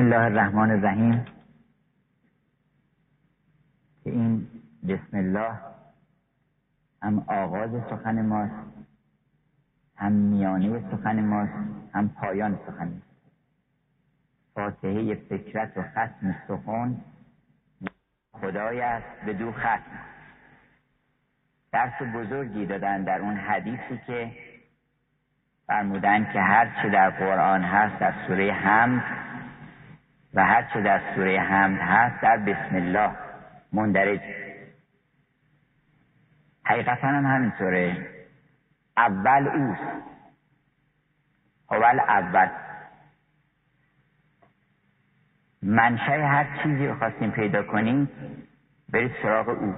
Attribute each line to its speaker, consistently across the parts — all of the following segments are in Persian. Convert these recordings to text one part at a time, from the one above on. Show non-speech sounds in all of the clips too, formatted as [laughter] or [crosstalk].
Speaker 1: الله الرحمن الرحیم. که این بسم الله هم آغاز سخن ماست هم میانه سخن ماست هم پایان سخن. فاتحه فکرت و ختم سخن خدای است به دو ختم. درس بزرگی دادن در اون حدیثی که فرمودن که هر چه در قرآن هست در سوره حمد و هر چه در سوره حمد هست در بسم الله مندرج. حقیقتا هم همینطوره اول اوست. اول اول. منشه هر چیزی رو خواستیم پیدا کنیم برید سراغ او.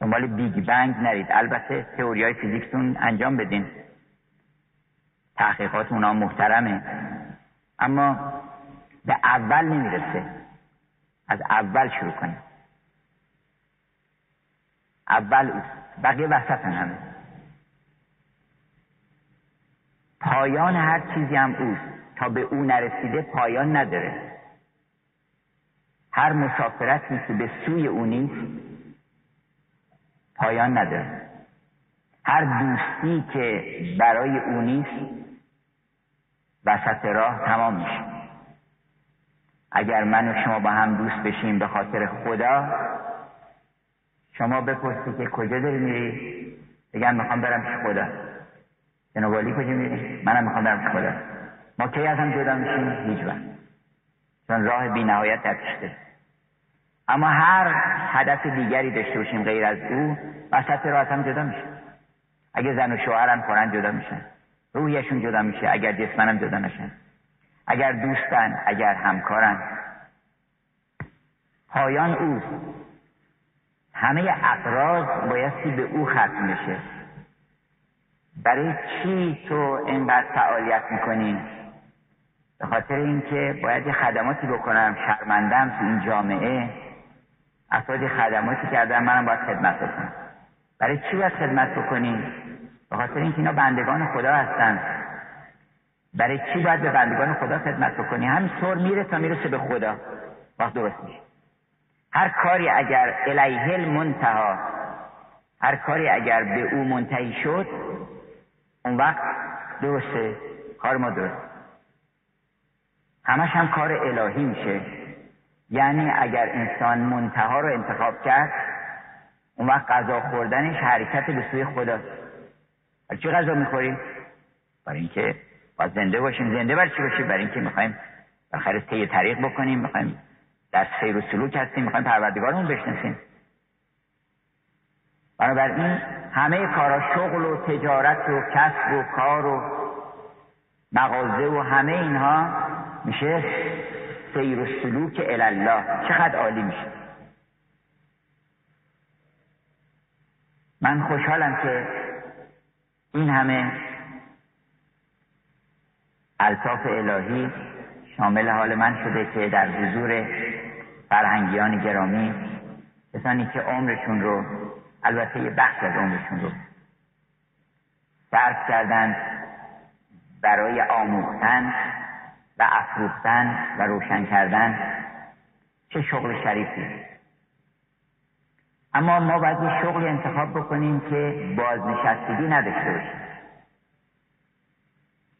Speaker 1: دنبال بیگ بنگ نرید. البته تئوری های فیزیکتون انجام بدین. تحقیقات اونا محترمه. اما به اول نمی‌رسه. از اول شروع کنیم. اول اوست بقیه وسط همه پایان هر چیزی هم اوست. تا به او نرسیده پایان نداره. هر مسافرتی که به سوی او نیست. پایان نداره. هر دوستی که برای او نیست وسط راه تمام میشه. اگر من و شما با هم دوست بشیم به خاطر خدا شما بپرسی که کجا داری میری؟ بگم می‌خوام برم پیش خدا. جناب کجا میری؟ منم می‌خوام برم خدا. ما کی از هم جدا میشیم؟ هیچ وقت. چون راه بی نهایت اما هر هدف دیگری داشته باشیم غیر از او وسط راه هم جدا میشه اگه زن و شوهرم خورن جدا میشن. روحیشون جدا میشه اگر جسمنم جدا نشن اگر دوستن اگر همکارن. پایان اوست همه اقراض بایستی به او ختم بشه. برای چی تو اینقدر فعالیت می‌کنی؟ به خاطر اینکه باید یه خدماتی بکنم شرمندم تو این جامعه. افرادی خدماتی کردن منم باید خدمت بکنم. برای چی باید خدمت بکنیم به خاطر اینکه اینا بندگان خدا هستن. برای چی باید به بندگان خدا خدمت بکنی؟ همینطور میره تا می‌رسه به خدا. وقت درست میشه هر کاری اگر الیه المنتها هر کاری اگر به او منتهی شد اون وقت درسته کار ما درست. همش هم کار الهی میشه. یعنی اگر انسان منتها رو انتخاب کرد اون وقت غذا خوردنش حرکت به سوی خداست. چی غذا می‌خوریم؟ برای اینکه باید زنده باشیم. زنده بر چی باشیم؟ برای اینکه می‌خوایم بالاخره طی طریق بکنیم. می‌خوایم در سیر و سلوک هستیم. می‌خوایم پروردگارمون بشناسیم. بنابراین همه کارا شغل و تجارت و کسب و کار و مغازه و همه اینها میشه سیر و سلوک الله چقدر عالی میشه. من خوشحالم که این همه الطاف الهی شامل حال من شده که در حضور فرهنگیان گرامی کسانی که عمرشون رو البته یه بخش از عمرشون رو صرف کردن برای آموختن و افروختن و روشن کردن چه شغل شریفی. اما ما باید یه شغلی انتخاب بکنیم که بازنشستگی نداشته باشه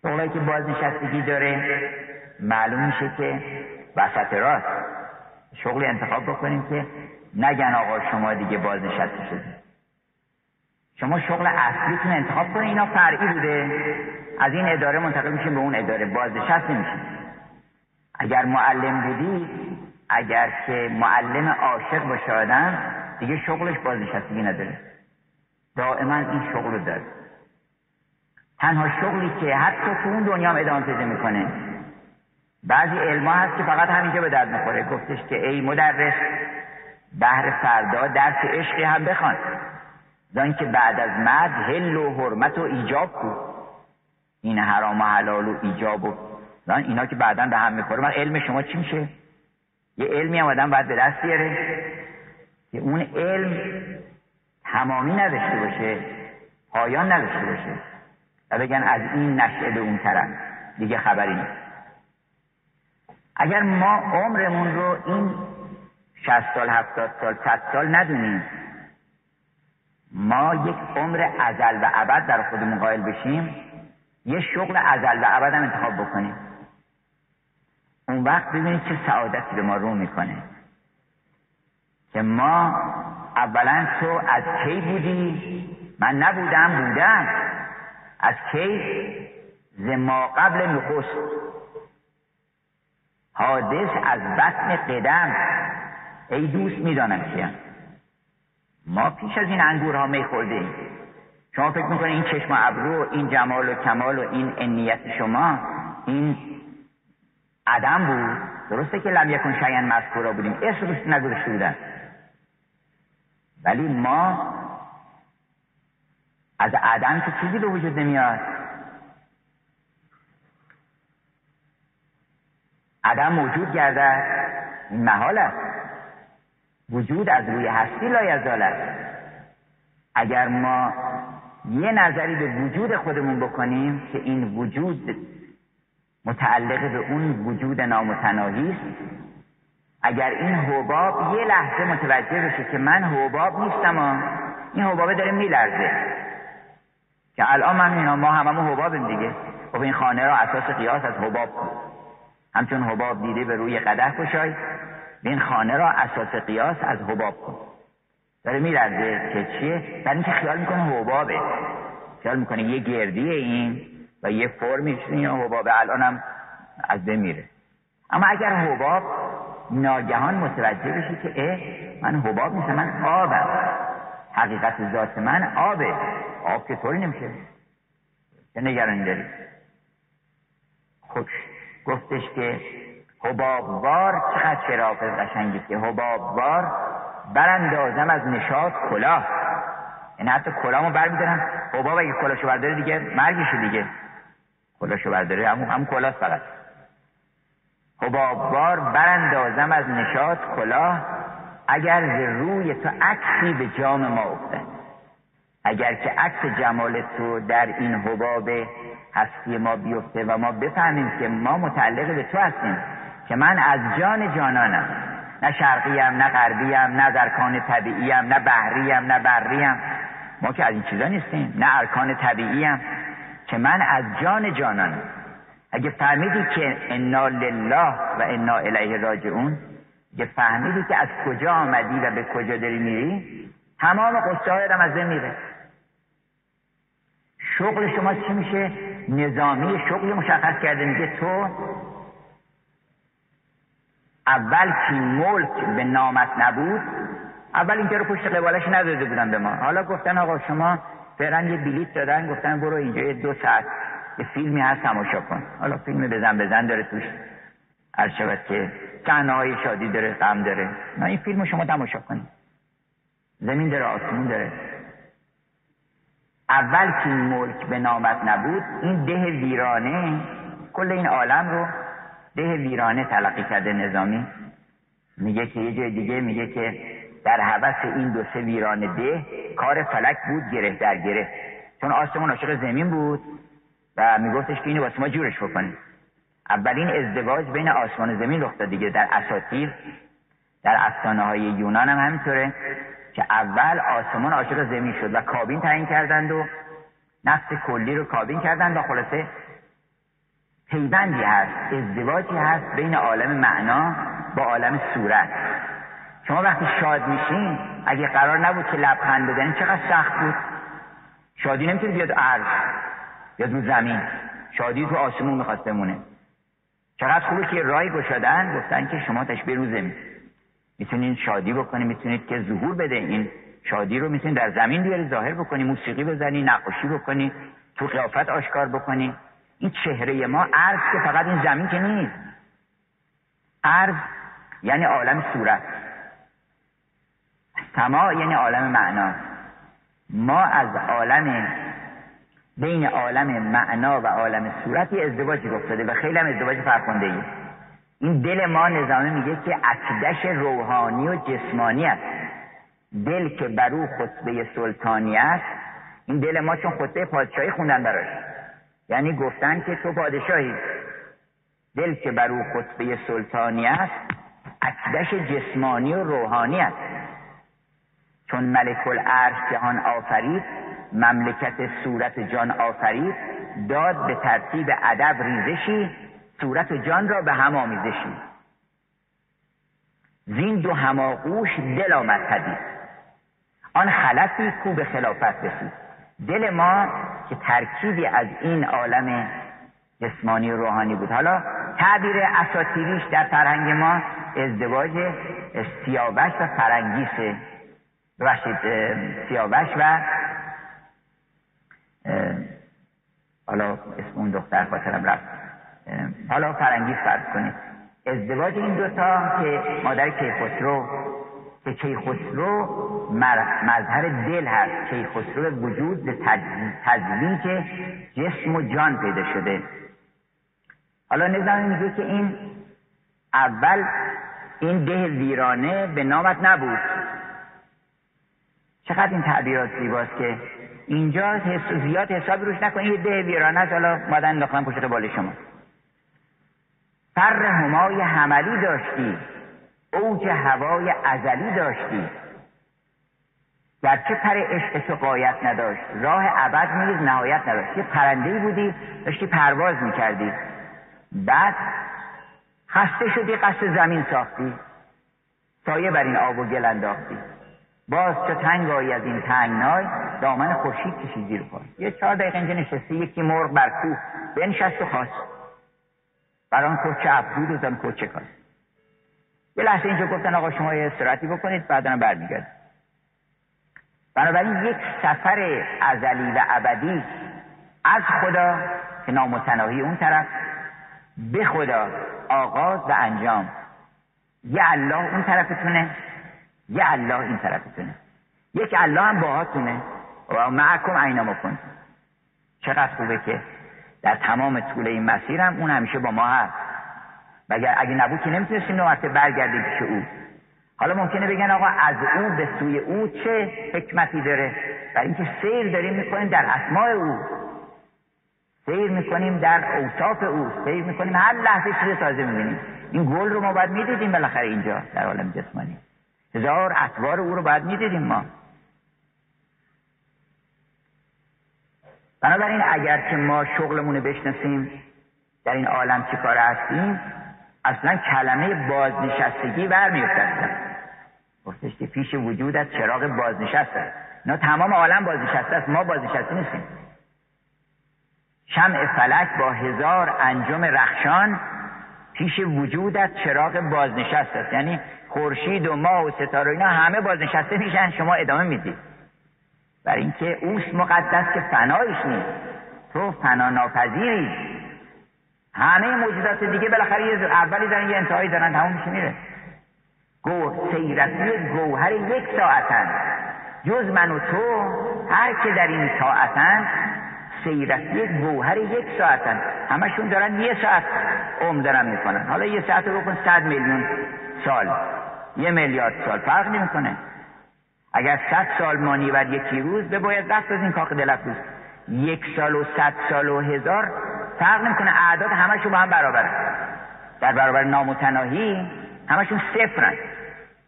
Speaker 1: شغلی که بازنشستگی داره معلوم میشه که وسط راست شغلی انتخاب بکنیم که نگن آقا شما دیگه بازنشسته شدید شما شغل اصلیتون انتخاب کنید اینا فرعی بوده. از این اداره منتقل میشیم به اون اداره. بازنشست نمیشیم. اگر معلم بودی اگر که معلم عاشق باشه آدم دیگه شغلش بازنشستگی نداره. دائما این شغل رو داره. تنها شغلی که حتی تو اون دنیا هم ادامه پیدا می‌کنه. بعضی علما هست که فقط همینجا به درد می‌خوره. گفتش که ای مدرس بهر فردا درس عشقی هم بخوان. زن که بعد از مرد هل و حرمت و ایجاب کو. این حرام و حلال و ایجاب و زن اینا که بعدا به هم می‌خوره. من علم شما چی میشه؟ یه علمی هم آدم باید به دست بیاره که اون علم تمامی نداشته باشه پایان نداشته باشه. و بگن از این نشعه به اون طرف. دیگه خبری نیست. اگر ما عمرمون رو این 60 سال 70 سال 100 سال ندونیم ما یک عمر ازل و ابد در خودمون قائل بشیم یه شغل ازل و ابد هم انتخاب بکنیم. اون وقت ببینید چه سعادتی به ما رو می‌کنه. که ما اولا تو از کی بودی؟ من نبودم بودم. از کی؟ ز ما قبل نخست. حادث از بطن قدم. ای دوست می‌دانم کیم. ما پیش از این انگورها می خورده ایم شما فکر می‌کنید این چشم و ابرو این جمال و کمال و این انیت شما این عدم بود؟ درسته که لم یکن شیئا مذکورا بودیم. اسم روش نگذاشته بودن. ولی ما از عدم که چیزی به وجود نمیاد. عدم موجود گردد. این محال است. وجود از روی هستی لایزال است. اگر ما یه نظری به وجود خودمون بکنیم که این وجود متعلق به اون وجود نامتناهی است اگر این حباب یه لحظه متوجه بشه که من حباب نیستم این حبابه داره میلرزه. که الان من اینا ما هممون حبابیم دیگه. خب این خانه را اساس قیاس از حباب کن همچون حباب دیده به روی قده کشای این خانه را اساس قیاس از حباب کن داره میلرزه که چیه؟ در اینکه خیال می‌کنه حبابه. خیال می‌کنه یه گردیه این و یه فرمیش این حبابه الانم از بمیره اما اگر حباب ناگهان متوجه بشی که اه من حباب نیستم من آبم. حقیقت ذات من آبه. آب که طوری نمیشه. چه نگرانی داری؟ خوش گفتش که حبابوار چقدر شرافت قشنگی که حبابوار براندازم از نشاط کلاه. این یعنی حتی کلامو برمیدارم. حباب اگه کلاشو برداره دیگه مرگشه دیگه. کلاشو برداره همون هم کلاست فقط. حبابوار براندازم از نشاط کلاه. اگر ز روی تو عکسی به جام ما افتد. اگر که عکس جمال تو در این حباب هستی ما بیفته و ما بفهمیم که ما متعلق به تو هستیم که من از جان جانانم. نه شرقیم نه غربیم نه ارکان طبیعیم نه بحریم نه بریم. ما که از این چیزا نیستیم نه ارکان طبیعیم که من از جان جانانم. اگه فهمیدی که انا لله و انا الیه راجعون اگه فهمیدی که از کجا آمدی و به کجا داری میری؟ تمام قصه های از میره شغل شما چی میشه؟ نظامی شغل مشخص کرده میگه تو اول که ملک به نامت نبود اول اینکه رو پشت قبالش نداده بودن به ما. حالا گفتن آقا شما فعلا یه بلیت دادن گفتن برو اینجا یه دو ساعت. یه فیلمی هست تماشا کن. حالا فیلم بزن بزن داره توش. هر که های شادی داره غم داره. نه این فیلم شما تماشا کنید. زمین داره آسمون داره. اول که این ملک به نامت نبود این ده ویرانه کل این عالم رو ده ویرانه تلقی کرده نظامی. میگه که یه جای دیگه میگه که در حوث این دو سه ویرانه ده کار فلک بود گره در گره. چون آسمون عاشق زمین بود و میگفتش که اینو واسه ما جورش بکنه اولین ازدواج بین آسمان و زمین رخ دیگه. در اساطیر در افسانه های یونان هم همینطوره که اول آسمان عاشق زمین شد و کابین تعیین کردند و نفس کلی رو کابین کردند و خلاصه پیوندی هست ازدواجی هست بین عالم معنا با عالم صورت. شما وقتی شاد میشین اگه قرار نبود که لبخند بزنین چقدر سخت بود؟ شادی نمی‌تونه بیاد عرض بیاد رو زمین. شادی تو آسمون می‌خواست بمونه. چقدر خوبه که رای گشادن گفتن که شما تشبیه رو زمین می‌تونید شادی بکنید می‌تونید که ظهور بده این شادی رو می‌تونید در زمین بیاری ظاهر بکنی موسیقی بزنی نقاشی بکنی تو قیافت آشکار بکنی این چهره ما عرض که فقط این زمین که نیست. عرض یعنی عالم صورت. سما یعنی عالم معنا. ما از عالم بین عالم معنا و عالم صورت یه ازدواجی افتاده و خیلی هم ازدواج فرخنده ای این دل ما نظامی میگه که اکدش روحانی و جسمانی است. دل که برو خطبه سلطانی است این دل ما چون خطبه پادشاهی خوندن براش. یعنی گفتن که تو پادشاهی. دل که بر او خطبه سلطانی است اکدش جسمانی و روحانی است. چون ملک العرش جهان آفرید مملکت صورت جان آفرید داد به ترتیب ادب ریزشی صورت جان را به هم آمیزشی. زین دو هماغوش دل آمد پدید. آن خلفی کو به خلافت رسید. دل ما که ترکیبی از این عالم جسمانی و روحانی بود. حالا تعبیر اساتیریش در فرهنگ ما ازدواج سیاوش و ببخشید سیاوش و حالا اسم اون دختر خاطرم رفت. حالا فرنگیس فرض کنید ازدواج این دوتا که مادر کیخسرو که کیخسرو مظهر دل هست. کیخسرو وجود به تزویج جسم و جان پیدا شده. حالا نظام میگه که این اول این ده ویرانه به نامت نبود. چقدر این تعبیرات زیباست که اینجا حس زیاد حساب روش نکنید یه ده ویرانه حالا مادن انداختن پشت بال شما. فر همای حملی داشتی. اوج هوای ازلی داشتی. گرچه پر عشق تو قایت نداشت. راه ابد نیز نهایت نداشت. یه پرنده بودی داشتی پرواز می‌کردی. بعد خسته شدی قصد زمین ساختی. سایه بر این آب و گل انداختی. باز چه تنگ آیی از این تنگنای؟ دامن خورشید کشی زیر پا. یه چهار دقیقه اینجا نشستی یکی مرغ بر کوه بنشست و خواست. بر آن کوچه و زن کوچه کاست یه لحظه اینجا گفتن آقا شما یه استراتی بکنید بعدا برمیگرد بنابراین یک سفر ازلی و ابدی از خدا که نامتناهی اون طرف به خدا آغاز و انجام. یه الله اون طرفتونه یه الله این طرفتونه یک الله هم باهاتونه و معکم اینا کن. چقدر خوبه که در تمام طول این مسیر هم اون همیشه با ما هست. و اگر اگه نبود که نمی‌تونستیم نوعته برگردیم پیش او. حالا ممکنه بگن آقا از او به سوی او چه حکمتی داره؟ و اینکه سیر داریم می‌کنیم در اسماع او. سیر می‌کنیم در اوصاف او. سیر می‌کنیم هر لحظه چیز تازه می‌بینیم. این گل رو ما باید می‌دیدیم بالاخره اینجا در عالم جسمانی. هزار اطوار او رو باید می‌دیدیم ما. بنابراین اگر که ما شغلمون رو بشناسیم در این عالم چی کار هستیم؟ اصلا کلمه بازنشستگی برمیفتد گفتش که پیش وجودت چراغ بازنشست است. نه تمام عالم بازنشسته است ما بازنشسته نیستیم. شمع فلک با هزار انجام رخشان پیش وجودت چراغ بازنشست است. یعنی خورشید و ما و ستاره اینا همه بازنشسته میشن شما ادامه می‌دید. برای اینکه اوست مقدس که فنایش نیست. تو فنا ناپذیری. همه موجودات دیگه بالاخره یه اولی دارن یه انتهایی دارن تموم میشه میره. گو سیرتی گوهر یک ساعتن. جز من و تو هر که در این ساعتن سیرتی گوهر یک ساعتن. همشون دارن یه ساعت عمر می‌کنن. حالا یه ساعت رو بکن صد میلیون سال. یه میلیارد سال فرق نمی‌کنه. اگر صد سال مانی بر یکی روز به باید رفت از این کاخ دلفروز یک سال و صد سال و هزار فرق نمی‌کنه. اعداد همشون با هم برابره در برابر نامتناهی همشون صفرن.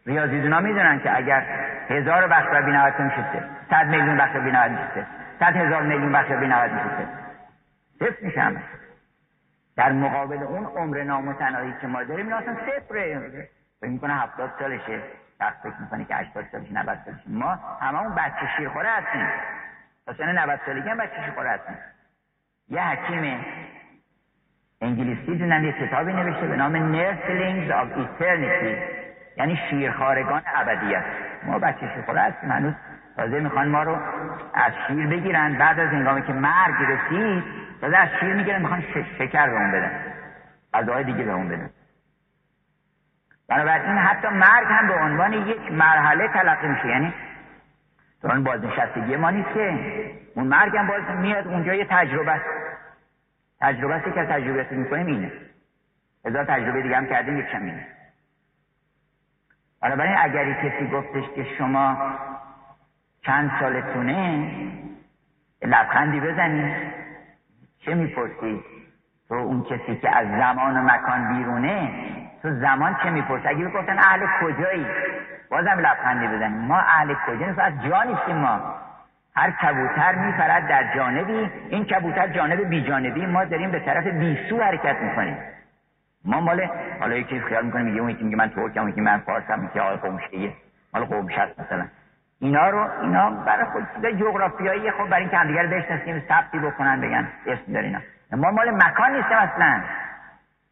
Speaker 1: ریاضیدونا می‌دونن که اگر هزار بخش بر بینهایت میشه صد میلیون بر بینهایت میشه صد هزار میلیون بر بینهایت میشه صفر میشه همه. در مقابل اون عمر نامتناهی که ما داریم اینا اصلا صفره. فکر می‌کنه هفتاد سالشه. وقت فکر می‌کنه که هشتاد سالشه 90 سالشه ما هممون بچه شیرخوره هستیم. اصلا 90 سالگی هم بچه شیرخوره هستیم. یه حکیم انگلیسی دونم یه کتابی نوشته به نام Nurslings of Eternity. یعنی شیرخارگان ابدیت. ما بچه شیرخوره هستیم. هنوز تازه می‌خوان ما رو از شیر بگیرن. بعد از هنگامی که مرگ رسید تازه از شیر می‌گیرن. می‌خوان شکر به اون بدن. غذاهای دیگه به اون بدن. بنابراین حتی مرگ هم به عنوان یک مرحله تلقی میشه. یعنی دوران بازنشستگی ما نیست که اون مرگ هم باز میاد اونجا یه تجربه است. تجربه است که از تجربه می‌کنیم اینه. هزار تجربه دیگه هم کردیم یک اینه. بنابراین اگر کسی گفتش که شما چند سالتونه لبخندی بزنید چه می‌پرسی؟ تو اون کسی که از زمان و مکان بیرونه تو زمان چه می‌پرسه اگه بپرسن اهل کجایی؟ بازم لبخندی بزنیم ما اهل کجا نیست از جا نیستیم ما. هر کبوتر میپرد در جانبی این کبوتر جانب بی جانبی. ما داریم به طرف بیسو حرکت می‌کنیم. ما مال حالا یکی خیال می‌کنه میگه اون یکی میگه من ترکم یکی من فارسم میگه آقای قومشتیه مال قومش هست مثلا. اینا رو اینا برای خود چیزای جغرافیایی خب برای اینکه همدیگه رو بشناسیم ثبتی بکنن بگن اسم داره اینا. ما مال مکان نیستیم اصلا.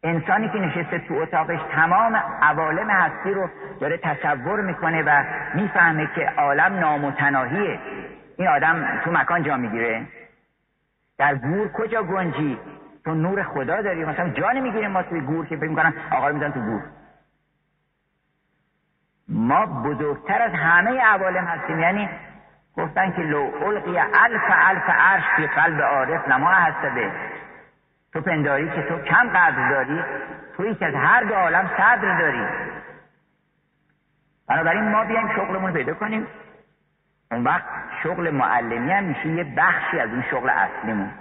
Speaker 1: انسانی که نشسته تو اتاقش تمام عوالم هستی رو داره تصور می‌کنه و می‌فهمه که عالم نامتناهیه. این آدم تو مکان جا می‌گیره. در گور کجا گنجی؟ تو نور خدا داری. مثلا جا نمی‌گیریم ما توی گور که فکر می‌کنن آقا رو تو گور. ما بزرگتر از همه عوالم هستیم. یعنی گفتن که لو القی الف الف عرش قلب عارف لما حسده. تو پنداری که تو کم قدر داری توی که از هر دو عالم صدر داری. بنابراین ما بیایم شغلمون پیدا کنیم. اون وقت شغل معلمی هم میشه یه بخشی از اون شغل اصلیمون.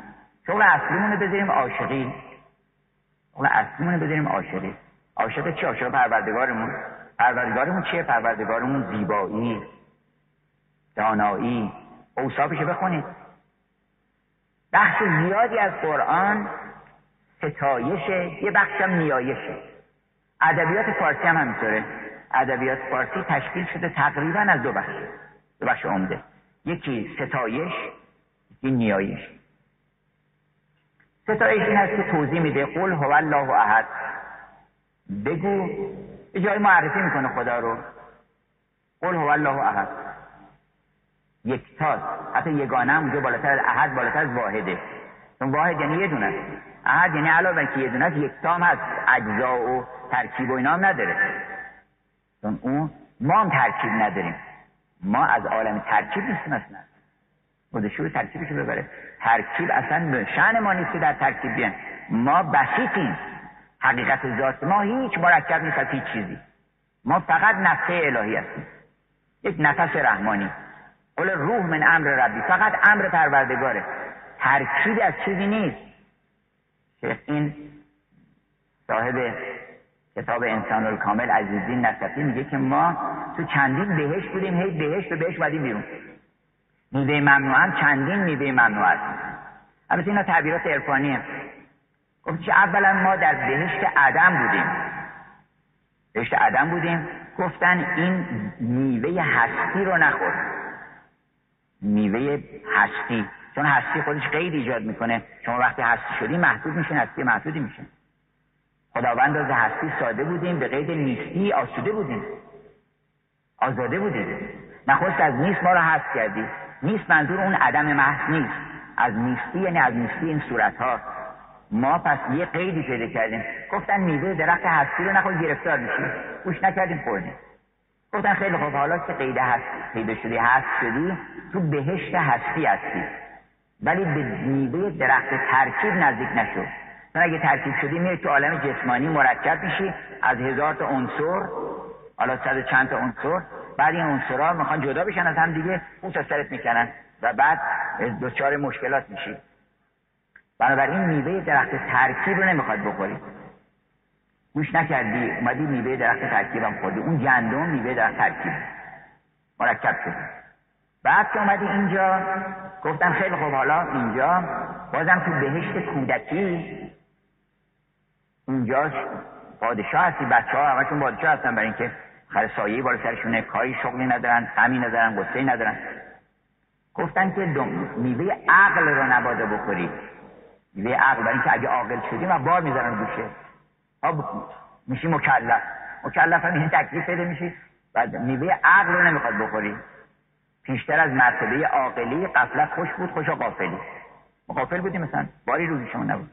Speaker 1: شغل اصلیمون رو بذاریم عاشقی. شغل اصلیمون رو بذاریم عاشقی. عاشق چی؟ عاشق پروردگارمون. پروردگارمون چیه؟ پروردگارمون زیبایی دانایی اوصافش بخونید. بخش زیادی از قرآن ستایشه یه بخشم نیایشه. ادبیات فارسی هم همینطوره. ادبیات فارسی تشکیل شده تقریبا از دو بخش. دو بخش عمده. یکی ستایش یکی نیایش. ستایش این هست که توضیح میده قول هو الله احد. بگو یه جایی معرفی می‌کنه خدا رو. قول هو الله احد. یکتاست حتی یگانه هم بالاتر از احد بالاتر از واحده. چون واحد یعنی یه دونه. احد یعنی علاوه که یه دونه است یکتا هم هست. اجزا و ترکیب و اینا هم نداره. چون اون ما هم ترکیب نداریم. ما از عالم ترکیب نیستیم اصلا. خودشو ترکیبشو ببره. ترکیب اصلا شن ما نیست در ترکیب بیان ما بسیطیم. حقیقت ذات ما هیچ مرکب نیست هیچ چیزی. ما فقط نفسه الهی هستیم. یک نفس رحمانی. قول روح من امر ربی. فقط امر پروردگاره. ترکیب از چیزی نیست. شیخ این صاحب کتاب انسان الکامل عزیزین نصفی میگه که ما تو چندین بهش بودیم هی بهش به بهش بدیم بیرون. میوه ممنوع هم چندین میوه ممنوع است. البته اینا تعبیرات عرفانیه. گفت که اولا ما در بهشت عدم بودیم. بهشت عدم بودیم. گفتن این میوه هستی رو نخور. میوه هستی. چون هستی خودش قید ایجاد می‌کنه. شما وقتی هستی شدی محدود میشین هستی محدودی میشه خداوند از هستی ساده بودیم به قید نیستی آسوده بودیم. آزاده بودیم. نخست از نیست ما رو هست کردی. نیست منظور اون عدم محض نیست. از نیستی یعنی از نیستی این صورت ها ما پس یه قیدی پیدا کردیم. گفتن میوه درخت هستی رو نخور گرفتار میشیم. گوش نکردیم خوردیم. گفتن خیلی خوب حالا که قید هست پیدا شدی هست شدی تو بهشت هستی هستی. ولی به میوه درخت ترکیب نزدیک نشو. چون اگه ترکیب شدی میری تو عالم جسمانی مرکب میشی از هزار تا عنصر حالا صد چند تا عنصر بعد این عنصرها می‌خوان جدا بشن از هم دیگه اون سرت می‌کنن و بعد دچار مشکلات میشی. بنابراین میوه درخت ترکیب رو نمی‌خواد بخوری. گوش نکردی اومدی میوه درخت ترکیبم خوردی. اون گندم میوه درخت ترکیب. مرکب شد بعد که اومدی اینجا گفتم خیلی خوب حالا اینجا. بازم تو بهشت کودکی. اونجا پادشاه هستی بچه ها همشون پادشاه هستن برای اینکه خر سایه بالا سرشونه کاری شغلی ندارن غمی ندارن غصه ندارن. گفتن که میوه عقل رو نباده بخوری. میوه عقل برای اینکه اگه عاقل شدیم و بار می‌ذارن گوشه. میشی مکلف. مکلف هم این تکلیف پیدا میشی. بعد میوه عقل رو نمی‌خواد بخوری. پیشتر از مرتبه عاقلی قفلت خوش بود خوش و قافلی مقافل بودی مثلا. باری شما نبود.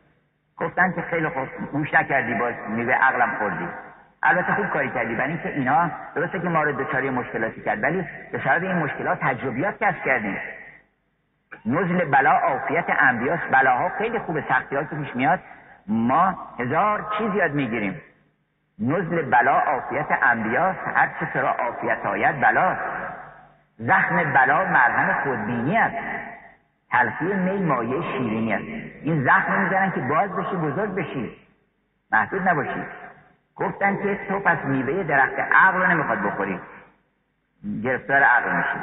Speaker 1: گفتن که خیلی خوب گوش نکردی باز میوه عقلم خوردی. البته خوب کاری کردی. برای اینکه اینا درسته که ما رو دچار مشکلاتی کرد ولی به سبب این مشکلات تجربیات کسب کردیم. نزل بلا عافیت انبیاس بلاها خیلی خوبه سختی ها که پیش میاد ما هزار چیز یاد می‌گیریم. نزل بلا عافیت انبیاس هر چه سرا عافیت آید بلا زخم بلا مرهم خودبینی است. تلخی می مایه شیرینی است. این زخم می‌زنن که باز بشی بزرگ بشی. محدود نباشی. گفتن که تو پس میوه درخت عقل رو نمی‌خواد بخوری. گرفتار عقل میشی.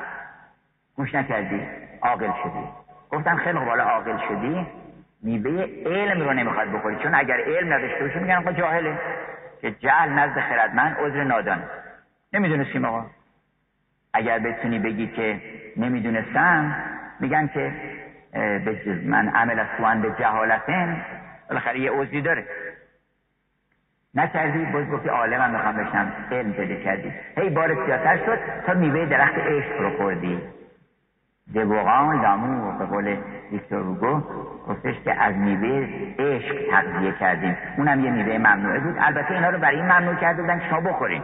Speaker 1: گوش نکردی. عاقل شدی. گفتن خیلی بالا عاقل شدی؟ میوه علم رو نمی‌خواد بخوری. چون اگر علم نداشته باشی میگن خب جاهله. که جهل نزد خردمند عذر نادان. نمی‌دونستیم آقا. اگر بتونی بگی که نمی‌دونستم میگن که من عمل سوان به جهالتن بالاخره یه عذری داره. نکردی؟ باز گفتی عالمم می‌خوام بشم علم پیدا کردی. هی بار سیاتر شد تا میوه درخت عشق رو خوردی. دبوغان لامو به قول ویکتور روگو گفتش که از میوه عشق تغذیه کردیم. اونم یه میوه ممنوعه بود. البته اینا رو برای این ممنوع کرده بودن که شما بخورین.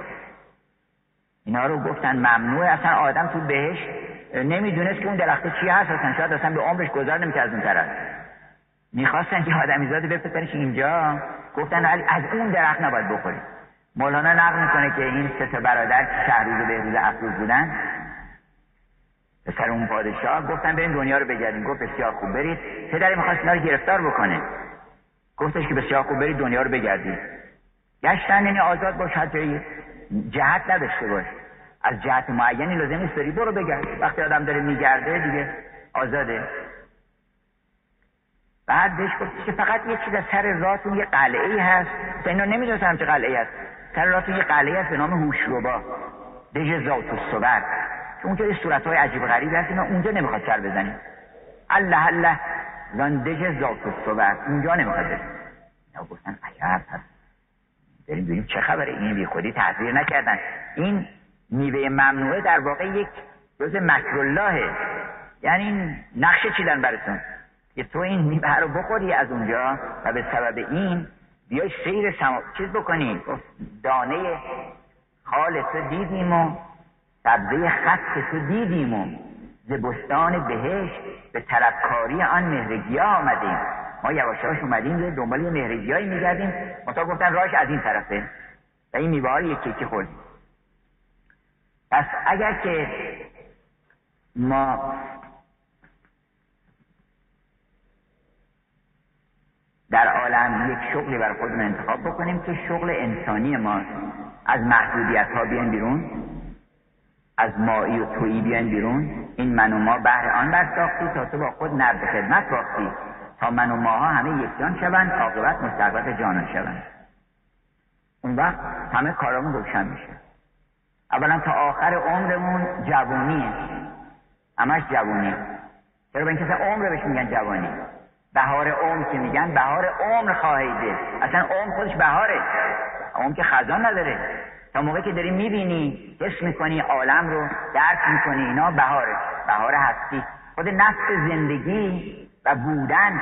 Speaker 1: اینا رو گفتن ممنوعه اصلا آدم تو بهش نمی‌دونست که اون درخت چی هست اصلا شاید اصلا به عمرش گذار نمی‌کرد از اون طرف. می‌خواستن که آدمیزاده بپسنش اینجا. گفتن ولی از اون درخت نباید بخوری مولانا نقل می‌کنه که این سه تا برادر که شهروز بهروز افروز بودن سر اون پادشاه گفتن بریم دنیا رو بگردیم. گفت بسیار خوب برید. پدری می‌خواست اینا رو گرفتار بکنه. گفتش که بسیار خوب برید دنیا رو بگردید گشتن یعنی آزاد باش هر جهت نداشته باش از جهت معینی لازم نیست بری برو بگرد. وقتی آدم داره میگرده دیگه آزاده. بعد بهش گفت که فقط یه چیز از سر راتون یه قلعه ای هست اینا نمی‌دونستم چه قلعه هست. سر راتون یه قلعه هست به نام هوشروبا دژ ذات الصبر. که اونجا یه صورت های عجیب غریب هست اینا اونجا نمی‌خواد سر بزنیم الله الله. زان دژ ذات الصبر. اونجا نمی‌خواد بریم اینا گفتن عجب هست. بریم ببینیم چه خبره؟ این بی خودی تحضیر نکردن. این میوه ممنوعه در واقع یک جز مکراللهه یعنی نقشه چیدن براتون؟ که تو این میوه رو بخوری از اونجا و به سبب این بیای سیر سما... چیز بکنی. دانه خال تو دیدیم و سبزه خط تو دیدیم و زبستان بهش به طلبکاری آن مهرگیا آمدیم. ما یواشاش اومدیم یه دنبال یه مهرگیایی میگردیم متا گفتن راش از این طرفه. و این میوه رو یکی یکی خوردیم. پس اگر که ما در عالم یک شغلی بر خودمون انتخاب بکنیم که شغل انسانی ما از محدودیت ها بیان بیرون از مایی و تویی بیان بیرون این من و ما بهر آن برساختی تا تو با خود نرد خدمت باختی. من و ماها همه یک جان شوند عاقبت مستقبت جانان شوند. اون وقت همه کارامون روشن میشه. اولا تا آخر عمرمون جوونیه همش جوونیه چرا به کسی عمر بهش میگن جوانی؟ بهار عمر که میگن بهار عمر خواهیده اصلا عمر خودش بهاره. عمر که خزان نداره. تا موقعی که داری می‌بینی حس می‌کنی عالم رو درک می‌کنی اینا بهاره. بهار هستی. خود نفس زندگی و بودن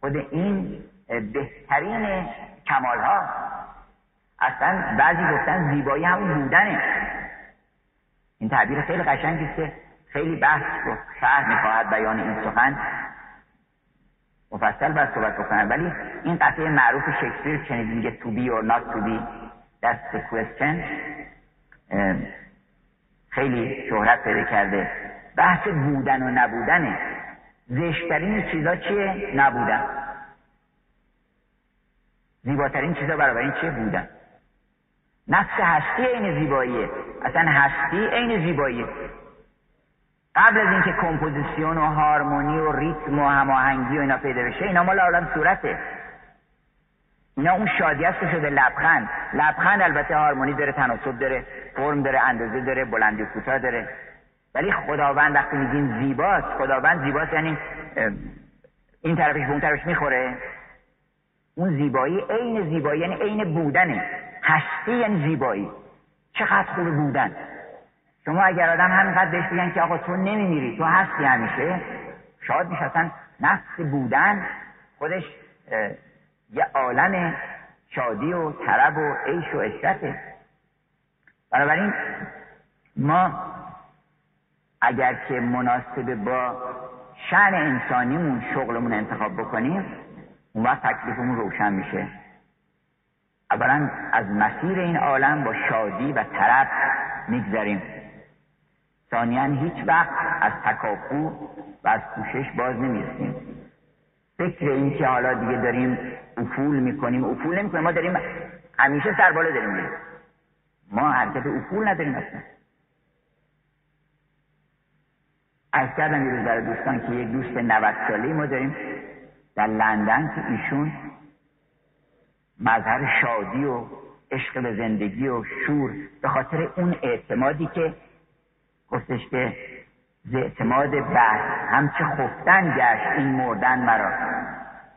Speaker 1: خود این بهترین کمال ها اصلا بعضی گفتن زیبایی همون بودنه. این تعبیر خیلی قشنگی که خیلی بحث و شهر می‌خواهد بیان این سخن. مفصل باید صحبت بکنم. ولی این قطعه معروف شکسپیر چنین میگه تو بی اور نات تو بی دست کوشن خیلی شهرت پیدا کرده. بحث بودن و نبودنه. زشترین چیزا چیه؟ نبودن. زیباترین چیزا برای این چیه؟ بودن. نفس هستی عین زیباییه. اصلا هستی عین زیباییه. قبل از اینکه کمپوزیسیون و هارمونی و ریتم و هماهنگی و اینا پیدا بشه اینا مال عالم صورته. اینا اون شادی است که شده لبخند. لبخند البته هارمونی داره تناسب داره فرم داره اندازه داره بلندی کوتاه داره. ولی خداوند وقتی میگیم زیباست خداوند زیباست یعنی این طرفش به اون طرفش می‌خوره. اون زیبایی عین زیبایی یعنی عین بودنه. هستی یعنی زیبایی. چقدر خوب بودن؟ شما اگر آدم همینقدر بهش بگن که آقا تو نمیمیری تو هستی همیشه شاد میشه اصلا نفس بودن خودش یه عالم شادی و طرب و عیش و عشرته. بنابراین ما اگر که مناسب با شن انسانیمون شغلمون انتخاب بکنیم اون وقت تکلیفمون روشن میشه. اولا از مسیر این عالم با شادی و طرب میگذریم. ثانیا هیچ وقت از تکاپو و از کوشش باز نمی‌رسیم. فکر این که حالا دیگه داریم افول می‌کنیم افول نمی‌کنیم. ما داریم همیشه سرباله داریم. میریم ما حرکت افول نداریم اصلا. از کردم یه روز برای دوستان که یک دوست 90 ساله ما داریم در لندن که ایشون مظهر شادی و عشق به زندگی و شور به خاطر اون اعتمادی که گفتش که ز اعتماد بر همچه خفتن گشت این مردن مرا.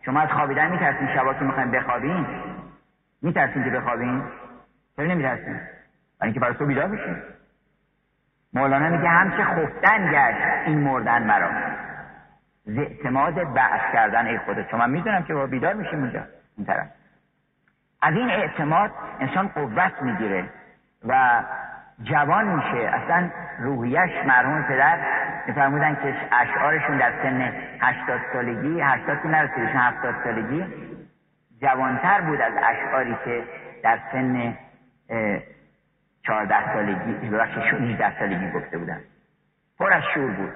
Speaker 1: شما از خوابیدن میترسین شبا که می‌خوایم بخوابین میترسین که بخوابین چرا نمیترسین؟ برای اینکه برای تو بیدار بشین مولانا میگه همچه خفتن گشت این مردن مرا. ز اعتماد بعث کردن ای خودت. چون من می‌دونم که با بیدار میشیم اونجا. این طرف. از این اعتماد انسان قوت می‌گیره و جوان میشه. اصلا روحیش مرحوم پدر میفرمودن که اشعارشون در سن هشتاد سالگی هشتاد که نرسیدشون هفتاد سالگی جوانتر بود از اشعاری که در سن چهارده سالگی ببخشید 18 سالگی گفته بودن پر از شور بود.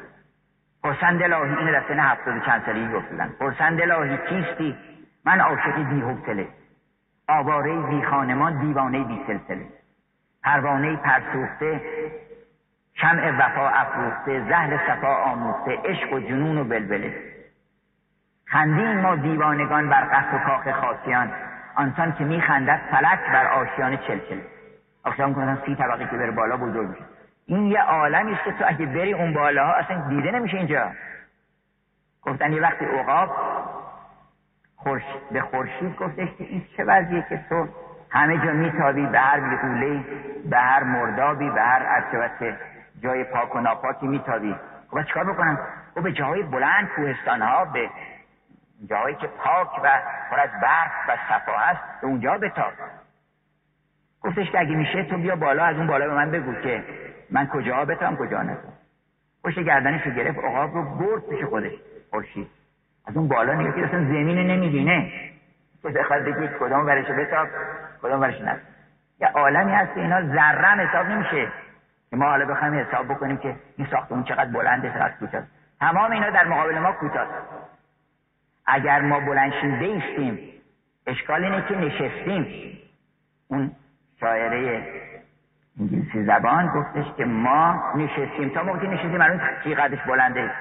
Speaker 1: پرسند الهی اینو در سن هفتاد چند سالگی گفته بودن پرسند الهی کیستی؟ من عاشقی بی حوصله. آواره بی خانمان دیوانه بی سلسله. پروانه پرسوخته شمع وفا افروخته زهر صفا آموخته عشق و جنون و بلبله. خندین ما دیوانگان بر قصد و کاخ خاصیان. آنسان که میخندد فلک بر آشیان چلچل. آخشان کنن سی طبقه که بره بالا بزرگ میشه. این یه عالمی است که تو اگه بری اون بالاها اصلا دیده نمیشه اینجا. گفتن یه وقتی عقاب خورش... به خورشید گفتش که این چه وضعیه که تو همه جا میتابی به هر بیغوله به هر مردابی به هر عرشبت جای پاک و ناپاکی میتابی. خب چیکار بکنم؟ او به جاهای بلند کوهستان ها به جاهایی که پاک و پر از برف و صفا هست به اونجا بتاب. گفتش که اگه میشه تو بیا بالا از اون بالا به من بگو که من کجا بتام کجا نتام پشت گردنش رو گرفت عقاب رو برد پیش خودش. خورشید. از اون بالا نگاه که اصلا زمین نمی‌بینه. که [laughs] بخواد بگی کدام ورش بتاب کدام ورش نتاب. یه عالمی هست که اینا ذره حساب نمیشه. که ما حالا بخوایم حساب بکنیم که این ساختمون چقدر بلنده چقدر کوتاست تمام اینا در مقابل ما کوتاست اگر ما بلنشیم بیستیم اشکال اینه که نشستیم. اون شاعره انگلیسی زبان گفتش که ما نشستیم. تا موقعی نشستیم الان چی قدش بلنده.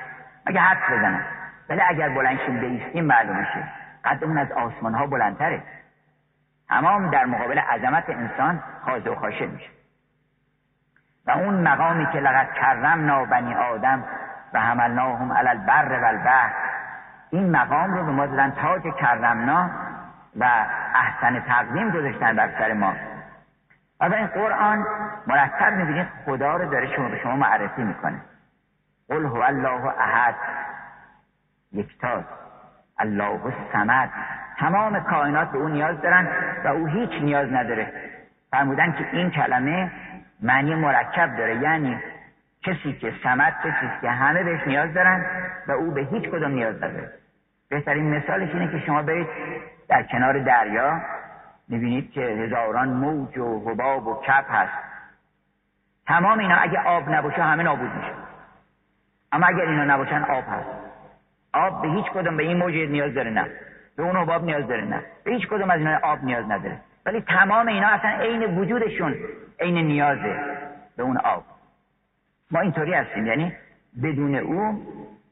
Speaker 1: اگه حد بزنم؟ ولی اگر بلنشیم بیستیم معلوم میشه. قدمون از آسمان ها بلندتره. تمام در مقابل عظمت انسان خاضع و خاشع میشه. و اون مقامی که لقد کرمنا بنی آدم و حملناهم علی البر و البحر این مقام رو به ما دادن تاج کرمنا و احسن تقدیم گذاشتن بر سر ما. و این قرآن مرتب می‌بینید خدا رو داره شما به شما معرفی می‌کنه. قل هو الله احد. یکتاز الله الصمد. تمام کائنات به او نیاز دارن و او هیچ نیاز نداره. فرمودن که این کلمه معنی مرکب داره. یعنی کسی که سمت کسی که همه بهش نیاز دارن و او به هیچ کدوم نیاز نداره. بهترین مثالش اینه که شما برید در کنار دریا می‌بینید که هزاران موج و حباب و کپ هست. تمام اینا اگه آب نباشه همه نابود میشه. اما اگر اینا نباشن آب هست. آب به هیچ کدوم به این موج نیاز داره نه. به اون حباب نیاز داره نه. به هیچ کدوم از اینا آب نیاز نداره. ولی تمام اینا اصلا عین وجودشون عین نیازه به اون آب. ما اینطوری هستیم. یعنی بدون او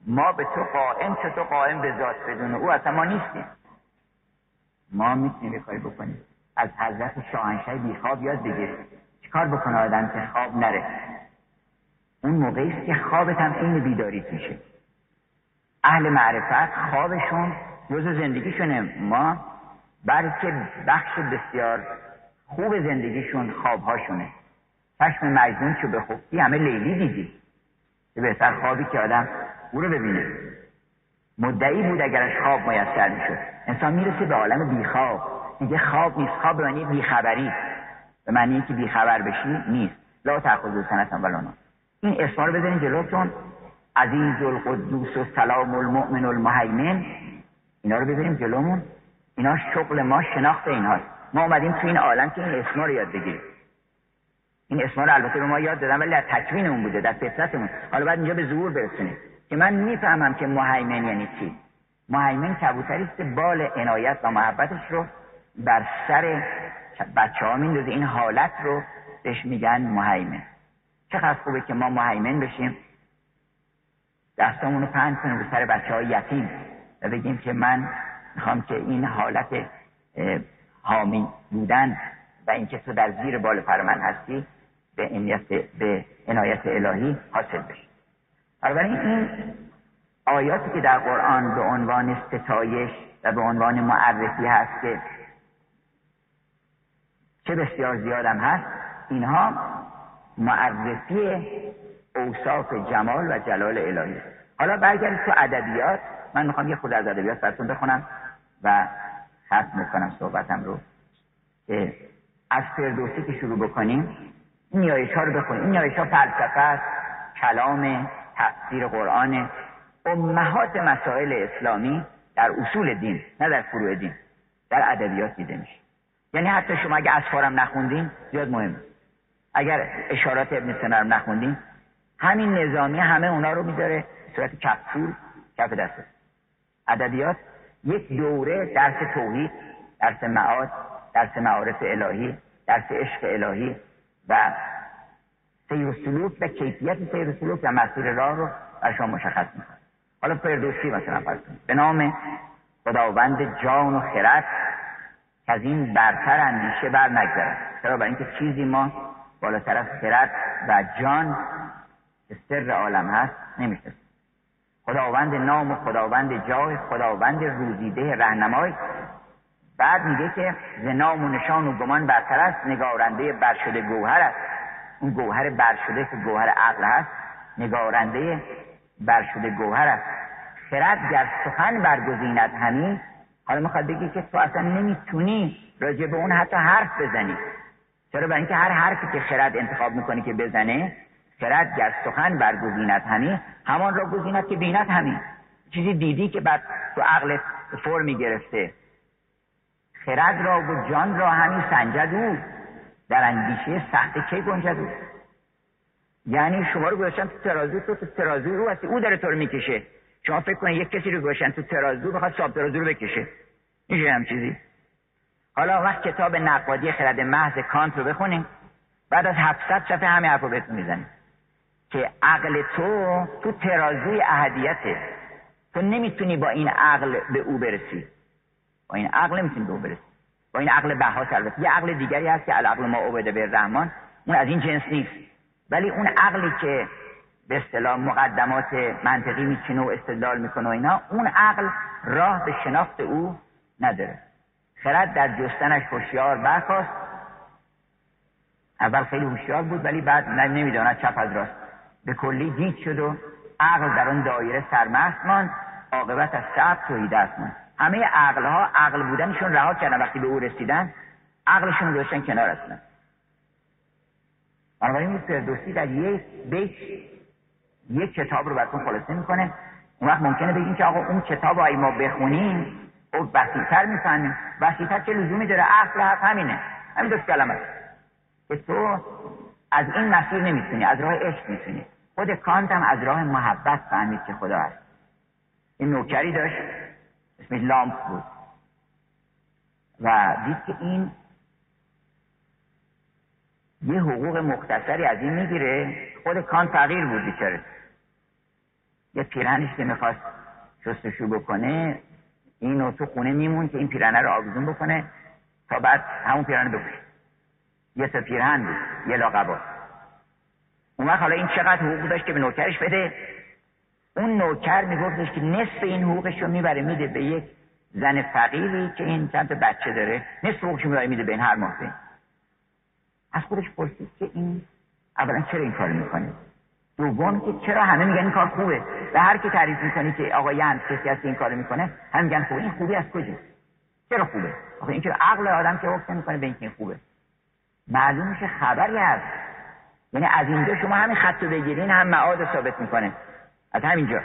Speaker 1: ما به تو قائم چه تو قائم به ذات بدون او اصلا ما نیستیم. ما می‌تونیم کاری بکنیم. از حضرت شاهنشاه بیخواب یاد بگیر. چیکار بکنه آدم که خواب نره؟ اون موقعی است که خوابت هم این بیداری میشه. اهل معرفت خوابشون جز زندگیشونه. ما که بخش بسیار خوب زندگیشون خوابهاشونه. چشم مجنون که به خوبی همه لیلی دیدی. که بهتر خوابی که آدم او رو ببینه. مدعی بود اگرش خواب میسر می‌شد. انسان می‌رسه به عالم بیخواب. دیگه خواب نیست خواب به معنی بیخبری. به معنی که بیخبر بشی نیست. لا تأخذ سنتم ولا این اسما رو بزنین جلوتون عزیز القدوس و سلام المؤمن المهیمن. اینا رو بذاریم جلومون. اینا شغل ما شناخت اینهاست. ما اومدیم تو این عالم که این اسما رو یاد بگیریم. این اسما رو البته به ما یاد دادن ولی در تکوین اون بوده در فطرتمون. حالا بعد اینجا به ظهور برسونه که من می‌فهمم که مهیمن یعنی چی. مهیمن کبوتری است بال عنایت و محبتش رو بر سر بچه ها میندازه. این حالت رو بهش میگن مهیمن. چقدر خوبه که ما مهیمن بشیم. دستامون رو پند کنیم رو سر بچه های یتیم و بگیم که من می‌خوام که این حالت حامی بودن و اینکه تو در زیر بال پر من هستی به عنایت, به الهی حاصل بشه. بنابراین این آیاتی که در قرآن به عنوان ستایش و به عنوان معرفی هست که چه بسیار زیادم هست اینها معرفی اوصاف جمال و جلال الهی حالا برگردید تو ادبیات. من می‌خوام یه خود از ادبیات براتون بخونم و ختم می‌کنم صحبتم رو. از فردوسی که شروع بکنیم این نیایش ها رو بخونیم. این نیایش ها فلسفه است کلام تفسیر قرآن. امهات مسائل اسلامی در اصول دین نه در فروع دین در ادبیات دیده میشه. یعنی حتی شما اگه اسفارم نخوندین زیاد مهم اگر اشارات ابن سینا رو نخوندین همین نظامی همه اونا رو می‌ذاره صورت کفور کف دسته ادبیات یک دوره درس توحید درس معاد درس معارف الهی درس عشق الهی و سیر و کیفیت سیر و سلوک و مسیر راه رو بر شما مشخص می‌کنه. حالا فردوسی مثلا فرض به نام خداوند جان و خرد که از این برتر اندیشه بر نگذرد. چرا؟ برای اینکه چیزی ما بالاتر از خرد و جان که سر عالم هست نمیشه. خداوند نام و خداوند جای خداوند روزیده رهنمای. بعد میگه که ز نام و نشان و گمان برتر است نگارنده برشده گوهر است. اون گوهر برشده که گوهر عقل هست نگارنده برشده گوهر است. خرد گر سخن برگزیند همین حالا می‌خواد بگی که تو اصلا نمی‌تونی راجع به اون حتی حرف بزنی. چرا برای اینکه هر حرفی که خرد انتخاب می‌کنی که بزنه خرد گر سخن برگزیند همین همان را گزیند که بیند همین چیزی دیدی که بعد تو عقلت فرمی گرفته خرد را و جان را همین سنجد او. در اندیشه سخت چه گنجد او؟ یعنی شما رو گذاشتن تو ترازو تو تو ترازو او هستی. او داره تو رو می‌کشه. شما فکر کنید یک کسی رو گذاشتن تو ترازو بخواد ساب ترازو رو بکشه. میشه هم چیزی. حالا وقت کتاب نقادی خرد محض کانت رو بخونیم بعد از 700 صفحه همه حرف رو بهتون می‌زنیم. که عقل تو تو ترازوی اهدیته. تو نمی‌تونی با این عقل به او برسی. با این عقل نمی‌تونی به او برسی. با این عقل بها البته یه عقل دیگری هست که عقل ما عبده به رحمان اون از این جنس نیست. ولی اون عقلی که به اصطلاح مقدمات منطقی میچینه و استدلال می‌کنه و اینا اون عقل راه به شناخت او نداره. خرد در جستنش هوشیار برخواست اول خیلی هوشیار بود ولی بعد نمی‌داند چپ از راست. به کلی دید شد و عقل در اون دایره سرمست ماند. عاقبت از سب توی دست ماند. همه عقل ها عقل بودنشون رها کردن. وقتی به او رسیدن عقلشون گذاشتن کنار اصلا. بنابراین این فردوسی در یک بیت یک کتاب رو براتون خلاصه می‌کنه. اون وقت ممکنه بگیم که آقا اون کتاب رو ما بخونیم او وسیعتر می‌فهمیم. وسیعتر چه لزومی داره؟ اصل حرف همینه. همین دو کلمه که تو از این مسیر نمی‌تونی از راه عشق می‌تونی. خود کانت هم از راه محبت فهمید که خدا هست این نوکری داشت اسمش لامپ بود. و دید که این یه حقوق مختصری از این می‌گیره. خود کان تغییر بود بیچاره. یه پیرهنش که می‌خواست شستشو بکنه اینو تو خونه میمون که این پیرهنه رو آویزون بکنه تا بعد همون پیرهن بپوشه یه تا پیرهن بود یه لاقبا اون وقت حالا این چقدر حقوق داشت که به نوکرش بده؟ اون نوکر میگفتش که نصف این حقوقش رو می‌بره میده به یک زن فقیری که این چند بچه داره. نصف حقوقش می‌بره میده به این هر ماه از خودش پرسید که این اولا چرا این کار می‌کنه؟ دوم که چرا همه میگن این کار خوبه؟ و هر کی تعریف می‌کنی که آقا یعنی کسی هست این کار می‌کنه هم میگن خوبه. این خوبی از کجا چرا خوبه؟ آخه این چرا عقل آدم که حکم می‌کنه به اینکه این خوبه. معلوم میشه خبری هست. یعنی از اینجا شما همین خط رو بگیرین هم معاد ثابت می‌کنه. از همینجا.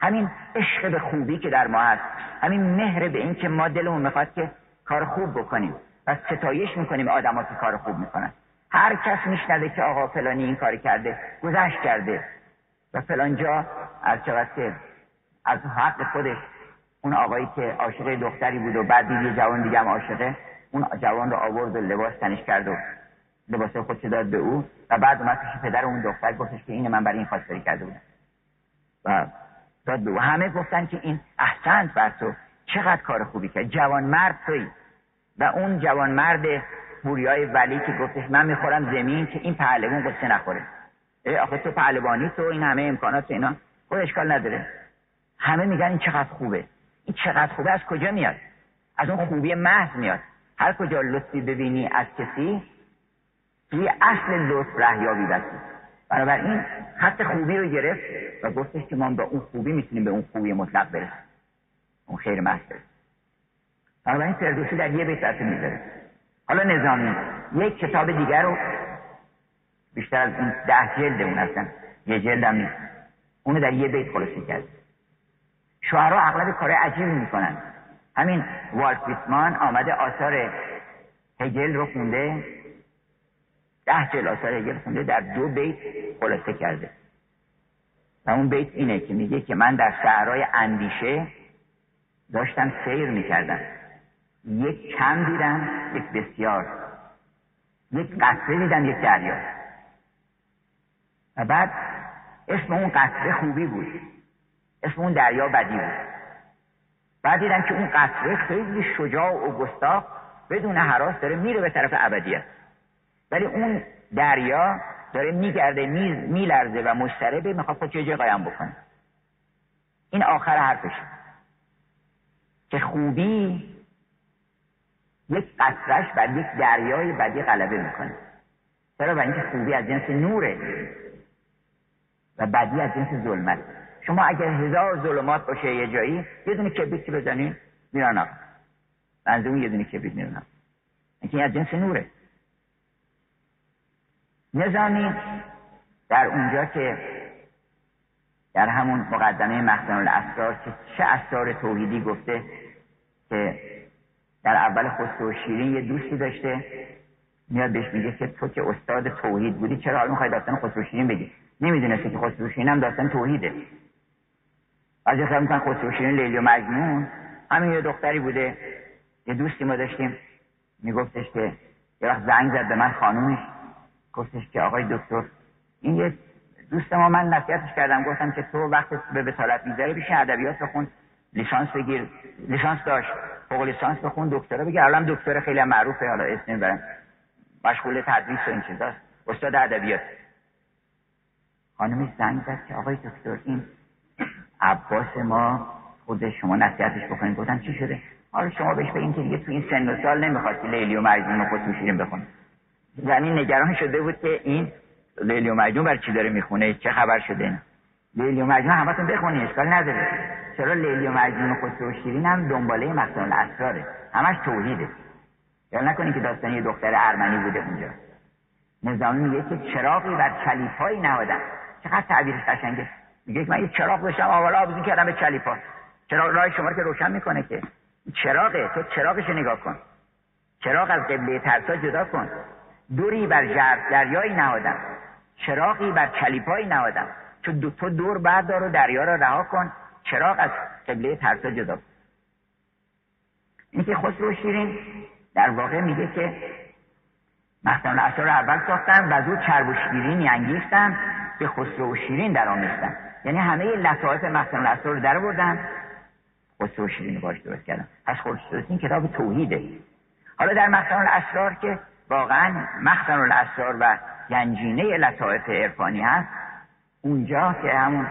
Speaker 1: همین عشق به خوبی که در ما هست. همین مهر به این که ما دلمون می‌خواد که کار خوب بکنیم. و ستایش می‌کنیم آدم که کار خوب می‌کنن. هر کس میشنوه که آقا فلانی این کار کرده گذشت کرده. و فلان جا از چقدر از حق خودش. اون آقایی که عاشق دختری بود و بعد دید یه جوان دیگه هم عاشقه اون جوان رو آورد و لباس تنش کرد و لباس خودش داد به او. و بعد اومد پیش پدر اون دختر گفتش که این من برای این خواستگاری کرده بودم. و داد به او. همه گفتن که این احسنت بر تو. چقدر کار خوبی کرد. جوان مرد توی و اون جوان مرد بوریای ولی که گفتش من می‌خورم زمین که این پهلوان قصه نخوره. آخه تو پهلوانی تو این همه امکانات اینا. خود اشکال نداره. همه میگن این چقدر خوبه. این چقدر خوبه از کجا میاد؟ از اون خوبی محض میاد. هر کجا لطفی ببینی از کسی توی اصل لطف رهیابی بسی. بنابراین خط خوبی رو گرفت و گفتش که ما به اون خوبی می‌تونیم به اون خوبی مطلق برسیم. اون خیر محض برسیم. بنابراین فردوسی در یه بیت اصل می‌ذاره حالا نظامی یک کتاب دیگر رو بیشتر از این ده جلد اون هستن. یه جلد هم نیست. اونو در یه بیت خلاصه کرد شعرها اغلب کار عجیبی می‌کنن. همین والت بیتمان آمده آثار هگل رو خونده. ده جل آثار هگل خونده در دو بیت خلاصه کرده. و اون بیت اینه که میگه که من در شهرهای اندیشه داشتم سیر می‌کردم. یک کم دیدم یک بسیار. یک قطره دیدم یک دریا. و بعد اسم اون قطره خوبی بود. اسم اون دریا بدی بود. بعد دیدم که اون قطره خیلی شجاع و گستاخ بدون حراس داره میره به طرف ابدیت ولی اون دریا داره میگرده میلرزه و مضطربه می‌خواد خود چه قایم بکنه. این آخر حرفش که خوبی یک قطرش بر یک دریای بدی غلبه می‌کنه. چرا؟ برای اینکه خوبی از جنس نوره و بدی از جنس ظلمت. شما اگر هزار ظلمات باشه یه جایی یه دونه کبریت که بزنی میرن آقا. اون یه دونه کبریت میرن اینکه از جنس نوره. نظامی در اونجا که در همون مقدمه مخزن الاسرار که چه اسرار توحیدی گفته که در اول خسرو شیرین یه دوستی داشته میاد بهش میگه که تو که استاد توحید بودی چرا حالا می‌خوای داستان خسرو شیرین بگی؟ نمی‌دونستی که خسرو شیرین هم داستان توحیده. از خیلی می‌کنن خسرو شیرین لیلی و مجنون. همین یه دختری بوده. یه دوستی ما داشتیم. میگفتش که یه وقت زنگ زد به من خانومش. گفتش که آقای دکتر این یه دوست ما من نصیحتش کردم. گفتم که تو وقت به بسالت می‌ذاره بیشه ادبیات بخون لیسانس بگیر. لیسانس داشت. فوق لیسانس بخون دکترا بگیر الان دکتر خیلی معروفه حالا اسم می‌برن مشغول تدریس و این چیزاست استاد ادبیات. خانمی زنگ زد که آقای دکتر این عباس ما خود شما نصیحتش بکنید گفتم چی شده؟ حالا شما بهش بگین که دیگه تو این سن و سال نمی‌خواستی لیلی و مجنون خود شیرین بخون زمین نگران شده بود که این لیلی و مجنون بر چی داره می‌خونه؟ چه خبر شده؟ این لیلی و مجنون همتون بخونی اشکال نداره. چرا لیلی و مجنون خسرو هم دنباله مقصد الاسراره؟ همش توحیده. یا نکنین که داستانی دختر ارمنی بوده اونجا. نظامی میگه که چراغی بر چلیپایی نهادن. چقدر تعبیرش قشنگه. میگه من یه چراغ داشتم آوالا آبزین کردم به چلیپا چراغ راه شما که روشن می‌کنه که. چراغه تو چراغش نگاه کن. چراغ از قبله ترسا جدا کن. دوری بر جرد دریایی نهادم چراغی بر چلیپایی نهادم تو دو تو دور بردار و دریا را رها کن. چراغ از قبله ترسا جدا این که خسرو شیرین در واقع میگه که مختم الاسرار اول ساختن و زود چرب و شیرین انگیختن به خسرو و شیرین در آمیختن. یعنی همه لطایف مختم الاسرار رو در بردن خسرو و شیرین باش درست کردن. پس خسرو این کتاب توحیده. حالا در مختم الاسرار که واقعا مختم الاسرار و گنجینه لطایف عرفانی هست اونجا که همون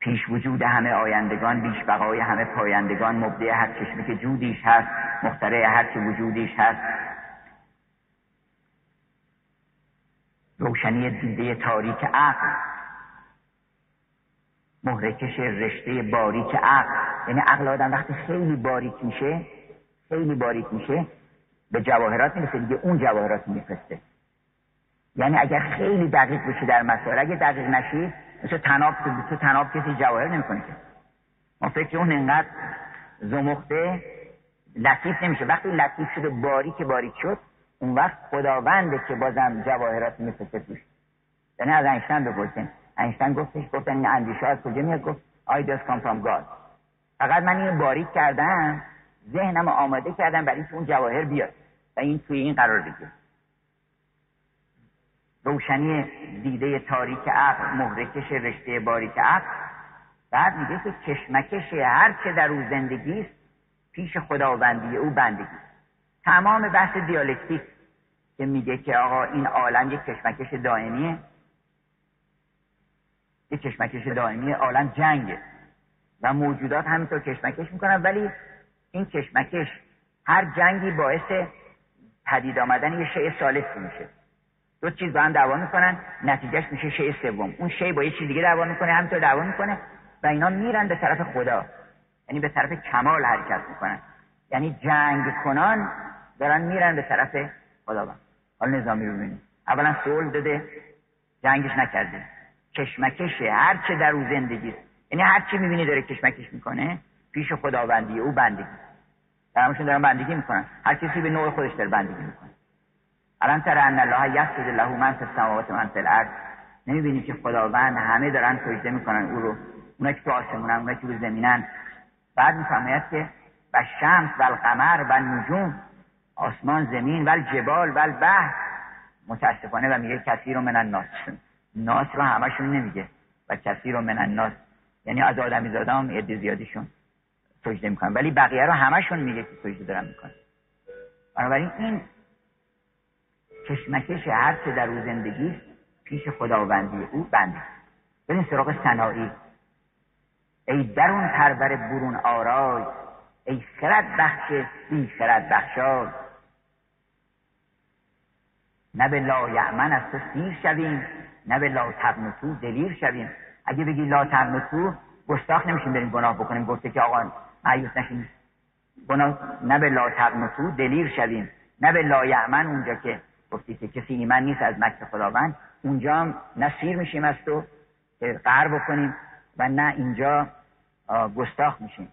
Speaker 1: پیش وجود همه آیندگان بیش بقای همه پایندگان مبدع هر چشمی که جودیش هست مخترع هر چه وجودیش هست. روشنی دیده تاریک عقل. مهرکش رشته باریک عقل. یعنی عقل آدم وقتی خیلی باریک میشه خیلی باریک میشه به جواهرات می‌رسه. دیگه اون جواهرات میفرسته. یعنی اگر خیلی دقیق بشی در مسائل اگه دقیق نشی مثل تناب تو تناب کسی جواهر نمی‌کنه که. ما فکر اون انقدر زمخته لطیف نمیشه. وقتی لطیف شده باریک باریک شد اون وقت خداونده که بازم جواهرات میفته توش. یعنی از اینشتن بپرسیم. اینشتن گفتش گفتن این اندیشه از کجا میاد؟ گفت I just come from God. فقط من این باریک کردم ذهنم آماده کردم برای اینکه اون جواهر بیاد. و این توی این قرار بگیره. روشنی دیده تاریک عقل مهرکش رشته باریک عقل. بعد میگه که کشمکش هر چه در او زندگی است پیش خداوندی او بندگی. تمام بحث دیالکتیک که میگه که آقا این عالم یک کشمکش دائمیه. یک کشمکش دائمی عالم جنگه. و موجودات همینطور کشمکش می‌کنن ولی این کشمکش هر جنگی باعث پدید آمدن یه شیء ثالث میشه. دو چیز با هم دعوا می‌کنن نتیجهش میشه شیء سوم. اون شی با یه چیز دیگه دعوا می‌کنه همینطور دعوا می‌کنه و اینا میرن به طرف خدا. یعنی به طرف کمال حرکت می‌کنن. یعنی جنگ کنان دارن میرن به طرف خداوند. حالا نظامی رو ببینیم اولا صلح داده جنگش نکرده. کشمکشه هر چه در او زندگی یعنی هر چی می‌بینی داره کشمکش می‌کنه پیش خداوندی او بندگی. همشون دارن بندگی می‌کنن. هر کسی به نوع خودش داره بندگی می‌کنه. الان تر ان الله یسجد له من فی السماوات من فی الارض. نمی‌بینی که خداوند همه دارن سجده می‌کنن او رو. اونا که تو آسمونن اونا که رو زمینن. بعد میفرماید که و شمس و القمر و نجوم آسمان زمین و جبال و البحر. متاسفانه و میگه کسی رو من الناس. ناس رو همشون نمیگه و کسی رو من الناس. یعنی از آدمی زاده هم زیادیشون سجده می‌کنن. ولی بقیه رو همشون میگه که سجده دارن می‌کنن. بنابراین این کشمکش هر چه در او زندگی پیش خداوندی او بنده. بریم سراغ سنایی. ای درون پرور برون آرای ای خرد بخش بی خرد بخشای نه به لا یعمن از تو سیر شویم نه به لا تقنطو دلیر شویم. اگه بگی لا تقنطو گستاخ نمیشیم بریم گناه بکنیم گفته که آقا معیوس نشیم گناه نه به لا تقنطو دلیر شویم نه به لا یعمن اونجا که گفتی که کسی ایمن نیست از مکر خداوند. اونجا هم نه سیر میشیم از تو قهر بکنیم و نه اینجا گستاخ میشیم.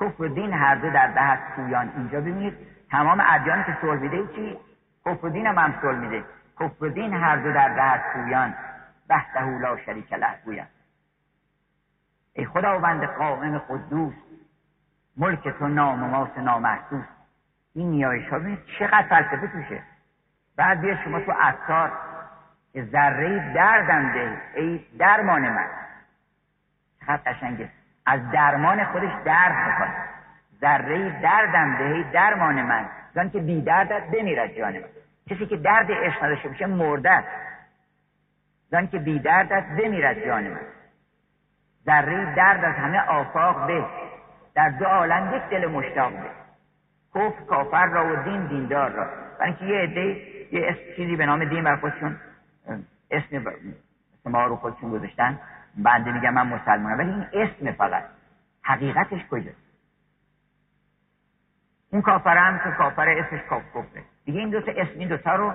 Speaker 1: کفر دین هر دو در دهت پویان. اینجا ببینید تمام ادیان که صلح میده چی؟ کفر دین هم, هم صلح میده. کفر دین هر دو در دهت پویان. وحده لا شریک له ای خداوند قائم قدوس ملک تو نام و ماس نامحسوس. این نیایش ها ببینید چقدر فلسفه توشه. بعد بیا شما تو اثار ذره دردم ده ای درمان من. چقدر قشنگه. از درمان خودش درد می‌کنه ذره دردم ده ای درمان من. زن که بی دردت بمیرد جان من. کسی که درد عشق نداشته باشه مرده زن که بی دردت بمیرد جان من. ذره درد از همه آفاق به. در دو عالم یک دل مشتاق به. کفر کافر را و دین دیندار را. برای اینکه یه عده یه چیزی به نام دین بر خودشون اسم ما رو خودشون گذاشتن. بنده میگم من مسلمانم. ولی این اسم فقط حقیقتش کجاست؟ اون کافر هم که کافر اسمش کاف کفره. دیگه این دوتا اسم این دوتا رو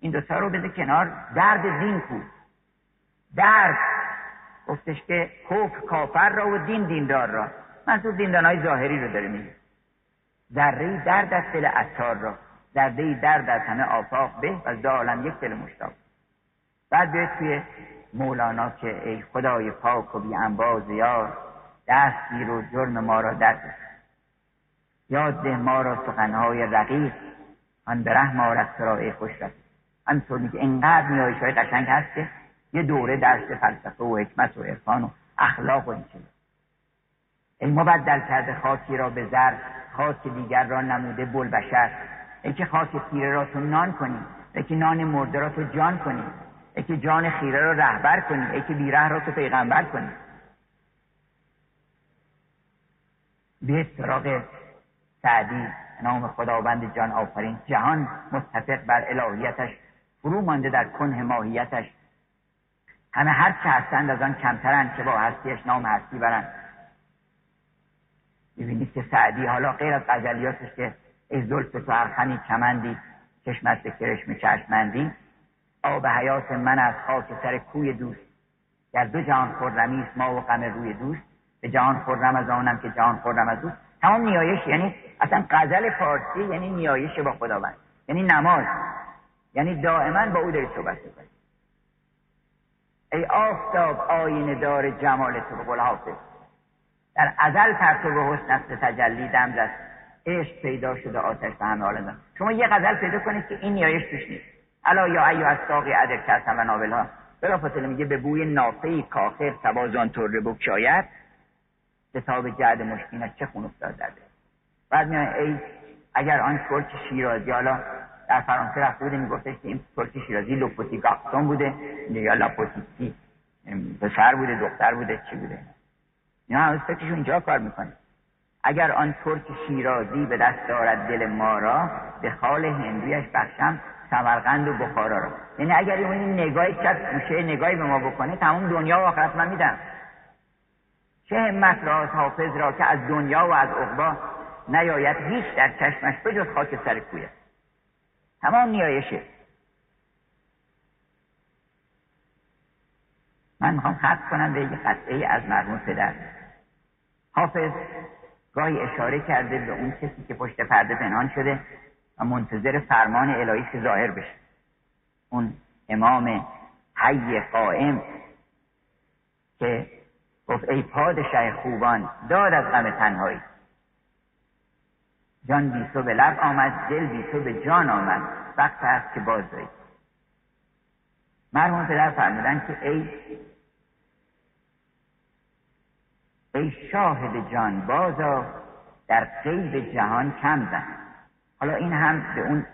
Speaker 1: این دوتا رو بده کنار. درد دین کو. درد. گفتش که کفر کافر را و دین دیندار را. منظور دیندانهای ظاهری رو داره میگه. ذره درد از دل اتار را. ذره درد از همه آفاق به و از عالم یک دل مشتاق. بعد بیاید توی مولانا که ای خدای پاک و بی انباز یار دست گیر و جرم ما را درد یاد ده ما را سخنهای رقیق آن به رحم آرد را ای خوش رفت همینطور میگه انقدر نیایش های قشنگ هست که یه دوره درس فلسفه و حکمت و عرفان و اخلاق و این ای مبدل کرده خاکی را به زر خاک دیگر را نموده بل بشر ای که خاک تیره را تو نان کنی ای که نان مرده را تو جان کنی ای که جان خیره را رهبر کنی ای که بیره را تو پیغمبر کنی. به سراغ سعدی نام خداوند جان آفرین جهان متفق بر الهیتش فرو مانده در کنه ماهیتش. همه هر چه هستند از آن کمترند که با هستیش نام هستی برند. ببینید که سعدی حالا غیر از غزلیاتش که ای زلف تو ارخنی کمندی چشمت به کرشم چشمندی. آب حیات من از خاک سر کوی دوست. در دو جهان خرمی ما و غم روی دوست. به جهان خرم از آنم که جهان خرم از دوست. تمام نیایش یعنی اصلا غزل فارسی یعنی نیایش با خداوند. یعنی نماز. یعنی دائما با او داری صحبت ای آفتاب آینه دار جمال تو به حافظ. در ازل پرتو حسن است تجلی دم دست عشق پیدا شده آتش به همه عالم شما یه غزل پیدا کنید که این نیایش توش نیست. الا یا ایو از ساقی عدر کسم و ناول ها. بلا فاصله میگه به بوی نافه کاخر سبازان طره بکشاید کتاب جعد مشکین از چه خون افتاد در بعد میان ای اگر آن ترک شیرازی حالا در فرانسه رفته بوده میگفتش که این ترک شیرازی لوپوتی گاکتون بوده یا لاپوتیتی پسر بوده دختر بوده چی بوده؟ اینا هم فکرشون اینجا کار می‌کنه. اگر آن ترک شیرازی به دست دارد دل ما را به خال هندویش بخشم سمرقند و بخارا را. یعنی اگر این نگاهی که گوشه نگاهی به ما بکنه تمام دنیا و آخرت من میدم. چه همت راست حافظ را که از دنیا و از عقبا نیاید هیچ در چشمش بجز خاک سر کویه. تمام نیایشه من می‌خوام خط کنم به یک قطعه از مرمون پدر. حافظ گاهی اشاره کرده به اون کسی که پشت پرده پنهان شده و منتظر فرمان الهی که ظاهر بشه. اون امام حی قائم که گفت ای پادشه خوبان داد از غم تنهایی. جان بی تو به لب آمد دل بی تو به جان آمد. وقت هست که باز دارید مرحوم پدر فرمودن که ای ای شاهد جان بازا در قیب جهان کم زن. حالا این هم به اون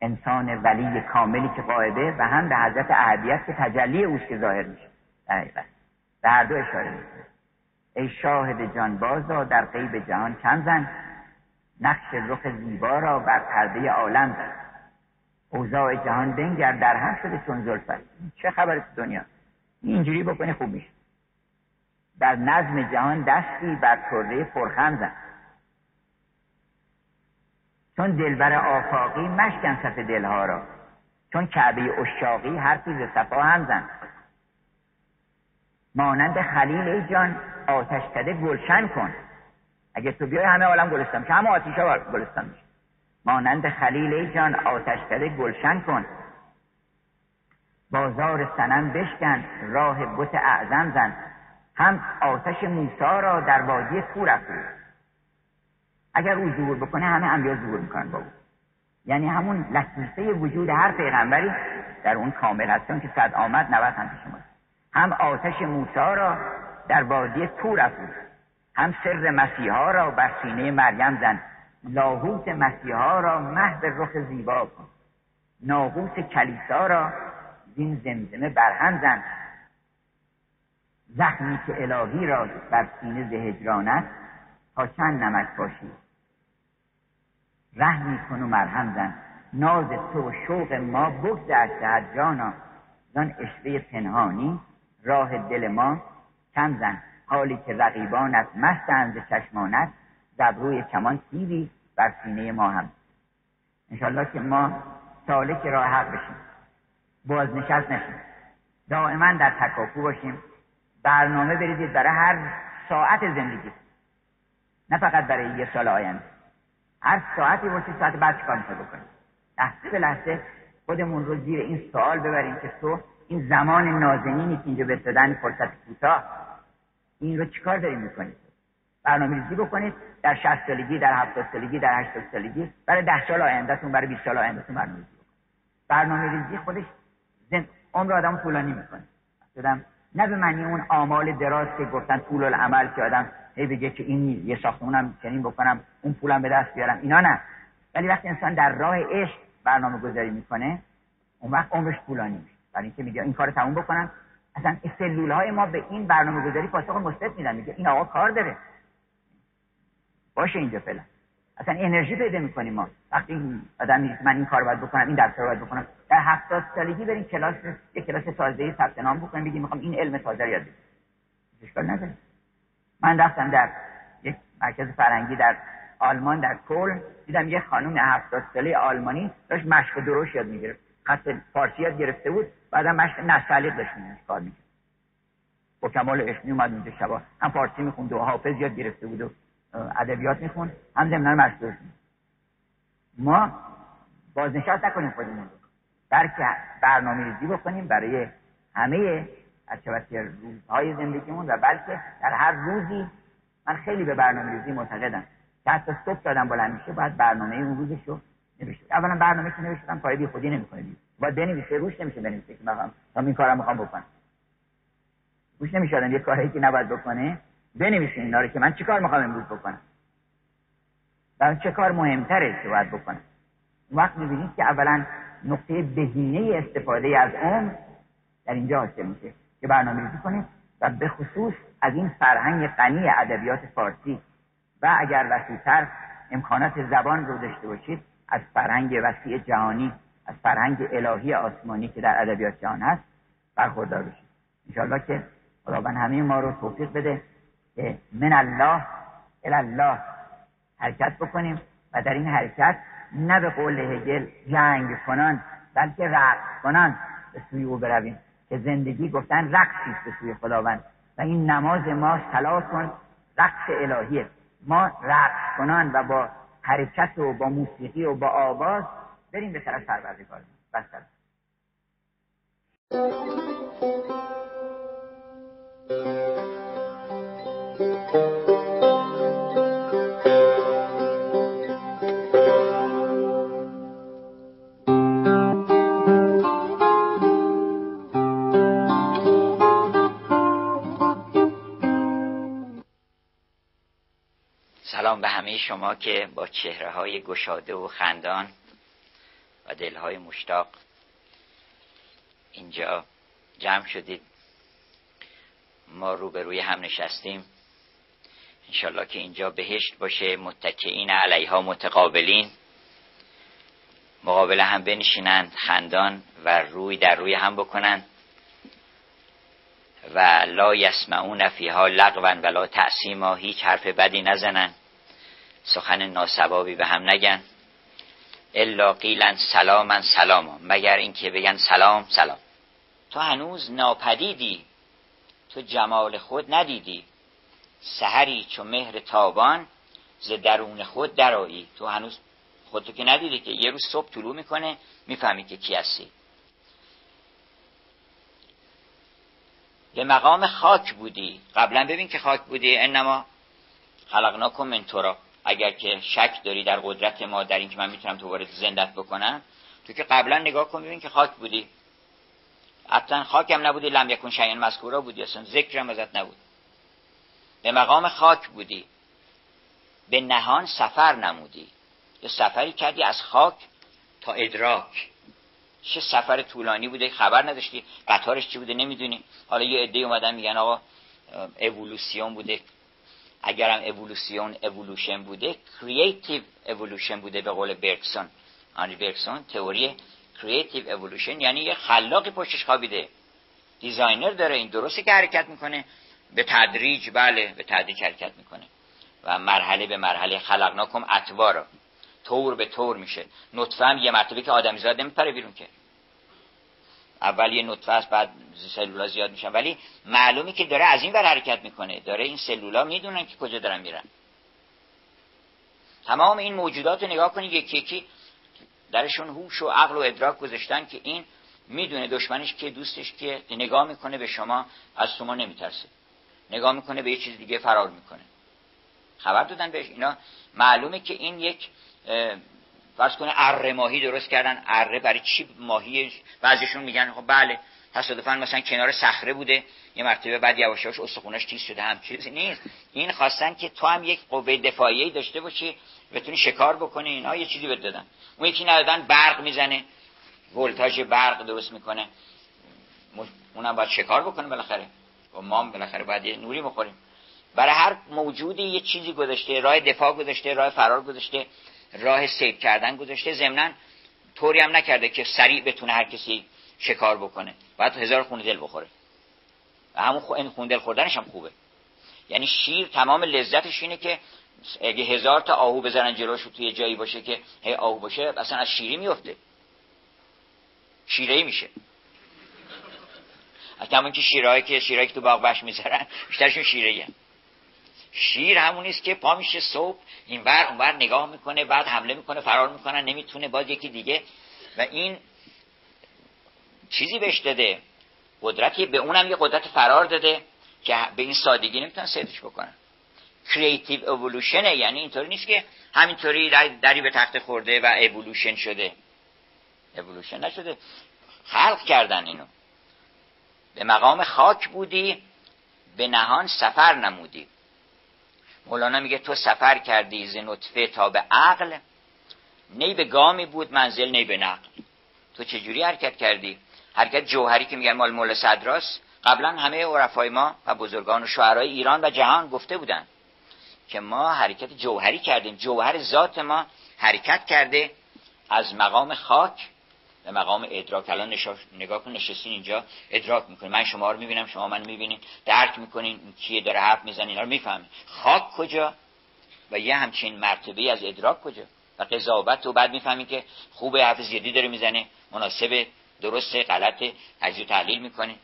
Speaker 1: انسان ولی کاملی که قائبه و هم به حضرت اهدیت که تجلی اوست که ظاهر میشه. به هر دو اشاره می‌کنه. ای شاهد جان بازا در قیب جهان کم زن. نقش رخ زیبا را بر پرده عالم زن. اوضاع جهان بنگر در هم شده چون زلفت چه خبر تو دنیا؟ اینجوری بکنی خوب میشه. در نظم جهان دستی بر طره پرخم زن. چون دلبر آفاقی مشکن صف دلها را. چون کعبه اشاقی حرفی ز صفا هم زن. مانند خلیل ای جان آتش کده گلشن کن. اگه تو بیای همه عالم گلستان که همه آتیش ها گلستان میشه. مانند خلیل ای جان آتش کده گلشن کن. بازار سنم بشکن راه بت اعظم زن. هم آتش موسا را در وادی تور افروز اگر او ظهور بکنه همه انبیا ظهور می‌کنن با او. یعنی همون لطیفه وجود هر پیغمبری در اون کامل هستن که صد آمد نوت هم پیش هم آتش موسا را در وادی تور افروز هم سر مسیحا را بر سینه مریم زن. لاهوت مسیحا را محو رخ زیبا کن. ناقوس کلیسا را زین زمزمه برهم زن. زخمی که الهی را بر سینه زهجران است تا چند نمک باشی. رحمی کن و مرهم زن. ناز تو و شوق ما بگذشت از جانا. زان اشوه پنهانی راه دل ما. کم زن حالی که رقیبانت مستند چشمانت زبروی کمان سیبی بر سینه ما هم. انشالله که ما سالک راه حق بشیم. بازنشست نشیم. دائما در تکاپو باشیم. برنامه بریزید برای هر ساعت زندگی. نه فقط برای یه سال آینده. هر ساعتی باشید ساعت بعد چیکار می‌خوای بکنید؟ لحظه به لحظه خودمون رو زیر این سوال ببریم که تو این زمان نازنینی که اینجا به دادن فرصت کوتاه این رو چیکار داریم می‌کنید؟ برنامه ریزی بکنید در 60 سالگی در 70 سالگی در 80 سالگی. برای 10 سال آیندهتون برای 20 سال آیندهتون برنامه ریزی برنامه ریزی خودش زند عمر آدم طولانی می‌کنه. نه به معنی اون آمال دراز که گفتن طول العمل که آدم هی بگه که این یه ساختمونم چنین بکنم اون پولم به دست بیارم. اینا نه. ولی وقتی انسان در راه عشق برنامه گذاری می‌کنه اون وقت عمرش طولانی میشه. برای اینکه میگه این کار تموم بکنم. اصلا سلول های ما به این برنامه گذاری پاسخ مثبت میدن. میگه این آقا کار داره. باشه اینجا فعلا. اصلا انرژی پیدا می‌کنیم ما. وقتی آدم من این کار باید بکنم این رو باید بکنم. در هفتاد سالگی بریم کلاس یک کلاس تازه ثبت نام بکنیم بگیم می‌خوام این علم تازه رو یاد بگیرم اشکال نداره. من رفتم در یک مرکز فرنگی در آلمان در کل دیدم یه خانم هفتاد ساله آلمانی داشت مشق دروش یاد می‌گرفت. خط فارسی یاد گرفته بود بعدم مشق نستعلیق داشت کار می‌کرد؟
Speaker 2: با کمال عشق اومد اونجا شبا. هم فارسی می‌خوند و حافظ یاد گرفته بود و ادبیات می‌خوند هم ضمن مشغول ما بازنشست نکنیم خودمون. بلکه برنامه ریزی بکنیم برای همه از روزهای زندگیمون و بلکه در هر روزی من خیلی به برنامه ریزی معتقدم. که حتی صبح دادم بلند میشه باید برنامه اون روزش رو نوشته. اولا برنامه که نوشتم کار بی خودی نمی‌کنه باید بنویسه روش نمیشه بنویسه که من این کارم می‌خوام بکنم. روش نمیشه آدم یه کاری که نباید بکنه بنویسه اینا رو که من چیکار می‌خوام امروز بکنم؟ و چه کار مهمتره که باید بکنم؟ وقت می‌بینید که اولا نقطه بهینه استفاده از اون در اینجا حاصل میشه که برنامه ریزی کنید و به خصوص از این فرهنگ غنی ادبیات فارسی. و اگر وسیعتر امکانات زبان رو داشته باشید از فرهنگ وسیع جهانی از فرهنگ الهی آسمانی که در ادبیات جهان هست برخوردار بشید. انشاءالله که خداوند همه ما رو توفیق بده که من الله الله حرکت بکنیم و در این حرکت نه به قول هگل جنگ کنان بلکه رقص کنان به سوی او برویم. که زندگی گفتن رقصی به سوی خداوند. و این نماز ما صلاح کن رقص الهیه. ما رقص کنان و با حرکت و با موسیقی و با آواز بریم به طرف پروردگار. بس
Speaker 1: سلام به همه شما که با چهره های گشاده و خندان و دلهای مشتاق اینجا جمع شدید. ما روبروی هم نشستیم. انشالله که اینجا بهشت باشه. متکئین علیها متقابلین. مقابل هم بنشینند خندان و روی در روی هم بکنند. و لا یسمعون فیها لغوا ولا تعصیما هیچ حرف بدی نزنن سخن ناسوابی به هم نگن. الا قیلا سلاما سلاما. مگر اینکه بگن سلام سلام. تو هنوز ناپدیدی. تو جمال خود ندیدی. سحری چو مهر تابان ز درون خود درایی تو هنوز خودتو که ندیدی که یه روز صبح طلوع می‌کنه می‌فهمی که کی هستی. به مقام خاک بودی. قبلا ببین که خاک بودی. انما خلقناکم من تراب. اگر که شک داری در قدرت ما در اینکه من می‌تونم تو وارد زندت بکنم تو که قبلا نگاه کن ببین که خاک بودی. اصلا خاکم نبودی لم یکن شیئا مذکورا بودی اصلا ذکرم ازت نبود. به مقام خاک بودی. به نهان سفر نمودی. یه سفری کردی از خاک تا ادراک. چه سفر طولانی بوده خبر نداشتی. قطارش چی بوده نمی‌دونی. حالا یه عده اومدن میگن آقا اولوسیون بوده. اگرم évolution evolution بوده creative evolution بوده به قول برگسون. آنری برگسون تئوری creative evolution یعنی یه خلاقی پشتش خوابیده. designer داره این درسته که حرکت می‌کنه به تدریج بله به تدریج حرکت می‌کنه. و مرحله به مرحله خلقناکم اطوارا طور به طور میشه. نطفه هم یه مرتبه که آدمی زاد نمیپره بیرون که. اول یه نطفه است بعد سلولا زیاد میشن. ولی معلومی که داره از این بر حرکت می‌کنه. داره این سلولا می‌دونن که کجا دارن میرن. تمام این موجودات رو نگاه کنید یکی یکی درشون هوش و عقل و ادراک گذاشتن که این می‌دونه دشمنش که دوستش که نگاه می‌کنه به شما از شما نمیترسه. نگاه می‌کنه به یه چیز دیگه فرار می‌کنه. خبر دادن بهش. اینا معلومه که این یک فرض کنه اره ماهی درست کردن. اره برای چی ماهی؟ بعضیشون میگن خب بله تصادفا مثلا کنار صخره بوده. یه مرتبه بعد یواش یواش استخونش تیز شده هم چیزی نیست. این خواستن که تو هم یک قوه دفاعی داشته باشی بتونی شکار بکنی اینا یه چیزی بهت دادن. اون یکی ندادن برق می‌زنه. ولتاژ برق درست می‌کنه. اونم باید شکار بکنه بالاخره. و ما هم بالاخره باید یه نوری بخوریم. برای هر موجودی یه چیزی گذاشته راه دفاع گذاشته راه فرار گذاشته. راه سید کردن گذاشته. ضمنا طوری هم نکرده که سریع بتونه هر کسی شکار بکنه. باید هزار خون دل بخوره. و همون خو... خون دل خوردنش هم خوبه. یعنی شیر تمام لذتش اینه که اگه هزار تا آهو بزنن جلوش توی جایی باشه که هی آهو باشه اصلا از شیری میفته شیره میشه. از که شیرهایی که شیرهایی که تو باغ بش می‌ذارن بیشترشون شیره شیر همون نیست که پا میشه صبح این بر اون بر نگاه می‌کنه بعد حمله می‌کنه فرار می‌کنن نمی‌تونه باز یکی دیگه. و این چیزی بهش داده قدرتی به اونم یه قدرت فرار داده که به این سادگی نمی‌تونن سیدش بکنن. کریتیو اولوشنه یعنی اینطوری نیست که همینطوری دری به تخت خورده و اولوشن شده. اولوشن نشده. خلق کردن اینو. به مقام خاک بودی به نهان سفر نمودی. مولانا میگه تو سفر کردی ز نطفه تا به عقل. نی به گامی بود منزل نی به نقل. تو چجوری حرکت کردی؟ حرکت جوهری که میگن مال مولا صدراست قبلا همه عرفای ما و بزرگان و شعرهای ایران و جهان گفته بودن که ما حرکت جوهری کردیم. جوهر ذات ما حرکت کرده از مقام خاک به مقام ادراک. الان نگاه کن نشستین اینجا ادراک می‌کنین. من شما رو می‌بینم شما من می‌بینین. درک می‌کنین کیه داره حرف می‌زنین اینا رو می‌فهمین. خاک کجا؟ و یه همچین مرتبه از ادراک کجا؟ و قضاوت و بعد می‌فهمین که خوب حرف زیادی داره می‌زنه مناسب درست غلط تجزیه تحلیل می‌کنه.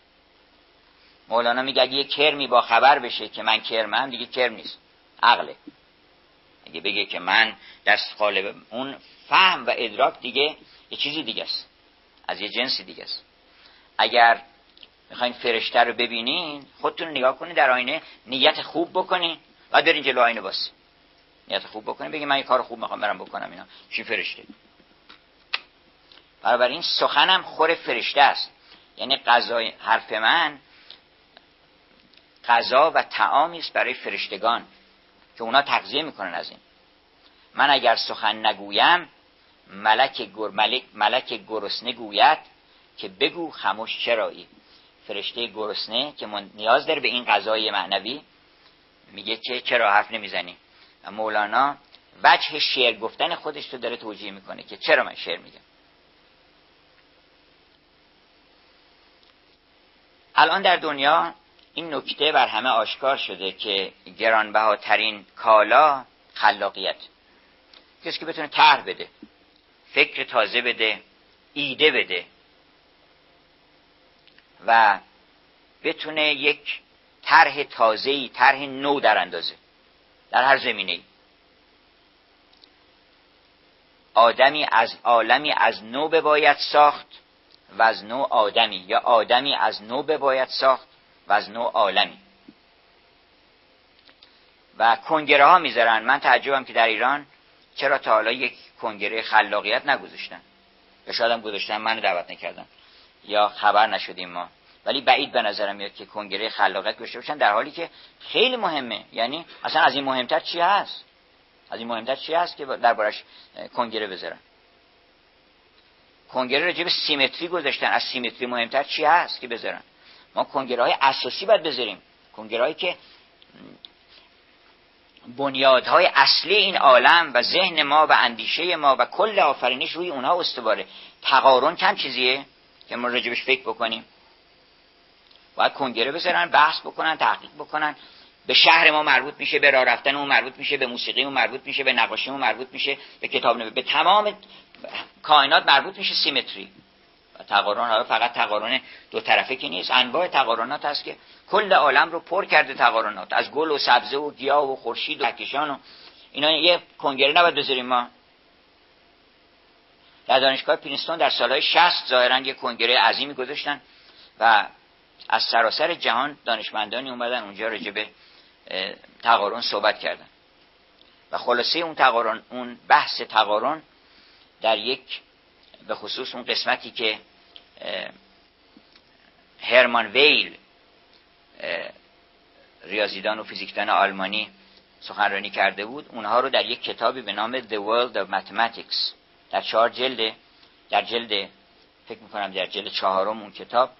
Speaker 1: مولانا میگه اگه یه کرمی با خبر بشه که من کرمم دیگه کرم نیست. عقله. اگه بگه که من دست قالب اون فهم و ادراک دیگه یه چیزی دیگه است. از یه جنسی دیگه است. اگر می‌خواین فرشته رو ببینین خودتون نگاه کنین در آینه نیت خوب بکنین و برین جلو آینه باسی نیت خوب بکنین بگین من یه کار خوب می‌خوام برم بکنم اینا. چی فرشته؟ این سخنم خور فرشته است. یعنی غذای حرف من غذا و تعامی است برای فرشتگان که اونا تغذیه می‌کنن از این. من اگر سخن نگویم ملک, گر... ملک... ملک گرسنه گوید که بگو خموش چرایی. فرشته گرسنه که من نیاز داره به این غذای معنوی میگه که چرا حرف نمی‌زنی؟ مولانا وجه شعر گفتن خودش رو داره توجیه می‌کنه که چرا من شعر میگم. الان در دنیا این نکته بر همه آشکار شده که گرانبهاترین کالا خلاقیت. کسی که بتونه طرح بده فکر تازه بده ایده بده و بتونه یک طرح تازه‌ای طرح نو در اندازه در هر زمینه آدمی از عالمی از نو بباید ساخت و از نو آدمی یا آدمی از نو بباید ساخت و از نو عالمی. و کنگره ها می‌ذارن. من تعجبم که در ایران چرا تا حالا یک کنگره خلاقیت نگذاشتن؟ یا شاید هم گذاشتن منو دعوت نکردن یا خبر نشدیم ما. ولی بعید به نظرم میاد که کنگره خلاقیت گذاشته باشن در حالی که خیلی مهمه. یعنی اصلا از این مهمتر چی هست؟ از این مهمتر چی هست که دربارش کنگره بذارن؟ کنگره راجع به سیمتری گذاشتن. از سیمتری مهمتر چی هست که بذارن؟ ما کنگره های اساسی باید بذاریم. کنگره که بنیادهای اصلی این عالم و ذهن ما و اندیشه ما و کل آفرینش روی اونها استواره. تقارن کم چیزیه که ما راجبش فکر بکنیم. باید کنگره بذارن بحث بکنن تحقیق بکنن. به شهر ما مربوط میشه به راه رفتن اون مربوط میشه به موسیقی اون مربوط میشه به نقاشی اون مربوط میشه به کتاب نویسی به تمام کائنات مربوط میشه سیمتری. تقارن حالا فقط تقارن دو طرفه که نیست انواع تقارنات هست که کل عالم رو پر کرده تقارنات از گل و سبزه و گیاه و خورشید و کهکشان و اینا. یه کنگره نباید بذاریم ما. در دانشگاه پرینستون در سالهای 60 ظاهرا یه کنگره عظیمی گذاشتن و از سراسر جهان دانشمندانی اومدن اونجا راجع به تقارن صحبت کردن. و خلاصه اون تقارن اون بحث تقارن در یک به خصوص اون قسمتی که هرمان ویل ریاضیدان و فیزیکدان آلمانی سخنرانی کرده بود اونها رو در یک کتابی به نام The World of Mathematics در چهار جلد در جلد فکر می‌کنم در جلد چهارم اون کتاب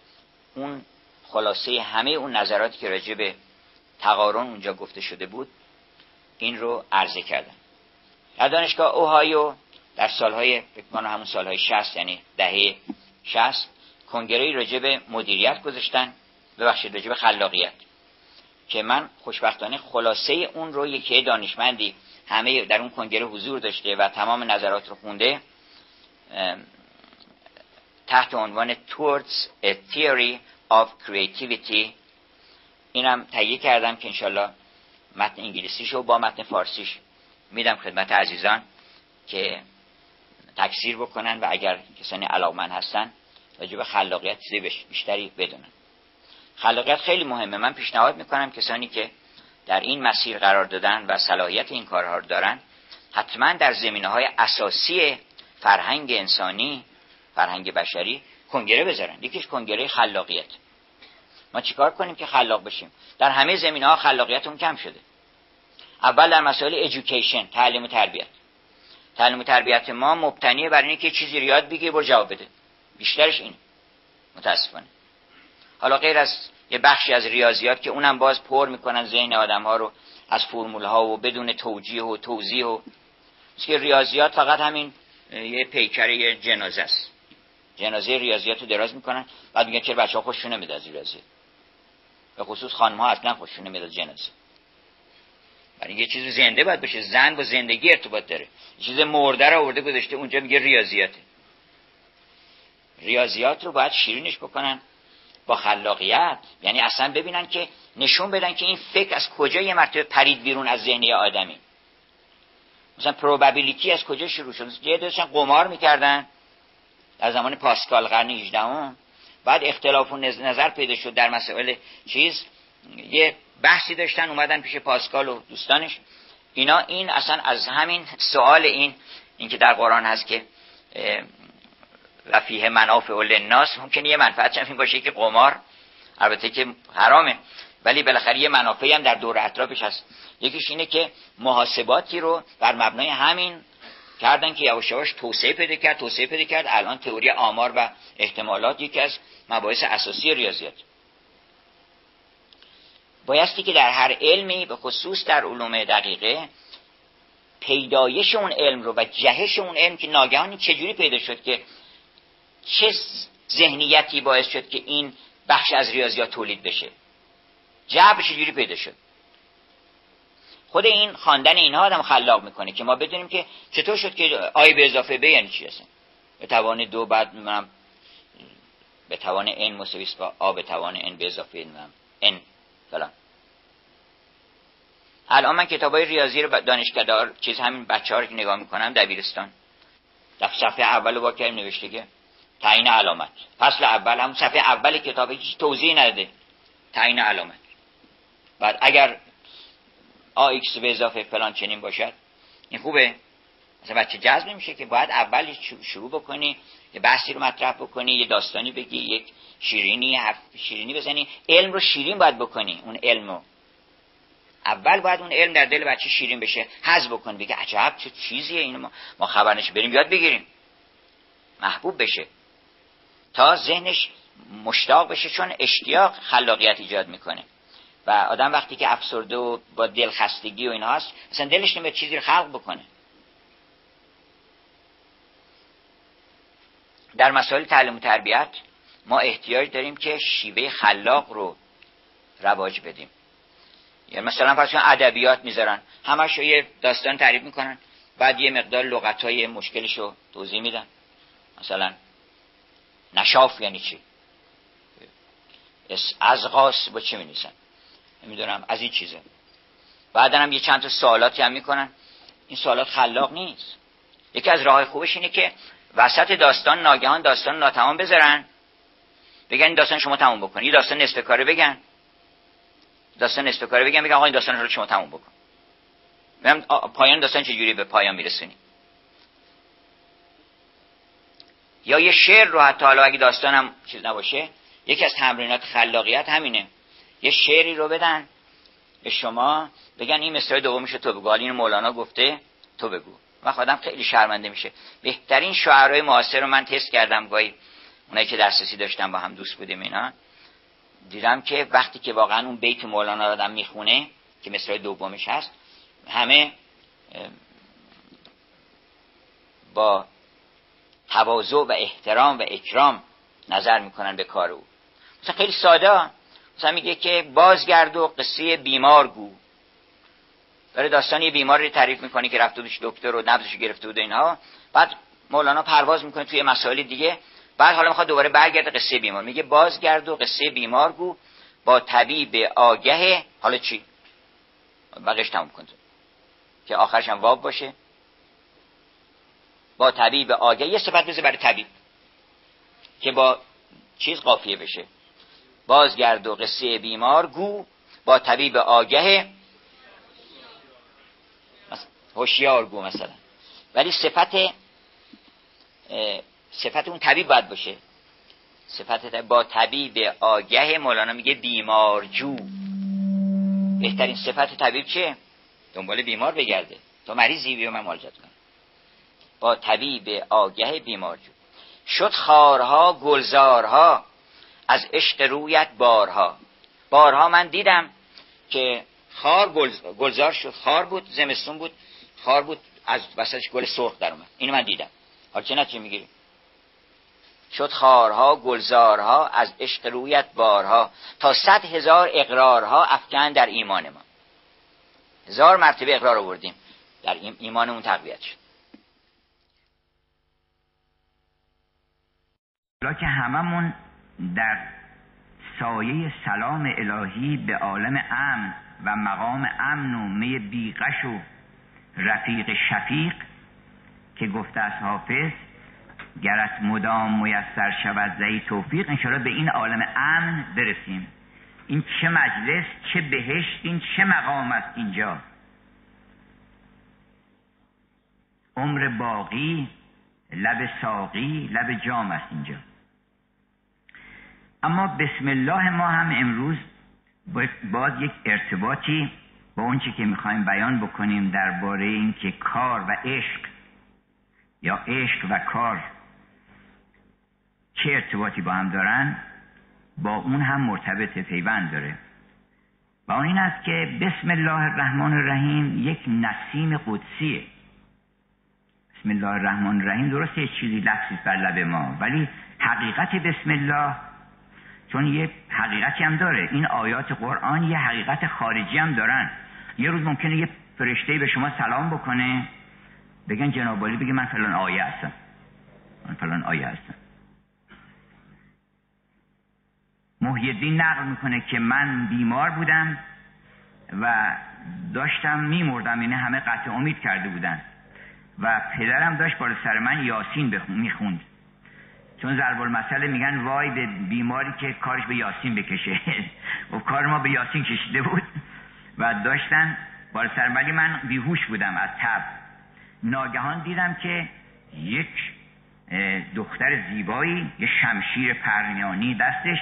Speaker 1: اون خلاصه همه اون نظراتی که راجع به تقارن اونجا گفته شده بود این رو عرضه کردن. در دانشگاه اوهایو در سالهای فکر همون سالهای 60 یعنی دهه 60 کنگره راجع به مدیریت گذاشتن. ببخشید راجع به خلاقیت. که من خوشبختانه خلاصه اون رو یکی دانشمندی همه در اون کنگره حضور داشته و تمام نظرات رو خونده تحت عنوان Towards a Theory of creativity. اینم تهیه کردم که انشالله متن انگلیسیشو با متن فارسیش میدم خدمت عزیزان که تکثیر بکنن و اگر کسانی علاقمند هستن راجع به خلاقیت چیز بیشتری بدونن. خلاقیت خیلی مهمه. من پیشنهاد می‌کنم کسانی که در این مسیر قرار دادن و صلاحیت این کارها رو دارن حتما در زمینه های اساسی فرهنگ انسانی فرهنگ بشری کنگره بذارن. یکیش کنگره خلاقیت. ما چیکار کنیم که خلاق بشیم؟ در همه زمینه ها خلاقیت اون کم شده. اول در مسائل ایژوکیشن تعلیم و تربیت. تعلیم و تربیت ما مبتنی بر اینه که چیزی رو یاد بگیره و جواب بده. بیشترش این. متاسفانه. حالا غیر از یه بخشی از ریاضیات که اونم باز پر می‌کنن ذهن آدم ها رو از فرمول ها و بدون توجیه و توضیح و که ریاضیات فقط همین یه پیکر یه جنازه است. جنازه ریاضیات رو دراز می‌کنن. بعد میگن چرا بچه ها خوششون نمیاد از ریاضی؟ به خصوص خانم ها اصلا خوششون نمیاد از جنازه. برای یه چیز زنده باید بشه زن با زندگی ارتباط داره. چیز مرده رو آورده گذاشته اونجا میگه ریاضیاته. ریاضیات رو باید شیرینش بکنن. با خلاقیت. یعنی اصلا ببینن که نشون بدن که این فکر از کجا یه مرتبه پرید بیرون از ذهنی آدمی. مثلا پروبابیلیتی از کجا شروع شد؟ یه داشتن قمار می‌کردن. در زمان پاسکال قرن 18 بعد اختلاف و نظر پیدا شد در مسائل چیز. یه بحثی داشتن اومدن پیش پاسکال و دوستانش. اینا این اصلا از همین سوال این اینکه در قرآن هست که و فیه منافع للناس ممکنه یه منفعت این باشه که قمار البته که حرامه ولی بالاخره یه منافعی هم در دور اطرافش هست. یکیش اینه که محاسباتی رو بر مبنای همین کردن که یواش یواش توسعه پیدا کرد توسعه پیدا کرد. الان تئوری آمار و احتمالات یکی از مباحث اساسی ریاضیات. بایستی که در هر علمی به خصوص در علوم دقیقه پیدایش اون علم رو و جهش اون علم که ناگهانی چجوری پیدا شد که چه ذهنیتی باعث شد که این بخش از ریاضیات تولید بشه. جبرش چجوری پیدا شد؟ خود این خواندن اینها آدم خلاق می‌کنه که ما بدونیم که چطور شد که آی به اضافه به یعنی چی هستن؟ به توان دو بعد منم به توان n مساوی با آ به توان n به اضافه n فلان الان من کتاب های ریاضی رو دانشگاه چیز همین بچه ها رو که نگاه می‌کنم دبیرستان. در صفحه اول با کریم نوشته که تعیین علامت. فصل اول هم صفحه اول کتاب هیچ توضیح نداده. تعیین علامت. بعد اگر a x به اضافه فلان چنین باشد این خوبه؟ مثلا بچه جذب نمیشه که باید اول شروع بکنی یه بحثی رو مطرح بکنی یه داستانی بگی یک شیرینی شیرینی بزنی. علم رو شیرین باید بکنی اون علم رو. اول باید اون علم در دل بچه شیرین بشه حذف بکن بگه عجب چه چیزیه اینو ما, ما خبرنش بریم یاد بگیریم. محبوب بشه. تا ذهنش مشتاق بشه چون اشتیاق خلاقیت ایجاد می‌کنه. و آدم وقتی که افسرده و با دلخستگی و این هست اصلا دلش نمیاد چیزی رو خلق بکنه. در مسائل تعلیم و تربیت ما احتیاج داریم که شیوه خلاق رو رواج بدیم. یعنی مثلا فرض ادبیات می‌ذارن. همش یه داستان تعریف می‌کنن. بعد یه مقدار لغت های مشکلش رو توضیح میدن. مثلا نشاف یعنی چی؟ از غاس با چی می نیسن از این چیزه بعد هم یه چند تا سوالاتی هم می‌کنن. این سوالات خلاق نیست. یکی از راه خوبش اینه که وسط داستان ناگهان داستان ناتمام بذارن. بگن این داستان شما تموم بکن این داستان نصف کاره بگن. داستان نصف کاره بگن. بگن آقا این داستان رو شما تموم بکن. پایان داستان چجوری به پایان میرسونی؟ یا یه شعر رو حتی حالا اگه داستانم چیز نباشه یکی از تمرینات خلاقیت همینه. یه شعری رو بدن. به شما بگن این دوم دومش تو بگو. این مولانا گفته تو بگو. و خودم خیلی شرمنده میشه. بهترین شعرهای معاصر رو من تست کردم گاهی اونایی که دسترسی داشتم با هم دوست بودیم اینا. دیدم که وقتی که واقعا اون بیت مولانا رو آدم می‌خونه که مصرع دومش هست همه با تواضع و احترام و اکرام نظر می‌کنن به کار او. مثلا خیلی ساده مثلا میگه که بازگرد و قصه بیمار گو. داره داستان یه بیمار رو تعریف می‌کنه که رفته بودش دکتر و نبضش گرفته بود اینها. بعد مولانا پرواز می‌کنه توی مسائل دیگه.
Speaker 3: بعد حالا می‌خواد دوباره برگرده قصه بیمار. میگه بازگرد و قصه بیمار گو با طبیب آگه حالا چی؟ بقیش تموم کن که آخرش هم واب باشه. با طبیب آگه. یه صفت بزه برای طبیب. که با چیز قافیه بشه. بازگرد و قصه بیمار گو با طبیب آگه. هوشیار گو مثلا. ولی صفت صفت اون طبیب باید باشه. صفت با طبیب آگه مولانا میگه بیمارجو بهترین صفت طبیب چه؟ دنبال بیمار بگرده. تو مریضی بیا من مالجت کنم با طبیب آگه بیمارجو شد خارها گلزارها از عشق رویت بارها. بارها من دیدم که خار گلزار شد خار بود زمستون بود. خار بود از وسطش گل سرخ در اومد. اینو من دیدم. حالا چه نتیجه می‌گیری؟ شد خارها گلزارها از عشق رویت بارها تا صد هزار اقرارها افکن در ایمان ما. هزار مرتبه اقرار آوردیم. در ایمانمون تقویت شد.
Speaker 1: که هممون در سایه سلام الهی به عالم امن و مقام امن و می بیغش و رفیق شفیق که گفته از حافظ گرت مدام میسر شود زی توفیق انشاءالله به این عالم امن برسیم. این چه مجلس چه بهشت این چه مقام است اینجا. عمر باقی لب ساقی لب جام است اینجا. اما بسم الله ما هم امروز باز یک ارتباطی با اون که می‌خوایم بیان بکنیم درباره اینکه کار و عشق یا عشق و کار چه ارتباطی با هم دارن با اون هم مرتبط پیوند داره. و اون این است که بسم الله الرحمن الرحیم یک نسیم قدسیه. بسم الله الرحمن الرحیم درسته یه چیزی لفظی بر لب ما ولی حقیقت بسم الله چون یه حقیقتی هم داره. این آیات قرآن یه حقیقت خارجی هم دارن. یه روز ممکنه یه فرشته به شما سلام بکنه بگن جنابالی بگه من فلان آیه هستم. من فلان آیه هستم. محیدین نقل می‌کنه که من بیمار بودم و داشتم میمردم اینه همه قطع امید کرده بودن. و پدرم داشت بالا سر من یاسین می‌خوند. چون ضرب المثل میگن وای به بیماری که کارش به یاسین بکشه. [laughs] و کار ما به یاسین کشیده بود. و داشتن بالا سر من بیهوش بودم از تب. ناگهان دیدم که یک دختر زیبایی یه شمشیر پرنیانی دستش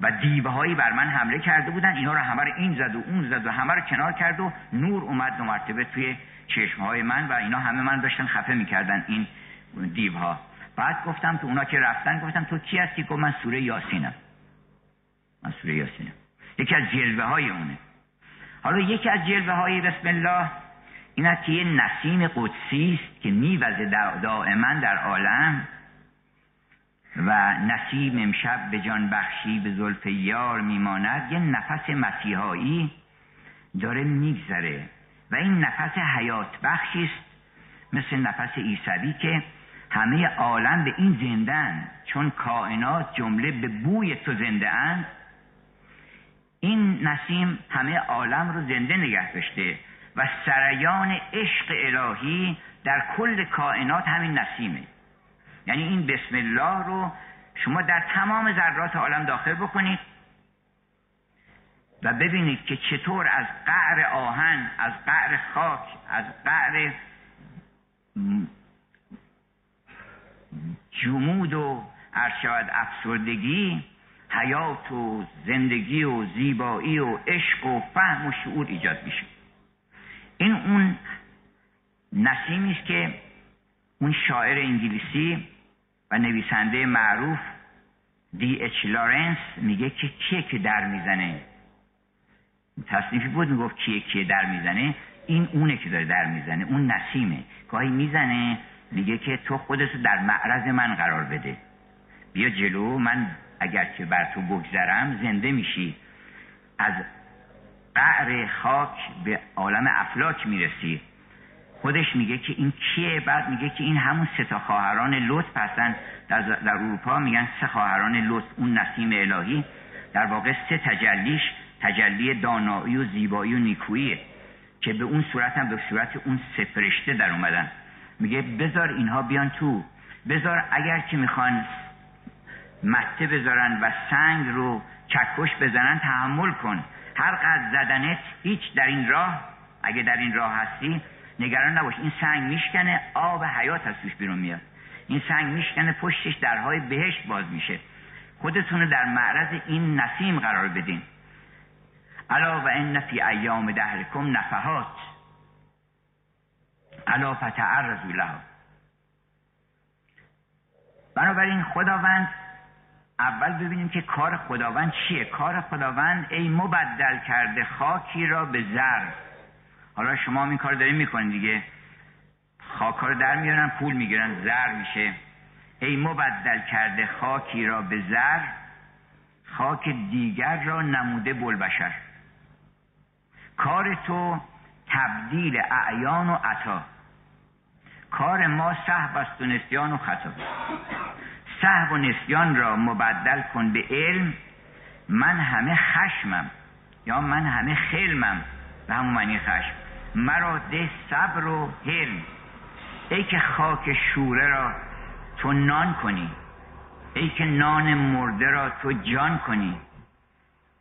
Speaker 1: و دیوه هایی بر من حمله کرده بودن. اینا رو همه رو این زد و اون زد و همه رو کنار کرد و نور اومد دو مرتبه توی چشم های من و اینا همه من داشتن خفه می‌کردن این دیوها. بعد گفتم تو اونا که رفتن گفتم تو کی هستی؟ که من سوره یاسینم. من سوره یاسینم. یکی از جلوه های اونه. حالا یکی از جلوه های بسم الله این است که یه نسیم قدسی است که میوزه دائما در عالم و نسیم امشب به جان بخشی به زلف یار میماند. یه نفس مسیحایی داره میگذره و این نفس حیات بخشی است مثل نفس عیسوی که همه عالم به این زندن چون کائنات جمله به بوی تو زنده اند این نسیم همه عالم رو زنده نگه داشته و سریان عشق الهی در کل کائنات همین نسیمه. یعنی این بسم الله رو شما در تمام ذرات عالم داخل بکنید و ببینید که چطور از قعر آهن از قعر خاک از قعر جمود و ارشاد افسردگی حیات و زندگی و زیبایی و عشق و فهم و شعور ایجاد میشه. این اون نسیمی است که اون شاعر انگلیسی و نویسنده معروف دی اچ لارنس میگه که کیه که در می‌زنه؟ تصنیفی بود می‌گفت کیه که در می‌زنه؟ این اونه که داره در می‌زنه اون نسیمه. گاهی می‌زنه میگه که تو خودتو در معرض من قرار بده. بیا جلو من اگر که بر تو بگذرم زنده میشی. از قعر خاک به عالم افلاک می‌رسی. خودش میگه که این کیه؟ بعد میگه که این همون سه تا خواهران لطف هستن. در, در اروپا میگن سه خواهران لطف اون نسیم الهی. در واقع سه تجلیش تجلی دانایی و زیبایی و نیکوییه که به اون صورت هم به صورت اون سه فرشته در اومدن. میگه بذار اینها بیان تو. بذار اگر که می‌خوان مته بذارن و سنگ رو چکش بزنن تحمل کن. هر قد زدنت هیچ در این راه اگه در این راه هستی نگران نباش. این سنگ میشکنه آب حیات از توش بیرون میاد. این سنگ میشکنه پشتش درهای بهشت باز میشه. خودتون در معرض این نسیم قرار بدین. الا و ان فی ایام دهرکم نفحات. الا فتعرضوا لها. بنابراین خداوند اول ببینیم که کار خداوند چیه. کار خداوند ای مبدل کرده خاکی را به زر. حالا شما این کار دارین می‌کنین دیگه. خاکا رو در میارن پول می‌گیرن زر میشه. ای مبدل کرده خاکی را به زر خاک دیگر را نموده بلبشر کار تو تبدیل اعیان و عطا. کار ما صحب است و نسیان و خطا. صحب و نسیان را مبدل کن به علم. من همه خشمم یا من همه خلمم به همون معنی خشم. مرا ده صبر و حلم. ای که خاک شوره را تو نان کنی. ای که نان مرده را تو جان کنی.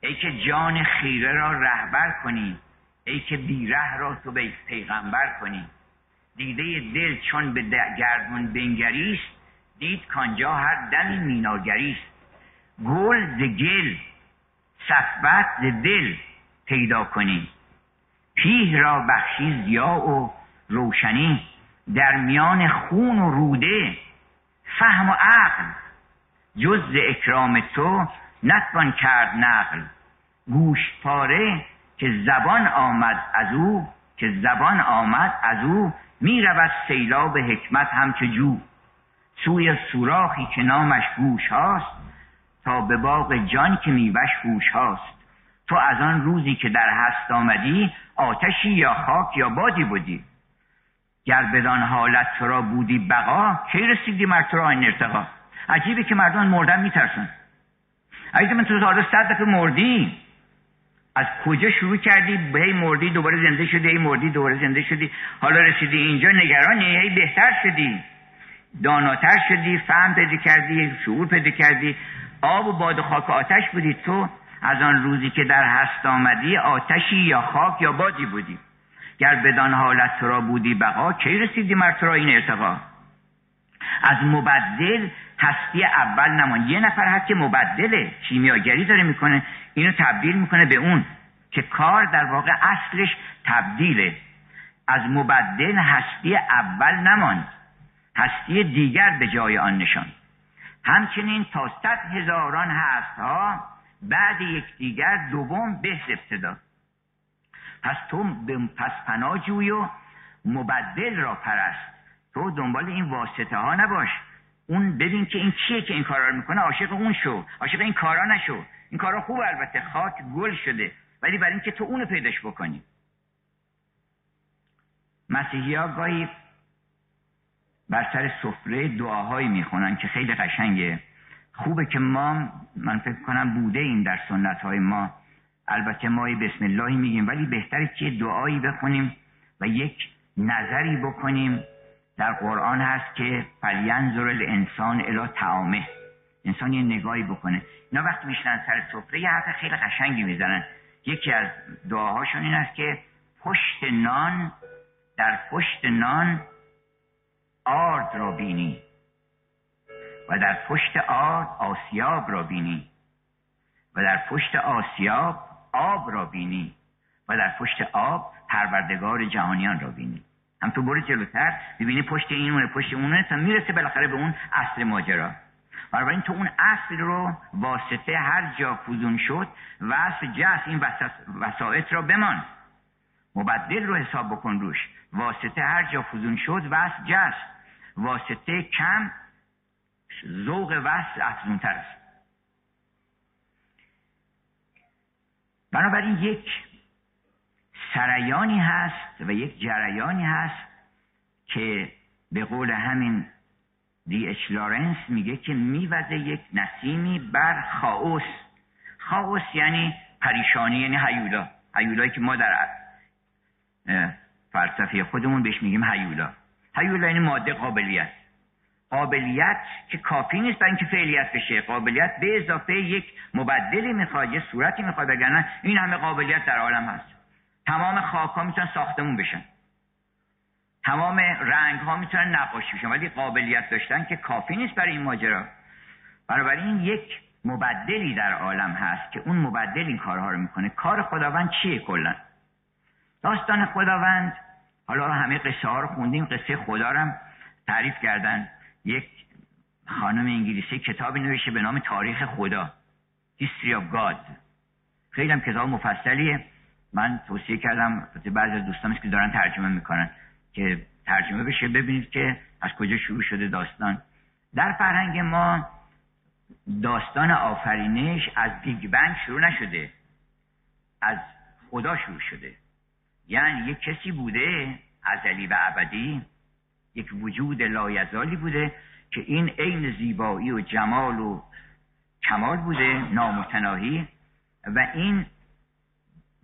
Speaker 1: ای که جان خیره را رهبر کنی. ای که بیره را تو به پیغمبر کنی. دیده دل چون به گردون بنگریست دید کانجا هر دمی میناگریست گل ز گل صفبت ز دل پیدا کنی. پیه را بخشی زیا و روشنی. در میان خون و روده فهم و عقل. جز اکرام تو نتوان کرد نقل. گوش پاره که زبان آمد از او که زبان آمد از او می رود سیلاب حکمت همچه جو. سوی سوراخی که نامش گوش هاست تا به باغ جان که میوش گوش هاست. تو از آن روزی که در هست آمدی آتشی یا خاک یا بادی بودی. گر بدان حالت تو را بودی بقا کی رسیدی مر تو را این ارتقا؟ عجیبه که مردم مردن میترسن. اگه من تو حالا صد دفعه مردی. از کجا شروع کردی؟ به مردی دوباره زنده شدی هی مردی دوباره زنده شدی. حالا رسیدی اینجا نگرانی هی بهتر شدی. داناتر شدی فهم پیدا کردی شعور پیدا کردی. آب و باد و خاک و آتش بودی تو. از آن روزی که در هست آمدی آتشی یا خاک یا بادی بودی. گر بدان حالت تو را بودی بقا کی رسیدی مر تو را این ارتقا؟ از مبدل هستی اول نمان. یه نفر هست که مبدله. کیمیاگری داره می‌کنه. اینو تبدیل می‌کنه به اون که کار در واقع اصلش تبدیله. از مبدل هستی اول نماند هستی دیگر به جای آن نشان. همچنین تا صد هزاران هست ها بعد یکدیگر دوم به ابتدا. پس تو پس پناجوی و مبدل را پرست. تو دنبال این واسطه ها نباش. اون ببین که این کیه که این کارا رو می‌کنه. عاشق اون شو. عاشق این کارا نشو. این کارا خوب البته. خاک گل شده. ولی برای اینکه تو اونو پیداش بکنی. مسیحی ها گاهی بر سر سفره دعاهایی می‌خونن که خیلی قشنگه. خوبه که ما من فکر کنم بوده این در سنت های ما. البته ما بسم الله میگیم ولی بهتره که دعایی بخونیم و یک نظری بکنیم. در قرآن هست که فلینظر الانسان الی تعامه انسان یه نگاهی بکنه. اینا وقتی میشنن سر سفره یه حرف خیلی قشنگی می‌زنن. یکی از دعاهاشون این است که پشت نان در پشت نان آرد را بینی و در پشت آرد آسیاب را بینی و در پشت آسیاب آب را بینی و در پشت آب پروردگار جهانیان را بینی. هم تو برو جلوتر ببینی پشت این اونه پشت اونه تا می‌رسه بالاخره به اون اصل ماجرا. بنابراین تو اون اصل رو واسطه هر جا فوزون شد و اصل جس این وسائط را بمان. مبدل رو حساب بکن روش. واسطه هر جا فوزون شد و اصل جس واسطه کم ذوق وصل افزونتر است. بنابراین یک سریانی هست و یک جریانی هست که به قول همین دی اچ لارنس میگه که میوزه یک نسیمی بر خاوس. خاوس یعنی پریشانی یعنی هیولا. هیولایی که ما در فلسفه خودمون بهش میگیم هیولا. هیولا یعنی ماده قابلیت. قابلیت که کافی نیست برای اینکه فعلیت بشه. قابلیت به اضافه یک مبدلی می‌خواد یه صورتی می‌خواد وگرنه این همه قابلیت در عالم هست. تمام خاک ها می‌تونن ساختمون بشن. تمام رنگ ها می‌تونن نقاشی بشن. ولی قابلیت داشتن که کافی نیست برای این ماجرا. بنابراین یک مبدلی در عالم هست که اون مبدل این کارها رو می‌کنه. کار خداوند چیه کلا؟ داستان خداوند حالا همه قصه ها رو خوندیم قصه خدا رو تعریف کردن. یک خانم انگلیسی کتابی نوشته به نام تاریخ خدا. History of God. خیلی هم کتاب مفصلیه. من توصیه کردم بعضی از دوستانش که دارن ترجمه می‌کنن که ترجمه بشه ببینید که از کجا شروع شده داستان. در فرهنگ ما داستان آفرینش از بیگ بنگ شروع نشده. از خدا شروع شده. یعنی یک کسی بوده ازلی و ابدی یک وجود لایزالی بوده که این عین زیبایی و جمال و کمال بوده نامتناهی و این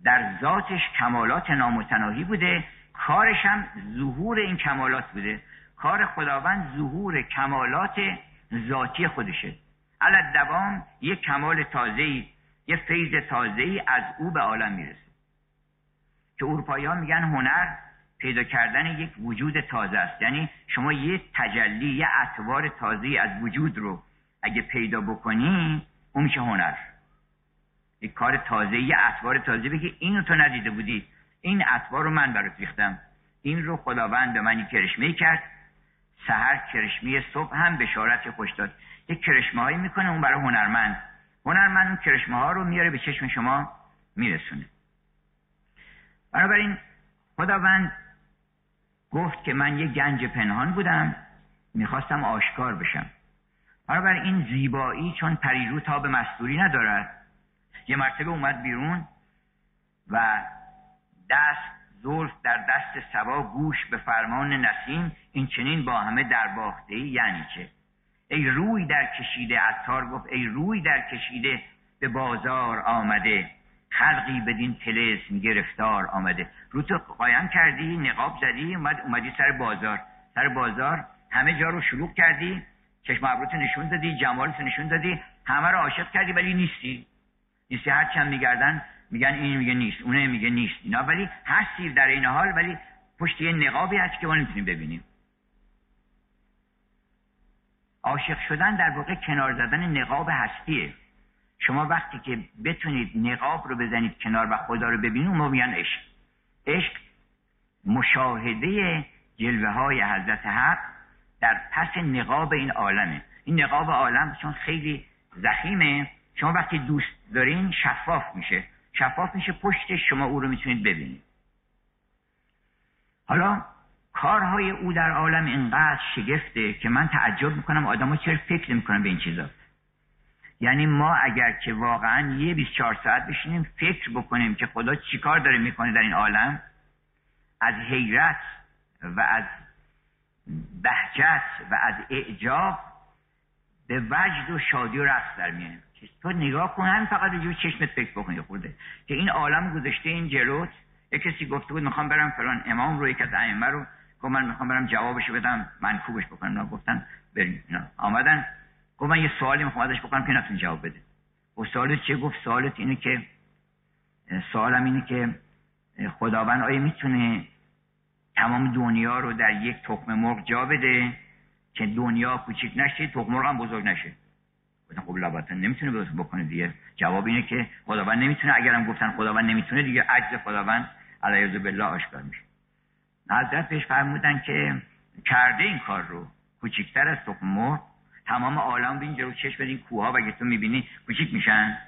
Speaker 1: در ذاتش کمالات نامتناهی بوده. کارش هم ظهور این کمالات بوده. کار خداوند ظهور کمالات ذاتی خودشه. علت دوام یک کمال تازه‌ای یه فیض تازه‌ای از او به عالم می‌رسه. که اروپایی ها میگن هنر پیدا کردن یک وجود تازه است. یعنی شما یه تجلی یه اطوار تازه از وجود رو اگه پیدا بکنی اون میشه هنر. یک کار تازه یه اطوار تازه بگی اینو تو ندیده بودی. این اطوار رو من برات ریختم. این رو خداوند به من کرشمه کرد. سهر کرشمه صبح هم بشارت خوش داد. یک کرشمه هایی می‌کنه اون برای هنرمند. هنرمند اون کرشمه ها رو میاره به چشم شما میرسونه. بنابراین خداوند گفت که من یه گنج پنهان بودم می‌خواستم آشکار بشم. بنابراین این زیبایی چون پریرو تا به مستوری ندارد. یه مرتبه اومد بیرون و دست زلف در دست سوا گوش به فرمان نسیم این چنین با همه در باخته یعنی چه؟ ای روی در کشیده عطار گفت ای روی در کشیده به بازار آمده. خلقی بدین تلسم گرفتار آمده. رو تو قایم کردی نقاب زدی اومد اومدی سر بازار. سر بازار همه جا رو شلوغ کردی چشم ابروت نشون دادی جمالت نشون دادی همه رو عاشق کردی ولی نیستی. نیستی هر چند میگردن میگن این میگه نیست اونه میگه نیست. اینا ولی هستی در این حال ولی پشت یه نقابی هست که ما نمی‌تونیم ببینیم. عاشق شدن در واقع کنار زدن نقاب هستیه. شما وقتی که بتونید نقاب رو بزنید کنار و خدا رو ببینید اون میگن عشق. عشق مشاهده جلوه های حضرت حق در پس نقاب این عالمه. این نقاب عالم چون خیلی زخیمه. شما وقتی دوست دارین شفاف میشه. شفاف میشه پشت شما او رو می‌تونید ببینید. حالا کارهای او در عالم اینقدر شگفته که من تعجب می‌کنم آدم چرا فکر نمی‌کنن به این چیزا. یعنی ما اگر که واقعا یه 24 ساعت بشینیم فکر بکنیم که خدا چیکار داره می‌کنه در این عالم از حیرت و از بهجت و از اعجاب به وجد و شادی و رقص در میاد تو نگاه کن هم فقط جو چشمت فکر بکنی خورده. که این عالم گذاشته این جلوت یه کسی گفته بود می‌خوام برم فلان امام رو یک از ائمه رو گفت من می‌خوام برم جوابشو بدم منکوبش بکنم. نه گفتن بریم. آمدن. گفت من یه سوالی می‌خوام ازش بکنم که نتون جواب بده. و سوالت چه گفت سوالت اینه که سوالم اینه که خداوند آیا می‌تونه تمام دنیا رو در یک تخم مرغ جا بده که دنیا کوچیک نشه تخم مرغ هم بزرگ نشه؟ گفتن خب لباتا نمی‌تونه بکنه دیگه. جواب اینه که خداوند نمی‌تونه. اگرم گفتن خداوند نمی‌تونه دیگه عجز خداوند علیه بالله آشکار میشه. حضرت بهش فرمودن که کرده این کار رو کوچیکتر از تخم مرغ تمام عالم به رو چشم بدین کوها و تو می‌بینی کوچیک میشن.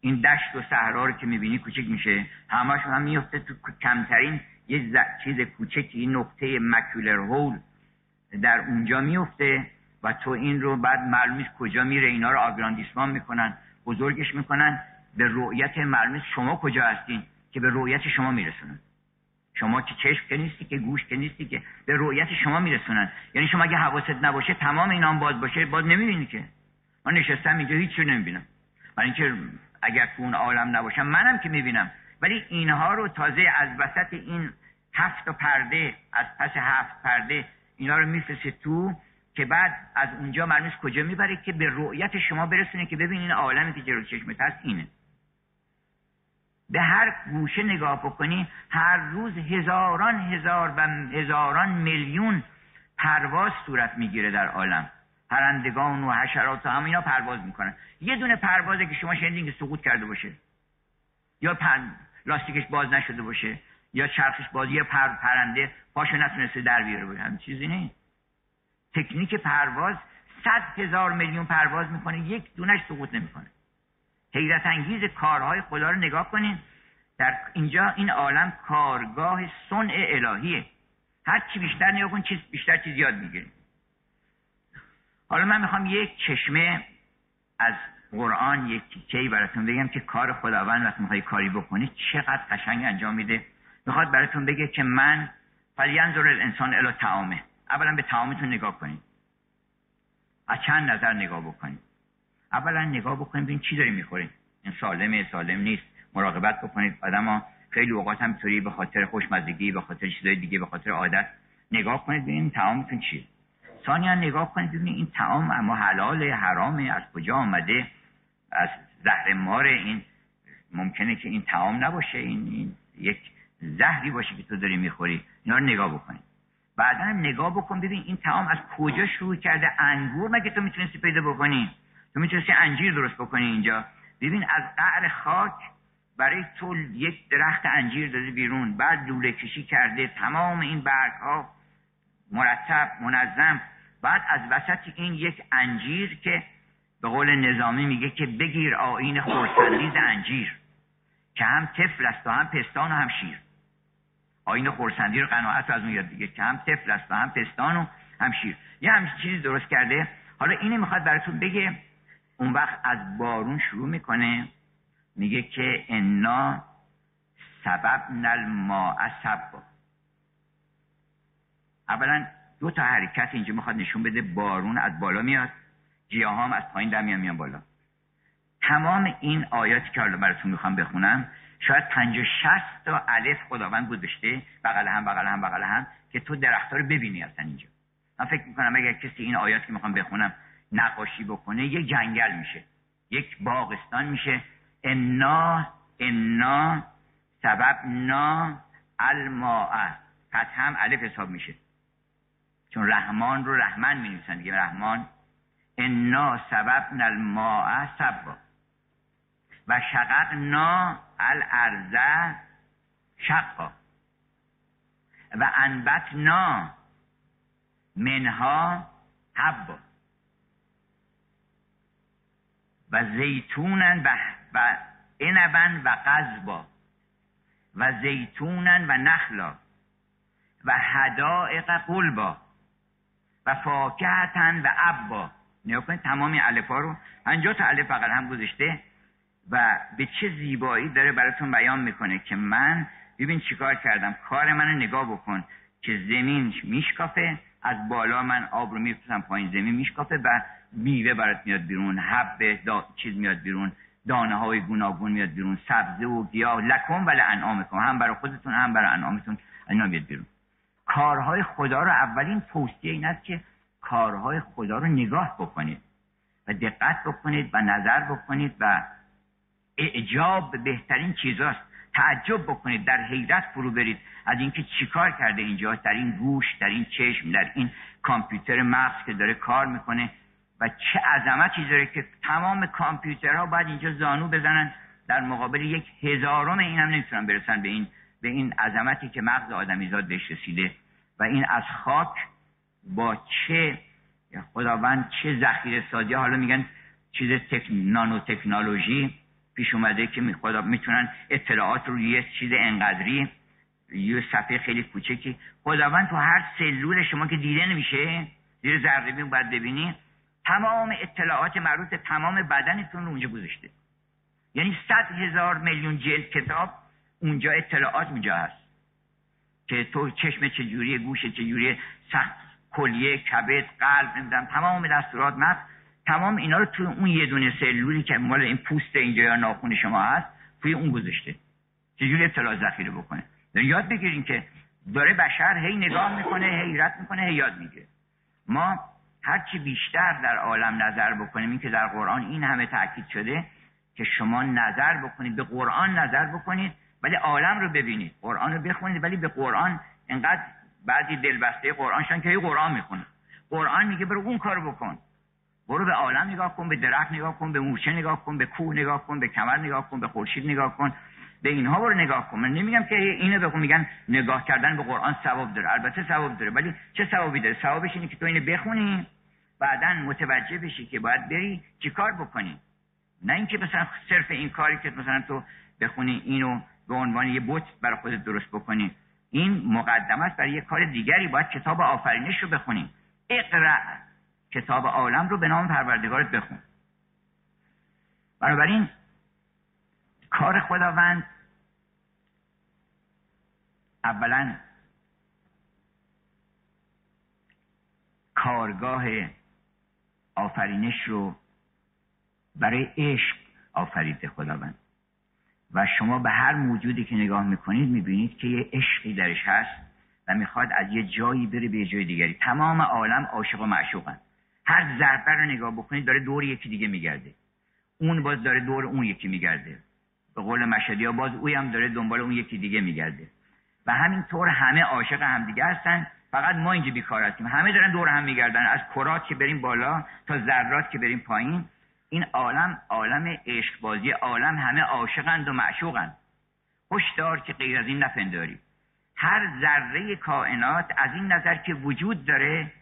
Speaker 1: این دشت و صحرا رو که می‌بینی کوچیک میشه. همشون هم میفته تو کمترین یه چیز کوچکی نقطه مکولر هول در اونجا میفته و تو این رو بعد معلوم کجا میره. اینا رو آگراندیسمان می‌کنن بزرگش می‌کنن. به رؤیت معلوم شما کجا هستین که به رؤیت شما میرسونن. شما که چشم که نیستی که گوش که نیستی که به رؤیت شما میرسونن. یعنی شما اگه حواست نباشه تمام اینام باز باشه باز نمی‌بینی که. من نشستم اینجا هیچ چیز نمی‌بینم. برای اینکه اگر تو اون عالم نباشم منم که می‌بینم. ولی اینها رو تازه از وسط این هفت پرده از پس هفت پرده اینا رو میفرسته تو که بعد از اونجا مرمیز کجا می‌بره که به رؤیت شما برسونه که ببین این عالمی که جلو چشمت هست اینه. به هر گوشه نگاه بکنی هر روز هزاران هزار و هزاران میلیون پرواز صورت می‌گیره در عالم. پرندگان و حشرات و همینا پرواز می‌کنن. یه دونه پروازه که شما شنیدین که سقوط کرده باشه. یا پر... لاستیکش باز نشده باشه. یا چرخش باز یا پر... پرنده پاشو نتونسته در بیاره باشه. همین چیزی نیست تکنیک پرواز صد هزار میلیون پرواز می‌کنه. یک دونش سقوط نمی‌کنه. حیرت انگیز کارهای خدا رو نگاه کنین. در اینجا این عالم کارگاه صنع الهیه. هر چی بیشتر نگاه کن چیز بیشتر چیز یاد می‌گیریم حالا من می‌خوام یک چشمه از قرآن یک تیکهی براتون بگم که کار خداوند وقتی می‌خوای کاری بکنی چقدر قشنگ انجام میده. می‌خواد براتون بگه که من فلینظر الانسان الی تعامه اولا به تعامتون نگاه کنید از چند نظر نگاه بکنید اولا نگاه بکنید ببین چی داری می‌خورید این سالمه سالم نیست. مراقبت بکنید. آدما خیلی اوقات هم طوری به خاطر خوشمزگی به خاطر چیزای دیگه به خاطر عادت نگاه کنید ببین تعامتون چیه. ثانیا نگاه کنید ببینید این تعام اما حلال حرامه. از کجا آمده؟ از زهر مار این. ممکنه که این تعام نباشه. این, این یک زهری باشه که تو داری می‌خوری. اینا رو نگاه بکنید. بعدا هم نگاه بکن ببین این تعام از کجا شروع کرده؟ انگور مگه تو می‌تونستی پیدا بکنی؟ تو می‌تونستی انجیر درست بکنی اینجا. ببین از قعر خاک برای تو یک درخت انجیر داده بیرون. بعد لوله کشی کرده. تمام این برگ ها مرتب منظم. بعد از وسط این یک انجیر که به قول نظامی میگه که بگیر آین خورسندیز انجیر که هم طفل است و هم پستان و هم شیر. آین خورسندی رو قناعت از اون یاد دیگه که هم طفل است و هم پستان و هم شیر. یه همچین چیزی درست کرده. حالا اینه می‌خواد براتون بگه. اون وقت از بارون شروع می‌کنه میگه که انا سبب نل ما سبا اولا دو تا حرکت اینجا می‌خواد نشون بده بارون از بالا میاد گیاه هم از پایین در میان بالا. تمام این آیاتی که حالا براتون می‌خوام بخونم شاید پنج و شست تا الف خداوند گذاشته بغل هم بغل هم بغل هم که تو درختها رو ببینی اصلا اینجا. من فکر می‌کنم اگر کسی این آیات که می‌خوام بخونم نقاشی بکنه یک جنگل میشه. یک باغستان میشه. انا انا سبب نا الماء. پس هم الف حساب میشه. چون رحمان رو رحمان می نویسن دیگه. رحمان انا سبب الماء سبا و شققنا الارض شقا و انبتنا منها حبا. و زیتونن و عنبا و قذبا. و زیتونن و نخلا. و حدائق قلبا. و فاکهتن و عبا نیا کنید تمامی الفا رو. پنجاه تا الف فقط هم گذاشته. و به چه زیبایی داره براتون بیان می‌کنه که من ببین چیکار کردم. کار منو نگاه بکن که زمین میشکافه. از بالا من آب رو میفرستم پایین. زمین میشکافه و میوه برات میاد بیرون حب چیز میاد بیرون دانه های گوناگون میاد بیرون سبزه و گیاه لکم ولی انعامکم هم برای خودتون هم برای انعامتون اینا میاد بیرون. کارهای خدا رو اولین توصیه این است که کارهای خدا رو نگاه بکنید و دقت بکنید و نظر بکنید و اعجاب به بهترین چیزاست. تعجب بکنید در حیرت فرو برید از اینکه چیکار کرده اینجا در این گوش در این چشم در این کامپیوتر مغز که داره کار می‌کنه. و چه عظمتی داره که تمام کامپیوترها باید اینجا زانو بزنن. در مقابل یک هزارم این هم نمی‌تونن برسن به این به این عظمتی که مغز آدمیزاد بهش رسیده. و این از خاک با چه خداوند چه ذخیره سازی حالا میگن چیز تک... نانو تکنولوژی پیش اومده که خدا می‌تونن اطلاعات رو یه چیز انقدری یه صفحه خیلی کوچکی. خداوند تو هر سلول شما که دیده نمیشه زیر ذره باید ببینی تمام اطلاعات مربوط تمام بدنتون رو اونجا گذاشته. یعنی صد هزار میلیون جلد کتاب اونجا اطلاعات اونجا هست. که تو چشم چجوری گوش چجوری سخت کلیه کبد قلب نمی‌دونم تمام دستورات مغز تمام اینا رو توی اون یه دونه سلولی که مال این پوست اینجا یا ناخون شما هست توی اون گذاشته. چجوری اطلاع ذخیره بکنه؟ یاد بگیریم که داره بشر هی نگاه می‌کنه حیرت می‌کنه هی یاد می‌گیره. ما هرچی بیشتر در عالم نظر بکنیم این که در قرآن این همه تاکید شده که شما نظر بکنید به قرآن نظر بکنید ولی عالم رو ببینید. قرآن رو بخونید ولی به قرآن انقدر بعضی دلبسته قرآنشان که قرآن می‌خونه. قرآن میگه برو اون کار بکن. برو به عالم نگاه کن به درخت نگاه کن به مورچه نگاه کن به کوه نگاه کن به کمر نگاه کن به خورشید نگاه کن. به اینها برو نگاه کن. من نمیگم که اینو بخون میگن نگاه کردن به قرآن ثواب داره. البته ثواب داره ولی چه ثوابی داره؟ ثوابش اینه که تو اینو بخونی بعدا متوجه بشی که باید بری چیکار بکنی. نه اینکه مثلا صرف این کاری که مثلا تو بخونی اینو به عنوان یه بوت برای خودت درست بکنی. این مقدمه است برای یه کار دیگری. باید کتاب آفرینش رو بخونیم اقرا کتاب عالم رو به نام پروردگارت بخون. بنابراین کار خداوند اولا کارگاه آفرینش رو برای عشق آفریده خداوند. و شما به هر موجودی که نگاه می‌کنید می‌بینید که یه عشقی درش هست و می‌خواد از یه جایی بره به جای دیگری. تمام عالم عاشق و معشوقن. هر ضربه رو نگاه بکنید داره دور یکی دیگه میگرده. اون باز داره دور اون یکی میگرده. به قول مشهدی باز اوی داره دنبال اون یکی دیگه میگرده. و همینطور همه عاشق همدیگه هستن. فقط ما اینجا بیکار هستیم. همه دارن دور هم میگردن. از کرات که بریم بالا تا ذرات که بریم پایین. این عالم عالم عشق بازی عالم همه عاشقند و معشوقند. هشدار که غیر از این نپنداری. هر ذره کائنات از این نظر که وجود داره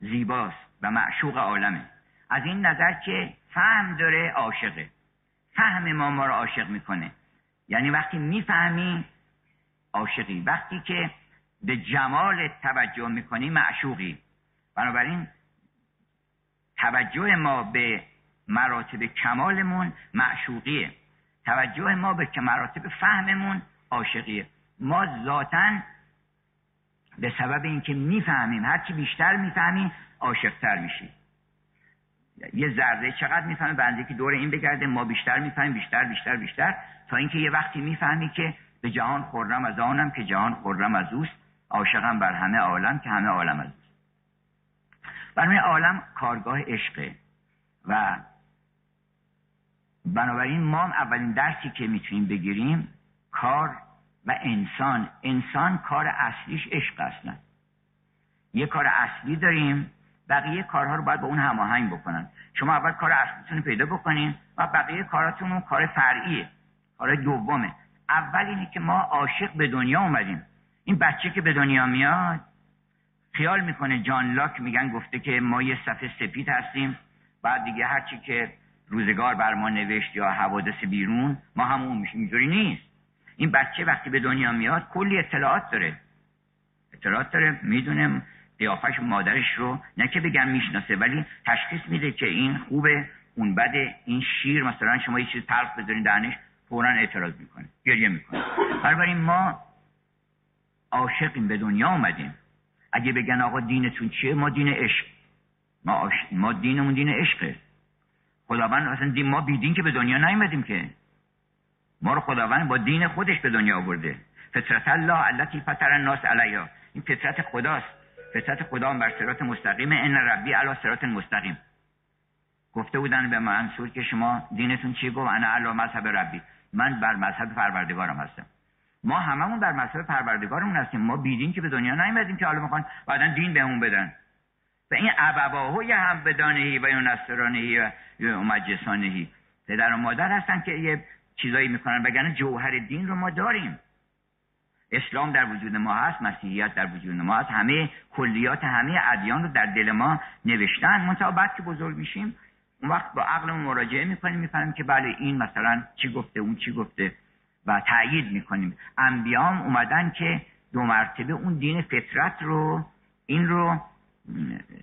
Speaker 1: زیباست و معشوق عالمه. از این نظر که فهم داره عاشقه. فهم ما ما رو عاشق می‌کنه. یعنی وقتی می‌فهمی عاشقی. وقتی که به جمال توجه می‌کنی معشوقی. بنابراین توجه ما به مراتب کمالمون معشوقیه. توجه ما به مراتب فهممون عاشقیه. ما ذاتا به سبب اینکه می‌فهمیم هرچی بیشتر می‌فهمیم عاشقتر میشیم. یه ذره چقدر می‌فهمه؟ بنده که دور این بگرده ما بیشتر می‌فهمیم بیشتر بیشتر بیشتر. تا اینکه یه وقتی می‌فهمی که به جهان خورم از آنم که جهان خورم از اوست عاشقم بر همه عالم که همه عالم از اوست. برای عالم کارگاه عشقه و بنابراین ما اولین درسی که می‌تونیم بگیریم کار و انسان. انسان کار اصلیش عشق اصلا یه کار اصلی داریم بقیه کارها رو باید با اون هماهنگ بکنن. شما اول کار اصلیتون رو پیدا بکنین و بقیه کاراتون کار فرعیه کار دومه. اول اینه که ما عاشق به دنیا اومدیم. این بچه که به دنیا میاد خیال می‌کنه جان لاک میگن گفته که ما یه صفحه سپید هستیم. بعد دیگه هرچی که روزگار بر ما نوشت یا حوادث بیرون ما همون میشیم. اینجوری نیست. این بچه وقتی به دنیا میاد کلی اطلاعات داره. اطلاعات داره می‌دونه قیافش مادرش رو. نه که بگم می‌شناسه ولی تشخیص میده که این خوبه اون بده. این شیر مثلا شما یه چیز تلخ بذارین درنش فورا اعتراض می‌کنه گریه می‌کنه. بنابراین ما عاشقیم به دنیا اومدیم اگه بگن آقا دینتون چیه ما دین عشق. ما, ما دینمون دین عشقه. خداوند اصلا دین ما بیدین که به دنیا نیومدیم که. ما رو خداوند با دین خودش به دنیا آورده. فطرت الله التي فطر الناس علیها. این فطرت خداست. فطرت خدا بر صراط مستقیم. ان ربی علی صراط مستقیم. گفته بودن به منصور که شما دینتون چی؟ گفت انا علی مذهب ربی. من بر مذهب پروردگارم هستم. ما هممون بر مذهب پروردگارمون هستیم. ما بیدین که به دنیا نیومدیم که حالا می‌خوان بعدا دین بهمون بدن. و این ابواهو هم بدانهی و یا نصرانهی و مجسانهی پدر و مادر هستن که یه چیزایی می‌کنن. وگرنه جوهر دین رو ما داریم. اسلام در وجود ما هست مسیحیت در وجود ما هست. همه کلیات همه ادیان رو در دل ما نوشتن. منتها بعد که بزرگ میشیم اون وقت با عقلمون مراجعه می‌کنیم می‌فهمیم که بله این مثلا چی گفته اون چی گفته و تایید می‌کنیم. انبیام اومدن که دو مرتبه اون دین فطرت رو این رو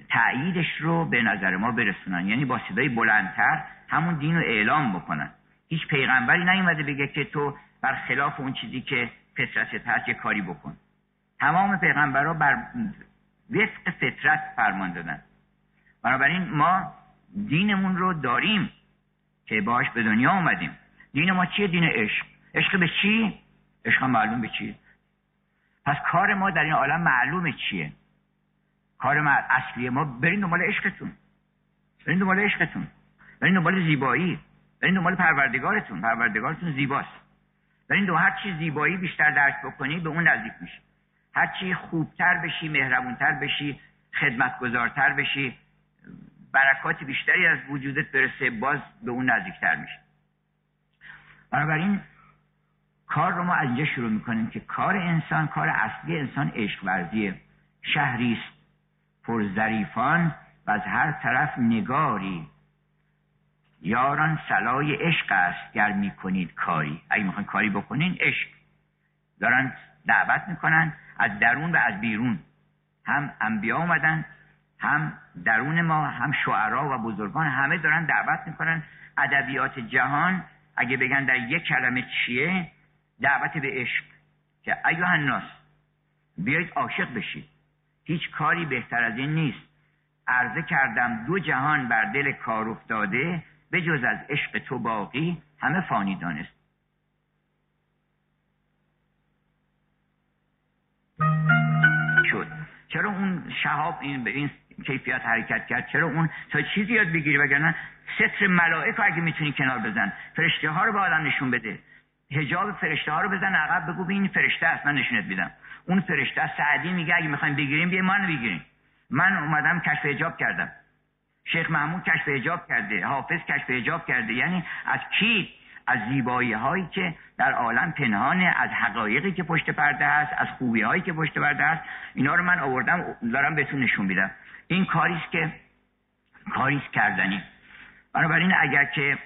Speaker 1: تاییدش رو به نظر ما برسونن. یعنی با صدای بلندتر همون دین رو اعلام بکنن. هیچ پیغمبری نیومده بگه که تو بر خلاف اون چیزی که فطرتت هست یه کاری بکن. تمام پیغمبرها بر وفق فطرت فرمان دادن. بنابراین ما دینمون رو داریم که باش به دنیا اومدیم. دین ما چیه؟ دین عشق. عشق به چی؟ عشق معلوم به چی؟ پس کار ما در این عالم معلومه چیه؟ کار ما اصلی ما برین دنبال عشقتون. برین دنبال عشقتون. برین دنبال زیبایی. برین دنبال پروردگارتون. پروردگارتون زیباست. برین دو هر چی زیبایی بیشتر درک بکنی به اون نزدیک میشه هر چی خوبتر بشی مهربونتر بشی خدمتگزارتر بشی برکات بیشتری از وجودت برسه باز به اون نزدیکتر میشه. بنابراین کار رو ما از اینجا شروع می‌کنیم که کار انسان کار اصلی انسان عشق ورزیه شهری است پرظریفان و از هر طرف نگاری. یاران سلای عشق است گر می‌کنید کاری. اگه می‌خواین کاری بکنین عشق. دارن دعوت می‌کنن از درون و از بیرون. هم انبیا اومدن هم درون ما هم شعرا و بزرگان همه دارن دعوت می‌کنن. ادبیات جهان اگه بگن در یک کلمه چیه؟ دعوت به عشق. که ایوه الناس بیایید عاشق بشید. هیچ کاری بهتر از این نیست. عرضه کردم دو جهان بر دل کار افتاده به جز از عشق تو باقی همه فانی دانست. شد. چرا اون شهاب این به این کیفیت حرکت کرد. چرا اون تا چیزی یاد بگیری وگرنه ستر ملائک اگه می‌تونی کنار بزن فرشته ها رو به آدم نشون بده. هجاب فرشته ها رو بزن عقب بگو این فرشته است من نشونت میدم. اون فرشته سعدی میگه اگه می‌خوایم بگیریم بیا من بگیریم. من اومدم کشف هجاب کردم. شیخ محمود کشف هجاب کرده حافظ کشف هجاب کرده. یعنی از کی؟ از زیبایی هایی که در عالم پنهانه از حقایقی که پشت پرده هست از خوبی هایی که پشت پرده هست. اینا رو من آوردم دارم بهتون نشون میدم. این کاریست که کاریست کردنی. بنابراین اگر که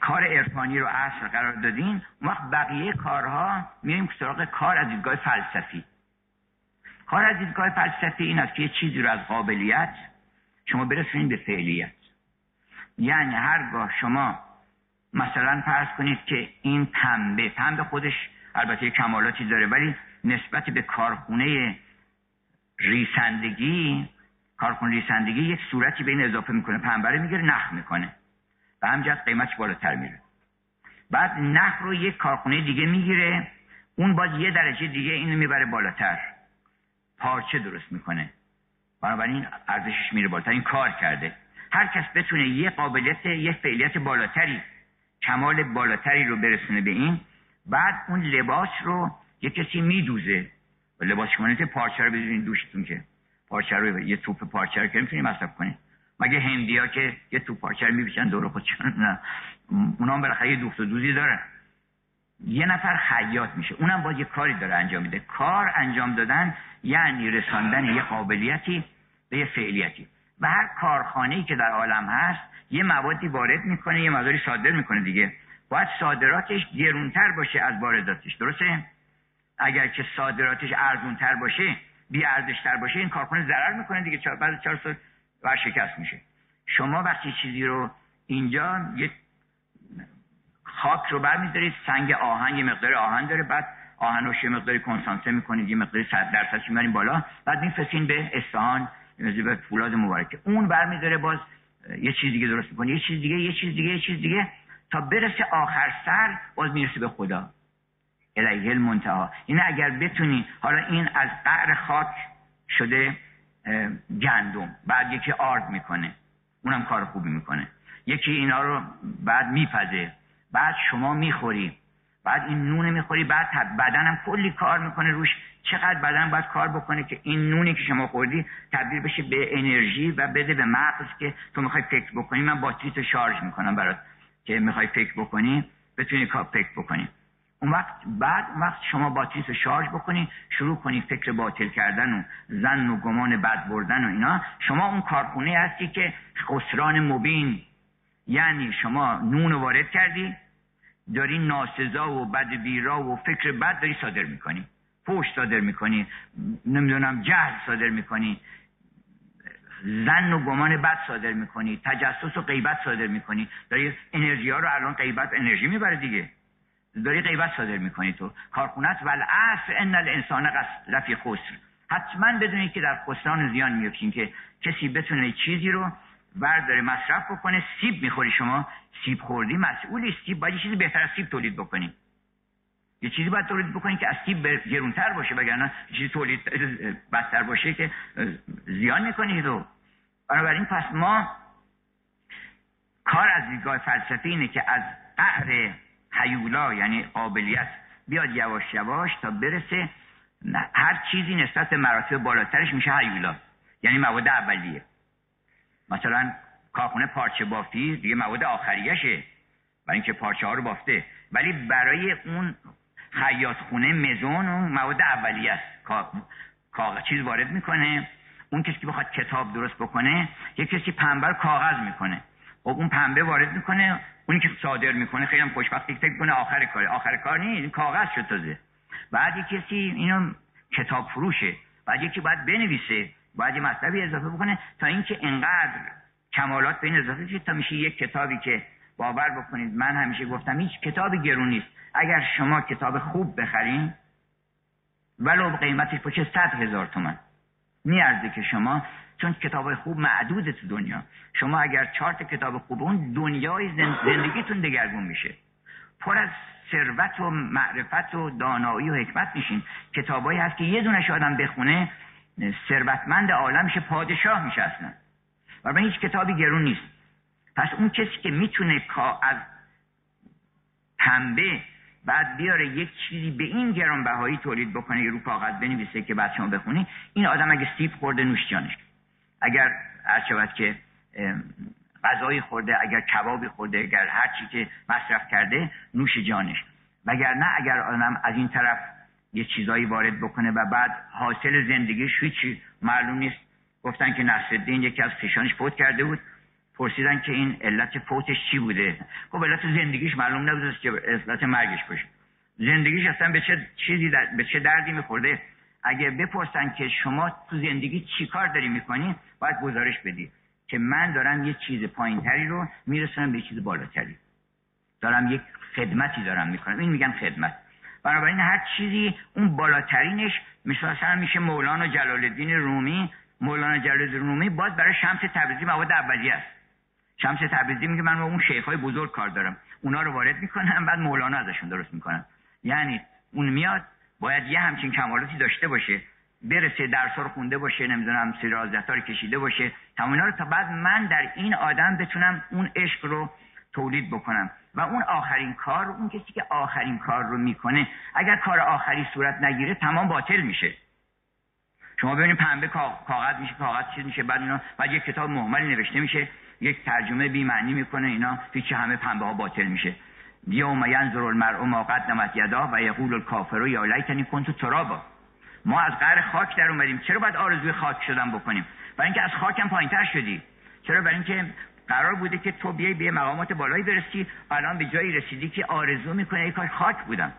Speaker 1: کار عرفانی رو اصل قرار دادین وقت بقیه کارها میریم سراغ کار از دیدگاه فلسفی. کار از دیدگاه فلسفی این است که یه چیزی رو از قابلیت شما برسونید به فعلیت. یعنی هرگاه شما مثلا فرض کنید که این پنبه پنبه خودش البته کمالاتی داره ولی نسبت به کارخونه ریسندگی کارخونه ریسندگی یک صورتی به این اضافه می‌کنه. پنبه رو می‌گیره نخ می‌کنه. و همجاز قیمتش بالاتر میره. بعد نخ رو یک کارخونه دیگه می‌گیره. اون باز یه درجه دیگه اینو می‌بره بالاتر. پارچه درست می‌کنه. بنابراین ارزشش میره بالاتر. این کار کرده. هر کس بتونه یه قابلیت یه فعلیت بالاتری کمال بالاتری رو برسونه به این بعد اون لباس رو یه کسی میدوزه و لباس شما پارچه رو بزنین دوشتون که پارچه رو یه توپ پارچه رو که می‌تونی مصرف کنی مگه هندی ها که یه توپ پارچه رو میبیشن دور خودشون؟ نه. اونا هم بالاخره یه دوخت و دوزی دارن. یه نفر خیاط میشه. اونم باید یه کاری داره انجام میده. کار انجام دادن یعنی رساندن یه قابلیتی به یه فعلیتی. و هر کارخانه که در عالم هست یه موادی وارد می‌کنه یه موادی صادر می‌کنه دیگه. باید صادراتش گرونتر باشه از وارداتش. درسته؟ اگر که صادراتش ارزونتر باشه بی ارزشتر باشه این کارخانه ضرر می‌کنه دیگه. چهار بعد چهار سال ورشکست میشه. شما وقتی چیزی رو اینجا یه خاک رو برمیدارید سنگ آهن یه مقدار آهن داره بعد آهن رو مقداری کنسانسه می‌کنید یه مقداری صد درصد می‌برین بالا بعد میفرستین به اصفهان به فولاد مبارکه. اون برمیداره باز یه چیز دیگه درست می‌کنه. یه چیز دیگه یه چیز دیگه یه چیز دیگه. تا برسه آخر سر باز می‌رسه به خدا. الیه المنتها این اگر بتونی حالا این از قعر خاک شده گندم. بعد یکی آرد می‌کنه. اونم کار خوبی می‌کنه. یکی اینا رو بعد میپزه. بعد شما می‌خوری. بعد این نون می‌خوری. بعد بدنم کلی کار می‌کنه روش. چقدر بدن باید کار بکنه که این نونی که شما خوردی تبدیل بشه به انرژی و بده به مغز که تو می‌خوای فکر بکنی. من باتری تو شارژ می‌کنم برات که می‌خوای فکر بکنی. بتونی کار فکر بکنی. اون وقت بعد اون وقت شما باتریس رو شارژ بکنی شروع کنی فکر باطل کردن و زن و گمان بد بردن و اینا شما اون کارخونه هستی که خسران مبین. یعنی شما نون وارد کردی داری ناسزا و بد بیرا و فکر بد داری صادر می‌کنی. فوش صادر می‌کنی نمی‌دونم جهل صادر می‌کنی. زن و گمان بد صادر می‌کنی تجسس و غیبت صادر می‌کنی. داری انرژی ها رو الان غیبت انرژی می‌بره دیگه. داری غیبت صادر می‌کنی تو کارخونت و العصر ان الانسان لفی خسر. حتما بدونید که در خسران زیان میفتین که کسی بتونه چیزی رو برداره مصرف بکنه سیب می‌خوری. شما سیب خوردی مسئولی سیب باید چیزی بهتر از سیب تولید بکنی. یه چیزی باید تولید بکنی که از سیب گرونتر باشه وگرنه چیزی تولید بدتر باشه که زیان می‌کنی تو. بنابراین پس ما کار از دیدگاه فلسفی اینه که از قهر حیولا یعنی قابلیت. بیاد یواش یواش تا برسه هر چیزی نسبت به مراتب بالاترش میشه حیولا یعنی مواد اولیه. مثلا کارخونه پارچه بافتی دیگه مواد آخریشه. برای اینکه پارچه ها رو بافته. ولی برای اون خیاط خونه مزون اون مواد اولیه است. کاغذ. چیز وارد می‌کنه. اون کسی که بخواد کتاب درست بکنه یه کسی پنبه کاغذ می‌کنه. و خب اون پنبه وارد می‌کنه. اونی که صادر می‌کنه خیلی هم خوشبختی فکر کنه آخر کار. آخر کار نیست کاغذ شد تازه. بعد یه کسی اینو کتاب فروشه. بعد یکی باید بنویسه. باید یه مطلبی اضافه بکنه تا اینکه انقدر کمالات بین اضافه شد تا میشه یک کتابی که باور بکنید من همیشه گفتم هیچ کتابی گرون نیست. اگر شما کتاب خوب بخرین ولو قیمتش باشه صد هزار تومن میارزه که شما چون کتاب خوب معدود تو دنیا. شما اگر چهار کتاب خوب اون دنیای زندگیتون دگرگون میشه. پر از ثروت و معرفت و دانایی و حکمت میشین. کتابایی هست که یه دونش آدم بخونه ثروتمند عالم میشه پادشاه میشه اصلا. و هیچ کتابی گرون نیست. پس اون کسی که می‌تونه از پنبه بعد بیاره یک چیزی به این گرانبهایی تولید بکنه رو کاغذ بنویسه که بعد شما بخونی این آدم اگه سیب خورده نوش جانش اگر هر شود که غذایی خورده اگر کبابی خورده اگر هر چی که مصرف کرده نوش جانش. نه اگر آدم از این طرف یه چیزایی وارد بکنه و بعد حاصل زندگیش هیچی معلوم نیست. گفتن که نصرالدین یکی از پیشانش فوت کرده بود. پرسیدن که این علت فوتش چی بوده. خب علت زندگیش معلوم نبود که علت مرگش باشه. زندگیش اصلا به چه چیزی به چه دردی میخورده؟ اگه بپرسن که شما تو زندگی چی کار داری می‌کنی باید گزارش بدی که من دارم یه چیز پایینتری رو میرسونم به چیز بالاتری. دارم یک خدمتی دارم می‌کنم. این میگن خدمت. بنابراین هر چیزی اون بالاترینش مثلا میشه مولانا جلال الدین رومی. مولانا جلال الدین رومی باز برای شمس تبریزی مواد اولیه است. شمس تبریزی میگه من با اون شیخ های بزرگ کار دارم. اونا رو وارد می‌کنم بعد مولانا ازشون درست می‌کنم. یعنی اون میاد باید یه همچین کمالاتی داشته باشه. برسه درس رو خونده باشه نمی‌دونم سیرازدت رو کشیده باشه. تمام رو تا بعد من در این آدم بتونم اون عشق رو تولید بکنم. و اون آخرین کار اون کسی که آخرین کار رو می‌کنه اگر کار آخری صورت نگیره تمام باطل میشه. شما ببینید پنبه کاغذ میشه کاغذ چیز میشه بعد اینا بعد یک کتاب محمل نوشته میشه یک ترجمه بی معنی می‌کنه اینا هیچ همه پنبه ها باطل میشه. یوم ینظر المرء ما قدمت یدا و یقول الکافر یا لیتنی کنت ترابا. ما از قهر خاک در اومدیم. چرا باید آرزوی خاک شدن بکنیم؟ برای اینکه از خاکم پایینتر شدی. چرا؟ برای اینکه قرار بوده که تو بیای به مقامات بالایی برسی. الان به جایی رسیدی که آرزو می‌کنه ای کاش خاک بودم.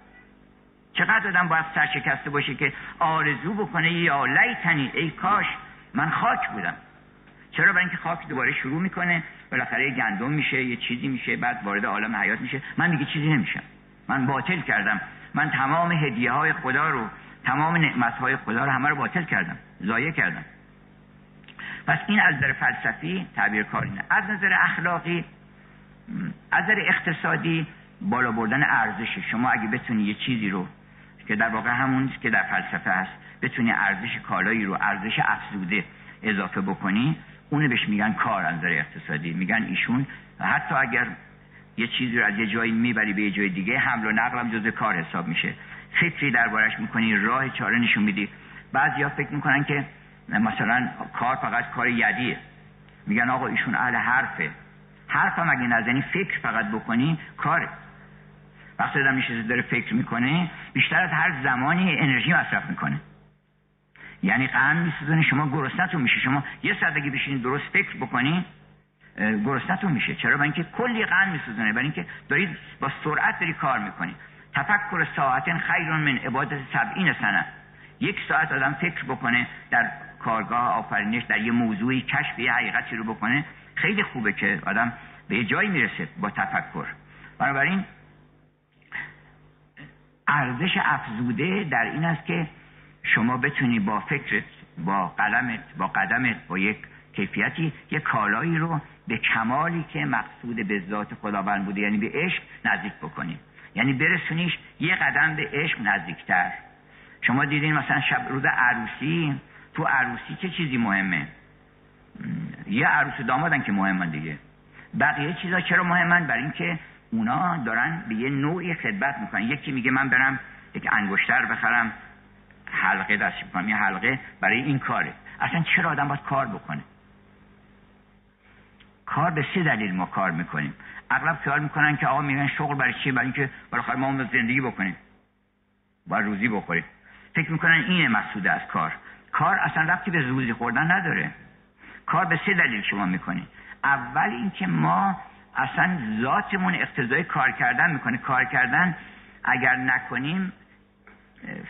Speaker 1: چقدر آدم باید سرشکسته باشه که آرزو بکنه یا لیتنی. ای کاش من خاک بودم. چرا؟ برای اینکه خاک دوباره شروع می‌کنه. بالاخره گندم میشه یه چیزی میشه بعد وارد عالم حیات میشه. من دیگه چیزی نمیشم. من باطل کردم. من تمام هدیه های خدا رو تمام نعمت های خدا رو همه رو باطل کردم. ضایع کردم. پس این از نظر فلسفی تعبیر کارینه از نظر اخلاقی از نظر اقتصادی بالا بردن ارزش شما اگه بتونی یه چیزی رو که در واقع همون که در فلسفه هست بتونی ارزش کالایی رو ارزش افزوده اضافه بکنی اونو بهش میگن کار از اقتصادی. میگن ایشون حتی اگر یه چیزی رو از یه جایی می‌بری به یه جای دیگه حمل و نقل هم جز کار حساب میشه. فکری دربارش می‌کنی راه چاره نشون میدی. بعضیا فکر می‌کنن که مثلا کار فقط کار یدیه. میگن آقا ایشون اهل حرفه. حرف هم اگه نزنی فکر فقط بکنی کاره. وقتی آدم میشه داره فکر می‌کنه بیشتر از هر زمانی انرژی مصرف می‌کنه. یعنی قند میسوزونه شما گرسنتون میشه. شما یه ساعت اگه بشین درست فکر بکنی گرسنتون میشه. چرا؟ برای اینکه کلی قند میسوزونه. برای اینکه دارید با سرعت داری کار می‌کنی تفکر ساعت خیر من عبادت سبعین سنه. یک ساعت آدم فکر بکنه در کارگاه آفرینش در یه موضوعی کشف یه حقیقتی رو بکنه. خیلی خوبه که آدم به یه جایی می‌رسه با تفکر. بنابراین ارزش افزوده در این است که شما بتونی با فکرت با قلمت با قدمت با یک کیفیتی یک کالایی رو به کمالی که مقصود به ذات خداوند بوده یعنی به عشق نزدیک بکنی. یعنی برسونیش یه قدم به عشق نزدیکتر. شما دیدین مثلا شب روز عروسی تو عروسی چه چیزی مهمه؟ یه عروس دامادن که مهمن دیگه. بقیه چیزا چرا مهمن؟ برای اینکه اونا دارن به یه نوعی خدمت می‌کنن. یکی میگه من برم یک انگشتر بخرم. حلقه دست کنم. یه حلقه برای این کاره. اصلا چرا آدم باید کار بکنه؟ کار به سه دلیل ما کار می‌کنیم. اغلب خیال می‌کنن که آقا میگن شغل برای چیه برای اینکه بالاخره ما اون زندگی بکنیم. باید روزی بخوریم. فکر می‌کنن اینه مقصود از کار. کار اصلا ربطی به روزی خوردن نداره. کار به سه دلیل شما می‌کنید اول اینکه ما اصلا ذاتمون اقتضای کار کردن می‌کنه. کار کردن اگر نکنیم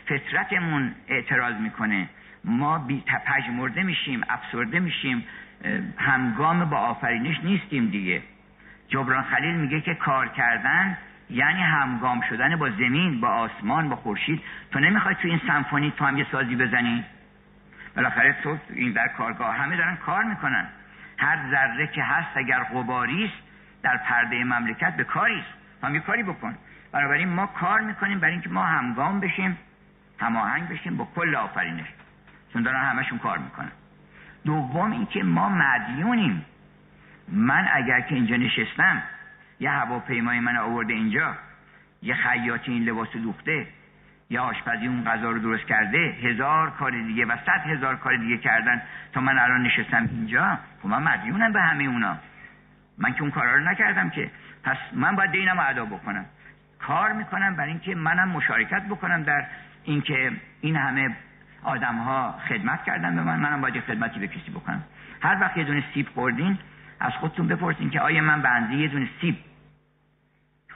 Speaker 1: فطرتمون اعتراض می‌کنه. ما بی پژمرده میشیم افسرده میشیم همگام با آفرینش نیستیم دیگه. جبران خلیل میگه که کار کردن یعنی همگام شدن با زمین با آسمان با خورشید. تو نمی‌خوای تو این سمفونی تو هم یه سازی بزنی؟ بالاخره تو این در کارگاه همه دارن کار می‌کنن. هر ذره که هست اگر غباری در پرده مملکت به کاری است. هم یه کاری بکن. بنابراین ما کار می‌کنیم برای اینکه ما همگام بشیم هماهنگ بشیم با کل آفرینش. چون دارن همشون کار می‌کنن. دوم اینکه ما مدیونیم. من اگر که اینجا نشستم یه هواپیمای من آورده اینجا یه خیاطی این لباس دوخته یا آشپزی اون غذا رو درست کرده هزار کار دیگه و صد هزار کار دیگه کردن تا من الان نشستم اینجا خب من مدیونم به همه اونا. من که اون کارا رو نکردم که. پس من باید دینم ادا بکنم. کار می‌کنم برای اینکه منم مشارکت بکنم در اینکه این همه آدم ها خدمت کردن به من منم باید خدمتی به کسی بکنم. هر وقت یه دونه سیب خوردین از خودتون بپرسین که آیا من به یه دونه سیب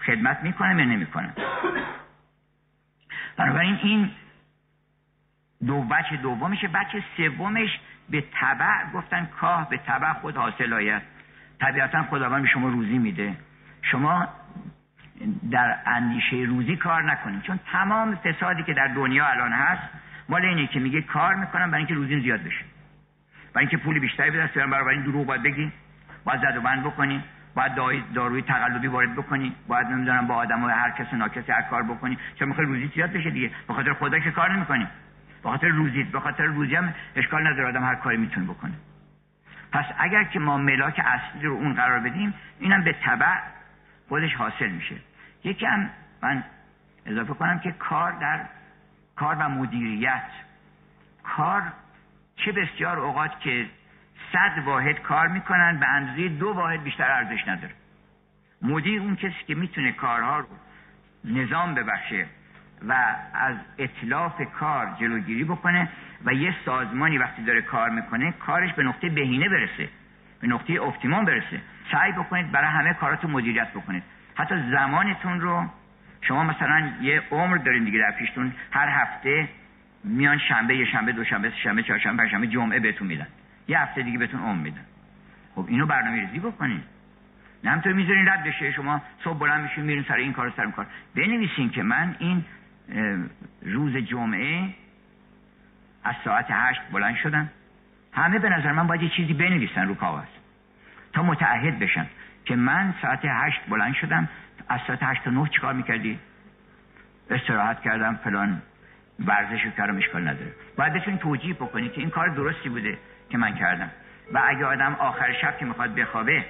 Speaker 1: خدمت می‌کنم یا نمی‌کنم. بنابراین این دو بچه دومشه بچه سومش به طبع گفتن کاه به طبع خود حاصل آید. طبیعتا خداوند به شما روزی میده. شما در اندیشه روزی کار نکنید چون تمام فسادی که در دنیا الان هست مال اینه که میگه کار می‌کنم برای اینکه روزی زیاد بشه. برای اینکه پول بیشتری به دست بیارم برای این دروغ باید بگی باید زد و بند بکنی باید داروی تقلبی وارد بکنی باید نمی‌دونم با آدم و هر کس ناکسی هر کار بکنی چون می‌خوای روزی زیاد بشه دیگه؟ به خاطر خدا که کار نمی‌کنی به خاطر روزیت به خاطر روزی هم اشکال نداره آدم هر کاری می‌تونه بکنه. پس اگر که ما ملاک اصلی رو اون قرار بدیم اینم به تبع خودش حاصل میشه. یکی هم من اضافه کنم که کار در کار و مدیریت. کار چه بسیار اوقات که صد واحد کار می‌کنن به اندازه دو واحد بیشتر ارزش نداره. مدیر اون کسی که می‌تونه کارها رو نظام ببخشه و از اطلاف کار جلوگیری بکنه و یه سازمانی وقتی داره کار می‌کنه کارش به نقطه بهینه برسه به نقطه اپتیموم برسه. سعی بکنید برای همه کارات مدیریت بکنید. حتی زمانتون رو شما مثلا یه عمر دارین دیگه در پیشتون هر هفته میان شنبه یه شنبه دوشنبه شنبه چهارشنبه پنجشنبه جمعه بهتون میدن. یه هفته دیگه بهتون عمر میدن. خب اینو برنامه ریزی بکنین. نه همطور می‌ذارین رد بشه شما صبح بلند میشین میرین سر این کار سر این کار. بنویسین که من این روز جمعه از ساعت هشت بلند شدم. همه به نظر من باید یه چیزی بنویسن رو کاغذ. تا متعهد بشن که من ساعت هشت بلند شدم. از ساعت هشت تا نه چیکار می‌کردی؟ استراحت کردم فلان. ورزش رو کردم اشکال نداره. باید بتونی توجیه بکنی که این کار درستی بوده که من کردم. و اگه آدم آخر شب که می‌خواد بخوابه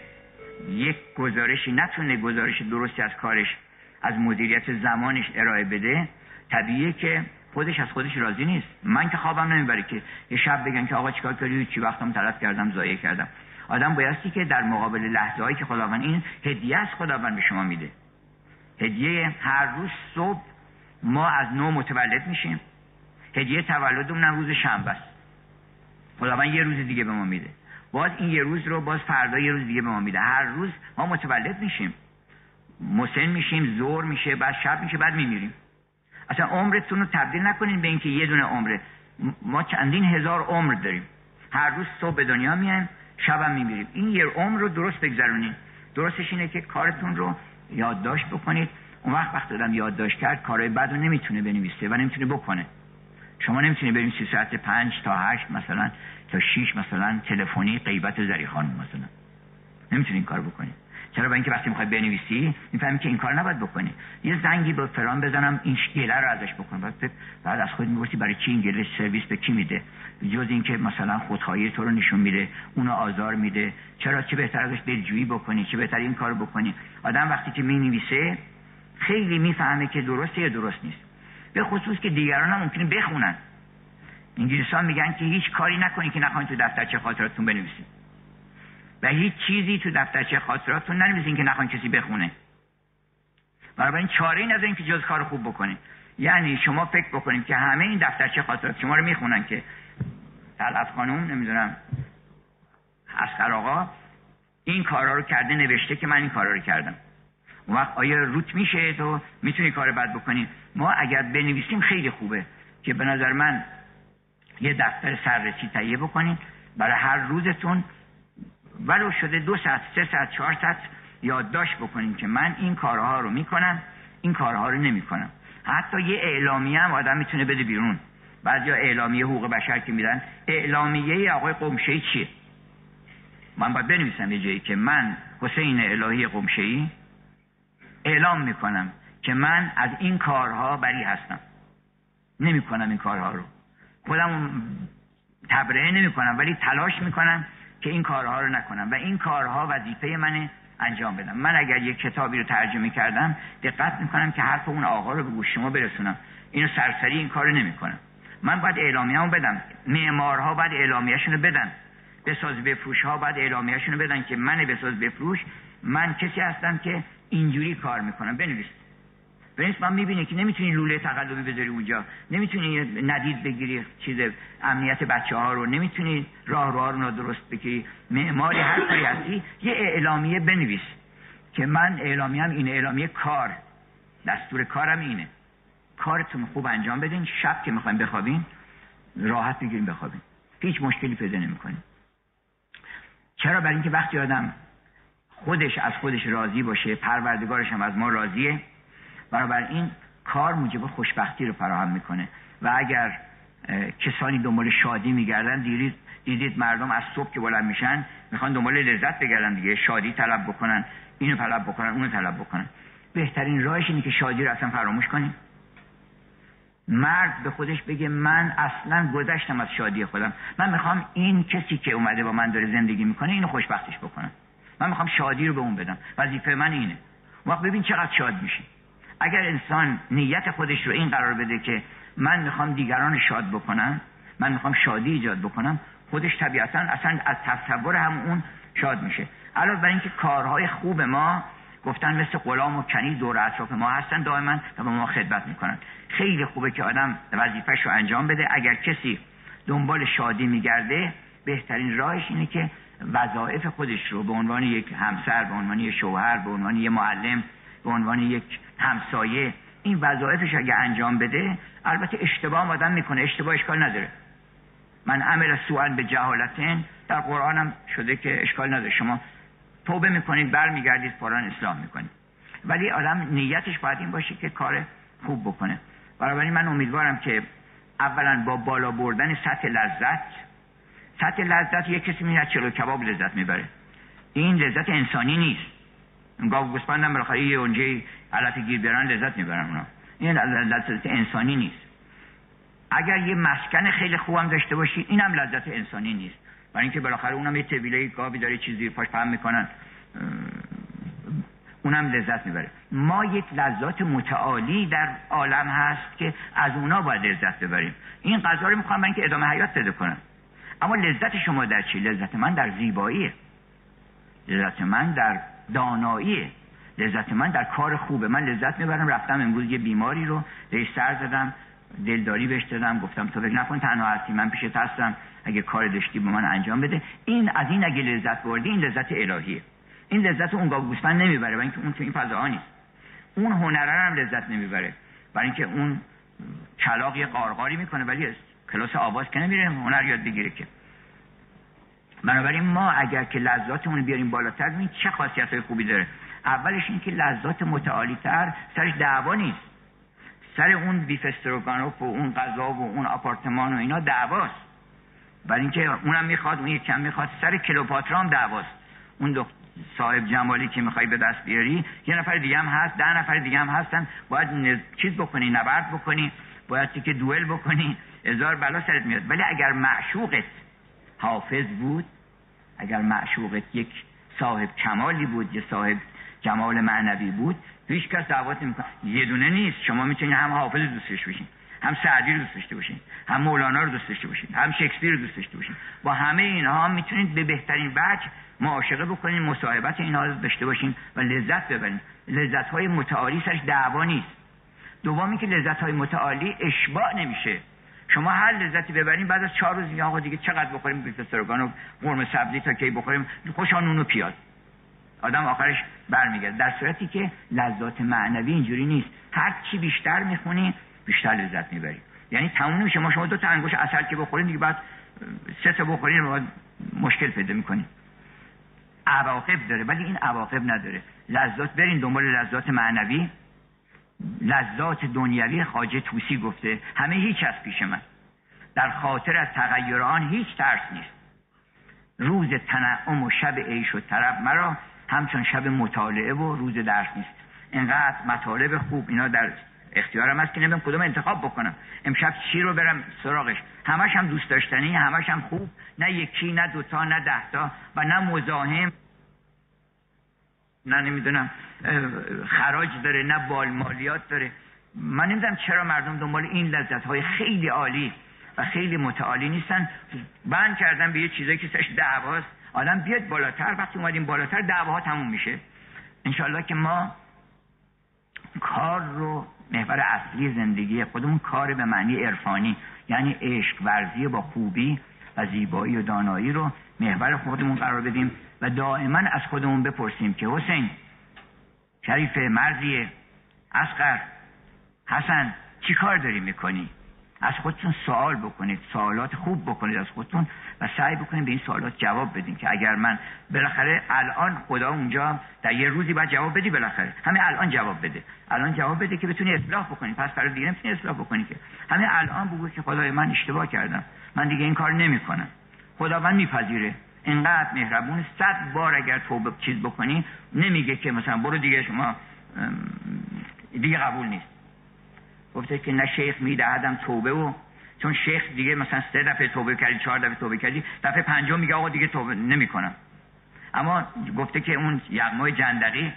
Speaker 1: یک گزارشی نتونه گزارش درستی از کارش از مدیریت زمانش ارائه بده. طبیعیه که خودش از خودش راضی نیست. من که خوابم نمی‌بره که یه شب بگن که آقا چیکار کردی؟ چی وقتم تلف کردم ضایع کردم. آدم بایستی که در مقابل لحظه هایی که خداوند این هدیه است خداوند به شما میده. هدیه هر روز صبح ما از نو متولد میشیم. هدیه تولدمون روز شنبه است. خداوند یه روز دیگه به ما میده. باز این یه روز رو باز فردا یه روز دیگه به ما میده. هر روز ما متولد میشیم. مسن میشیم زور میشه بعد شب میشه بعد میمیریم. اصلا عمرتون رو تبدیل نکنین به اینکه یه دونه عمره. ما چندین هزار عمر داریم. هر روز صبح به دنیا میایم. شبم میمیریم این یه عمر رو درست بگذرونین درستش اینه که کارتون رو یادداشت بکنید. اون وقت وقت آدم یادداشت کرد کارهای بد رو نمی‌تونه بنویسه و نمی‌تونه بکنه. شما نمی‌تونی بریم سی ساعت پنج تا هشت مثلا تا شیش مثلا تلفنی غیبت زری خانم مثلا. نمی‌تونی این کار بکنی چرا برای اینکه وقتی می‌خوای بنویسی می‌فهمی که این کار نباید بکنی. یه زنگی به فلان بزنم این گله رو ازش بکنم. بعد بعد از خود می‌گفتی برای چی این گله سرویس به کی میده؟ جز اینکه مثلا خودخواهی تو رو نشون میده اونو آزار میده. چرا؟ چه بهتر ازش دلجویی بکنی؟ چه بهتر این کار بکنی؟ آدم وقتی که می‌نویسه خیلی می‌فهمه که درسته یا درست نیست. به خصوص که دیگران هم ممکنه بخونن. انگلیسان میگن که هیچ کاری نکنی که نخواین تو دفترچه خاطراتتون بنویسید هیچ چیزی تو دفترچه خاطراتتون ننویسین که نخواین کسی بخونه. بنابراین چاره این از اینکه جز کار خوب بکنید یعنی شما فکر بکنید که همه این دفترچه خاطرات شما رو می‌خونن که طلعت خانم نمی‌دونم اسقر آقا این کارا رو کرده نوشته که من این کارا رو کردم. اون وقت آیا روت میشه تو؟ می‌تونی کار بد بکنی؟ ما اگر بنویسیم خیلی خوبه که به نظر من یه دفتر سررسی تهیه بکنید. برای هر روزتون ولو شده دو ساعت سه ساعت چهار ساعت یادداشت بکنیم که من این کارها رو می‌کنم این کارها رو نمی‌کنم. حتی یه اعلامیه هم آدم می‌تونه بده بیرون. بعد یا اعلامیه حقوق بشر که میدن اعلامیه آقای قمشه چیه؟ من باید بنویسم یه جایی که من حسین الهی قمشه اعلام می‌کنم که من از این کارها بری هستم. نمی‌کنم این کارها رو. خودم تبرئه نمی‌کنم ولی تلاش می‌کنم که این کارها رو نکنم و این کارها وظیفه منه انجام بدم. من اگر یک کتابی رو ترجمه کردم دقت می‌کنم که حرف اون آقا رو به گوش شما برسونم. اینو سرسری این کارو نمی‌کنم. من باید اعلامیه‌مو بدم. معمارها باید اعلامیه‌شون رو بدن. بساز بفروش ها باید اعلامیه‌شون رو بدن که من بساز بفروش من کسی هستم که اینجوری کار می‌کنم. بنویس بنویس من می‌بینی که نمی‌تونی لوله تقلبی بذاری اونجا. نمی‌تونی ندید بگیری چیز امنیت بچه ها رو. نمی‌تونی راه راه رو درست بگیری. معماری هر کاری هستی یه اعلامیه بنویس که من اعلامیه هم این اعلامیه کار. دستور کارم اینه. کارتون خوب انجام بدین. شب که می‌خوایم بخوابین راحت بگیریم بخوابین هیچ مشکلی پیدا نمی‌کنیم. چرا؟ برای اینکه وقتی آدم خودش از خودش راضی باشه پروردگارش هم از ما راضیه. این کار موجب خوشبختی رو فراهم می‌کنه. و اگر کسانی دنبال شادی میگردن دیدید دیدید مردم از صبح که بلند میشن می‌خوان دنبال لذت بگردن دیگه. شادی طلب بکنن اینو طلب بکنن اونو طلب بکنن. بهترین راهش اینه که شادی رو اصلا فراموش کنیم. مرد به خودش بگه من اصلا گذشتم از شادی خودم. من می‌خوام این کسی که اومده با من داره زندگی می‌کنه اینو خوشبختش بکنم. من می‌خوام شادی رو به اون بدم. وظیفه من اینه. وقت ببین چقدر شاد میشی. اگر انسان نیت خودش رو این قرار بده که من می‌خوام دیگران شاد بکنم من می‌خوام شادی ایجاد بکنم خودش طبیعتا اصلا از تصور هم اون شاد میشه. علاوه بر اینکه کارهای خوب ما گفتن مثل غلام و کنی دور اطراف ما هستن دائما و به ما خدمت می‌کنن. خیلی خوبه که آدم وظیفهش رو انجام بده. اگر کسی دنبال شادی میگرده بهترین راهش اینه که وظایف خودش رو به عنوان یک همسر به عنوان یک شوهر به عنوان یک معلم به عنوان یک همسایه این وظایفش اگه انجام بده البته اشتباه آدم می‌کنه اشتباه اشکال نداره. من عمل سوال به جهالتین در قرآن هم شده که اشکال نداره. شما توبه می‌کنید برمیگردید قرآن اصلاح می‌کنید. ولی آدم نیتش باید این باشه که کار خوب بکنه. بنابراین من امیدوارم که اولا با بالا بردن سطح لذت سطح لذت یک کسی میاد چلو کباب لذت می‌بره. این لذت انسانی نیست. گاو گوسفندم بالاخره یه اونجه علف گیر برن لذت می‌برن اونا. این لذت انسانی نیست. اگر یه مسکن خیلی خوبم داشته باشی اینم لذت انسانی نیست. برای اینکه بالاخره اونم یه طویله گاوی داره چیزی پاش پهم می‌کنن. اونم لذت می‌بره. ما یک لذات متعالی در عالم هست که از اونا باید لذت ببریم. این غذا رو می‌خوام برای اینکه ادامه حیات پیدا کنم. اما لذت شما در چی؟ لذت من در زیباییه. لذت من در دانایی. لذت من در کار خوبه. من لذت می‌برم. رفتم امروز یه بیماری رو بهش سر زدم. دلداری بهش دادم. گفتم تو فکر نکن تنها هستی. من پیشت هستم. اگه کار داشتی به من انجام بده. این از این اگه لذت بردی این لذت الهیه. این لذت اون گاو گوسفند نمی‌بره. برای اینکه اون تو این فضا نیست. اون هنره هم لذت نمی‌بره. برای اینکه اون کلاق یه قارقاری می‌کنه. ولی کلاس آواز که نمیره هنر یاد بگیره که. بنابراین ما اگر که لذاتمون بیاریم بالاتر ببین چه خاصیت های خوبی داره. اولش این که لذات متعالی تر سرش دعوا نیست. سر اون بیف استروگانوف و اون غذا و اون آپارتمان و اینا دعواست. برای اینکه اونم می‌خواد اون کم می‌خواد سر کلوپاترا هم دعواست. اون دو صاحب جمالی که می‌خوای به دست بیاری یه نفر دیگه هم هست ده نفر دیگه هم هستن. باید چیز بکنی نبرد بکنی باید که دوئل بکنی هزار بلا سرت میاد. ولی اگر معشوقت حافظ بود. اگر معشوقت یک صاحب کمالی بود یه صاحب جمال معنوی بود هیچ کس دعوت نمی‌کنه یه دونه نیست. شما می‌تونید هم حافظ دوستش باشین هم سعدی رو دوست داشته باشین هم مولانا رو دوست داشته باشین هم شکسپیر رو دوست داشته باشین. با همه اینها می‌تونید به بهترین وجه معاشقه بکنین مصاحبت اینها رو داشته باشین و لذت ببرین. لذت های متعالی سرش دعوا نیست. دومی که لذت های متعالی اشباع نمیشه. شما هر لذتی ببرین بعد از چهار روز آقا دیگه چقدر بخوریم بیف استروگان و قرمه سبزی تا کی بخوریم؟ خوشا نون و پیاز. آدم آخرش برمیگرده. در صورتی که لذات معنوی اینجوری نیست. هر چی بیشتر می‌خونی بیشتر لذت می‌بری. یعنی تموم نمیشه ما شما دو تا انگوش اصل که بخورین دیگه بعد سه تا بخورین مشکل پیدا می‌کنین عواقب داره. ولی این عواقب نداره. لذات برین دنبال لذات معنوی. لذات دنیوی خاجه توسی گفته همه هیچ از پیش من. در خاطر از تغییر آن هیچ ترس نیست. روز تنعم و شب عیش و طرب مرا همچون شب مطالعه و روز درس نیست. اینقدر مطالب خوب اینا در اختیارم هست که نمی‌دونم کدوم انتخاب بکنم. امشب چی رو برم سراغش؟ همش هم دوست داشتنی همش هم خوب. نه یکی نه دوتا نه دهتا و نه مزاحم. نه نمی‌دونم. خراج داره نه بال مالیات داره. من نمی‌دونم چرا مردم دنبال این لذت های خیلی عالی و خیلی متعالی نیستن. بند کردن به یه چیزایی که سرش دعواست. آدم بیاد بالاتر. وقتی اومدیم بالاتر دعواها تموم میشه. انشالله که ما کار رو محور اصلی زندگی خودمون کار به معنی عرفانی یعنی عشق ورزی با خوبی و زیبایی و دانایی رو محور خودمون قرار بدیم و دائما از خودمون بپرسیم که حسین شریف مرزی اسقر حسن چی کار داری می‌کنی؟ از خودتون سوال بکنید سوالات خوب بکنید از خودتون و سعی بکنید به این سوالات جواب بدین که اگر من بالاخره الان خدا اونجا در یه روزی باید جواب بدی بالاخره. همه الان جواب بده. الان جواب بده که بتونی اصلاح بکنی. پس برای دیگه نمی‌تونی اصلاح بکنی که. همه الان بگو که خدای من اشتباه کردم. من دیگه این کار نمی‌کنم. خداوند میپذیره. اینقدر مهربون صد بار اگر توبه چیز بکنی نمیگه که مثلا برو دیگه شما دیگه قبول نیست. گفته که نه شیخ میدهدم توبه و چون شیخ دیگه مثلا سه دفعه توبه کردی چهار دفعه توبه کردی دفعه پنجم میگه آقا دیگه توبه نمی‌کنم. اما گفته که اون یغمای جندقی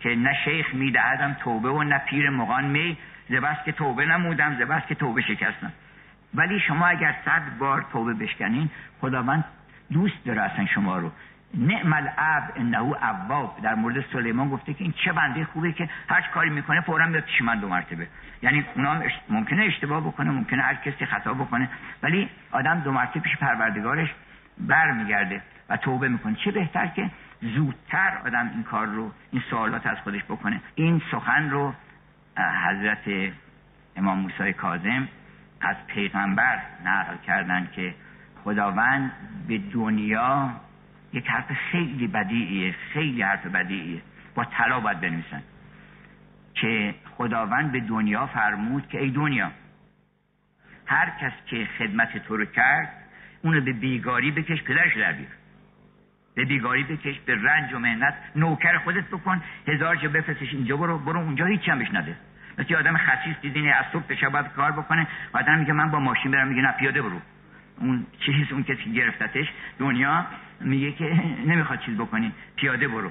Speaker 1: که نه شیخ میدهدم توبه و نه پیر مغان می زبست که توبه نمودم زبست که توبه شکستم. ولی شما اگر صد بار توبه بشکنین خداوند دوست داره اصلا شما رو. نعم العبد انه اواب. در مورد سلیمان گفته که این چه بنده خوبه که هر کاری می‌کنه فورا میاد پیش من دو مرتبه. یعنی اونا ممکنه اشتباه بکنه ممکنه هر کسی خطا بکنه ولی آدم دو مرتبه پیش پروردگارش برمیگرده و توبه می‌کنه. چه بهتر که زودتر آدم این کار رو این سوالات از خودش بکنه. این سخن رو حضرت امام موسی کاظم از پیغمبر نقل کردن که خداوند به دنیا یک حرف خیلی بدیعیه خیلی حرف بدیعیه. با طلا باید بنویسن. که خداوند به دنیا فرمود که ای دنیا هر کس که خدمت تو رو کرد اونو به بیگاری بکش پدرش در بیار. به بیگاری بکش به رنج و مهنت نوکر خودت بکن هزار جا بفرستش اینجا برو برو اونجا هیچ هم بهش نده. مثل آدم خصیص دیدین از صبح به شب کار بکنه آدم میگه من با ماشین برم میگه نه پیاده برو. اون چیز اون کسی گرفتتش دنیا میگه که نمی‌خواد چیز بکنی پیاده برو.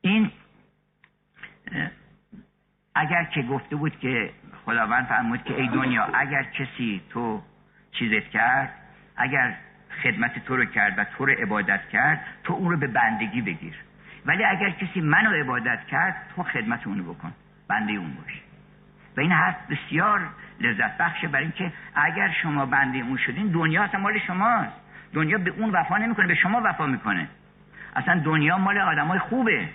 Speaker 1: این اگر که گفته بود که خداوند فرمود که ای دنیا اگر کسی تو چیزت کرد اگر خدمت تو رو کرد و تو رو عبادت کرد تو اون رو به بندگی بگیر. ولی اگر کسی منو عبادت کرد تو خدمت اونو بکن. بنده اون باش. و این حرف بسیار لذت بخشه برای اینکه اگر شما بنده اون شدین دنیا اصلا مال شماست. دنیا به اون وفا نمی‌کنه به شما وفا می‌کنه. اصلا دنیا مال آدمای خوبه.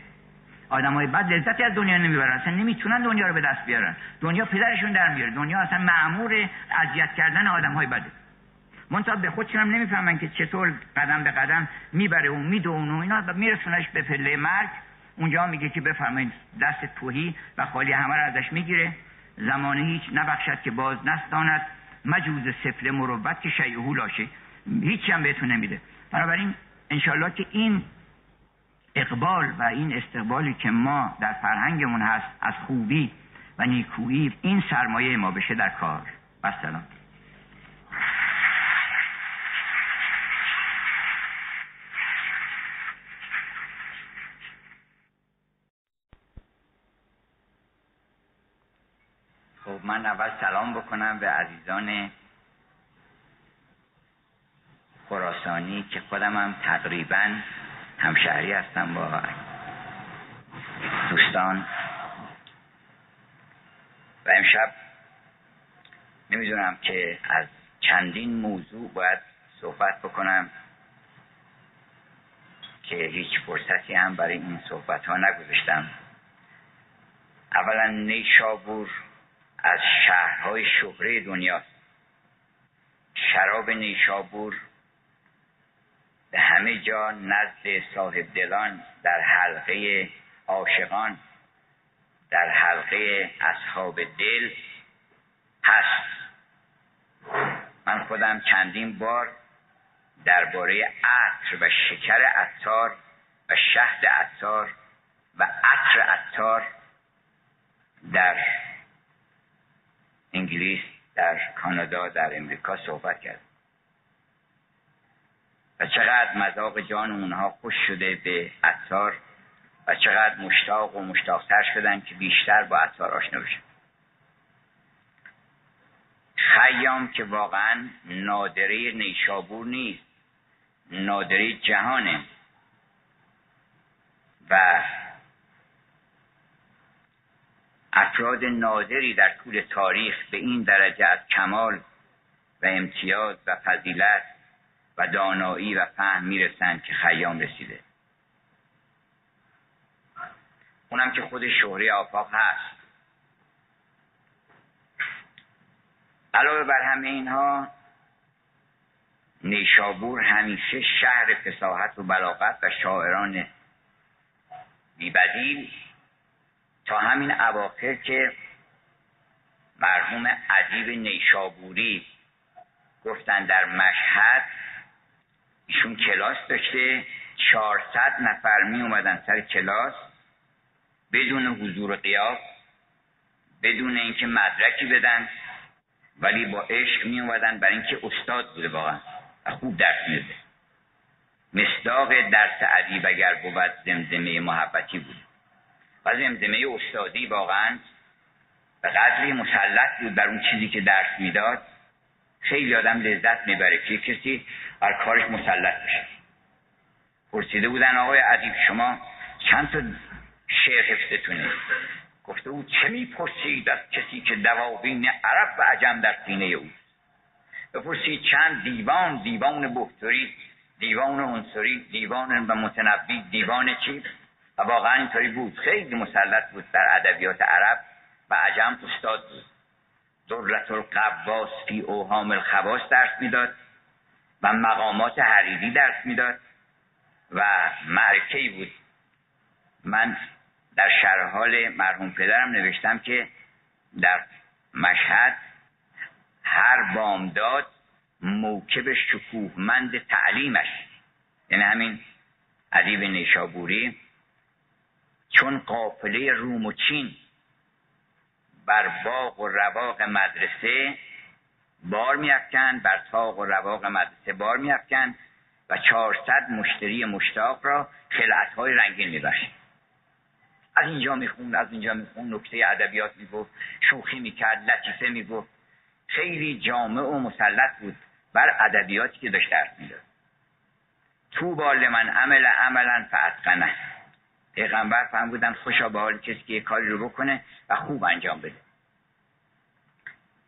Speaker 1: آدمای بد لذتی از دنیا نمی‌برن. اصلا نمی‌تونن دنیا رو به دست بیارن. دنیا پدرشون در میاره. دنیا اصلا معمور اذیت کردن آدمای بده. منتها به خودشون هم نمی‌فهمن که چطور قدم به قدم می‌بره و می‌دونه و اینا میرسونش به پله مرگ. اونجا میگه که بفرمایید دست توهی و خالی همه رو ازش می‌گیره. زمانه هیچ نبخشد که باز نستاند. مجوز سفله مروت که شیعهو لاشه. هیچی هم بهتون نمیده. بنابراین انشالله که این اقبال و این استقبالی که ما در فرهنگمون هست از خوبی و نیکویی این سرمایه ما بشه در کار. و سلام خب من اول سلام بکنم به عزیزان خراسانی که خودم هم تقریبا همشهری هستم با دوستان. و امشب نمی‌دونم که از چندین موضوع باید صحبت بکنم که هیچ فرصتی هم برای این صحبت ها نگذاشتم. اولا نیشابور از شهرهای شهره دنیاست شراب نیشابور به همه جا نزد صاحب دلان در حلقه عاشقان در حلقه اصحاب دل هست. من خودم چندین بار درباره عطر و شکر عطار و شهد عطار و عطر عطار در انگلیس در کانادا در امریکا صحبت کرد. و چقدر مذاق جان اونها خوش شده به عطار و چقدر مشتاق و مشتاقتر شدن که بیشتر با عطار آشنا بشن. خیام که واقعا نادره نیشابور نیست. نادره جهانه. و افراد نادری در طول تاریخ به این درجه از کمال و امتیاز و فضیلت و دانایی و فهم می‌رسند که خیام رسیده. اونم که خود شهره آفاق هست. علاوه بر همه اینها نیشابور همیشه شهر فساحت و بلاغت و شاعران بیبدیل تا همین اواخر که مرحوم ادیب نیشابوری گفتن در مشهد ایشون کلاس داشته چهارصد نفر می اومدن سر کلاس بدون حضور قیاس بدون اینکه مدرکی بدن ولی با عشق می اومدن برای اینکه استاد بوده واقعا. و خوب درس میده مصداق درس ادیب اگر بود زمزمه محبتی بود. و زمزمه استادی واقعا به قدری مسلط بود بر اون چیزی که درس می‌داد. خیلی آدم لذت می‌بره که کسی بر کارش مسلط بشه. پرسیده بودن آقای ادیب شما چند تا شعر حفظتونه؟ گفته بود چه می‌پرسید از کسی که دواوین عرب و عجم در سینه او؟ بپرسید چند دیوان دیوان بختری دیوان عنصری دیوان و متنبی دیوان چی؟ و واقعا اینطوری بود. خیلی مسلط بود در ادبیات عرب و عجم استاد درت القواس فی اوهام الخواس درس می‌داد و مقامات حریری درس می‌داد و معرکه بود. من در شرح حال مرحوم پدرم نوشتم که در مشهد هر بامداد موکب شکوهمند تعلیمش یعنی همین ادیب نیشابوری چون قافله روم و چین بر باغ و رواق مدرسه بار میافکن بر تاق و رواق مدرسه بار میافکن و چهارصد مشتری مشتاق را های رنگین میبخشید از اینجا می‌خوند از اینجا می‌خوند نکته ادبیات می‌گفت شوخی می‌کرد لطیفه می‌گفت. خیلی جامع و مسلط بود بر ادبیاتی که داشت درس می‌داد. تو بال من عمل عملا فاتقنه پیغمبر فهم بودن خوشا به حال کسی که کاری رو بکنه و خوب انجام بده.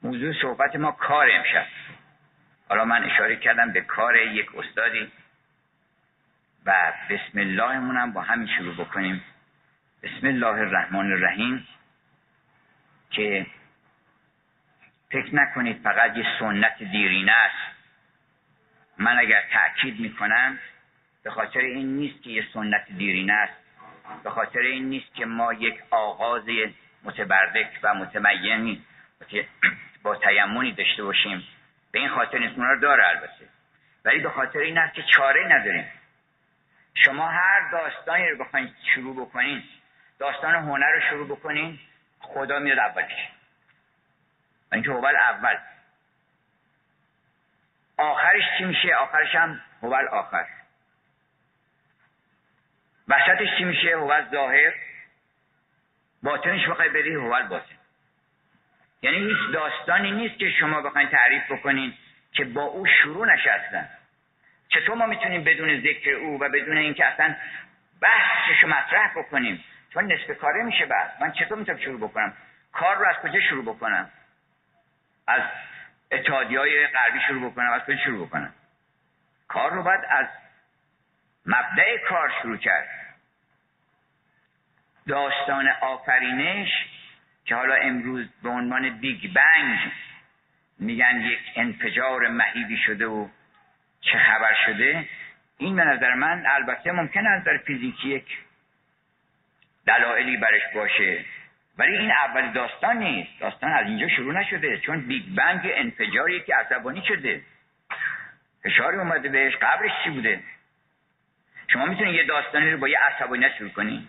Speaker 1: موضوع صحبت ما کار امشب. حالا من اشاره کردم به کار یک استادی و بسم الله با همین شروع بکنیم. بسم الله الرحمن الرحیم که فکر نکنید فقط یه سنت دیرینه است. من اگر تأکید می‌کنم به خاطر این نیست که یه سنت دیرینه است. به خاطر این نیست که ما یک آغاز متبرک و متمینی با تیمونی داشته باشیم. به این خاطر نیست رو داره البته. ولی به خاطر این است که چاره نداریم. شما هر داستانی رو بخواین شروع بکنین داستان هنر رو شروع بکنین خدا میاد اولش اینکه اول اول. آخرش چی میشه؟ آخرش هم اول آخر. وسطش چی میشه؟ اول ظاهر. باطنش بخوای بری اول باطن یعنی هیچ داستانی نیست که شما بخواین تعریف بکنین که با او شروع نشستن. چطور ما می‌تونیم بدون ذکر او و بدون اینکه اصلا بحثش مطرح بکنیم؟ چون نصف کاره میشه بحث. من چطور می‌تونم شروع بکنم؟ کار رو از کجا شروع بکنم؟ از اتحادی های غربی شروع بکنم. از کجا شروع بکنم؟ کار رو باید از مبدع کار شروع کرد. داستان آفرینش که حالا امروز به عنوان big bang میگن یک انفجار مهیبی شده و چه خبر شده این به نظر من البته ممکن از نظر فیزیکی یک دلایلی برش باشه ولی این اول داستان نیست. داستان از اینجا شروع نشده چون big bang انفجاری که عصبانی شده. فشاری اومده بهش قبلش چی بوده؟ شما می‌تونید یه داستانی رو با یه عصبانیت شروع کنید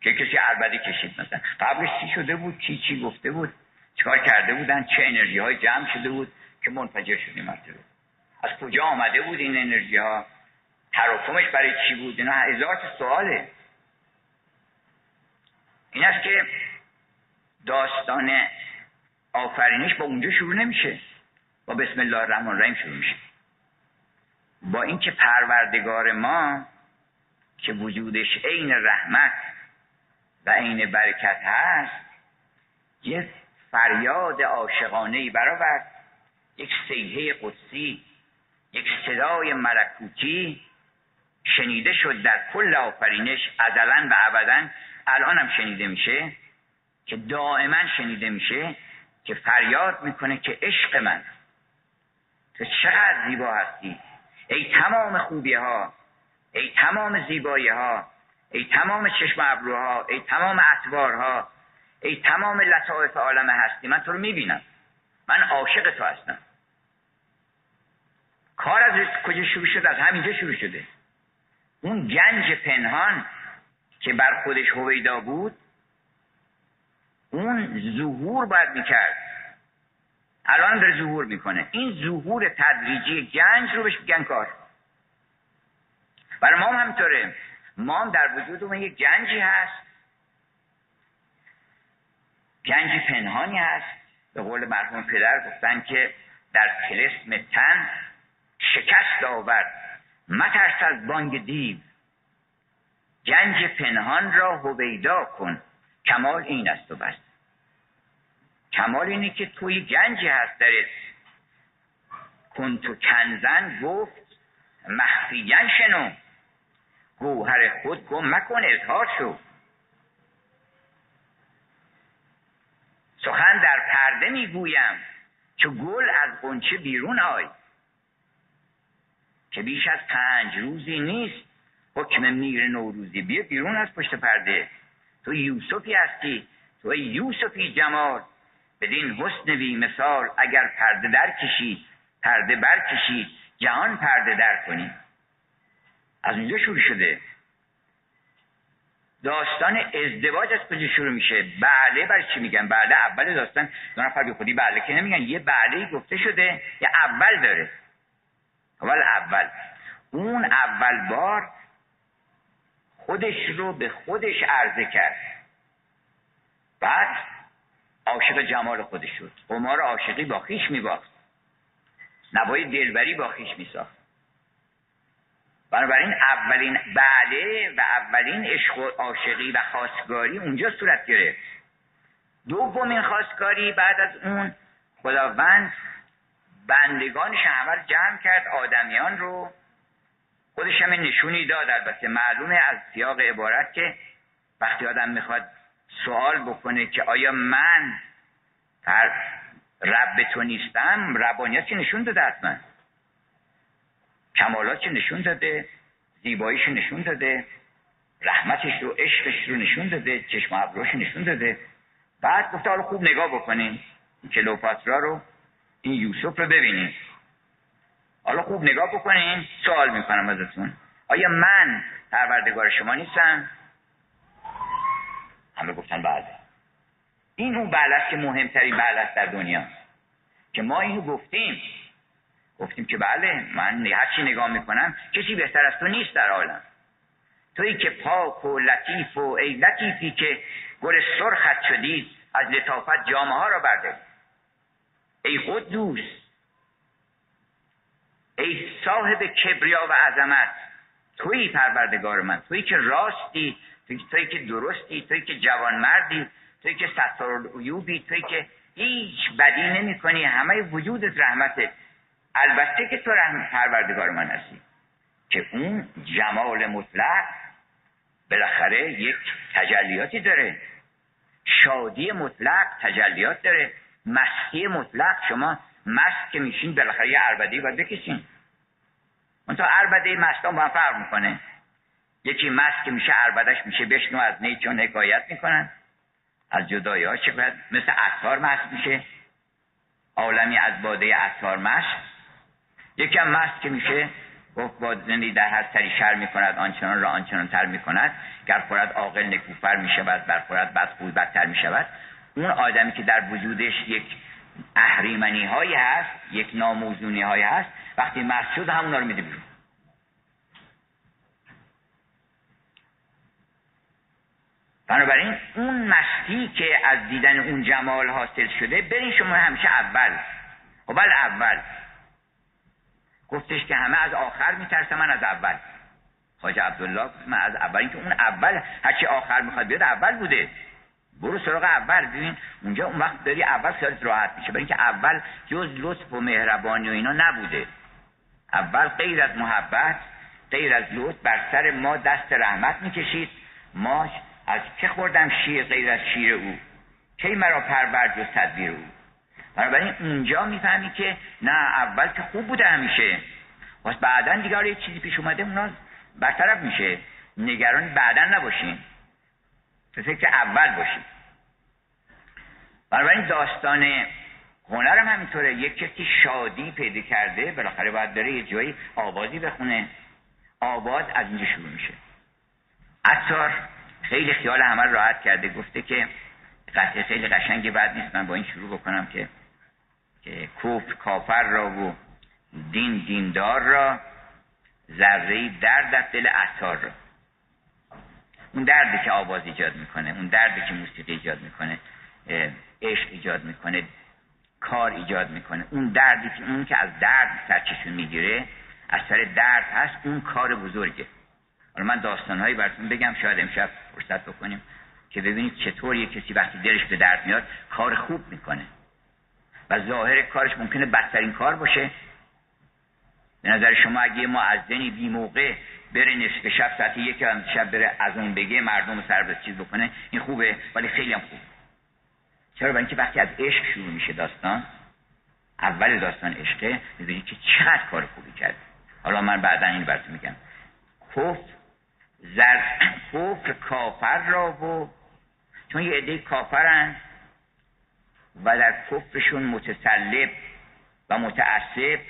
Speaker 1: که کسی عربده کشید مثلا. قبلش چی شده بود؟ چی چی گفته بود؟ چیکار کرده بودن؟ چه انرژی های جمع شده بود که منفجر شدیم مرتبه؟ از کجا آمده بود این انرژی ها تراکمش برای چی بود؟ اینا هزار سواله. این است که داستان آفرینش با اونجا شروع نمیشه. با بسم الله الرحمن الرحیم شروع میشه. با اینکه پروردگار ما که وجودش عین رحمت و عین برکت هست یک فریاد عاشقانه ای برآورد یک سیحه قدسی یک صدای ملکوتی شنیده شد در کل آفرینش ازلا و ابدا الان هم شنیده میشه که دائما شنیده میشه که فریاد می‌کنه که عشق من تو چقدر زیبا هستی؟ ای تمام خوبی ها ای تمام زیبایی ها ای تمام چشم ابروها ای تمام اطوارها ای تمام لطائف عالم هستی. من تو رو می‌بینم. من عاشق تو هستم. کار از کجا شروع شد؟ از همینجا شروع شده. اون گنج پنهان که بر خودش هویدا بود اون ظهور باید می‌کرد. الان داره ظهور می‌کنه. این ظهور تدریجی گنج رو بهش میگن کار. برای ما هم همینطوره. ما هم در وجود یک گنجی هست. گنجی پنهانی هست. به قول مرحوم پدر گفتن که در تلسم تن شکست آورد. مترس از بانگ دیو. گنج پنهان را هویدا کن. کمال این است و بس. کمال اینه که توی گنجی هست درت کن تو کنزن گفت مخفیگن شنو. گوهر خود گم مکن اظهار شو. سخن در پرده می‌گویم که گل از قنچه بیرون آی. که بیش از پنج روزی نیست حکم میر نوروزی بیا بیرون از پشت پرده. تو یوسفی هستی تو یوسفی جمال. بدین حسن بی مثال اگر پرده در کشید پرده برکشید جهان پرده در کنی. از اونجا شروع شده. داستان ازدواج از کجا شروع میشه؟ بله برای چی میگن؟ بله اول داستان دو نفر بی خودی بله که نمیگن. یه بله گفته شده یه اول داره. اول اول. اون اول بار خودش رو به خودش عرضه کرد. بعد عاشق جمال خودش شد. قمار عاشقی با خیش میباخت. نوای دلبری با خیش میساخت. بنابراین اولین بله و اولین عشق و عاشقی و خواستگاری اونجا صورت گرفت. دومین خواستگاری بعد از اون خداوند بندگانش همه جمع کرد آدمیان رو. خودش هم نشونی داد البته معلومه از سیاق عبارت که وقتی آدم می‌خواد سوال بکنه که آیا من رب تو نیستم ربانیت نشون داده حتما کمالاتش نشون داده؟ زیباییش نشون داده؟ رحمتش رو عشقش رو نشون داده؟ چشم ابروش نشون داده؟ بعد گفته حالا خوب نگاه بکنین کلوپاترا رو این یوسف رو ببینین حالا خوب نگاه بکنین. سوال می‌کنم ازتون. آیا من پروردگار شما نیستم؟ همه گفتن بله. این اون بله که مهمترین بله در دنیا. که ما اینو گفتیم. گفتیم که بله من هرچی نگاه می‌کنم کسی بهتر از تو نیست در عالم. تویی که پاک و لطیف و ای لطیفی که گل سرخت شدید از لطافت جامعه ها را برده ای قدوس ای صاحب کبریا و عظمت تویی پروردگار من. تویی که راستی تویی که درستی تویی که جوانمردی تویی که ستار عیوبی تویی که هیچ بدی نمی کنی همه وجودت رحمته. البته که تو رحم پروردگار من هستی. که اون جمال مطلق بالاخره یک تجلیاتی داره. شادی مطلق تجلیات داره. مستی مطلق شما مست که میشین بالاخره یه عربده باید بکشین. اون تا عربده مستان با فرق می‌کنه. یکی مست که میشه عربدش میشه بشنو از نی چون حکایت می‌کنن. از جدایی ها چه مثل اطهار مست میشه. عالمی از باده اطهار مست. یکی هم مست که میشه گفت با در هر سری شر می‌کند آنچنان را آنچنان تر می‌کند. گر خورد عاقل نکوفر می‌شود بر خورد بد خوب بدتر می‌شود. اون آدمی که در وجودش یک اهریمنی هایی هست یک ناموزونی هایی هست وقتی مست شد همونا رو میده بیرون. بنابراین اون مستی که از دیدن اون جمال حاصل شده برین شما همیشه اول. خب بل اول. گفتش که همه از آخر میترسه من از اول. حاج عبدالله من از اول. که اون اول هرچی آخر می‌خواد بیاد اول بوده. برو سراغ اول. ببین اونجا اون وقت داری اول خیالت راحت میشه. برای اینکه اول جز لطف و مهربانی و اینا نبوده. اول غیر از محبت غیر از لطف بر سر ما دست رحمت می‌کشید. ما از که خوردم شیر غیر از شیر او؟ کی مرا پرورد و تدبیر او؟ بنابراین اونجا می‌فهمی که نه اول که خوب بوده همیشه. واسه بعدا دیگه یه چیزی پیش اومده اونا برطرف میشه. نگران بعدا نباشین به فکر اول باشید بنابراین داستان هنرم همینطوره. یک کسی شادی پیدا کرده بالاخره باید داره یه جایی آوازی بخونه. آواز از اینجا شروع میشه. عطار خیلی خیال همه راحت کرده. گفته که قطعه خیلی قشنگی بعد نیست. من با این شروع بکنم که که کفر کافر را و دین دیندار را ذره درد در دل عطار را. اون دردی که آواز ایجاد می‌کنه اون دردی که موسیقی ایجاد می‌کنه عشق ایجاد می‌کنه کار ایجاد می‌کنه. اون دردی که اون که از درد سرچشمه می‌گیره از سر درد هست اون کار بزرگه. حالا من داستانهایی براتون بگم شاید امشب فرصت بکنیم که ببینید چطور یه کسی وقتی دلش به درد میاد کار خوب می‌کنه. و ظاهر کارش ممکنه بدترین کار باشه. به نظر شما اگه ما از دنی بی موقع بره نصف شب ساعت یک هم شب بره از اون بگه مردم سر به چیز بکنه این خوبه ولی خیلی هم خوب. چرا؟ برای اینکه وقتی از عشق شروع میشه داستان اول داستان عشقه می‌بینید که چقدر کار خوبی کرد. حالا من بعدا این براتون میگم. کفر زر کفر کافر را و چون یه عده کافرن و در کفرشون متسلب و متعصب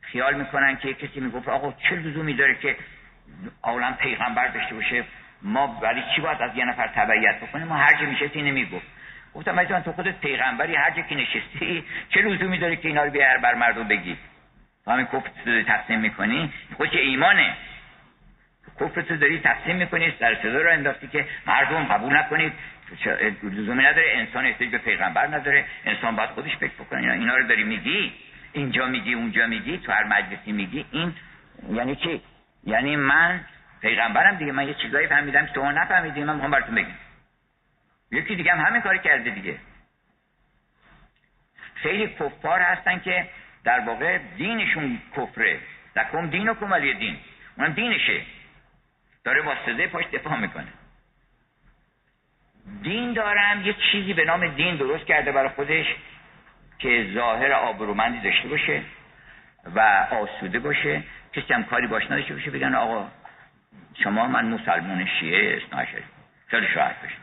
Speaker 1: خیال می‌کنن که کسی می‌گفت آقا چه لزومی داره که عالم پیغمبر داشته باشه؟ ما برای چی باید از یه نفر تبعیت بکنیم ما هر جا میشه نمی‌گفت. گفتم جان تو خودت پیغمبری هر جا که نشستی چه لزومی داره که اینا رو بیار بر مردم بگی؟ تو همین کفر تقسیم می‌کنی؟ خود ایمانه. کفر تو داری تقسیم می‌کنی سر صدا رو انداختی که مردم قبول نکنید. لزومی نداره انسان احتیاج به پیغمبر نداره. انسان باید خودش فکر بکنه. اینا رو داری میگی اینجا میگی اونجا میگی تو هر مجلسی میگی این یعنی چی؟ یعنی من پیغمبرم دیگه. من یه چیزایی فهمیدم که تو نفهمیدی من می‌خوام براتون بگم. یکی دیگه هم همین کاری کرده دیگه. خیلی کفار هستن که در واقع دینشون کفره. لکم دین و کمالی دین. اونم دینشه. داره واسطه پاش دفاع می‌کنه. دین دارم یه چیزی به نام دین درست کرده برای خودش که ظاهر آبرومندی داشته باشه و آسوده باشه. کسی هم کاری باش نداشته باشه بگن آقا شما من مسلمان شیعه اسناشر خیلی شاید بشه.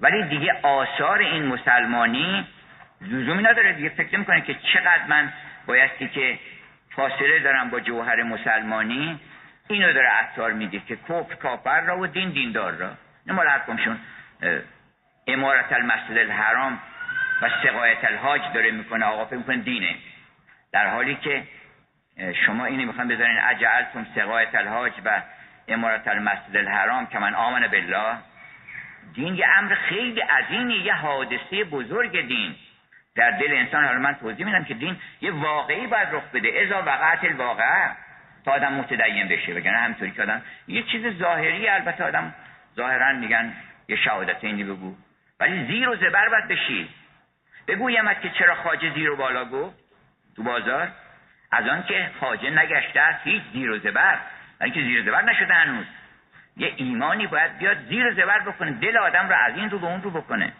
Speaker 1: ولی دیگه آثار این مسلمانی لزومی نداره. دیگه فکر می‌کنه که چقدر من بایستی که فاصله دارم با جوهر مسلمانی اینو داره اثار میده که کفر کافر را و دین دیندار را. نمال حرفمشون امارت المسجد الحرام و سقایت الحاج داره می‌کنه. آقا فکر می‌کنه دینه. در حالی که شما اینو می‌خوان بذارین. اجعلتم سقایت الحاج و امارت المسجد الحرام که من آمن بالله. دین یه امر خیلی عظیمی یه حادثه بزرگ دین. در دل انسان حالا من توضیح میدم که دین یه واقعی باید رخ بده. ازا وقعت الواقع تا آدم متدین بشه بگن همینطوری که آدم یه چیز ظاهری البته آدم ظاهرا میگن یه شهادت اینی بگو. ولی زیر و زبر باید بشی. بگویم که چرا خاجه زیر و بالا گفت تو بازار؟ از آن که خاجه نگشته است هیچ زیر و زبر. اینکه زیر و زبر نشده هنوز. یه ایمانی باید بیاد زیر و زبر بکنه دل آدم رو از این رو به اون رو بکنه.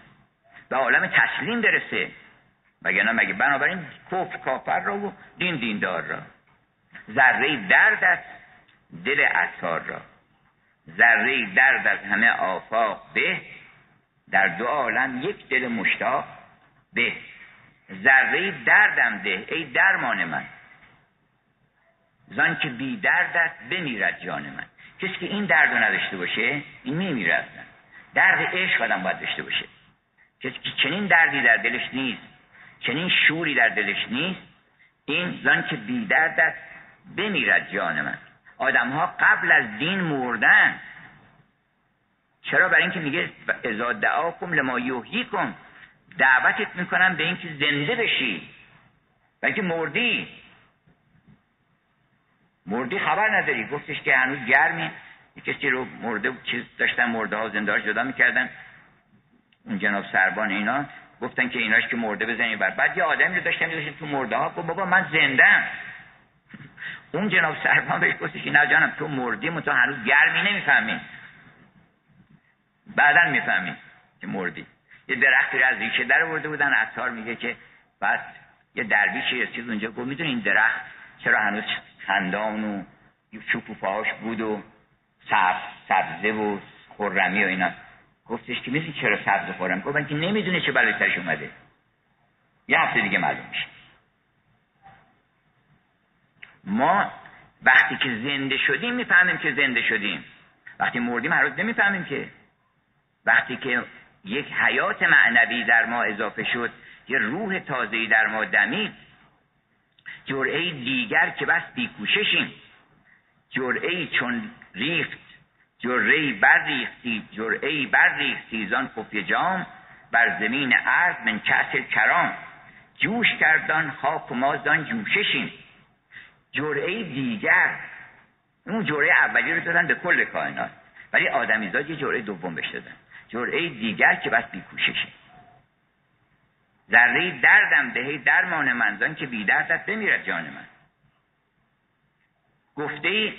Speaker 1: به عالم تسلیم برسه. وگرنه مگه بنابراین کفر کافر را و دین دیندار را. ذره درد از دل اثار را. ذره درد از همه آفاق به در دو عالم یک دل مشتاق به. ذره دردم ده ای درمان من. زن که بی دردت بمیرد جان من. کسی که این درد رو نداشته باشه این میمیره اصلا. درد عشق آدم باید داشته باشه. کسی که چنین دردی در دلش نیست چنین شوری در دلش نیست این زن که بی دردت بمیرد جان من. آدم ها قبل از دین مردن. چرا؟ برای اینکه میگه ازا دعاکم لما کن دعوتت می‌کنم به اینکه زنده بشی. و مردی. مردی خبر نداری. گفتش که هنوز گرمی. کسی رو مرده چیز داشتن مرده ها زنده جدا می‌کردن. اون جناب سربان اینا گفتن که ایناش که مرده بزنید بر. بعد یه آدمی رو داشتن میذاشتن تو مرده ها گفت بابا من زندم اون جناب سربان بهش گفتش که نه جانم تو مردی تو هنوز گرمی نمی‌فهمی. بعدا می‌فهمی که مردی. یه درختی رو از ریشه در برده بودن اثار میگه که بعد یه درویشی یه چیز اونجا گفت می‌دونی این درخت چرا هنوز خندان و شکوفاهاش بود و سبز سبزه و خرمی و اینا. گفتش که مثل چرا سبز خورم گفتن که نمی‌دونه چه بلای سرش اومده. یه هفته دیگه معلوم میشه. ما وقتی که زنده شدیم می‌فهمیم که زنده شدیم. وقتی مردیم هر روز نمی‌فهمیم که. وقتی که یک حیات معنوی در ما اضافه شد یه روح تازهی در ما دمید. جرعه دیگر که بس بیکوششیم. جرعه چون ریخت جرعه بر ریختی جرعه بر ریختی زان خفی جام بر زمین عرض من کسل کرام. جوش کردان خاک و ما زان جوششیم. جرعه دیگر اون جرعه اولی رو دادن به کل کائنات. ولی آدمیزاد یه جرعه دوم بهش دادن. جرعه دیگر که بس بیکوششیم ذره دردم بهی درمان منزان که بی دردت بمیرد جان من. گفته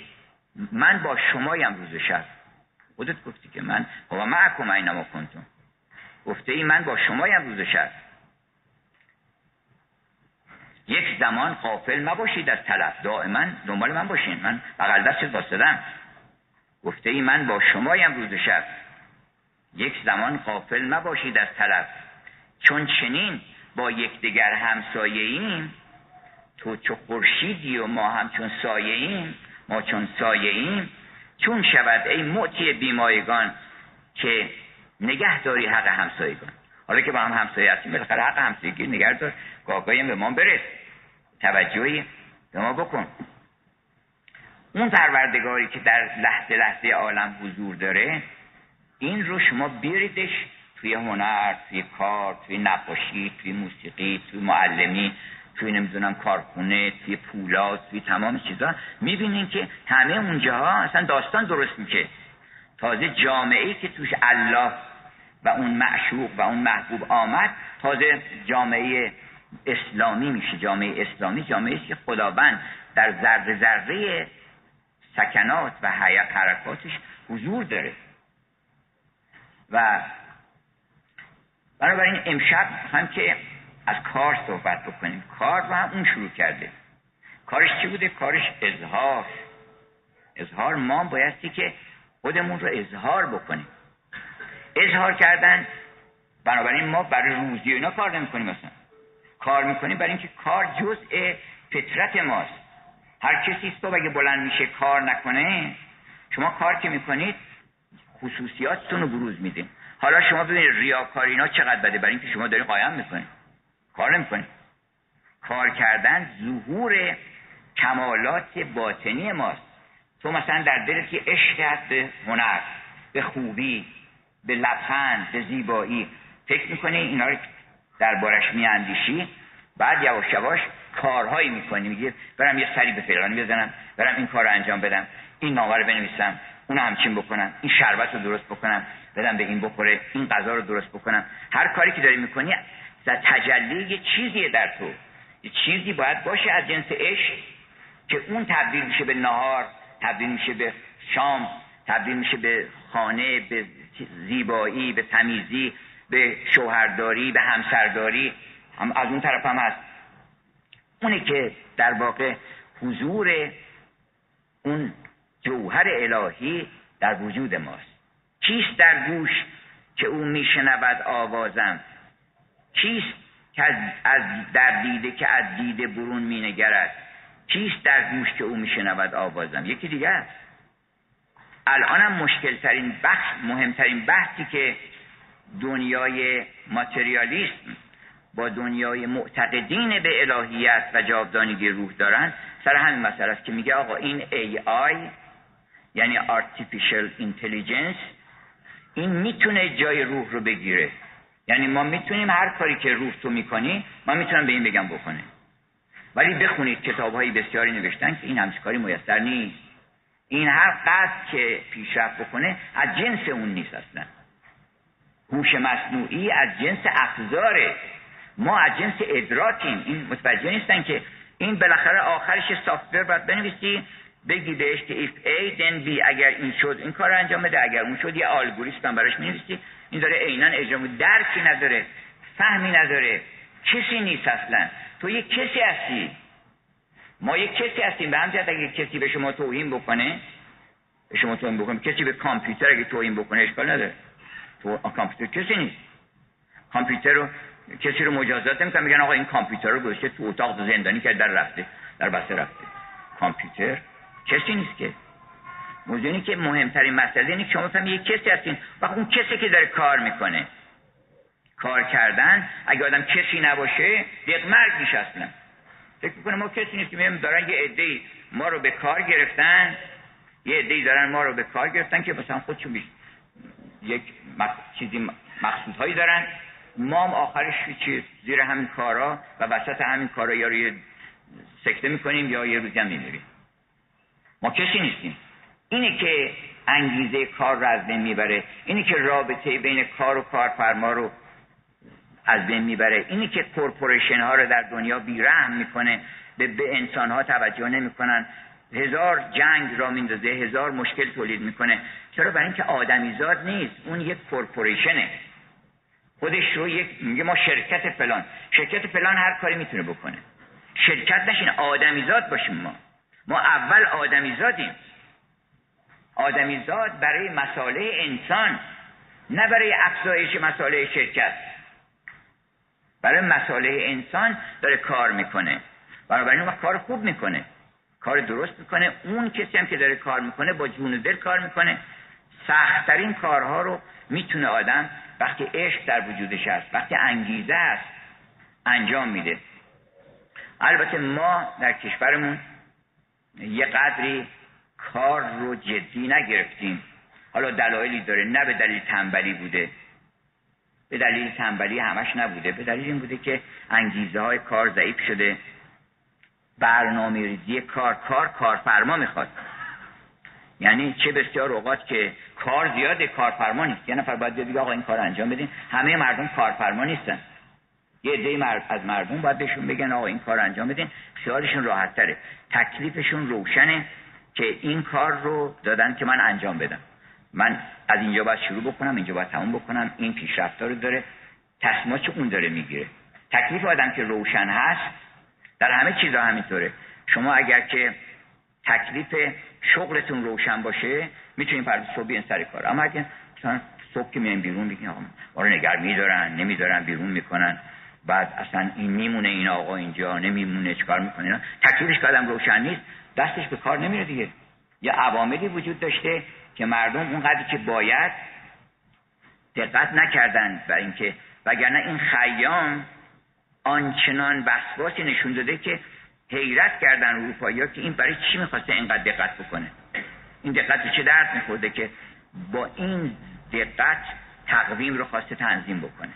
Speaker 1: من با شمایم روز شب. خودت گفتی که من و معکم اینما کنتم. گفته ای من با شمایم روز شب. یک زمان قافل مباشید از طلب دائما دنبال من باشین. من بغل دست باستدم گفته ای من با شمایم روز شب. یک زمان قافل مباشید از طلب چون چنین با یکدیگر همسایه ایم تو چو خورشیدی و ما هم چون سایه ایم ما چون سایه ایم چون شود ای معطی بیمایگان که نگه داری حق همسایگان. حالا که با هم همسایه هستیم بالاخره حق همسایگی نگه دار گاگاهی به ما برس. توجهی به ما بکن. اون پروردگاری که در لحظه لحظه عالم حضور داره این رو شما بیاریدش توی هنر توی کار توی نقاشی توی موسیقی توی معلمی توی نمی‌دونم کارخونه توی پولاد توی تمام چیزا. می‌بینین که همه اونجاها اصلا داستان درست میشه. تازه جامعه که توش الله و اون معشوق و اون محبوب آمد تازه جامعه اسلامی میشه جامعه اسلامی. جامعه که خداوند در ذره ذره سکنات و حرکاتش حضور داره. و بنابراین امشب هم که از کار صحبت بکنیم. کار رو هم اون شروع کرده. کارش چی بوده؟ کارش اظهار. اظهار ما بایستی که خودمون رو اظهار بکنیم. اظهار کردن بنابراین ما برای روزی اینا کار نمی‌کنیم مثلا کار می‌کنیم برای اینکه کار جزء فطرت ماست. هر کسی صبح اگه بلند میشه کار نکنه شما کار که می‌کنید خصوصیاتتون رو بروز میدین. حالا شما ببینید ریاکاری اینا چقدر بده برای اینکه شما دارین قایم می‌کنید. کار نمی‌کنید. کار کردن ظهور کمالات باطنی ماست. تو مثلا در دلت یه عشق به هنر به خوبی به لبخند به زیبایی فکر می‌کنی اینا رو دربارش میاندیشی بعد یواش یواش کارهایی می‌کنی میگه برم یه سری به فلانی بزنم برم این کار رو انجام بدم این نامه رو بنویسم اون همچین بکنم این شربت رو درست بکنم بدم به این بخوره این غذا رو درست بکنم. هر کاری که داری می‌کنی در تجلی یه چیزیه در تو. یه چیزی باید باشه از جنس عشق که اون تبدیل میشه به نهار تبدیل میشه به شام تبدیل میشه به خانه به زیبایی به تمیزی. به شوهرداری به همسرداری هم از اون طرف هم هست. اونی که در واقع حضور اون جوهر الهی در وجود ماست. کیست در گوش که او میشنود آوازم؟ کیست که از در دیده که از دیده برون مینگرد؟ کیست در گوش که او میشنود آوازم؟ یکی دیگه است. الانم مشکل ترین بحث مهمترین بحثی که دنیای ماتریالیسم با دنیای معتقدین به الهیت و جاودانگی روح دارن سر همین مسئله است که میگه آقا این AI یعنی Artificial Intelligence این می‌تونه جای روح رو بگیره. یعنی ما می‌تونیم هر کاری که روح تو می‌کنی ما می‌تونم به این بگم بکنه. ولی بخونید کتاب های بسیاری نوشتن که این همچه کاری میسر نیست. این هر قصد که پیشرفت بکنه از جنس اون نیست اصلا. هوش مصنوعی از جنس افزاره ما از جنس ادراکیم. این متوجه نیستن که این بالاخره آخرش سافتور باید بنویسی بگی بهش که if A then B. اگر این شد این کار انجام بده. اگر اون شد یه آلگوریتم براش می‌نویسی. این داره عینا اجرا درکی نداره فهمی نداره. کسی نیست اصلا. تو یه کسی هستی. ما یه کسی هستیم. به همجرد اگه کسی به شما توهین بکنه به شما توهین بکنه کسی به کامپیوتر اگه توهین بکنه اشکال نداره. تو کامپیوتر کسی نیست. کامپیوتر رو کسی رو مجازات نمی‌کنن میگن آقا این کامپیوتر رو گذاشته تو اتاق زندانی کرد در رفته در بسته رفته. کامپیوتر کسی نیست که. موضوعی که مهمترین مسئله اینه که شما فهمی یک کسی هستین. و اون کسی که داره کار می‌کنه. کار کردن اگه آدم کسی نباشه یک مرگ میشه اصلا فکر می‌کنه ما کسی نیستیم دارن یه عده ما رو به کار گرفتن یه عده دارن ما رو به کار گرفتن که مثلا خودشون بیش یک چیزی مقصودهایی دارن. ما هم آخرش چیز زیر همین کارا و وسط همین کارا یا روی سکته می‌کنیم یا یه روزی هم میمیریم. ما کسی نیستیم. اینه که انگیزه کار رو از بین می‌بره. اینی که رابطه بین کار و کارفرما رو از بین می‌بره. اینی که کورپوریشن ها رو در دنیا بیرحم می‌کنه. به, به انسان ها توجه نمی‌کنن. هزار جنگ را میندازه هزار مشکل تولید می‌کنه. چرا؟ برای اینکه آدمیزاد نیست. اون یک کورپوریشنه. خودش رو یک میگه ما شرکت فلان. شرکت فلان هر کاری می‌تونه بکنه. شرکت نشین آدمیزاد باشیم ما. ما اول آدمیزادیم. آدمیزاد برای مساله انسان نه برای افزایش مساله شرکت. برای مساله انسان داره کار می‌کنه. بنابراین اون کار خوب می‌کنه. کار درست می‌کنه. اون کسی هم که داره کار می‌کنه با جون دل کار می‌کنه. سختترین کارها رو می‌تونه آدم وقتی عشق در وجودش هست وقتی انگیزه است انجام میده. البته ما در کشورمون یه قدری کار رو جدی نگرفتیم. حالا دلایلی داره نه به دلیل تنبلی بوده. به دلیل تنبلی همش نبوده. به دلیل این بوده که انگیزه های کار ضعیف شده. برنامه ریزی کار کار کارفرما می‌خواد. یعنی چه بسیار اوقات که کار زیاده کارفرما نیست. یه نفر باید بگه آقا این کار انجام بدین. همه مردم کارفرما نیستن. یه عده از مردم باید بهشون بگن آقا این کار انجام بدین. خیالشون راحت تره تکلیفشون روشنه که این کار رو دادن که من انجام بدم. من از اینجا باید شروع بکنم اینجا باید تموم بکنم. این پیشرفت رو داره. تصمیمات اون داره می‌گیره. تکلیف آدم که روشن هست در همه چیزا همینطوره. شما اگر که تکلیف شغلتون روشن باشه می‌تونین فردا صبح بیان سر کار. اما اگه مثلا صبح که میان بیرون بگین آقا ما رو نگر میدارن نمیدارن بیرون می‌کنن. بعد اصلا این میمونه این آقا اینجا نمیمونه چکار می‌کنه تکلیفش که آدم روشن نیست دستش به کار نمیره دیگه. یه عواملی وجود داشته که مردم اونقدر که باید دقت نکردن و اینکه وگرنه این خیام آنچنان وسواسی نشون داده که حیرت کردن اروپایی ها که این برای چی می‌خواسته اینقدر دقت بکنه. این دقت چه درد میخورده که با این دقت تقویم رو خواسته تنظیم بکنه.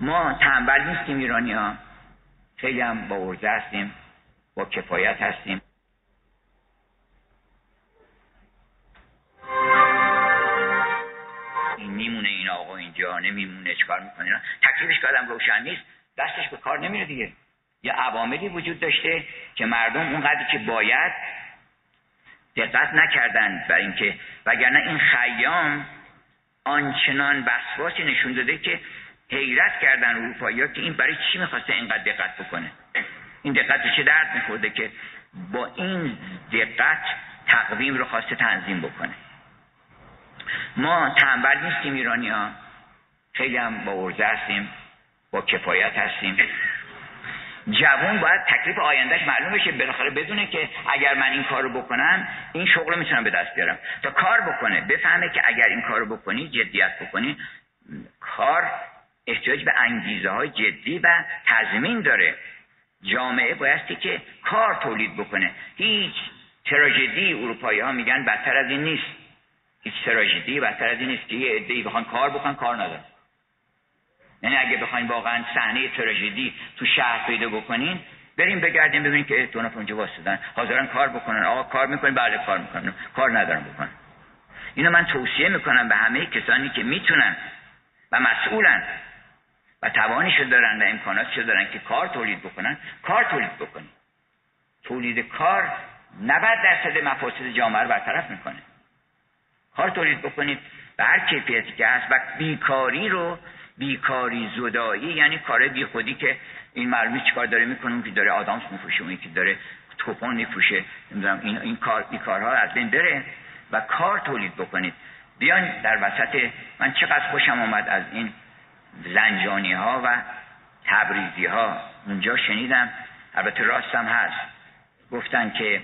Speaker 1: ما تنبل نیستیم ایرانی ها خیلی هم با ارزه هستیم. با کفایت هستیم. میمونه این آقا اینجا نمیمونه چکار می‌کنه؟ تکلیفش که آدم روشن نیست دستش به کار نمیره دیگه. یه عواملی وجود داشته که مردم اونقدر که باید دقت نکردن بر اینکه وگرنه این خیام آنچنان وسواسی نشون داده که حیرت کردن اروپایی که این برای چی می‌خواسته اینقدر دقت بکنه؟ این دقت چه درد میخورده که با این دقت تقویم رو خواسته تنظیم بکنه؟ ما تنبل نیستیم ایرانی ها خیلی هم با ارزه هستیم با کفایت هستیم. جوون باید تکلیف آیندهش معلوم بشه بالاخره بدونه که اگر من این کارو بکنم این شغل رو می‌تونم به دست بیارم. تا کار بکنه بفهمه که اگر این کارو بکنی جدیت بکنی کار احتیاج به انگیزه های جدی و تضمین داره. جامعه بایستی که کار تولید بکنه. هیچ تراژدی اروپایی ها میگن بدتر از این نیست. هیچ تراژدی بدتر از نیست. که یه عده‌ای بخوان کار بکنن کار ندارن. یعنی اگه بخواین واقعا صحنه تراژدی تو شهر پیدا بکنین بریم بگردیم ببینیم که دو نفر اونجا واسدن حاضرن کار بکنن. آقا کار می‌کنین بله کار می‌کنن کار ندارن بکنن. اینو من توصیه می‌کنم به همه کسانی که می‌تونن و مسئولن و توانیشو دارن و امکاناتشو دارن که کار تولید بکنن کار تولید بکنن. تولید کار 90 درصد مفاسد جامعه رو برطرف می‌کنه. کار تولید بکنید به هر کیفیتی که هست و بیکاری رو بیکاری زدایی یعنی کار بی خودی که این معلومی چیکار داره می‌کنه که داره آدامس میفروشه اون که داره توپان میفروشه نمی‌دونم این این کار این کارها از بین بره و کار تولید بکنید. بیان در وسط من چقدر خوشم آمد از این زنجانی ها و تبریزی ها اونجا شنیدم البته راستم هست. گفتن که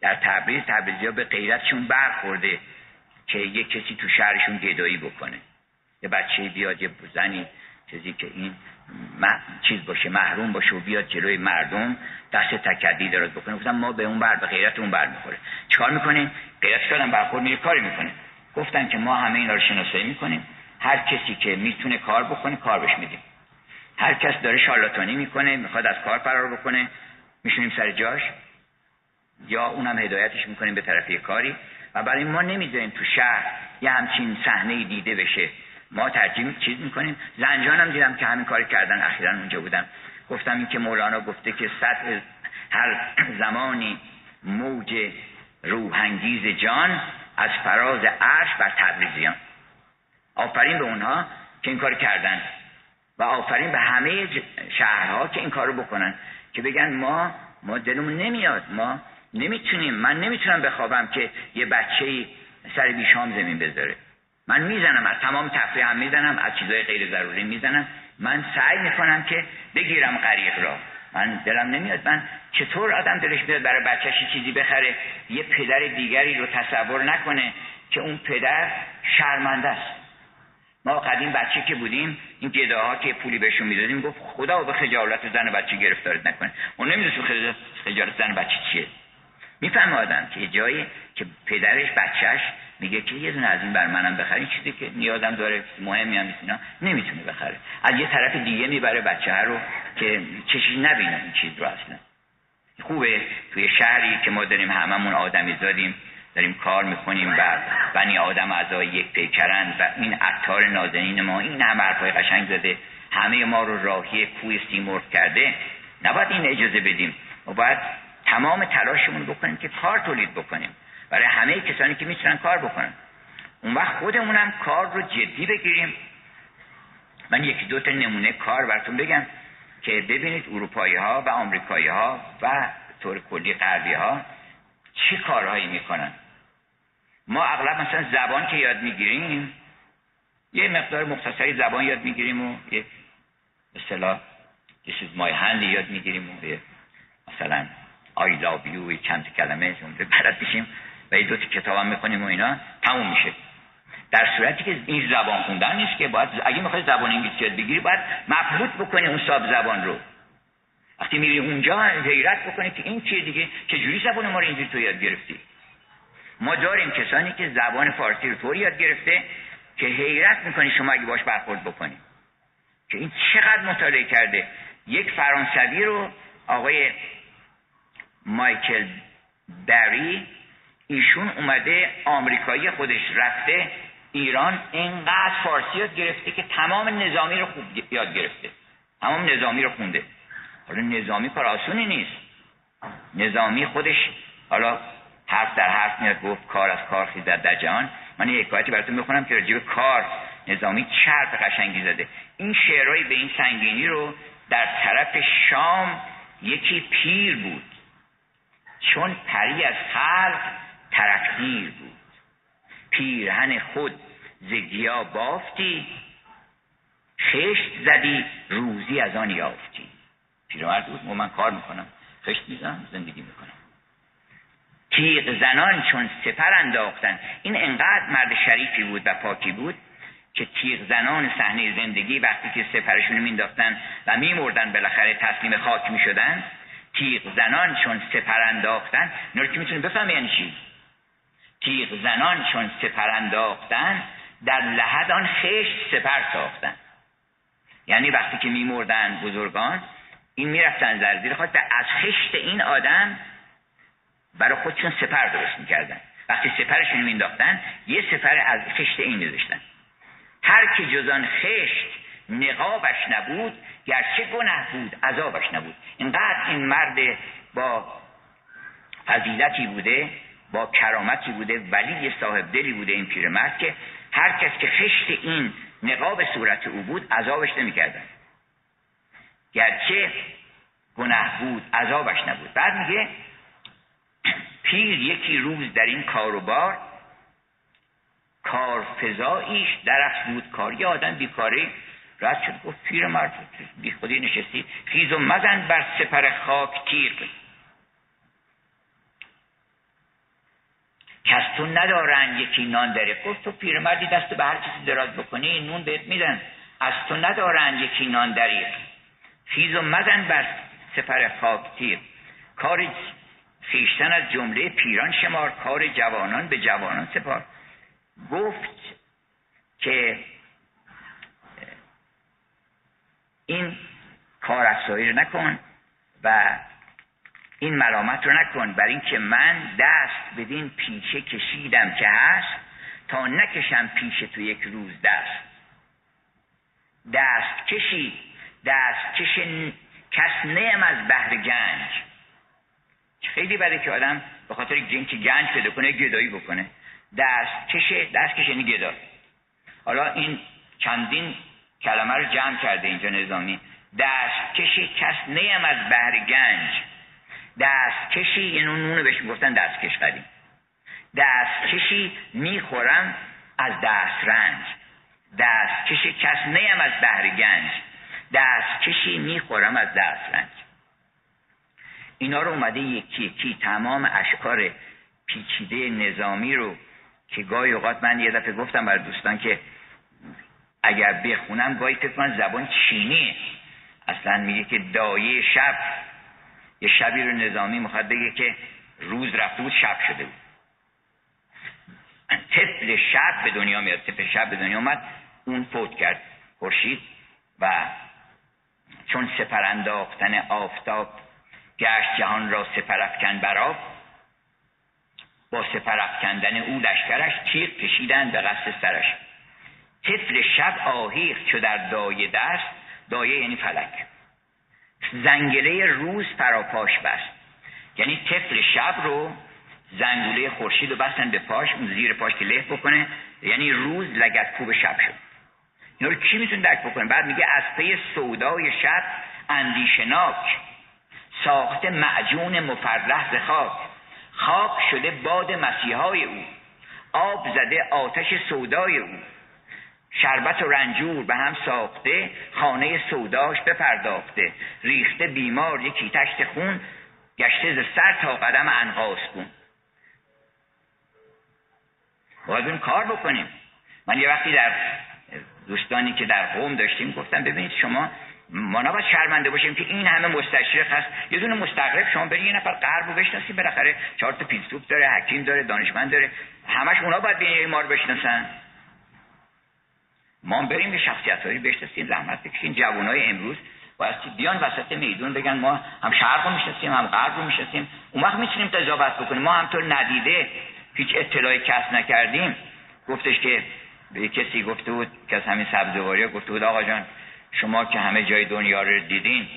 Speaker 1: در تبریز تبریزی ها به غیرتشون برخورده. که یک کسی تو شهرشون گدایی بکنه. یه بچه بیاد یه زنی چیزی که این چیز باشه محروم باشه و بیاد جلوی مردم دست تکدی دراز بکنه. گفتم ما به اون بر به غیرت اون بر می‌خوره. چیکار می‌کنیم غیرت کردن برخورد میره کاری می‌کنه. گفتن که ما همه اینا رو شناسایی می‌کنیم. هر کسی که می‌تونه کار بکنه کار بهش میدیم. هر کس داره شارلاتانی می‌کنه می‌خواد از کار فرار بکنه. میشونیم سر جاش. یا اونم هدایتش می‌کنیم به طرف کاری. و برای ما نمی‌ذاریم تو شهر یه همچین صحنه دیده بشه. ما ترجیح چیز می‌کنیم. زنجان هم دیدم که همین کار کردن. اخیرا اونجا بودم. گفتم این که مولانا گفته که سطح هر زمانی موج روحانگیز جان از فراز عرش بر تبریزیان آفرین به اونها که این کار کردن. و آفرین به همه شهرها که این کارو بکنن. که بگن ما ما دلمون نمیاد. ما نمی‌تونیم من نمی‌تونم بخوابم که یه بچه سر بیشام زمین بذاره. من می‌زنم از تمام تفریح هم می‌زنم از چیزای غیر ضروری می‌زنم. من سعی می‌کنم که بگیرم غریق را. من دلم نمیاد. من چطور آدم دلش میاد برای بچهش چیزی بخره یه پدر دیگری رو تصور نکنه که اون پدر شرمنده است. ما قدیم بچه که بودیم این گداها که پولی بهشون می‌دادیم گفت خدا به خجالت زن بچه گرفتارت نکنه. اون نمی‌دونست خجالت زن بچه چیه. میفهم آدم که جایی که پدرش بچهش میگه که یه دونه از این بر منم بخری چیزی که نیازم داره مهمی هم می‌تونه نمی‌تونه بخره. از یه طرف دیگه می‌بره بچه رو که چشی نبینه این چیز رو اصلا. خوبه توی شهری که ما داریم هممون آدمی زادیم داریم کار می‌کنیم و بنی آدم اعضای یک پیکرند و این عطار نازنین ما این همه حرفای قشنگ زده. همه ما رو راهی کوی سیمرغ کرده. نباید این اجازه بدیم. و باید تمام تلاشمون بکنیم که کار تولید بکنیم. برای همه کسانی که می‌تونن کار بکنن. اون وقت خودمونم کار رو جدی بگیریم. من یکی دو تا نمونه کار براتون بگم که ببینید اروپایی ها و آمریکایی ها و طور کلی غربی ها چه کارهایی می‌کنن. ما اغلب مثلا زبان که یاد می‌گیریم یه مقدار مختصری زبان یاد می‌گیریم و یه اصطلاح یه چیز مای هند یاد می‌گیریم و مثلا آی love you چند کلمه جمله بلد میشیم. و یه دو کتاب هم می‌کنیم و اینا تموم میشه. در صورتی که این زبان خوندن نیست که باید اگه می‌خوای زبان انگلیسی یاد بگیری باید مفهوت بکنی اون صاحب زبان رو. وقتی میری اونجا حیرت بکنی که این چیه دیگه؟ چجوری زبان ما رو اینجوری تو یاد گرفتی؟ ما داریم کسانی که زبان فارسی رو طوری یاد گرفته که حیرت می‌کنی شما اگه باش برخورد بکنی. که این چقدر مطالعه کرده. یک فرانسوی رو آقای مایکل بری ایشون اومده آمریکایی خودش رفته ایران اینقدر فارسی یاد گرفته که تمام نظامی رو خوب یاد گرفته. تمام نظامی رو خونده. حالا نظامی کار آسونی نیست. نظامی خودش حالا حرف در حرف میاد گفت کار از کار خیزد در جهان. من یه حکایتی براتون می‌خونم که راجب کار نظامی چرب قشنگی زده. این شعرهایی به این سنگینی رو در طرف شام یکی پیر بود. چون پری از خلق ترکدیر بود. پیرهن خود زگیا بافتی خشت زدی روزی از آن یافتی. پیرمرد بود من کار می‌کنم. خشت می‌زنم زندگی می‌کنم. تیغ زنان چون سپر انداختن. این انقدر مرد شریفی بود و پاکی بود که تیغ زنان صحنه زندگی وقتی که سپرشون مینداختن و میمردن بالاخره تسلیم خاک می‌شدن تیغ زنان چون سپر انداختن اینا که می‌تونید بفهم یعنی چی؟ تیغ زنان چون سپر انداختن در لحد آن خشت سپر ساختن. یعنی وقتی که میمردن بزرگان این می‌رفتن در زیر خاک از خشت این آدم برای خودشون سپر درست می‌کردن. وقتی سپرشون مینداختن یه سپر از خشت این میذاشتن. هر که جزان خشت نقابش نبود گرچه گناه بود عذابش نبود. اینقدر این مرد با فضیلتی بوده با کرامتی بوده ولی صاحب دلی بوده این پیرمرد که هر کس که خشت این نقاب صورت او بود عذابش نمی‌کردن گرچه گناه بود عذابش نبود. بعد میگه پیر یکی روز در این کاروبار کار فضاییش درخت بود. کار یه آدم بیکاری رد شد گفت پیر مرد بی خودی نشستی. خیز و مزن بر سپر خاک تیغ کس تو ندارن یکی نان داره. گفت تو پیرمردی دست به هر کسی دراز بکنی نون بهت میدن. از تو ندارن یکی نان دریق خیز و مزن بر سپر خاک تیر. کار خیشتن از جمله پیران شمار کار جوانان به جوانان سپار. گفت که این کار افزایی رو نکن و این ملامت رو نکن بر اینکه من دست بدین پیشه کشیدم که هست تا نکشم پیش تو یک روز دست. دست کشی دست کش کس نیم از بهر گنج. خیلی بده که آدم به خاطر که گنج پیدا کنه گدایی بکنه. دست کشه دست کشه یعنی گدا. حالا این چندین کلمه رو جمع کرده اینجا نظامی. دست کشی کس نیم از بهر گنج. دست کشی یعنی نونو بهش گفتن دست کش قدیم. دست کشی می‌خورم از دست رنج. دست کشی کس نیم از بهر گنج. دست کشی می‌خورم از دست رنج. اینا رو اومده یکی یکی تمام اشکار پیچیده نظامی رو که گاهی اوقات من یه دفعه گفتم بر دوستان که اگر بخونم گاهی من زبان چینیه اصلا میگه که دایه شب. یه شبی رو نظامی می‌خواد بگه که روز رفته بود شب شده بود. طفل شب به دنیا میاد. طفل شب به دنیا اومد اون فوت کرد خورشید. و چون سپر انداختن آفتاب گشت جهان را سپر افکن براب با سپر افکندن او لشکرش تیغ کشیدن به قصد سرش. طفل شب آهیخ چو در دایه دست دایه یعنی فلک. زنگله روز فراپاش بست. یعنی طفل شب رو زنگوله خورشید رو بستن به پاش اون زیر پاش که له بکنه یعنی روز لگت کوب شب شد. اینا رو کی می‌تونه درک بکنه؟ بعد میگه از پی سودای شب اندیشناک ساخته معجون مفرح ز خاک. خاک شده باد مسیحای او آب زده آتش سودای او. شربت و رنجور به هم ساخته خانه سوداش بپرداخته. ریخته بیمار یکی تشت خون گشته ز سر تا قدم انقاس کن باید اون کار بکنیم. من یه وقتی در دوستانی که در قوم داشتیم گفتم ببینید شما ما نباید شرمنده باشیم که این همه مستشرق هست. یه دونه مستقرب شما برید یه نفر غرب رو بشناسی بالاخره چهار تا فیلسوف داره حکیم داره دانشمند داره. همش اونا باید بین ما رو بشناسن. ما بریم به شخصیت هایی بشناسیم زحمت بکشیم. جوانای امروز باید بیان وسط میدون بگن ما هم شرق رو می‌شناسیم هم غرب رو می‌شناسیم. اون وقت می‌تونیم تجابت بکنیم. ما همطور ندیده هیچ اطلاعی کسب نکردیم. گفتش که به کسی گفته بود که از همین سبزواری گفته بود آقا جان شما که همه جای دنیا رو دیدین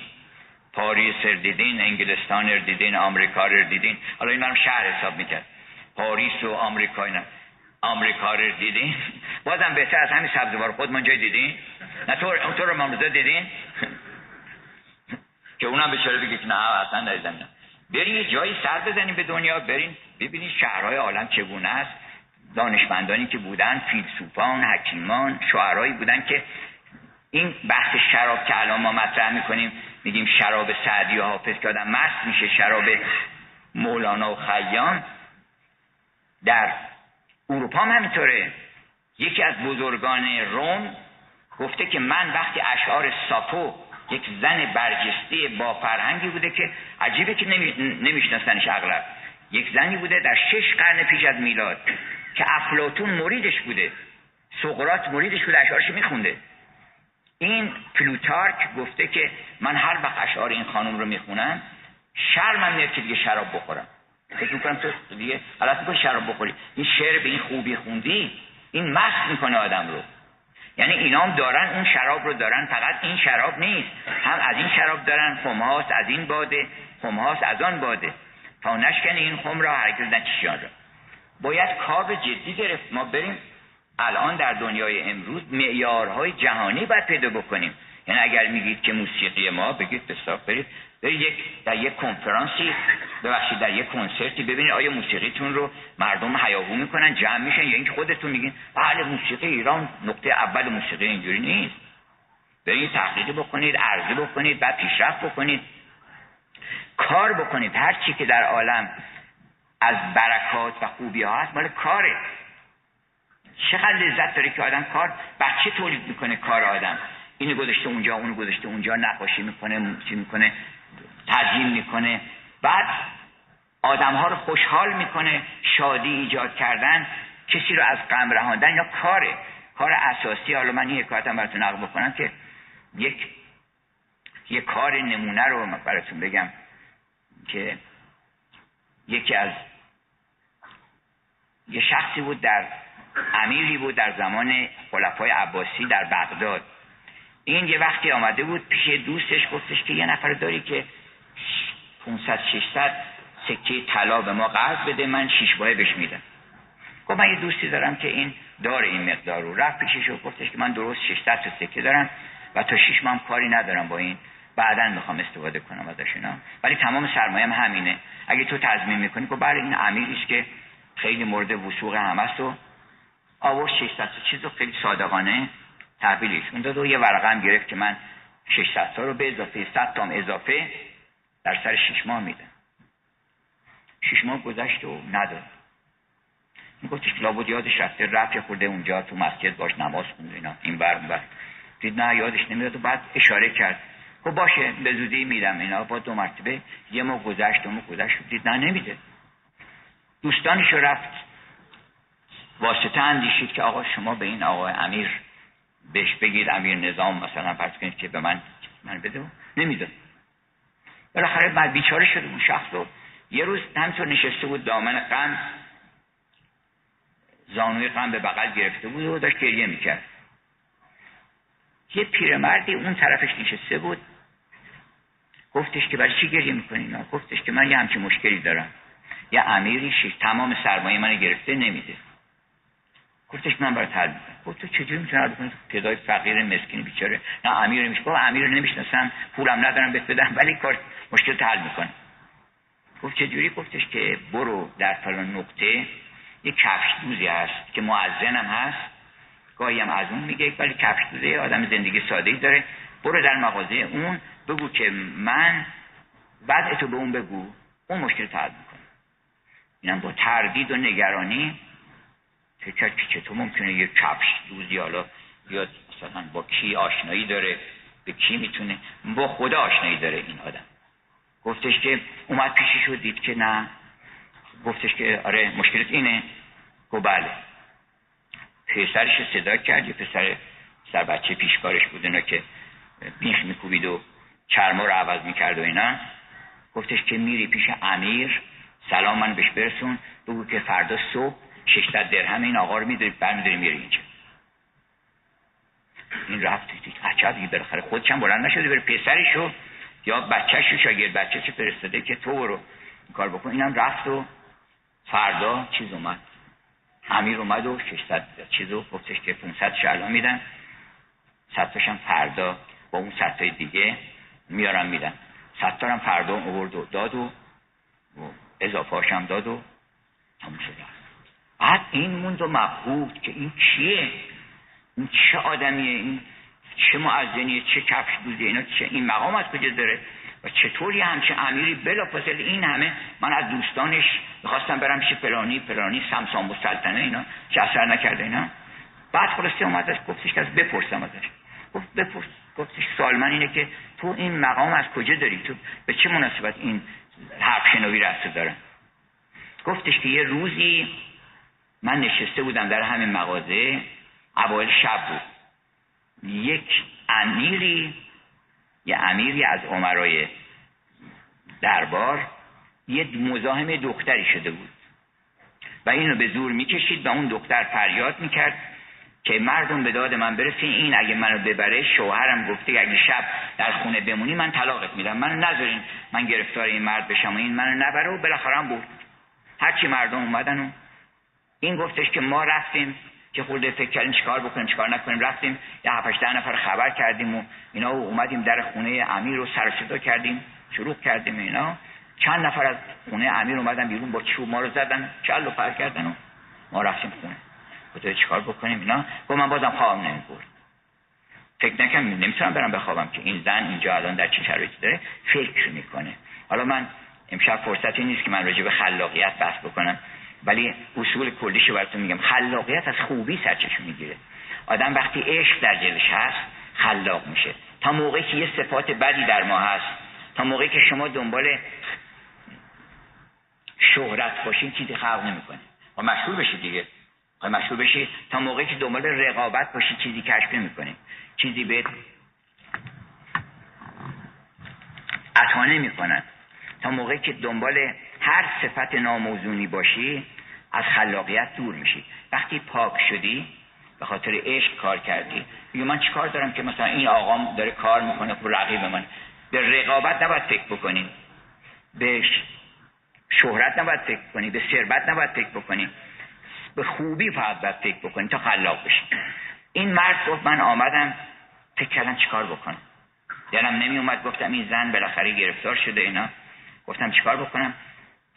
Speaker 1: پاریس رو دیدین انگلستان رو دیدین آمریکا رو دیدین حالا این هم شهر حساب می‌کرد. پاریس و آمریکا اینا. آمریکا رو دیدین؟ بازم بهتر از همین سبزوار خود من جای دیدین؟ نه تو تو رو دیدین؟ که اونم به بگه که نه اصلا ندیدم برین یه جایی سر بزنین به دنیا برین ببینید شهرهای عالم چگونه است. دانشمندانی که بودن فیلسوفان حکیمان شعرهایی بودن که این بحث شراب که الان ما مطرح می‌کنیم میگیم شراب سعدی و حافظ که آدم مست میشه شراب مولانا و خیام در اروپا هم همینطوره. یکی از بزرگان روم گفته که من وقتی اشعار سافو یک زن برجسته با فرهنگی بوده که عجیبه که نمیشناسنش اغلب. یک زنی بوده در شش قرن پیش از میلاد که افلاتون مریدش بوده. سقرات مریدش بوده اشعارش میخونده. این پلوتارک گفته که من هر وقت اشعار این خانم رو می‌خونم شرمم میاد که دیگه شراب بخورم. فکر می‌کنم تو دیگه حالت شراب بخوری. این شعر به این خوبی خوندی این مست می‌کنه آدم رو. یعنی اینام دارن اون شراب رو دارن. فقط این شراب نیست. هم از این شراب دارن خمهاست از این باده خمهاست از آن باده. تا نشکن این خم را هرگز نچشیان را. باید کار جدی گرفت. ما بریم الان در دنیای امروز معیارهای جهانی باید پیدا بکنیم. یعنی اگر میگید که موسیقی ما بگید بسیار برید. یک در یک کنفرانسی ببخشید در یک کنسرتی ببینید آیا موسیقیتون رو مردم هیاهو می‌کنن جمع میشن یا اینکه خودتون میگین بله موسیقی ایران نقطه اول موسیقی اینجوری نیست. برید تحقیقی بکنید عرضه بکنید بعد پیشرفت بکنید. کار بکنید. هر چی که در عالم از برکات و خوبی ها هست مال کاره. چقدر لذت داره که آدم کار بچه تولید می‌کنه کار آدم؟ اینو گذاشته اونجا اونو گذاشته اونجا نقاشی می‌کنه چی می‌کنه. تزیین می‌کنه. بعد آدم ها رو خوشحال می‌کنه شادی ایجاد کردن کسی رو از غم رهاندن یا کاره. کار اساسی حالا من این حکایتم براتون نقل بکنم که یک یک کار نمونه رو براتون بگم که یکی از یه شخصی بود در امیری بود در زمان خلفای عباسی در بغداد. این یه وقتی آمده بود پیش دوستش گفتش که یه نفر داری که 500 600 سکه طلا به ما قرض بده من شیش باه بهش میدم. گفت من یه دوستی دارم که این داره این مقدار رو رفت پیشش و گفتش که من درست 600 تا سکه دارم و تا شیش ماه کاری ندارم با این. بعدا می‌خوام استفاده کنم ازش اینا. ولی تمام سرمایه‌ام همینه. اگه تو تضمین می‌کنی که بله این امیریش که خیلی مورد وسوق هم است و آورد 600 چیز رو خیلی صادقانه تحویلش. اون داد و یه ورقه هم گرفت که من 600 تا رو به اضافه 100 تام اضافه در سر 6 ماه میدم 6 ماه گذشت و نداد. این گفتش لابد یادش رفته رفت خورده اونجا تو مسجد باش نماز خونده اینا. این بر بر دید نه یادش نمیاد و بعد اشاره کرد. خب باشه به زودی میدم اینا. با دو مرتبه یه ماه گذشت دو ماه گذشت. دید نه نمیده. دوستانش رفت. واسطه اندیشید که آقا شما به این آقای امیر بهش بگید امیر نظام مثلا فرض کنید که به من من بده نمیده. بالاخره بعد بیچاره شده اون شخص رو. یه روز همینطور نشسته بود دامن غم زانوی غم به بغل گرفته بود و داشت گریه می‌کرد. یه پیرمردی اون طرفش نشسته بود. گفتش که برای چی گریه می‌کنی گفتش که من یه همچین مشکلی دارم. یه امیری تمام سرمایه من گرفته نمیده. گفتش من برات حل گفت تو چجوری می‌تونی حل کنی پدای فقیر مسکین بیچاره. نه امیر نمیشه گفت امیر نمی‌شناسم. پولم ندارم بهت بدم ولی کار مشکل حل می‌کنه. گفت چجوری؟ گفتش که برو در فلان نقطه. یه کفش دوزی هست که معزنم هست. گاهی هم از اون میگه ولی کفش دوزه آدم زندگی ساده ای داره. برو در مغازه اون بگو که من بعد تو به اون بگو. اون مشکل حل می‌کنه. اینم با تردید و نگرانی فکر که چطور ممکنه یه کفش دوزی حالا یا مثلا با کی آشنایی داره به کی می‌تونه؟ با خدا آشنایی داره این آدم. گفتش که اومد پیشش و دید که نه. گفتش که آره مشکلت اینه. گفت بله. پسرش صدا کرد یه پسر سر بچه پیشکارش بود اینا که بیخ میکوبید و چرما رو عوض می‌کرد و اینا. گفتش که میری پیش امیر سلام من بهش برسون. بگو که فردا صبح 600 درهم این آقا رو میداری برمیداری میری اینجا. این رفت عجب دیگه بالاخره خودش هم بلند نشده بره پسرشو یا بچهش رو شاگرد بچهش فرستاده که تو برو کار بکن. اینم رفت و فردا چیز اومد. امیر اومد و 600 چیزو گفتش که 500 شلو میدن. صدتاشم فردا با اون صدتای دیگه میارم میدن. صدتارم فردا اوورد و داد و اضافه هم داد و تموم شد. بعد این موند و مبهود که این کیه این چه آدمیه؟ این چه معزنیه؟ چه کفش دوزه؟ اینا چه این مقام از کجا داره؟ و چطوری همچه امیری؟ بلا فاصله این همه من از دوستانش می‌خواستم برم چه فلانی فلانی سمسام و سلطنه اینا چه اثر نکرده اینا. بعد خلاصه اومد از گفتش که از بپرسم ازش. گفت بپرس. گفتش سوال من اینه که تو این مقام از کجا داری؟ تو به چه مناسبت این حرف شنوی رسته داره؟ گفتش که یه روزی من نشسته بودم در همین مغازه اوایل شب بود. یک امیری یه امیری از عمرای دربار یه مزاحم دختری شده بود. و اینو به زور می‌کشید و اون دختر فریاد می‌کرد که مردم به داد من برسین این اگه منو ببره شوهرم گفته اگه شب در خونه بمونی من طلاقت میدم. منو نذارین من گرفتار این مرد بشم و این منو نبره و بالاخره هم بود. هرچی مردم اومدن و این گفتش که ما رفتیم که خورده فکر کردیم چیکار بکنیم چیکار نکنیم. رفتیم یه هفتش ده نفر خبر کردیم و اینا و اومدیم در خونه امیر رو سر کردیم شروع کردیم اینا. چند نفر از خونه امیر اومدن بیرون با چوب ما رو زدن چل و پر کردن و ما رفتیم خونه. گفتم چیکار بکنیم اینا؟ با من بازم خوابم نمی‌برد. فکر نکنم نمی‌تونم برم بخوابم که این زن اینجا الان در چه شرایطی داره؟ فکر می‌کنه. حالا من امشب فرصتی نیست که من راجع به خلاقیت بحث بکنم. ولی اصول کلیشو براتون میگم. خلاقیت از خوبی سرچشمه می‌گیره. آدم وقتی عشق در جلش هست خلاق میشه. تا موقعی که یه صفات بدی در ما هست تا موقعی که شما دنبال شهرت باشین چیزی خلق نمی‌کنه. و مشهور بشید دیگه. و مشهور بشی تا موقعی که دنبال رقابت باشی چیزی کشف نمی‌کنه چیزی به عطا نمی‌کنن. تا موقعی که دنبال هر صفت ناموزونی باشی از خلاقیت دور میشی. وقتی پاک شدی به خاطر عشق کار کردی. میگه من چیکار دارم که مثلا این آقام داره کار می‌کنه و رقیب من. به رقابت نباید فکر بکنی. به شهرت نباید فکر کنی. به ثروت نباید فکر بکنی. به خوبی فقط باید فکر بکنی تا خلاق بشی. این مرد گفت من آمدم فکر کردم چیکار بکنم. دلم نمی اومد گفتم این زن بالاخره گرفتار شده اینا. گفتم چیکار بکنم؟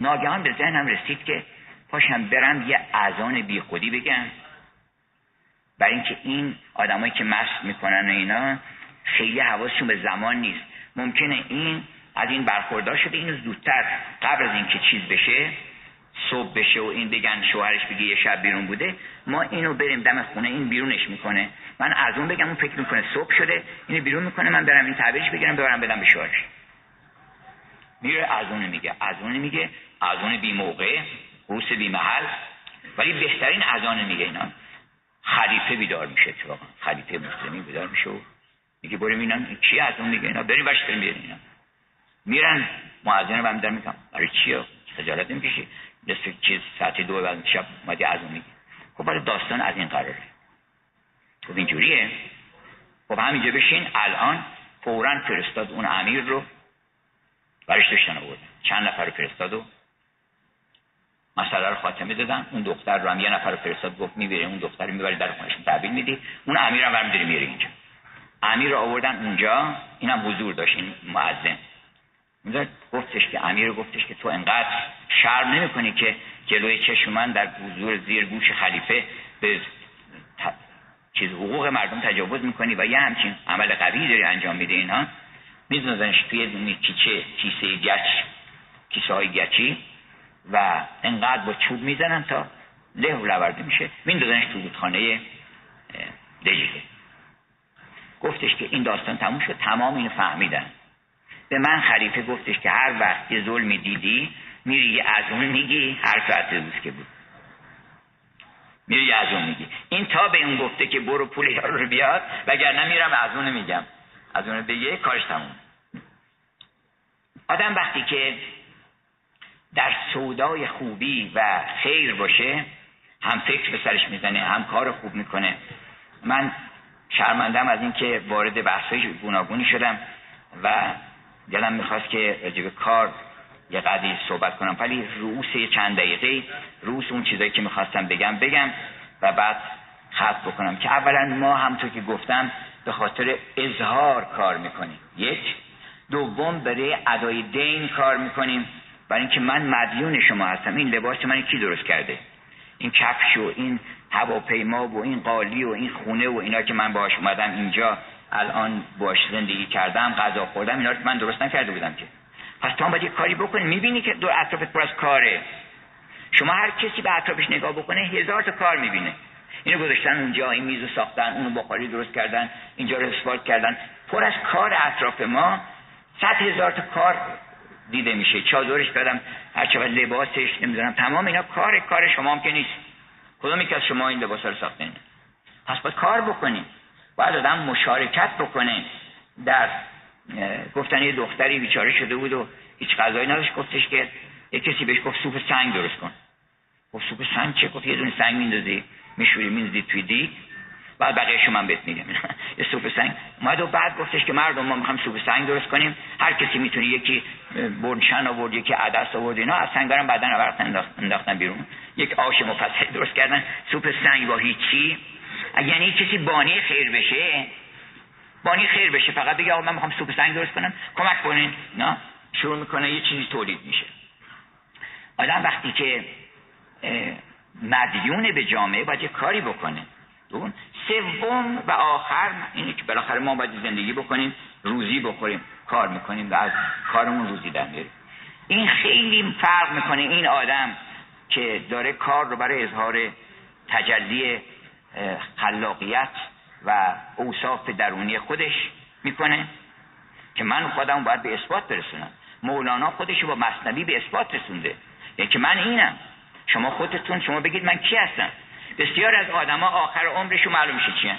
Speaker 1: ناگهان به ذهنم رسید که پاشم برم یه اذان بی خودی بگم. برای اینکه این آدمایی که مست می‌کنن و اینا خیلی حواسشون به زمان نیست. ممکنه این از این برخوردار شده اینو زودتر قبل از اینکه چیز بشه صبح بشه و این بگن شوهرش بگه یه شب بیرون بوده ما اینو بریم دم خونه این بیرونش می‌کنه. من از اون بگم اون فکر می‌کنه صبح شده اینو بیرون می‌کنه من برم این تعبیرش بگیرم ببرم بدم به شوهرش میره از اون میگه از اون میگه از اون بی موقع روس بی محل. ولی بهترین اذان میگه اینا. خلیفه بیدار میشه تو خلیفه مسلمی بیدار میشه و میگه بریم اینا. کی از اون میگه اینا؟ بریم باش بریم اینا. میرن. معذن رو در میگم برای چیه خجالت نمی‌کشی. نصف چیز ساعت دو بعد شب اومدی از اون میگه خب برای داستان از این قراره. خب اینجوریه. خب همینجا بشین. الان فورا فرستاد اون امیر رو. برش داشتن آورد چند نفر فرستاد و مسئله رو خاتمه دادن. اون دختر رو هم یه نفر فرستاد گفت می‌بره اون دختر رو می‌بری در خونش تحویل میدی. اون امیر هم برمیداری میره اینجا. امیر رو آوردن اونجا. اینم حضور داشت این معظم گفتش که امیر گفتش که تو انقدر شرم نمی‌کنی که جلوی چشم من در حضور زیر گوش خلیفه به چیز حقوق مردم تجاوز می‌کنی و یه همچین عمل قوی داری انجام میده اینها میزنش توی کیچه کیسه گچ کیسه های گچی. و انقدر با چوب می‌زنن تا له لورده میشه. میندازنش تو رودخانه دجله گفتش که این داستان تموم شد تمام اینو فهمیدن. به من خلیفه گفتش که هر وقت یه ظلمی دیدی میری از اون میگی هر ساعت روز که بود. میری از اون میگی. این تا به اون گفته که برو پول یارو رو بیاد وگرنه میرم از اون میگم. از اون بگه کارش تموم آدم وقتی که در سودای خوبی و خیر باشه هم فکر به سرش می‌زنه هم کار خوب می‌کنه. من شرمندم از اینکه وارد بحثای گوناگونی شدم و دلم می‌خواست که راجب کار یه قدری صحبت کنم. ولی روس چند دقیقه روس اون چیزایی که می‌خواستم بگم بگم و بعد خط بکنم که اولا ما همطور که گفتم به خاطر اظهار کار می‌کنیم. یک. دوم برای ادای دین کار می‌کنیم. برای اینکه من مدیون شما هستم. این لباس من کی درست کرده؟ این کفش و این هواپیما و این قالی و این خونه و اینا که من باش اومدم اینجا الان باش زندگی کردم غذا خوردم اینا رو من درست نکرده بودم که. پس تو هم باید کاری بکنی. می‌بینی که دو اطرافت پر از کاره. شما هر کسی به اطرافش نگاه بکنه هزار تا کار می‌بینه. اینو گذاشتن اونجا این میزو ساختن اونو بخاری درست کردن اینجا رو اسفالت کردن. پر از کار اطراف ما. صد هزار تا کار دیده میشه. چادرش کردم هر چقدر لباسش نمی‌دونم. تمام اینا کار کار شما هم که نیست. کدومی که از شما این لباس رو ساختین پس باید کار بکنیم. باید آدم مشارکت بکنه. در گفتن یه دختری بیچاره شده بود و هیچ غذایی نداشت گفتش که یه کسی بهش گفت سوپ سنگ درست کن. گفت سوپ سنگ چه؟ گفت یه دونه سنگ میندازی میشوری میندازی توی دیگ. بعد بقیه من بهت میگم. [laughs] یه سوپ سنگ. اومد و بعد گفتش که مردم ما می‌خوام سوپ سنگ درست کنیم. هر کسی می‌تونه یکی برنشن آورد یکی عدس آورد اینا از سنگارم بعدن آورد انداختن بیرون. یک آش مفصل درست کردن. سوپ سنگ با هیچی. یعنی کسی بانی خیر بشه؟ بانی خیر بشه. فقط بگه آقا من می‌خوام سوپ سنگ درست کنم. کمک کنین. نه شروع می‌کنه یه چیزی تولید میشه. آدم وقتی که مدیون به جامعه باید یه کاری بکنه. دون سوم و آخر اینه که بالاخره ما باید زندگی بکنیم روزی بخوریم کار می‌کنیم و از کارمون روزی در میاریم این خیلی فرق می‌کنه این آدم که داره کار رو برای اظهار تجلی خلاقیت و اوصاف درونی خودش می‌کنه که من خودم باید به اثبات برسونم. مولانا خودش با مصنبی به اثبات رسونده. یعنی که من اینم. شما خودتون شما بگید من کی هستم؟ بسیار از آدما آخر عمرشون معلوم میشه چیه.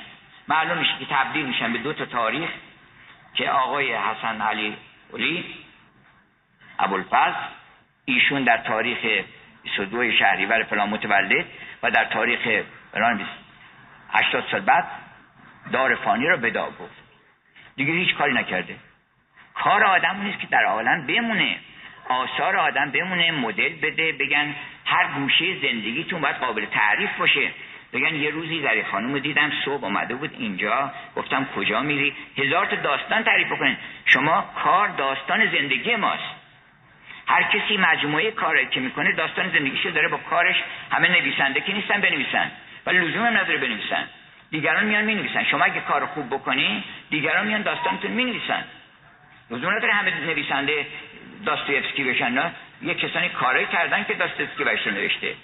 Speaker 1: معلوم میشه که تبدیل میشن به دو تا تاریخ که آقای حسن علی علی ابوالفضل ایشون در تاریخ 22 شهریور فلان متولد و در تاریخ 80 سال بعد دار فانی را بدا گفت دیگه هیچ کاری نکرده. کار آدم نیست که در عالم بمونه. آثار آدم بمونه مدل بده بگن هر گوشه زندگیتون باید قابل تعریف باشه. بگن یه روزی در خانم دیدم صبح آمده بود اینجا گفتم کجا میری؟ هزار تا داستان تعریف بکنین. شما کار داستان زندگی ماست. هر کسی مجموعه کاری که می‌کنه داستان زندگیشو داره با کارش. همه نویسنده که نیستن بنویسن. ولی لزوم هم نداره بنویسن. دیگران میان می‌نویسن. شما اگه کار خوب بکنی دیگران میان داستانتون می‌نویسن. لزوم نداره همه نویسنده داستویفسکی بشن یه کسانی کاری کردن که داستویفسکی برش نوشته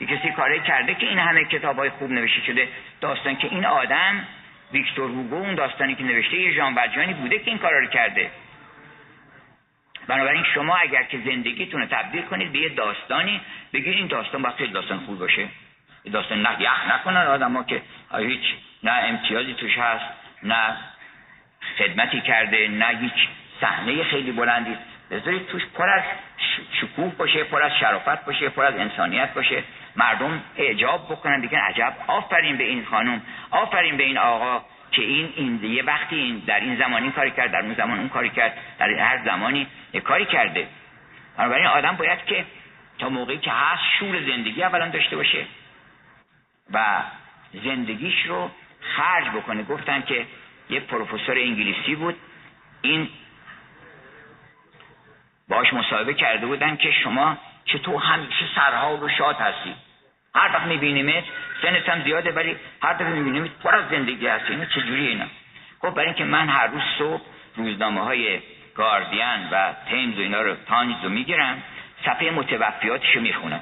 Speaker 1: یه کسی کاری کرده که این همه کتاب های خوب نوشته شده داستان که این آدم ویکتور هوگو اون داستانی که نوشته یه ژان بوده که این کارا رو کرده بنابراین شما اگر که زندگیتون رو تبدیل کنید به یه داستانی بگید این داستان باید خیلی داستان خوب باشه داستان نه یخ نکنن آدم که هیچ نه امتیازی توش هست نه خدمتی کرده نه هیچ صحنه خیلی بلندی بذارید توش پر از شکوه باشه پر از شرافت باشه پر از انسانیت باشه. مردم اعجاب بکنن بگن عجب. آفرین به این خانم آفرین به این آقا که این این یه وقتی این در این زمان این کاری کرد در اون زمان اون کاری کرد در هر زمانی یه کاری کرده. بنابراین آدم باید که تا موقعی که هست شور زندگی اولا داشته باشه و زندگیش رو خرج بکنه. گفتن که یه پروفسور انگلیسی بود. این باش مصاحبه کرده بودن که شما چطور همیشه سرها و شاد هستی. هر وقت میبینیمت سنت هم زیاده ولی هر دفعه میبینیمت پر از زندگی هستی. اینو چجوری اینا؟ خب برای اینکه من هر روز صبح روزنامه های گاردین و تیمز و اینا رو تانیز رو می‌گیرم صفحه متوفیاتش رو می‌خونم.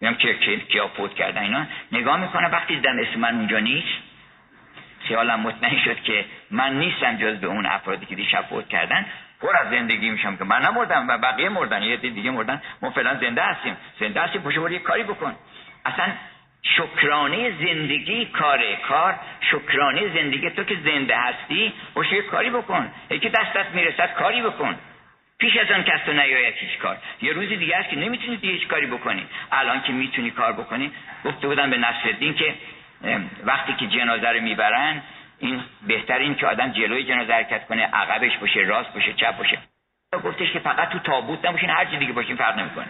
Speaker 1: میگم که کیا فوت کردن اینا. نگاه می‌کنم وقتی دیدم اسم من اونجا نیست خیالم مطمئن شد که من نیستم جز به اون افرادی که دیشب فوت کردن. پر از زندگی میشم که من نمردم و بقیه مردن یه دیگه مردن ما فعلا زنده هستیم. زنده هستیم پشت یه کاری بکن. اصلا شکرانه زندگی کاره کار شکرانه زندگی. تو که زنده هستی باشه یه کاری بکن. یکی دستت می‌رسد کاری بکن. پیش از آن کس تو نیاید هیچ کار. یه روزی دیگه هست که نمی‌تونی هیچ کاری بکنی. الان که می‌تونی کار بکنی گفته بودم به نصرالدین که وقتی که جنازه رو می‌برن این بهتر این که آدم جلوی جنازه حرکت کنه عقبش باشه راست باشه چپ باشه. گفتش که فقط تو تابوت نباشین هر چی دیگه باشین فرق نمی‌کنه.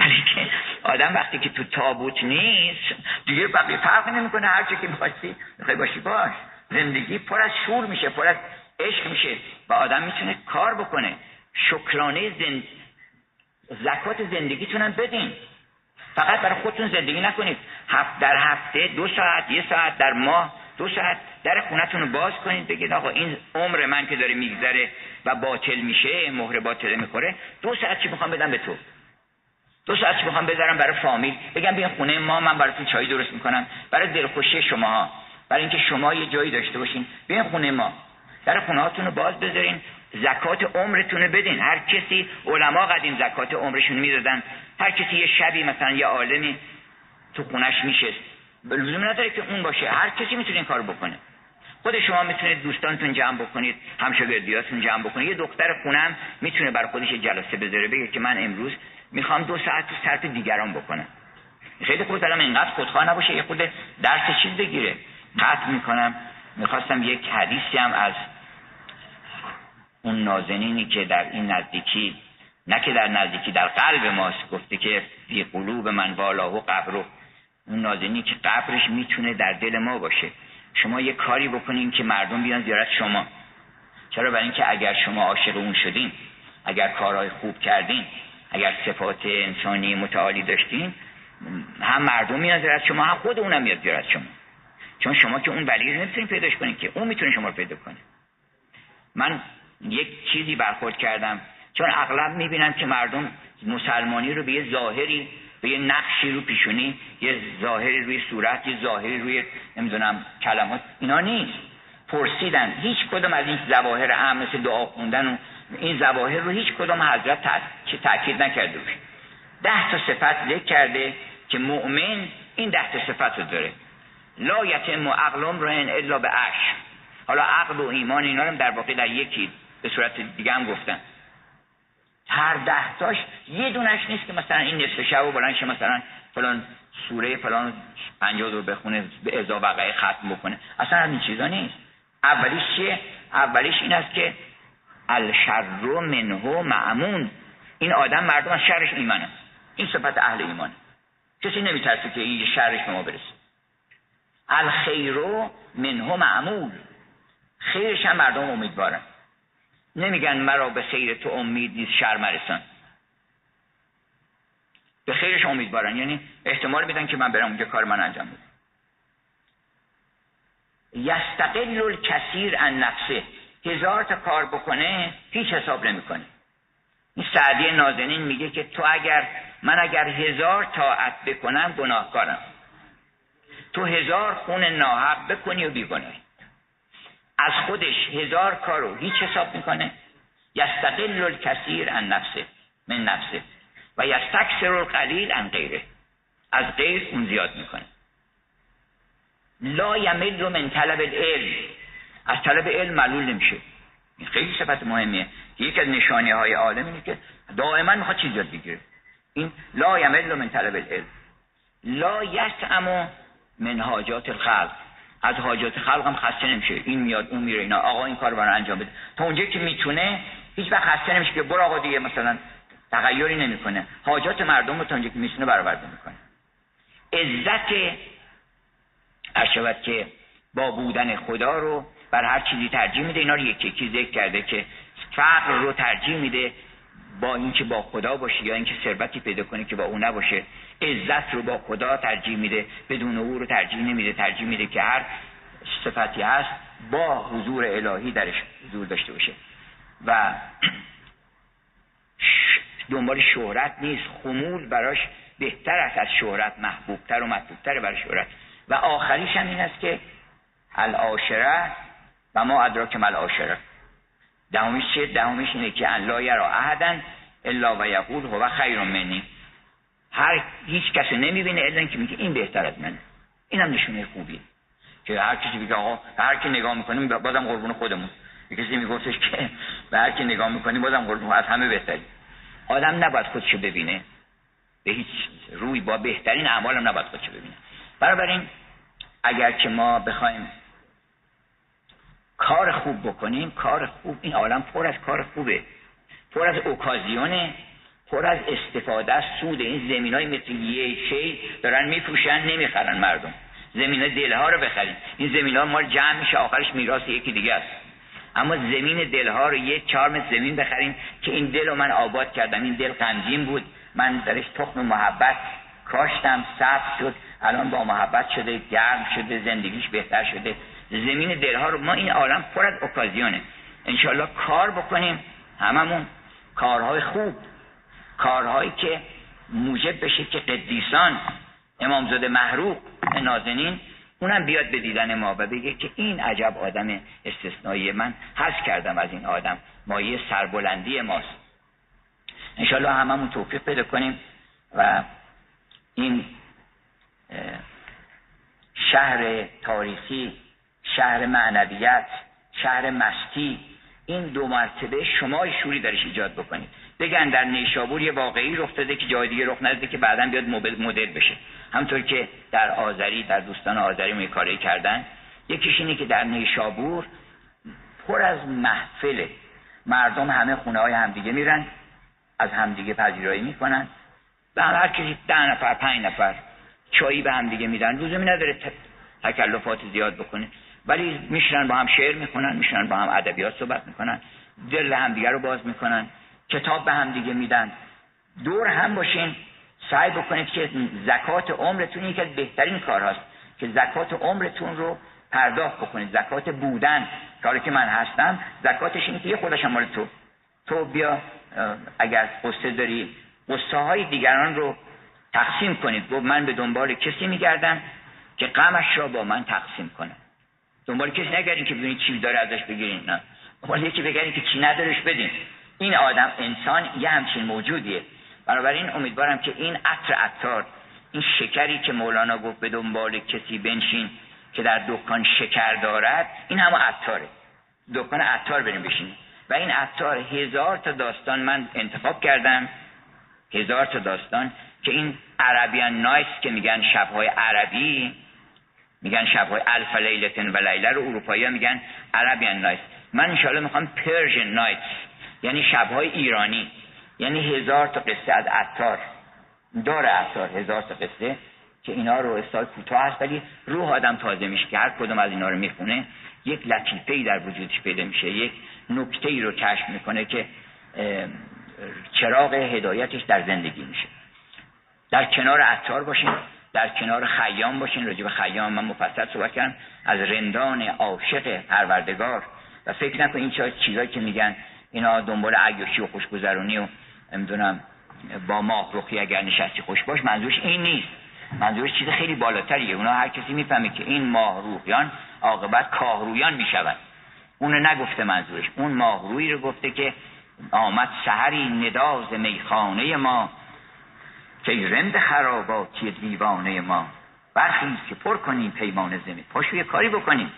Speaker 1: ولی که آدم وقتی که تو تابوت نیست دیگه بقیه فرق نمی‌کنه هر چی که می‌خواستی می‌خوای باشی باش. زندگی پر از شور میشه پر از عشق میشه. و آدم می‌تونه کار بکنه. شکرانه زند... زکات زندگیتونم بدین. فقط برای خودتون زندگی نکنید. هفت در هفته دو ساعت یه ساعت در ماه دو ساعت در خونتون رو باز کنید بگید آقا این عمر من که داره میگذره و باطل میشه مهر باطله می‌خوره دو ساعت چی می‌خوام بدم به تو؟ دو ساعت چی می‌خوام بذارم برای فامیل؟ بگم بیان خونه ما من براتون چای درست می‌کنم برای دلخوشی شما برای اینکه شما یه جایی داشته باشین. بیان خونه ما. در خونه هاتون رو باز بذارین زکات عمرتون رو بدین. هر کسی علما قدیم زکات عمرشون می‌دادن. هر کسی یه شبی مثلا یه عالمی تو خونش میشست. لزوم نداره که اون باشه. هر کسی می‌تونه این کار بکنه. خود شما می‌تونید دوستانتون جمع بکنید همشاگردیاتون جمع بکنید. یه دختر خونم می‌تونه بر خودش جلسه بذاره بگه که من امروز می‌خوام دو ساعت صرف دیگران بکنم. خیلی خوب دارم اینقدر خودخواه نباشه یه خود درس چیز بگیره. قطع می‌کنم. می‌خواستم یک حدیثی هم از اون نازنینی که در این نزدیکی نه که در نزدیکی در قلب ماست گفته که فی قلوب من والا و قبرو اون نازنینی که قبرش می‌تونه در دل ما باشه. شما یه کاری بکنین که مردم بیان زیارت شما. چرا؟ برای اینکه اگر شما عاشق اون شدین اگر کارهای خوب کردین اگر صفات انسانی متعالی داشتین هم مردم میان زیارت شما هم خود اونم میاد زیارت شما. چون شما که اون ولی رو نمی‌تونین پیداش کنین که اون می‌تونه شما رو پیدا کنه. من یک چیزی برخورد کردم. چون اغلب می‌بینم که مردم مسلمانی رو به یه ظاهری به یه نقشی رو پیشونی یه ظاهری روی صورت یه ظاهری روی نمی‌دونم کلمات اینا نیست. پرسیدن. هیچ کدوم از این ظواهر اهم مثل دعا خوندن و این ظواهر رو هیچ کدوم حضرت چه تاکید نکرده روش ده تا صفت ذکر کرده که مؤمن این ده تا صفت رو داره. لا یتم عقلم را الا به عشر حالا عقل و ایمان اینا رو در واقع در یکی به صورت دیگه هم گفتن. هر ده تاش یه دونش نیست که مثلا این نصف شب و بلند مثلا فلان سوره فلان پنجاه رو بخونه به ازا وقعه ختم بکنه. اصلا این چیزا نیست. اولیش چیه؟ اولیش این است که الشر منهو معمون این آدم مردم از شرش ایمانه. این صفت اهل ایمانه کسی نمیترسه که این شرش به ما برسه. الخیرو منهو معمول خیرش هم مردم امیدوارن. نمیگن مرا به خیر تو امید نیست شر مرسان به خیرش امیدوارن. یعنی احتمال میدن که من برم اونجا کار من انجام بدم. یستقل الکثیر ان نفسه. هزار تا کار بکنه هیچ حساب نمی‌کنه. این سعدی نازنین میگه که تو اگر من اگر هزار طاعت بکنم گناهکارم. تو هزار خون ناحق بکنی و بیگناهی از خودش هزار کارو هیچ حساب می‌کنه. یستقل الکثیر ان نفسه من نفسه. و یستکثر القلیل ان غیره. از غیر اون زیاد می‌کنه. لا یمل من طلب العلم. از طلب علم معلول نمیشه. این خیلی صفت مهمیه. یکی از نشانی های عالم اینه که دائما می‌خواد چیز یاد بگیره. این لا یمل من طلب العلم. لا یسعم من حاجات الخلق. از حاجات خلق هم خسته نمیشه. این میاد اون میره. اینا آقا این کار برای انجام بده. تا اونجا که می‌تونه هیچ وقت خسته نمیشه که برو آقا دیگه مثلا تغییری نمی‌کنه. حاجات مردم رو تا که می‌تونه برآورده می‌کنه. عزت اشبت که با بودن خدا رو بر هر چیزی ترجیح میده. اینا رو یکی یکی ذکر کرده که فقر رو ترجیح میده. با اینکه با خدا باشه یا اینکه ثروتی پیدا کنه که با او نباشه عزت رو با خدا ترجیح میده بدون او رو ترجیح نمیده ترجیح میده که هر صفتی هست با حضور الهی درش حضور داشته باشه. و [clears throat] دنبال شهرت نیست خمول براش بهتر است از شهرت محبوبتر و مطلوبتر برای شهرت. و آخریش هم این است که الاشره و ما ادراک مل دهمیش چیه؟ دهمیش اینه که ان لا یرا احدا الا و یقول هو خیر منی. هر هیچ کسی نمی‌بینه الا اینکه میگه این بهتر از منه. اینم نشونه خوبی که هر کسی بگه آقا هر کی نگاه می‌کنیم بازم قربون خودمون. کسی میگفتش که به هر کی نگاه می‌کنیم بازم قربون. از همه بهتری. آدم نباید خودشو ببینه. به هیچ روی با بهترین اعمالم نباید خودشو ببینه. بنابراین اگر که ما بخوایم کار خوب بکنیم کار خوب این عالم پر از کار خوبه. پر از اوکازیونه پر از استفاده از سود. این زمین های مثل یه شی دارن میفروشن نمی‌خرن مردم. زمین های دلها رو بخریم. این زمین ها ما جمع میشه آخرش میراث یکی دیگه است. اما زمین دلها رو یه چهار زمین بخریم که این دل رو من آباد کردم. این دل غمگین بود. من درش تخم محبت کاشتم. سبز شد. الان با محبت شده گرم شده زندگیش بهتر شده. زمین دلها رو ما این عالم پر از اوکازیونه. انشالله کار بکنیم هممون. کارهای خوب. کارهایی که موجب بشه که قدیسان امامزاده محروق نازنین اونم بیاد به دیدن ما و بگه که این عجب آدم استثنایی من حس کردم از این آدم. مایه سربلندی ماست. انشالله هممون توفیق پیدا کنیم و این شهر تاریخی شهر معنویت شهر مستی این دو مرتبه شما شوری درش ایجاد بکنید. بگن در نیشابور یه واقعی رخ داده که جای دیگه رخ نده که بعدا بیاد مدل بشه. همطور که در آذری در دوستان آذری می کاری کردن. یکیش اینه که در نیشابور پر از محفله مردم همه خونه های همدیگه میرن از همدیگه پذیرایی می‌کنن. به هر کسی ده نفر پنج نفر چایی به همدیگه میدن. لزومی نداره تکلفات زیاد بکنه ولی میشنن با هم شعر می‌کنن میشنن با هم ادبیات صحبت می‌کنن دل همدیگه رو باز می‌کنن کتاب به همدیگه میدن. دور هم باشین سعی بکنید که زکات عمرتون یکی از بهترین کار هست که زکات عمرتون رو پرداخت بکنید. زکات بودن کاری که من هستم زکاتش اینه که یه خودشم مال تو. تو بیا اگر قصه داری قصه های دیگران رو تقسیم کنید. من به دنبال کسی میگردم که غمش را با من تقسیم کنم دنبال کسی نگردین که ببینید چی داره ازش بگیرین نه. دنبال یکی بگردین که چی ندارش بدین. این آدم انسان یه همچین موجودیه. بنابراین امیدوارم که این عطر عطار این شکری که مولانا گفت به دنبال کسی بنشین که در دکان شکر دارد این همه عطاره. دکان عطار بریم بشین و این عطار هزار تا داستان من انتخاب کردم. هزار تا داستان که این Arabian Nights که میگن شبهای عربی میگن شبهای الف لیلة و لیلة رو اروپایی ها میگن Arabian Nights من انشاءالله می‌خوام Persian Night. یعنی شبهای ایرانی. یعنی هزار تا قصه از عطار. داره عطار هزار تا قصه که اینا رو استاد کوتاه هست ولی روح آدم تازه میشه که هر کدوم از اینا رو می‌خونه. یک لطیفه در وجودش پیدا میشه. یک نکته ای رو کشف می‌کنه که چراغ هدایتش در زندگی میشه. در کنار عطار باشین در کنار خیام باشین راجع به خیام من مفصل صحبت کردم. از رندان عاشق پروردگار. و فکر نکن این چیزایی که میگن اینا دنبال عیاشی و خوشگذرونی و نمی‌دونم با ماه روخی اگر نشستی خوش باش منظورش این نیست. منظورش چیز خیلی بالاتریه. اونا هر کسی می‌فهمه که این ماه روحیان عاقبت کاهرویان می‌شود اونو نگفته منظورش. اون ماهرویی رو گفته که آمد سحری نداز میخانه ما. که رند خراباتی دیوانه ما. برخیز که پر کنیم پیمان زمین. پاشو یه کاری بکنیم.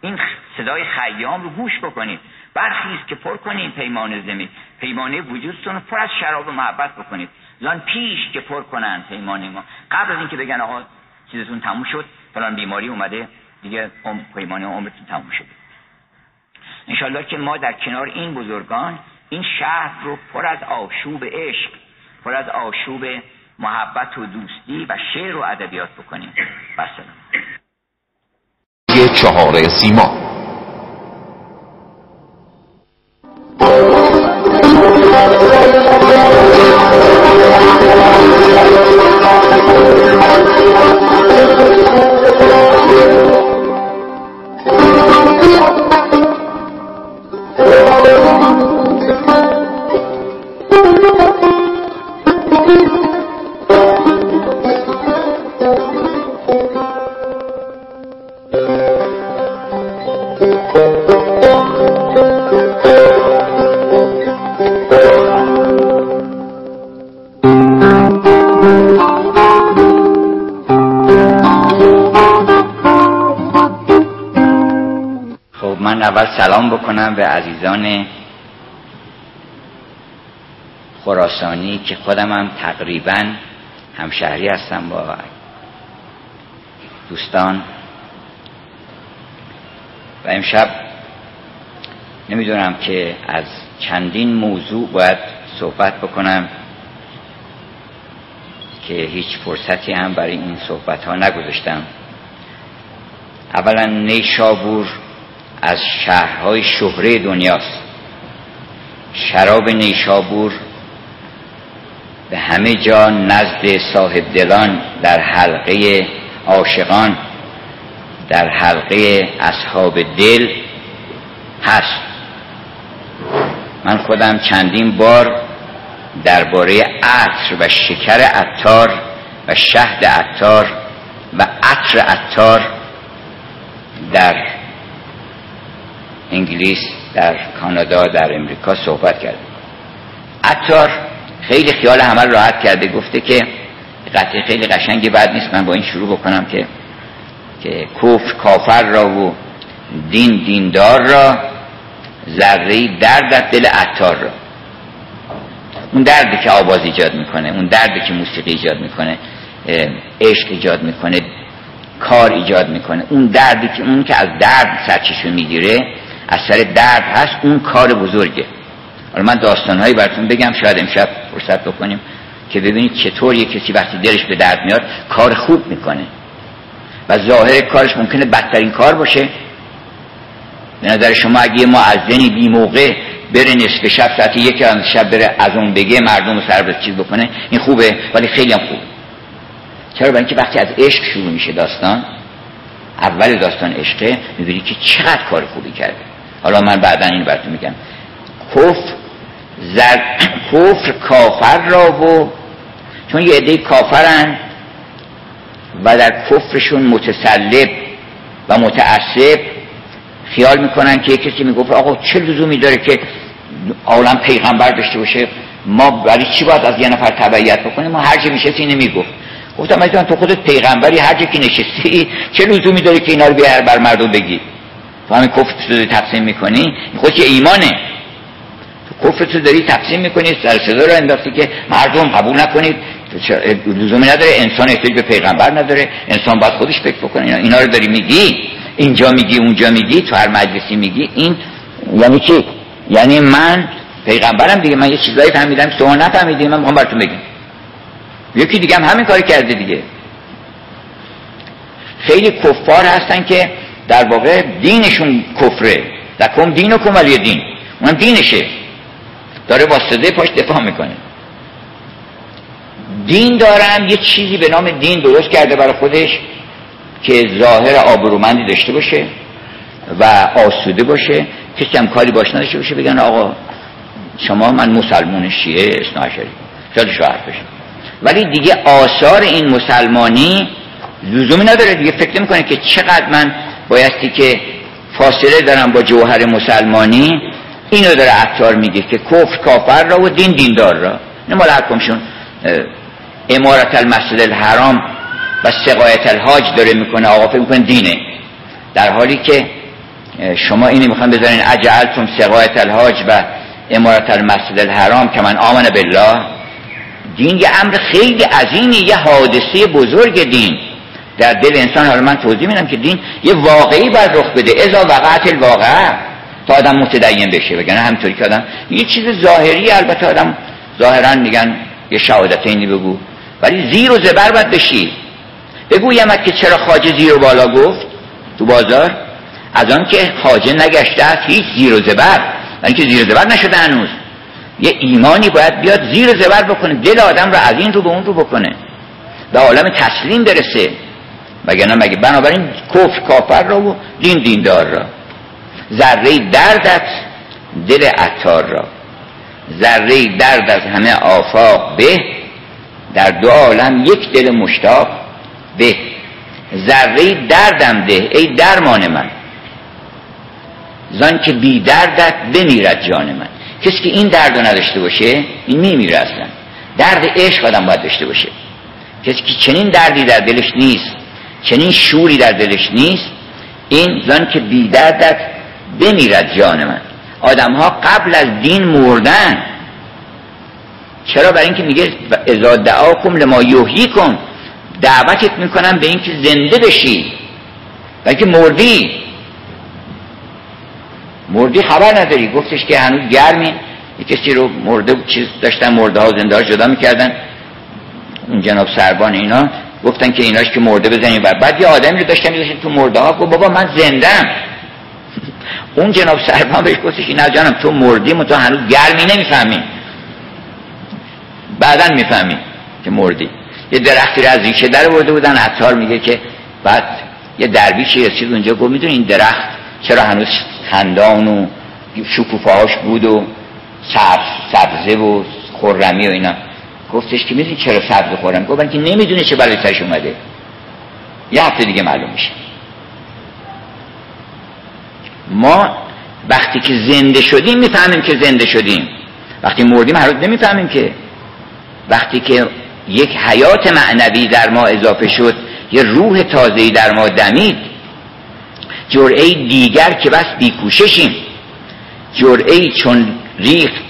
Speaker 1: این صدای خیام رو گوش بکنیم. برخیز که پر کنیم پیمان زمین. پیمانه وجودتون رو پر از شراب و محبت بکنید. پیش که پر کنن پیمان ما. قبل از اینکه بگن آقا چیزتون تموم شد فلان بیماری اومده دیگه پیمان عمرتون تموم شد انشالله که ما در کنار این بزرگان
Speaker 4: این شهر رو پر از آشوب عشق پر از آشوب محبت و دوستی و شعر و ادبیات بکنیم. بسلام
Speaker 5: چهار سیما.
Speaker 1: سلام بکنم به عزیزان خراسانی که خودم هم تقریبا همشهری هستم با دوستان. و امشب نمی‌دونم که از چندین موضوع باید صحبت بکنم که هیچ فرصتی هم برای این صحبت ها نگذاشتم. اولا نیشابور از شهرهای شهره دنیاست. شراب نیشابور به همه جا نزد صاحب دلان در حلقه عاشقان در حلقه اصحاب دل هست. من خودم چندین بار درباره عطر و شکر عطار و شهد عطار و عطر عطار در انگلیس در کانادا در امریکا صحبت کرده عطار خیلی خیال همه راحت کرده گفته که قطعه خیلی قشنگی بعد نیست من با این شروع بکنم که که کفر کافر را و دین دیندار را ذره درد در دل عطار را. اون دردی که آواز ایجاد می‌کنه اون دردی که موسیقی ایجاد می‌کنه عشق ایجاد می‌کنه کار ایجاد می‌کنه اون دردی که اون که از درد سرچشمه می‌گیره از سر درد هست اون کار بزرگه. حالا من داستانهایی براتون بگم شاید امشب فرصت بکنیم که ببینید چطور یه کسی وقتی دلش به درد میاد کار خوب می‌کنه. و ظاهر کارش ممکنه بدترین کار باشه. به نظر شما اگه یه معزنی بی موقع بره نصف شب ساعت یکی از شب بره از اون بگه مردم سر چیز بکنه این خوبه ولی خیلی هم خوب. چرا؟ برای اینکه وقتی از عشق شروع میشه داستان اول داستان عشقه می‌بینی که چقدر کار خوبی کرده. حالا من بعدا این براتون میگم. کفر زر... کفر کافر را و چون یه عده کافرن و در کفرشون متسلب و متعصب خیال می‌کنن که کسی می‌گفت آقا چه لزومی داره که عالم پیغمبر داشته باشه؟ ما برای چی باید از یه نفر تبعیت بکنیم؟ ما هر چی میشه اینه می‌گفت. گفتم مثلا تو خودت پیغمبری هر جا که نشستی چه لزومی داره که اینا رو بیار بر مردم بگی؟ تو کفر تو داری تقسیم می‌کنی؟ خود که ایمانه. تو کفر تو داری تقسیم می‌کنی سر صدا رو انداختی که مردم قبول نکنید لزومی نداره انسان احتیاج به پیغمبر نداره. انسان باید خودش فکر بکنه. اینا رو داری میگی؟ اینجا میگی اونجا میگی تو هر مجلسی میگی. این یعنی چی؟ یعنی من پیغمبرم دیگه. من یه چیزایی فهمیدم شما نفهمیدین من می‌خوام براتون بگم. یکی دیگه هم همین کاری کرده دیگه. خیلی کفار هستن که در واقع دینشون کفره. کم دین و کمالی دین. اون دینشه. داره واسطه پاش دفاع می‌کنه. دین دارم یه چیزی به نام دین درست کرده برای خودش که ظاهر آبرومندی داشته باشه و آسوده باشه. کسی هم کاری باش نداشته باشه بگن آقا شما من مسلمون شیعه اسناشری شاید شاید بشه. ولی دیگه آثار این مسلمانی لزومی نداره. دیگه فکر می‌کنه که چقدر من بایستی که فاصله دارم با جوهر مسلمانی اینو داره عطار میگه که کفر کافر را و دین دیندار را. نمال حکمشون امارت المسجد الحرام و سقایت الحاج داره می‌کنه آقا فکر می‌کنه دینه. در حالی که شما اینی می‌خوان بذارین اجعلتم سقایت الحاج و امارت المسجد الحرام که من آمن بالله. دین یه امر خیلی عظیمی یه حادثه بزرگ دین. در دل انسان حالا من توضیح میدم که دین یه واقعی باید رخ بده. ازا وقعت الواقع تا آدم متدین بشه. وگرنه همطوری که آدم یه چیز ظاهری البته آدم ظاهرا میگن یه شهادتینی بگو. ولی زیر و زبر باید بشی. بگویم که چرا خاجه زیر و بالا گفت تو بازار؟ از آن که خاجه نگشته است هیچ زیر و زبر. ولی که زیر و زبر نشده هنوز. یه ایمانی باید بیاد زیر و زبر بکنه. دل آدم رو از این رو به اون رو بکنه. به عالم تسلیم برسه. نه مگه بنابراین کفر کافر را و دین دیندار را. ذره دردت دل عطار را. ذره درد از همه آفاق به در دو عالم یک دل مشتاق به. ذره دردم ده ای درمان من. زن که بی دردت بمیرد جان من. کسی که این درد رو نداشته باشه این میمیره اصلا. درد عشق آدم باید داشته باشه. کسی که چنین دردی در دلش نیست چنین شوری در دلش نیست. این زن که بی دردت بمیرد جان من. آدم ها قبل از دین مردن. چرا؟ برای اینکه میگه ازا دعاکم لما یوهی کن دعوتت می‌کنم به اینکه زنده بشی. و اینکه مردی. مردی خبر نداری. گفتش که هنوز گرمی. یه کسی رو مرده چیز داشتن مرده ها زنده ها جدا می‌کردن. اون جناب سربان اینا. گفتن که ایناش که مرده بزنیم و بعد یه آدمی رو داشتن میذاشتن تو مرده ها گفت بابا من زندم [laughs] اون جناب سربان بهش گفتش نه جانم تو مردی تو هنوز گرمی نمی‌فهمی. بعدا می‌فهمی که مردی. یه درختی رو از ریشه در برده بودن عطار میگه که بعد یه درویشی رسید اونجا گفت می‌دونی این درخت چرا هنوز خندان و شکوفاهاش بود و سبزه و خرمی و اینا. گفتش که می‌دونی چرا سبز خورم؟ گفتن که نمی‌دونه چه بلای سرش اومده. یه هفته دیگه معلوم میشه. ما وقتی که زنده شدیم می‌فهمیم که زنده شدیم. وقتی مردیم هر نمی‌فهمیم که. وقتی که یک حیات معنوی در ما اضافه شد یه روح تازهی در ما دمید. جرعه دیگر که بس بیکوششیم. جرعه چون ریخت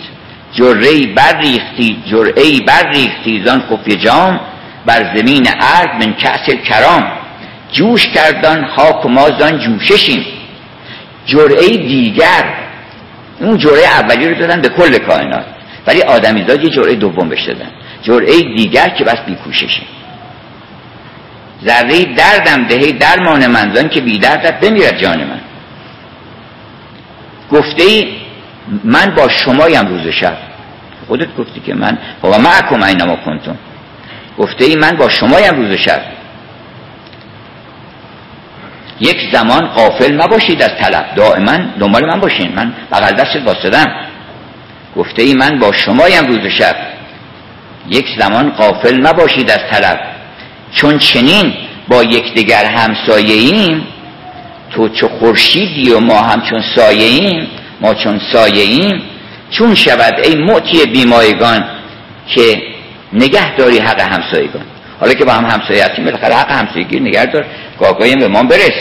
Speaker 1: جرعه بر ریختی جرعه بر ریختی زان خفی جام بر زمین ارد من کأس کرام. جوش کردن خاک و ما زان جوششیم. جرعه دیگر اون جرعه اولی رو دادن به کل کائنات. ولی آدمیزاد یه جرعه دوم بهش دادن. جرعه دیگر که بس بیکوششیم. ذره دردم دهی درمان من که بی دردت بمیرد جان من. گفته ای من با شمایم روز شب. خودت گفتی که من و معکم اینما کنتم. گفته ای من با شمایم روز شب. یک زمان قافل نباشید از طلب. دائما دنبال من باشین. من بغل دستت واسدم. گفته ای من با شمایم روز شب. یک زمان قافل نباشید از طلب. چون چنین با یکدیگر همسایه ایم تو چو خورشیدی و ما همچون سایه ایم ما چون سایه ایم چون شود ای معتی بیمایگان که نگه داری حق همسایگان. حالا که با هم همسایه هستیم بالاخره حق همسایگی نگه دار گاگاهی به ما برس.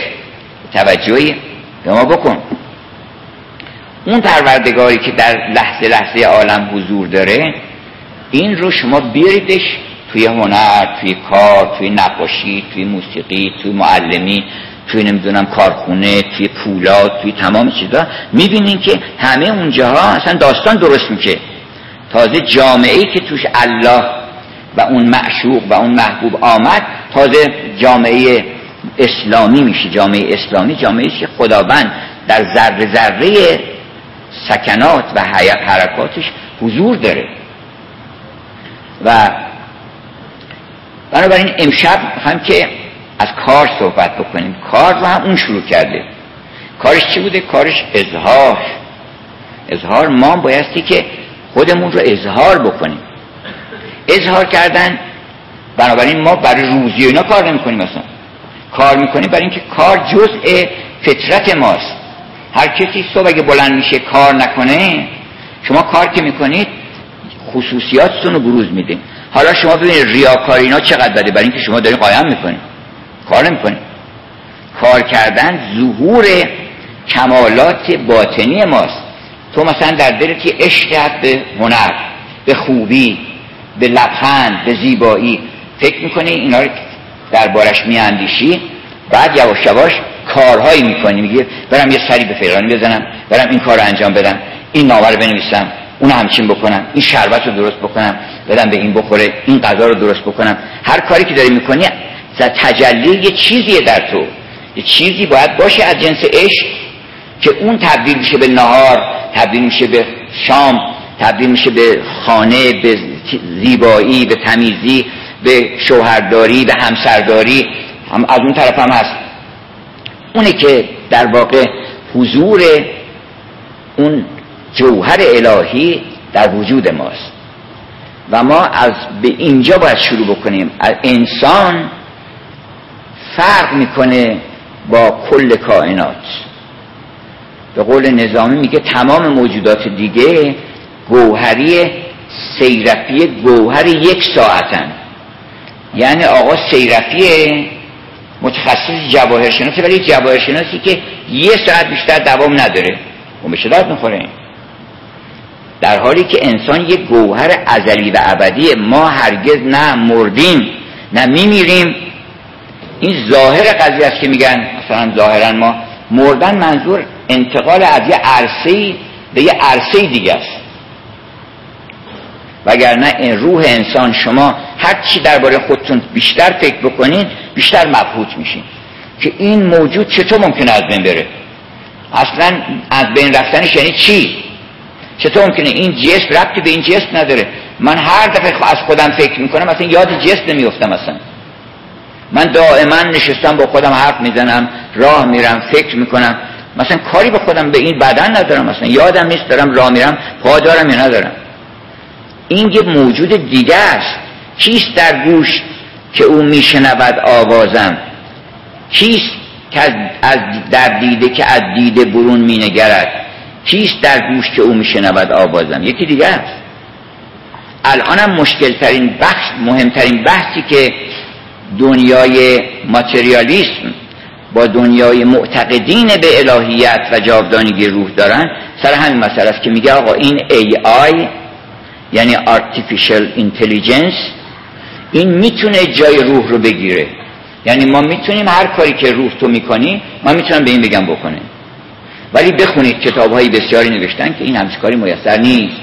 Speaker 1: توجهی به ما بکن. اون پروردگاری که در لحظه لحظه عالم حضور داره این رو شما بیاریدش توی هنر توی کار توی نقاشی توی موسیقی توی معلمی. توی نمی‌دونم کارخونه توی پولاد توی تمام چیزا می‌بینین که همه اونجاها اصلا داستان درست میشه. تازه جامعه ای که توش الله و اون معشوق و اون محبوب آمد تازه جامعه اسلامی میشه. جامعه اسلامی جامعه که خداوند در ذره ذره سکنات و حرکاتش حضور داره. و بنابراین امشب هم که از کار صحبت بکنیم. کار رو هم اون شروع کرده. کارش چی بوده؟ کارش اظهار. اظهار ما بایستی که خودمون رو اظهار بکنیم. اظهار کردن بنابراین ما برای روزی و اینا کار نمی کنیم مثلا کار می‌کنیم برای اینکه کار جزء فطرت ماست. هر کسی صبح اگه بلند میشه کار نکنه شما کار که می‌کنید خصوصیاتتون رو بروز میده. حالا شما ببینید ریاکاری اینا چقدر بده؟ برای اینکه شما دارین قایم می‌کنید. کار نمی‌کنید کار کردن ظهور کمالات باطنی ماست. تو مثلا در دلت یه عشق به هنر به خوبی به لبخند به زیبایی. فکر می‌کنی اینا رو دربارش میاندیشی بعد یواش یواش کارهایی می‌کنی. میگه برم یه سری به فلانی بزنم برم این کار رو انجام بدم این نامه رو بنویسم اون همچین بکنم این شربت رو درست بکنم بدم به این بخوره این غذا رو درست بکنم. هر کاری که داری می‌کنی تجلی یه چیزیه در تو. یه چیزی باید باشه از جنس عشق که اون تبدیل میشه به نهار تبدیل میشه به شام تبدیل میشه به خانه به زیبایی به تمیزی به شوهرداری به همسرداری. هم از اون طرف هم هست. اونه که در واقع حضور اون جوهر الهی در وجود ماست. و ما از به اینجا باید شروع بکنیم. از انسان فرق می‌کنه با کل کائنات. به قول نظامی میگه تمام موجودات دیگه گوهری سیرفی گوهر یک ساعتن. یعنی آقا سیرفی متخصص جواهر شناسی ولی جواهر شناسی که یه ساعت بیشتر دوام نداره. و به شدت می‌خوره؟ در حالی که انسان یک گوهر ازلی و ابدی ما هرگز نه مردیم نه میمیریم این ظاهر قضیه است که میگن مثلا ظاهرا ما مردن منظور انتقال از یه عرصه به یه عرصه دیگه است. وگرنه روح انسان شما هر چی درباره خودتون بیشتر فکر بکنید بیشتر مبهوت میشین. که این موجود چطور ممکنه از بین بره؟ اصلا از بین رفتنش یعنی چی؟ چطور ممکنه این جسم ربطی به این جسم نداره؟ من هر دفعه از خودم فکر می‌کنم مثلا یاد جسم نمیفتم اصلا من دائما نشستم با خودم حرف می‌زنم راه میرم فکر می‌کنم. مثلا کاری به خودم به این بدن ندارم مثلا یادم نیست دارم راه میرم پا دارم یا ندارم. این یه موجود دیگه است. کیست در گوش که او میشنود آوازم؟ کیست که از در دیده که از دیده برون مینگرد؟ کیست در گوش که او میشنود آوازم؟ یکی دیگه است. الانم مشکل ترین بخش مهمترین بحثی که دنیای ماتریالیسم با دنیای معتقدین به الهیت و جاودانگی روح دارن سر همین مسئله است که میگه آقا این AI یعنی Artificial Intelligence این می‌تونه جای روح رو بگیره. یعنی ما می‌تونیم هر کاری که روح تو می‌کنی ما می‌تونم به این بگم بکنه. ولی بخونید کتاب های بسیاری نوشتن که این همچه کاری میسر نیست.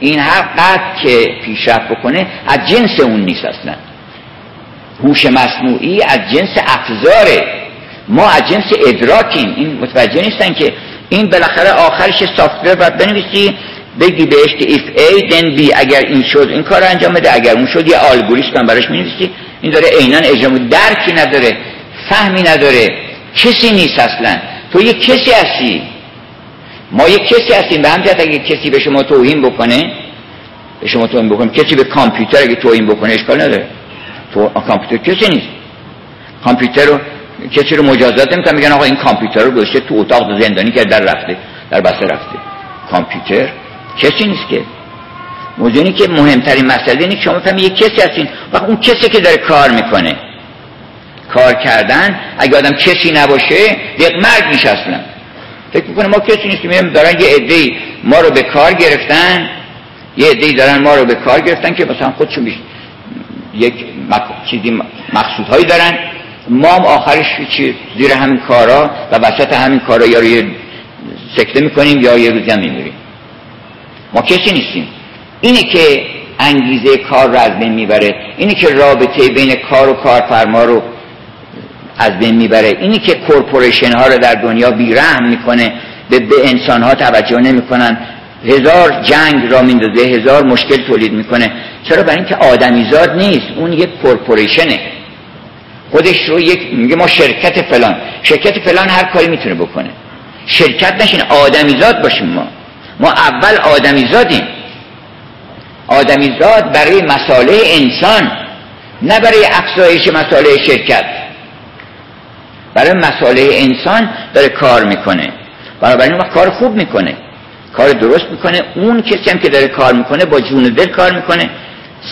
Speaker 1: این هر قد که پیشرفت بکنه از جنس اون نیست اصلا. هوش مصنوعی از جنس افزاره. ما از جنس ادراکیم. این متوجه نیستن که این بالاخره آخرش سافتور باید بنویسی بگی بهش که if A then B. اگر این شد این کار انجام بده. اگر اون شد یه آلگوریتم براش می‌نویسی. این داره عینا اجرا درکی نداره فهمی نداره. کسی نیست اصلا. تو یه کسی هستی. ما یه کسی هستیم. به همجهت اگه کسی به شما توهین بکنه به شما توهین بکنه کسی به کامپیوتر اگه توهین بکنه اشکال نداره. تو کامپیوتر کسی نیست. کامپیوتر رو کسی رو مجازات نمی‌کنه میگن آقا این کامپیوتر رو گذاشته تو اتاق زندانی که در رفته در بسته رفته. کامپیوتر کسی نیست که. موضوعی که مهمترین مسئله اینه شما فهمی یک کسی هستین و اون کسی که داره کار می‌کنه. کار کردن اگه آدم کسی نباشه یک مرگ میشه اصلا فکر می‌کنه ما کسی نیستیم دارن یه عده‌ای ما رو به کار گرفتن یه عده‌ای دارن ما رو به کار گرفتن که مثلا خودشون بیش یک چیزی مقصودهایی دارن. ما هم آخرش چی زیر همین کارا و وسط همین کارا یا رو یه سکته می‌کنیم یا یه روزی هم میمیریم ما کسی نیستیم. اینه که انگیزه کار رو از بین می‌بره اینه که رابطه بین کار و کارفرما رو از بین می‌بره اینی که کورپوریشن ها رو در دنیا بیرحم می‌کنه به, به انسان ها توجه نمی‌کنن. هزار جنگ را میندازه هزار مشکل تولید می‌کنه. چرا؟ برای اینکه آدمیزاد نیست. اون یک کورپوریشنه. خودش رو یک میگه ما شرکت فلان. شرکت فلان هر کاری می‌تونه بکنه. شرکت نشین آدمیزاد باشیم ما. ما اول آدمیزادیم. آدمیزاد برای مساله انسان نه برای افزایش مساله شرکت. برای مساله انسان داره کار می‌کنه. بنابراین کار خوب می‌کنه. کار درست می‌کنه. اون کسی هم که داره کار می‌کنه با جون دل کار می‌کنه.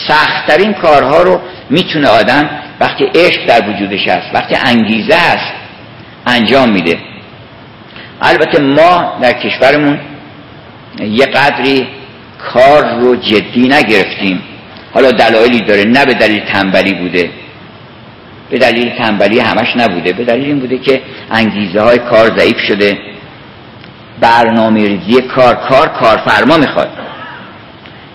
Speaker 1: سختترین کارها رو می‌تونه آدم وقتی عشق در وجودش هست وقتی انگیزه هست انجام میده. البته ما در کشورمون یه قدری کار رو جدی نگرفتیم. حالا دلایلی داره نه به دلیل تنبلی بوده. به دلیل تنبلی همش نبوده. به دلیل این بوده که انگیزه های کار ضعیف شده. برنامه ریزی کار کار کارفرما می‌خواد.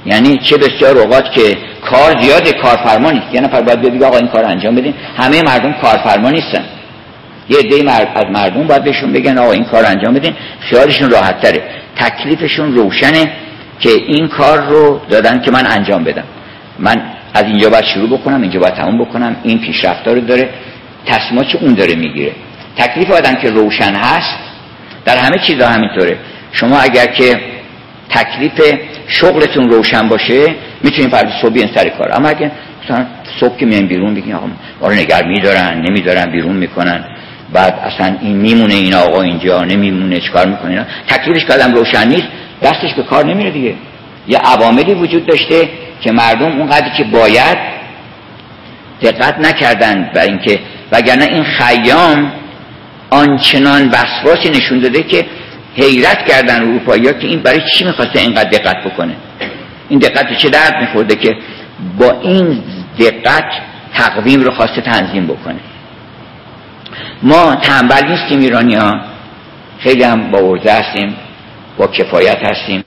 Speaker 1: یعنی چه بسیار اوقات که کار زیاد کارفرما نیست. یه نفر باید بگه آقا این کار انجام بدین. همه مردم کارفرما نیستن. یه عده از مردم باید بهشون بگن آقا این کار انجام بدین. خیالشون راحت تره تکلیفشون روشنه که این کار رو دادن که من انجام بدم. من از اینجا باید شروع بکنم اینجا باید تموم بکنم. این پیشرفتار رو داره. تصمیمات اون داره می‌گیره. تکلیف آدم که روشن هست در همه چیزا همینطوره. شما اگر که تکلیف شغلتون روشن باشه می‌تونین فرد صبح بیان سر کار. اما اگه مثلا صبح که میان بیرون بگین آقا ما رو نگر میدارن نمیدارن بیرون می‌کنن. بعد اصلا این میمونه این آقا اینجا نمیمونه چکار می‌کنه تکلیفش که آدم روشن نیست دستش به کار نمیره دیگه. یه عواملی وجود داشته که مردم اونقدر که باید دقت نکردن و اینکه وگرنه این خیام آنچنان وسواسی نشون داده که حیرت کردن اروپایی ها که این برای چی می‌خواسته اینقدر دقت بکنه؟ این دقت چه درد میخورده که با این دقت تقویم رو خواسته تنظیم بکنه؟ ما تنبل نیستیم ایرانی ها خیلی هم با ارزه هستیم با کفایت هستیم.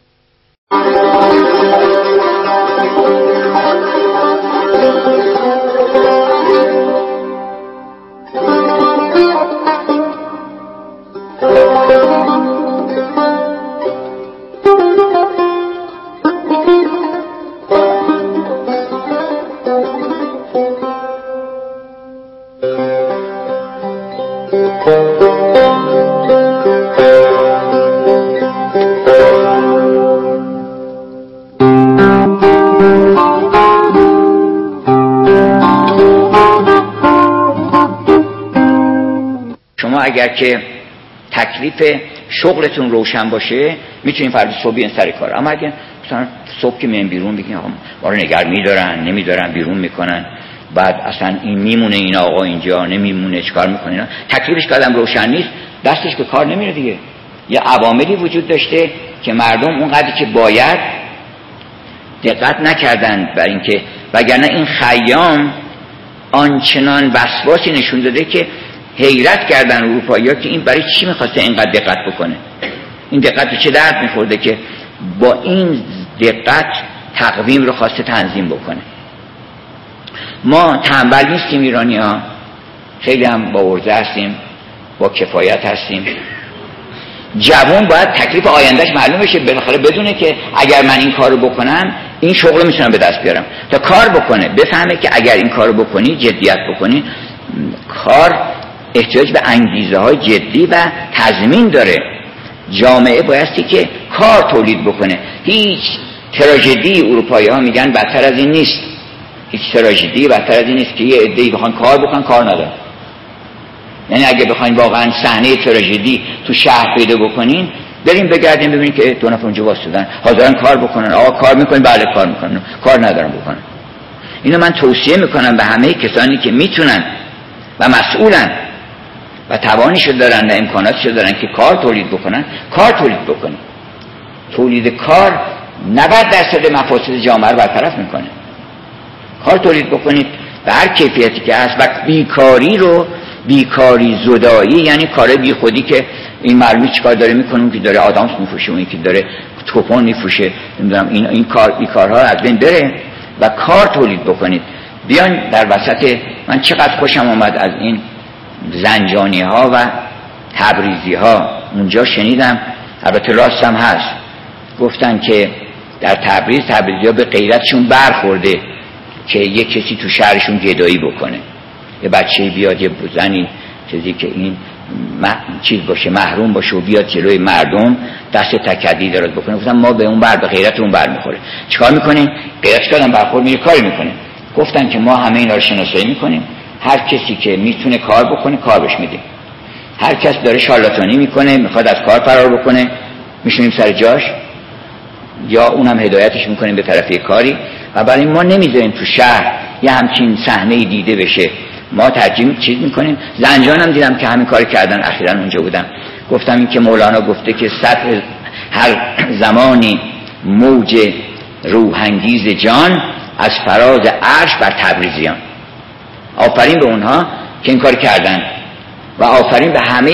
Speaker 1: اگر که تکلیف شغلتون روشن باشه می‌تونین فردا صبح بیان سر کار. اما اگر مثلا صبح که میان بیرون بگین آقا ما رو نگر میدارن نمیدارن بیرون می‌کنن. بعد اصلا این میمونه این آقا اینجا نمیمونه چیکار می‌کنه تکلیفش که آدم روشن نیست دستش به کار نمیره دیگه. یه عواملی وجود داشته که مردم اونقدر که باید دقت نکردن بر اینکه وگرنه این خیام آنچنان وسواسی نشون داده که حیرت کردن اروپایی ها که این برای چی می‌خواسته اینقدر دقت بکنه؟ این دقت چه درد میخورده که با این دقت تقویم رو خواسته تنظیم بکنه؟ ما تنبل نیستیم ایرانی ها خیلی هم با ارزه هستیم با کفایت هستیم. جوان باید تکلیف آیندهش معلوم بشه بالاخره بدونه که اگر من این کارو بکنم این شغل می‌تونم به دست بیارم. تا کار بکنه بفهمه که اگر این کارو بکنی جدیت بکنی کار احتیاج به انگیزه های جدی و تضمین داره. جامعه بایستی که کار تولید بکنه. هیچ تراژدی اروپایی ها میگن بدتر از این نیست. هیچ تراژدی بدتر از این نیست که یه عده‌ای بخوان کار بکنن کار ندارن. یعنی اگه بخواین واقعا صحنه تراژدی تو شهر پیدا بکنین بریم بگردیم ببینیم که دو نفر اونجا واسطن. حاضرن کار بکنن. آقا کار می‌کنن بله کار می‌کنن. کار ندارن بکنن. اینو من توصیه می‌کنم به همه کسانی که می‌تونن و مسئولن و توانیشو دارن و امکاناتشو دارن که کار تولید بکنن کار تولید بکنن تولید کار 90 درصد مفاسد جامعه رو برطرف می‌کنه. کار تولید بکنید به هر کیفیتی که هست و بیکاری رو بیکاری زدایی یعنی کار بی خودی که این معلومی چیکار داره می‌کنه که داره آدامس میفوشه اون که داره توپون میفوشه نمی‌دونم این این کار این کارها از بین بره و کار تولید بکنید. بیان در وسط من چقدر خوشم آمد از این زنجانی ها و تبریزی ها اونجا شنیدم. البته راستم هست. گفتن که در تبریز تبریزی ها به غیرتشون برخورده که یک کسی تو شهرشون گدایی بکنه. یه بچه بیاد یه بزنی چیزی که این چیز باشه محروم باشه و بیاد جلوی مردم دست تکدی دارد بکنه. گفتن ما به اون بر به غیرت اون بر می‌خوره. چیکار می‌کنیم غیرت کردن برخورد میره کاری می‌کنه. گفتن که ما همه اینا رو شناسایی می‌کنیم. هر کسی که می‌تونه کار بکنه کار بهش میدیم هر کس داره شارلاتانی می‌کنه می‌خواد از کار فرار بکنه میشونیم سر جاش. یا اونم هدایتش می‌کنیم به طرفی کاری. و برای ما نمی‌ذاریم تو شهر یه همچین صحنه دیده بشه. ما ترجیح چیز می‌کنیم. زنجانم دیدم که همین کار کردن. اخیرا اونجا بودم. گفتم این که مولانا گفته که سطح هر زمانی موج روحانگیز جان از فراز عرش بر تبریزیان. آفرین به اونها که این کار کردن. و آفرین به همه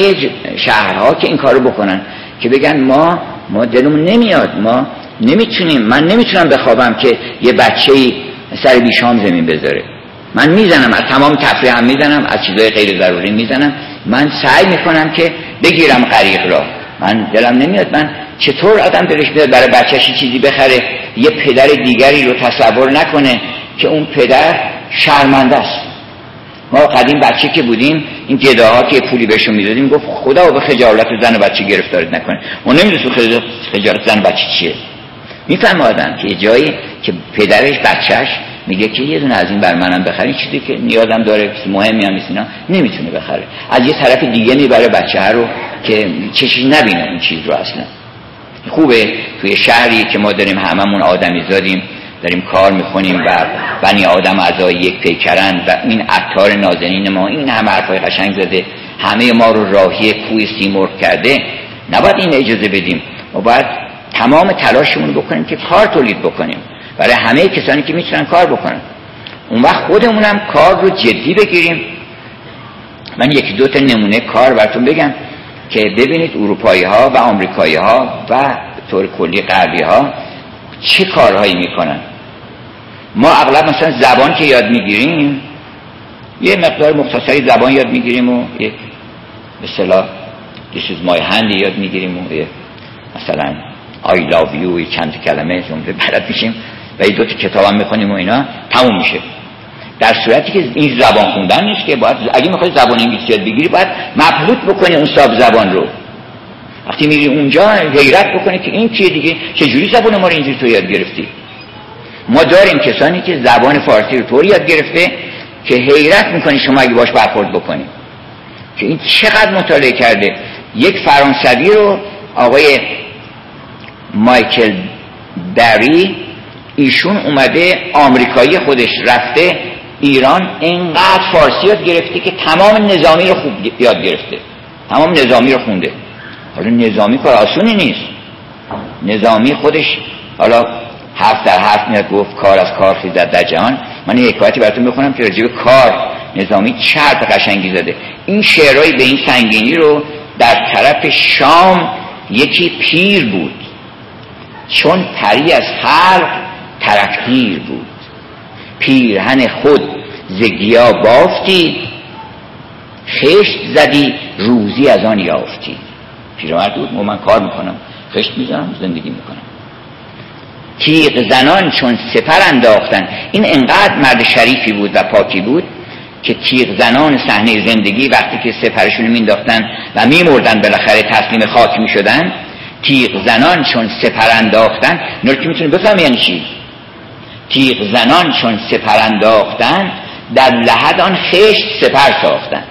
Speaker 1: شهرها که این کارو بکنن. که بگن ما ما دلمون نمیاد. ما نمی‌تونیم. من نمی‌تونم بخوابم که یه بچه سر بیشام زمین بذاره. من می‌زنم. از تمام تفریح هم می‌زنم. از چیزای غیر ضروری می‌زنم. من سعی می‌کنم که بگیرم غریق را. من دلم نمیاد. من چطور آدم دلش میاد برای بچهش چیزی بخره یه پدر دیگری رو تصور نکنه که اون پدر شرمنده است. ما قدیم بچه که بودیم این گداها که پولی بهشون می‌دادیم گفت خدا به خجالت زن و بچه گرفتارت نکنه. اون نمی‌دونست خجالت زن و بچه چیه. میفهم آدم که جایی که پدرش بچهش میگه که یه دونه از این بر منم بخرین چیزی که نیازم داره مهمی هم نیست نمی‌تونه بخره. از یه طرف دیگه می‌بره بچه رو که چشی نبینه این چیز رو اصلا. خوبه توی شهری که ما داریم هممون آدمی زادیم. داریم کار می‌کنیم و بنی آدم اعضای یک پیکرن و این عطار نازنین ما این همه حرفای قشنگ زده همه ما رو راهی کوی سیمرغ کرده نباید این اجازه بدیم. و باید تمام تلاشمون بکنیم که کار تولید بکنیم. برای همه کسانی که می‌تونن کار بکنن. اون وقت خودمونم کار رو جدی بگیریم. من یکی دو تا نمونه کار براتون بگم که ببینید اروپایی ها و آمریکایی ها و طور کلی غربی ها چه کارهایی می‌کنن؟ ما اغلب مثلا زبان که یاد می‌گیریم یه مقدار مختصری زبان یاد می‌گیریم و یک به صلاح یه مای هندی یاد می‌گیریم و یه مثلا I love you چند کلمه جمله بلد میشیم و یه دو تا کتاب هم می‌خونیم و اینا تموم میشه. در صورتی که این زبان خوندن نیست که باید اگه می‌خوای زبان انگلیسی یاد بگیری باید مبهوت بکنی اون ساب زبان رو. وقتی میری اونجا حیرت بکنی که این چیه دیگه؟ چجوری زبان ما رو اینجوری تو یاد گرفتی؟ ما داریم کسانی که زبان فارسی رو طور یاد گرفته که حیرت می‌کنی شما اگه باش برخورد بکنی. که این چقدر مطالعه کرده. یک فرانسوی رو آقای مایکل بری ایشون اومده آمریکایی خودش رفته ایران اینقدر فارسی یاد گرفته که تمام نظامی رو خوب یاد گرفته. تمام نظامی رو خونده. حالا نظامی کار آسونی نیست. نظامی خودش حالا حرف در حرف میاد گفت کار از کار خیزد در جهان. من یه حکایتی براتون بخونم که راجب کار نظامی چرت قشنگی زده. این شعرهایی به این سنگینی رو در طرف شام یکی پیر بود. چون پری از خلق ترکتیر بود. پیرهن خود زگیا بافتی خشت زدی روزی از آن یافتی پیرمرد بود. من کار می‌کنم. خشت می‌زنم زندگی می‌کنم. تیغ زنان چون سپر انداختن. این انقدر مرد شریفی بود و پاکی بود که تیغ زنان صحنه زندگی وقتی که سپرشون مینداختن و میمردن بالاخره تسلیم خاک می‌شدن تیغ زنان چون سپر انداختن. اینا که می‌تونه بفهم یعنی چی؟ تیغ زنان چون سپر انداختن در لحد آن خشت سپر ساختن.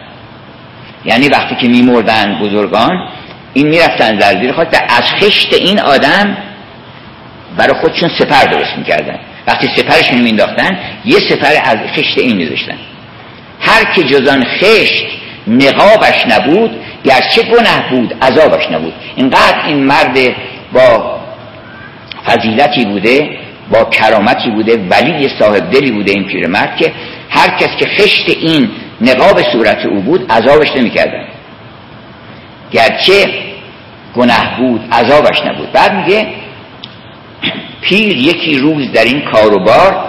Speaker 1: یعنی وقتی که میمردن بزرگان این می‌رفتن زیر خواست از خشت این آدم برای خودشون سپر درست می‌کردن. وقتی سپرشون مینداختن یه سپر از خشت این میذاشتن. هر که جزان خشت نقابش نبود گرچه گناه بود عذابش نبود. اینقدر این مرد با فضیلتی بوده با کرامتی بوده ولی صاحب دلی بوده این پیرمرد که هر کس که خشت این نقاب صورت او بود عذابش نمی‌کردن. گرچه گناه بود عذابش نبود. بعد میگه پیر یکی روز در این کاروبار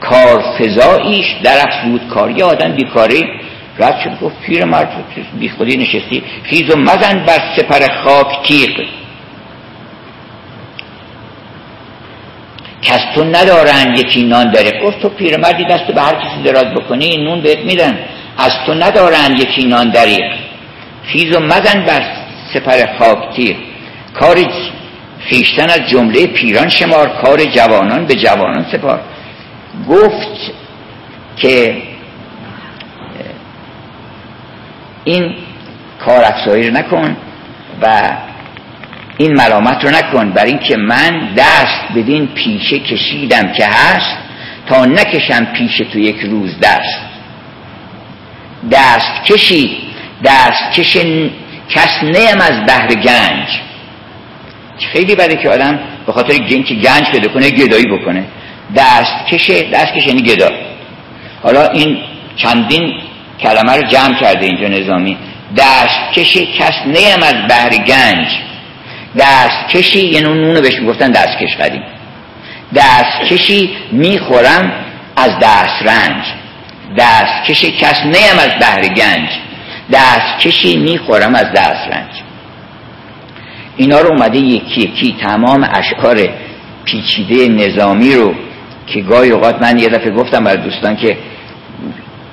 Speaker 1: کار فضاییش در بود. کار یه آدم بیکاری رد شد گفت پیر مرد بی خودی نشستی. خیز و مزن بر سپر خاک تیغ. کس تو ندارن یکی نان داره. گفت تو پیرمردی دست به هر کسی دراز بکنی نون بهت میدن. از تو ندارن یکی نان دریق خیز و مزن بر سپر خاک تیر. کار خیشتن از جمله پیران شمار کار جوانان به جوانان سپار. گفت که این کار افزایی رو نکن و این ملامت رو نکن بر اینکه من دست بدین پیشه کشیدم که هست تا نکشم پیشه تو یک روز دست. دست کشی دست کش کس نیم از بهر گنج. خیلی بده که آدم به خاطر اینکه گنج پیدا کنه گدایی بکنه. دست کشه دست کش یعنی گدا. حالا این چندین کلمه رو جمع کرده اینجا نظامی. دست کشی کس نیم از بهر گنج. دست کشی یه نونو بهش می‌گفتن دست کش قدیم. دست کشی می‌خورم از دست رنج دست کشی کس نیم از بهر گنج. دست کشی می‌خورم از دست رنج. اینا رو اومده یکی یکی تمام اشعار پیچیده نظامی رو که گاهی اوقات من یه دفعه گفتم برای دوستان که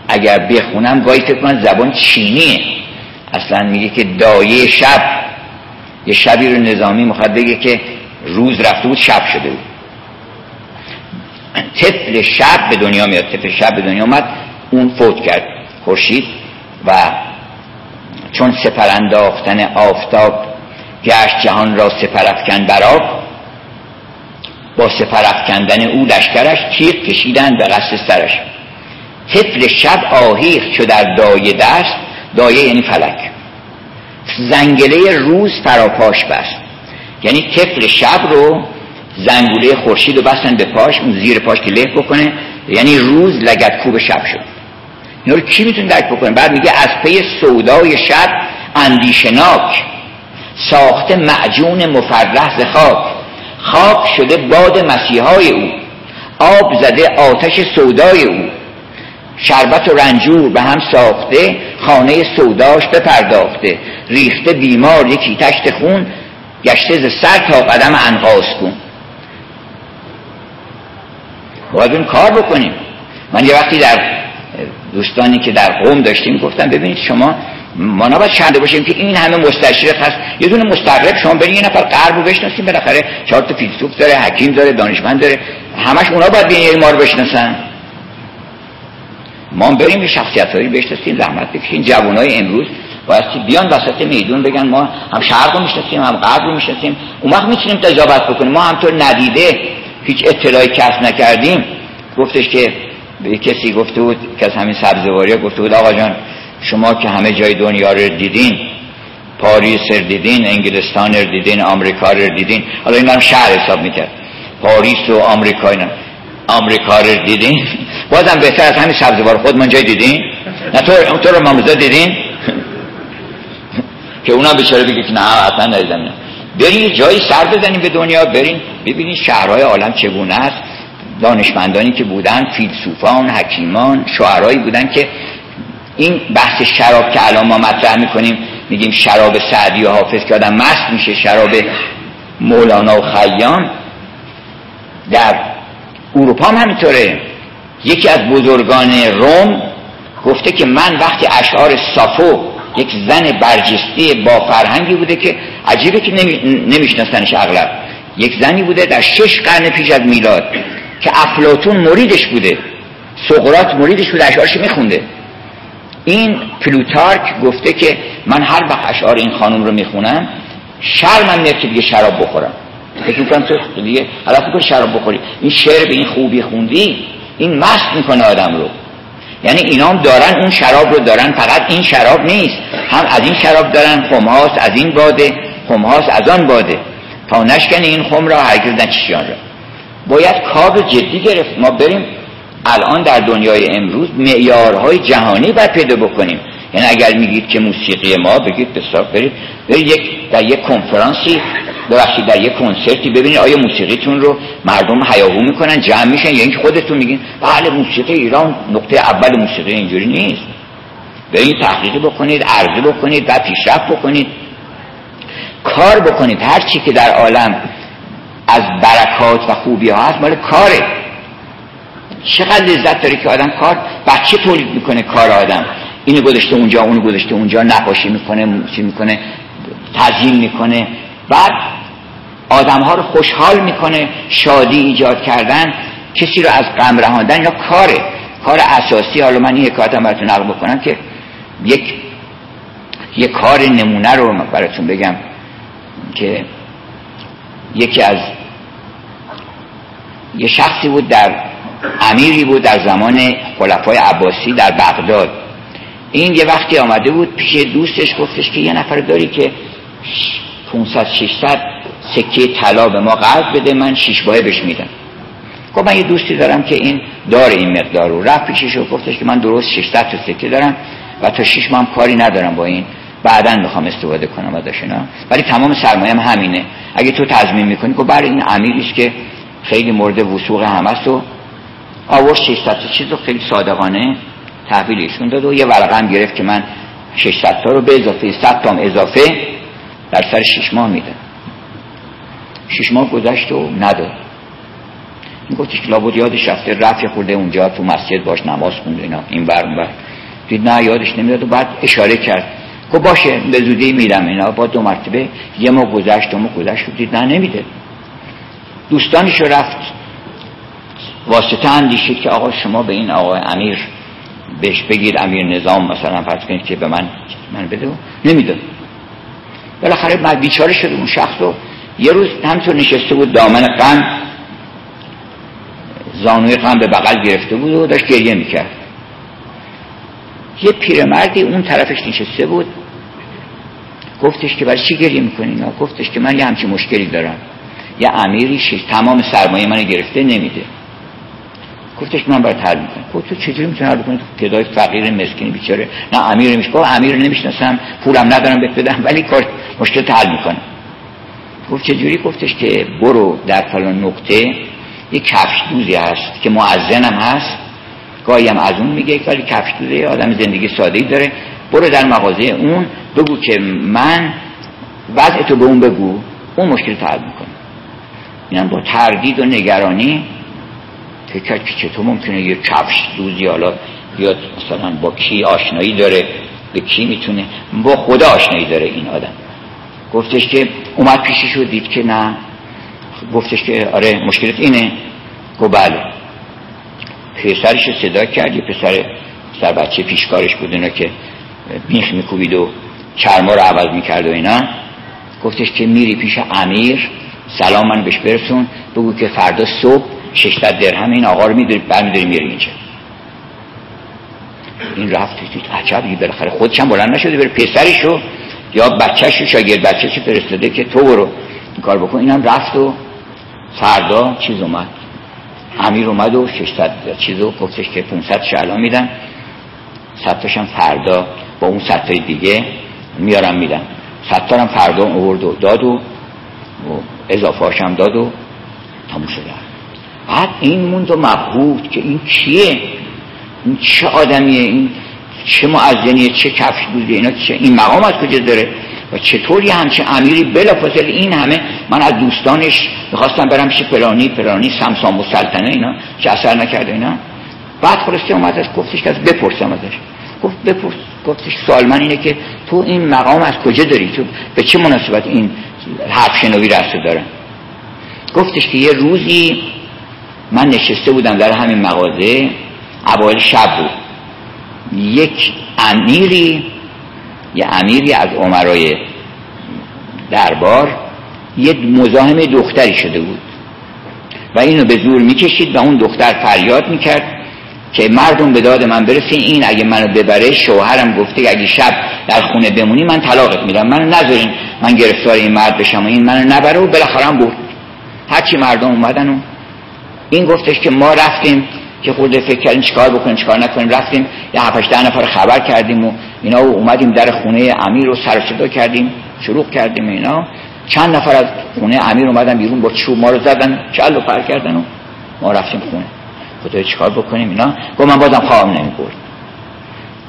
Speaker 1: اگر بخونم گاهی فکر کنم زبان چینیه. اصلا میگه که دایه شب. یه شبی رو نظامی مخواد بگه که روز رفته بود شب شده بود. طفل شب به دنیا میاد. طفل شب به دنیا اومد اون فوت کرد خورشید و چون سپر انداختن آفتاب گشت جهان را سپر افکن براب با سپر افکندن او لشکرش تیغ کشیدن به قصد سرش. طفل شب آهیخ شد در دایه دست دایه یعنی فلک. زنگله روز فراپاش بست. یعنی طفل شب رو زنگوله خورشید رو بستن به پاش اون زیر پاش که له بکنه یعنی روز لگت کوب شب شد. اینا رو کی می‌تونه درک بکنه بعد میگه از پی سودای شب اندیشناک ساخته معجون مفرح ز خاک. خاک شده باد مسیحای او آب زده آتش سودای او. شربت و رنجور به هم ساخته خانه سوداش بپرداخته. ریخته بیمار یکی تشت خون گشته ز سر تا قدم انقاس کن باید اون کار بکنیم. من یه وقتی در دوستانی که در قوم داشتیم گفتم ببینید شما ما نباید شنده باشیم که این همه مستشرق هست. یه دونه مستقرب شما برین یه نفر قرب رو بشناسیم بالاخره چهار تا فیلسوف داره حکیم داره دانشمند داره همش اونا باید بین ما رو بشناسن. ما بریم یه شخصیت هایی بشناسیم زحمت بکشیم. های امروز باید بیان وسط میدون بگن ما هم شرق رو می‌شناسیم هم غرب رو می‌شناسیم. اون وقت می‌تونیم تجابت بکنیم. ما همطور ندیده هیچ اطلاعی کسب نکردیم. گفتش که به کسی گفته بود که از همین سبزواری گفته بود آقا جان شما که همه جای دنیا رو دیدین پاریس رو دیدین انگلستان رو دیدین آمریکا رو دیدین حالا این هم شهر حساب می‌کرد. پاریس و آمریکا اینا. آمریکا رو دیدین؟ بازم بهتر از همین سبزوار خود من جای دیدین؟ نه تو تو رو مامزا دیدین؟ [laughs] که اونا بیچاره بگه که نه اصلا ندیدم برین جایی سر بزنیم به دنیا برین ببینید شهرهای عالم چگونه است. دانشمندانی که بودن فیلسوفان حکیمان شعرهایی بودن که این بحث شراب که الان ما مطرح می‌کنیم میگیم شراب سعدی و حافظ که آدم مست میشه شراب مولانا و خیام در اروپا هم همینطوره. یکی از بزرگان روم گفته که من وقتی اشعار صافو یک زن برجسته با فرهنگی بوده که عجیبه که نمیشناسنش اغلب. یک زنی بوده در شش قرن پیش از میلاد. که افلاتون مریدش بوده. سقرات مریدش بوده. اشعارش میخونده؟ این پلوتارک گفته که من هر وقت اشعار این خانم رو می‌خونم شرمم میاد که دیگه شراب بخورم. فکر می‌کنم تو دیگه حالا شراب بخوری. این شعر به این خوبی خوندی این مست می‌کنه آدم رو. یعنی اینا هم دارن اون شراب رو دارن. فقط این شراب نیست. هم از این شراب دارن خمهاست از این باده خمهاست از آن باده. تا نشکن این خم را هرگز نچشیان را. باید کار جدی گرفت. ما بریم الان در دنیای امروز معیارهای جهانی باید پیدا بکنیم. یعنی اگر میگید که موسیقی ما بگید بسیار برید. برید یک در یک کنفرانسی ببخشید در یک کنسرتی ببینید آیا موسیقیتون رو مردم هیاهو می‌کنن جمع میشن یعنی خودتون میگین بله موسیقی ایران نقطه اول موسیقی اینجوری نیست. برید تحقیق بکنید عرضه بکنید و پیشرفت بکنید. کار بکنید. هر چی که در عالم از برکات و خوبی ها هست مال کاره. چقدر لذت داره که آدم کار بچه تولید می‌کنه کار آدم؟ اینو گذاشته اونجا اونو گذاشته اونجا نقاشی می‌کنه چی می‌کنه تزیین می‌کنه. بعد آدم ها رو خوشحال می‌کنه شادی ایجاد کردن کسی رو از غم رهاندن یا کاره. کار اساسی حالا من این حکایتم براتون نقل بکنم که یک یک کار نمونه رو براتون بگم که یکی از یه شخصی بود در امیری بود در زمان خلفای عباسی در بغداد. این یه وقتی آمده بود پیش دوستش گفتش که یه نفر داری که 500 600 سکه طلا به ما قرض بده من شش باه بهش میدم. گفت من یه دوستی دارم که این دار این مقدار رو. رفت پیشش و گفتش که من درست 600 تا سکه دارم و تا 6 ماه کاری ندارم با این بعدا می‌خوام استفاده کنم ازش اینا. ولی تمام سرمایه‌ام همینه. اگه تو تضمین می‌کنی که برای این امیری که خیلی مورد وسوق هم است و آورد 600 تا چیز رو خیلی صادقانه تحویل ایشون داد و یه ورقه هم گرفت که من 600 تا رو به اضافه 100 تا اضافه در سر 6 ماه میدم 6 ماه گذشت و نداد. این گفتش که لابد یادش رفته رفت خورده اونجا تو مسجد باش نماز خونده اینا این بر اون بر دید نه یادش نمیاد و بعد اشاره کرد. خب باشه به زودی میدم اینا. با دو مرتبه یه ما گذشت دو ما گذشت. دید نه نمیده. دوستانش رفت. واسطه اندیشید که آقا شما به این آقای امیر بهش بگید امیر نظام مثلا فرض کنید که به من من بده. نمیده. بالاخره بعد بیچاره شده اون شخص رو. یه روز همطور نشسته بود دامن قن زانوی قن به بغل گرفته بود و داشت گریه می‌کرد. یه پیرمردی اون طرفش نشسته بود. گفتش که برای چی گریه می‌کنی گفتش که من یه همچین مشکلی دارم. یه امیری تمام سرمایه من گرفته نمیده. گفتش من باید حل می‌کنم. گفت تو چجوری می‌تونی حل کنی؟ تو کدای فقیر مسکین بیچاره. نه امیر نمیشه گفت امیر نمی‌شناسم. پولم ندارم بهت بدم ولی کار مشکل حل می‌کنه گفت چجوری؟ گفتش که برو در فلان نقطه. یه کفش دوزی هست که معزنم هست. گاهی هم از اون میگه ولی کفش دوزه آدم زندگی ساده ای داره. برو در مغازه اون بگو که من وضع تو به اون بگو اون مشکل حل می‌کنه. اینم با تردید و نگرانی که چطور ممکنه یه کفش دوزی حالا بیاد مثلا با کی آشنایی داره به کی می‌تونه با خدا آشنایی داره این آدم. گفتش که اومد پیشش و دید که نه. گفتش که آره مشکلت اینه. گو بله. پسرش صدا کرد. یه پسر سر بچه پیشکارش بود اینا که بیخ میکوبید و چرما رو عوض می‌کرد و اینا. گفتش که میری پیش امیر سلام من بهش برسون بگو که فردا صبح 600 درهم این آقا رو میداری برمیداری میری اینجا. این رفت دید عجب بالاخره خودش هم بلند نشده بره پسرشو یا بچهش رو شاگرد بچهش فرستاده که تو برو این کار بکن. اینم رفت و فردا چیز اومد. امیر اومد و 600 چیزو گفتش که 500 الان میدم 100 هم فردا با اون 100 دیگه میارم میدم. 100 هم فردا آورد و داد و اضافه هم داد و تموم شده. بعد این موند و مبهوت که این کیه این چه آدمیه؟ این چه معزنیه؟ چه کفش بوده؟ اینا چه این مقام از کجا داره؟ و چطوری همچه امیری؟ بلا فاصله این همه من از دوستانش می‌خواستم برم پیش فلانی فلانی سمسام و سلطنه اینا چه اثر نکرده اینا. بعد خلاصه اومد از گفتش که از بپرسم ازش. گفت بپرس. گفتش سوال من اینه که تو این مقام از کجا داری؟ تو به چه مناسبت این حرف شنوی رسو داره؟ گفتش که یه روزی من نشسته بودم در همین مغازه اوایل شب بود. یک امیری یه امیری از عمرای دربار یه مزاحم دختری شده بود. و اینو به زور می‌کشید و اون دختر فریاد می‌کرد. که مردم به داد من برسین این اگه منو ببره شوهرم گفته اگه شب در خونه بمونی من طلاقت میدم. منو نذارین من گرفتار این مرد بشم و این منو نبره و بالاخره هم بود هرچی مردم اومدن و این گفتش که ما رفتیم که خود فکر کردیم چیکار بکنیم چیکار نکنیم. رفتیم یه هفتش ده نفر خبر کردیم و اینا و اومدیم در خونه امیر رو سر کردیم شروع کردیم اینا. چند نفر از خونه امیر اومدن بیرون با چوب ما رو زدن چل و پر کردن و ما رفتیم خونه. خدای چیکار بکنیم اینا؟ گفت من بازم خوابم نمی‌برد.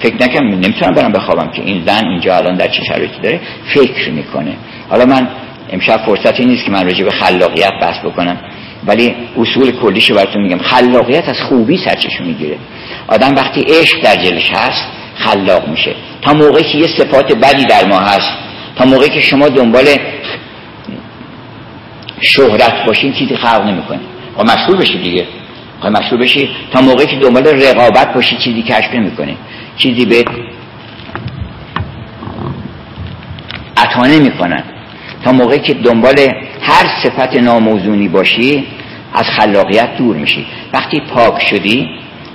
Speaker 1: فکر نکنم نمی‌تونم برم بخوابم که این زن اینجا الان در چه شرایطی داره؟ فکر می‌کنه. حالا من امشب فرصتی نیست که من راجع به خلاقیت بحث بکنم ولی اصول کلیشو براتون میگم. خلاقیت از خوبی سرچشمه می‌گیره. آدم وقتی عشق در جلش هست خلاق میشه. تا موقعی که یه صفات بدی در ما هست تا موقعی که شما دنبال شهرت باشین چیزی خلق نمی‌کنه. و مشهور بشی دیگه. و مشهور بشی تا موقعی که دنبال رقابت باشی چیزی کشف نمی‌کنه چیزی به عطا نمی‌کنن تا موقعی که دنبال هر صفت ناموزونی باشی از خلاقیت دور میشی. وقتی پاک شدی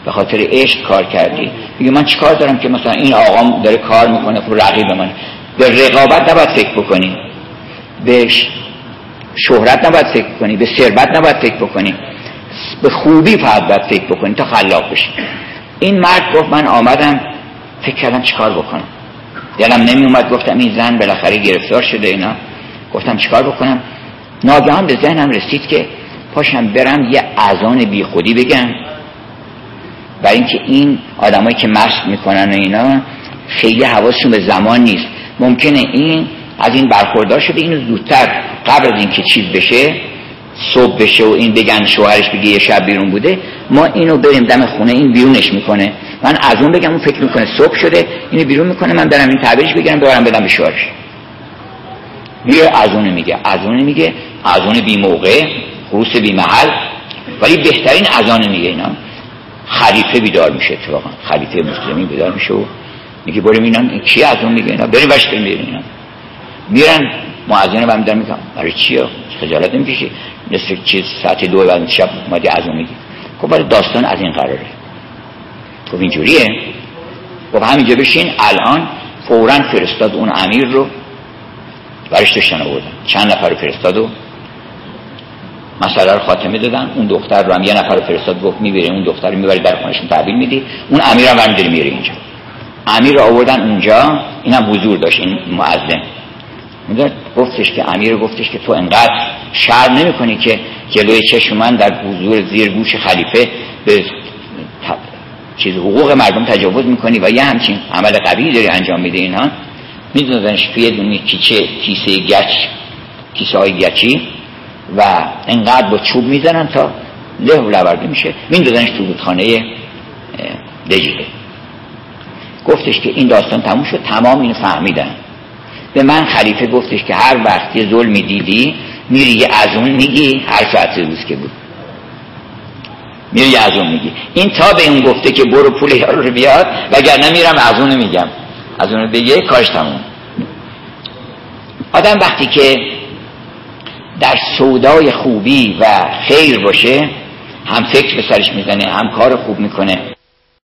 Speaker 1: به خاطر عشق کار کردی. میگه من چیکار دارم که مثلا این آقام داره کار می‌کنه خب رقیب من. به رقابت نباید فکر بکنی. به شهرت نباید فکر بکنی. به ثروت نباید فکر بکنی. به خوبی فقط باید فکر بکنید تا خلاق بشید این مرد گفت من آمدم فکر کردم چیکار بکنم. دلم نمی اومد گفتم این زن بالاخره گرفتار شده اینا. گفتم چیکار بکنم؟ ناگهان به ذهنم رسید که پاشم برم یه اذان بی خودی بگم. برای اینکه این آدمایی که مشق می‌کنن و اینا خیلی حواسشون به زمان نیست. ممکنه این از این برخوردار شده اینو زودتر قبل از اینکه چیز بشه صبح بشه و این بگن شوهرش بگه یه شب بیرون بوده ما اینو بریم دم خونه این بیرونش می‌کنه. من از اون بگم اون فکر می‌کنه صبح شده اینو بیرون می‌کنه من برم این تعبیرش بگیرم ببرم بدم به شوهرش. میگه از اون میگه از اون میگه از اون بی موقع خروس بی محل. ولی بهترین از اون میگه اینا. خلیفه بیدار میشه اتفاقا. خلیفه مسلمی بیدار میشه و میگه بریم اینا. کی از اون میگه اینا؟ بریم باش بریم اینا. میرن معزین رو میدن میگم. برای چیه خجالت نمی‌کشی. نصف چیز ساعت دو بعد شب اومدی از میگی خب داستان از این قراره. خب اینجوریه. خب همینجا بشین الان فورا فرستاد اون امیر رو. برش داشتن آوردن. چند نفر فرستاد و مسئله رو خاتمه دادن. اون دختر رو هم یه نفر فرستاد گفت می‌بره اون دختر رو می‌بری در خونشون تحویل میدی. اون امیر هم برمیداری میره اینجا. امیر رو آوردن اونجا. اینم حضور داشت این معظم گفتش که امیر گفتش که تو انقدر شر نمی کنی که جلوی چشم من در حضور زیر گوش خلیفه به چیز حقوق مردم تجاوز می‌کنی و یه همچین عمل قوی داری انجام میده اینها؟ میدونستنش توی دونی کیچه کیسه گچ کیسه های گچی و انقدر با چوب می‌زنن تا له لورده میشه. میدونستنش تو بودخانه دجیله. گفتش که این داستان تموم شد تمام اینو فهمیدن. به من خلیفه گفتش که هر وقت یه ظلمی دیدی میری از اون میگی هر ساعت روز که بود. میری از اون میگی. این تا به اون گفته که برو پول یارو رو بیاد وگرنه میرم از اون میگم. از اون بگه کاش تموم. آدم وقتی که در سودای خوبی و خیر باشه هم فکر به سرش می‌زنه هم کار خوب می‌کنه.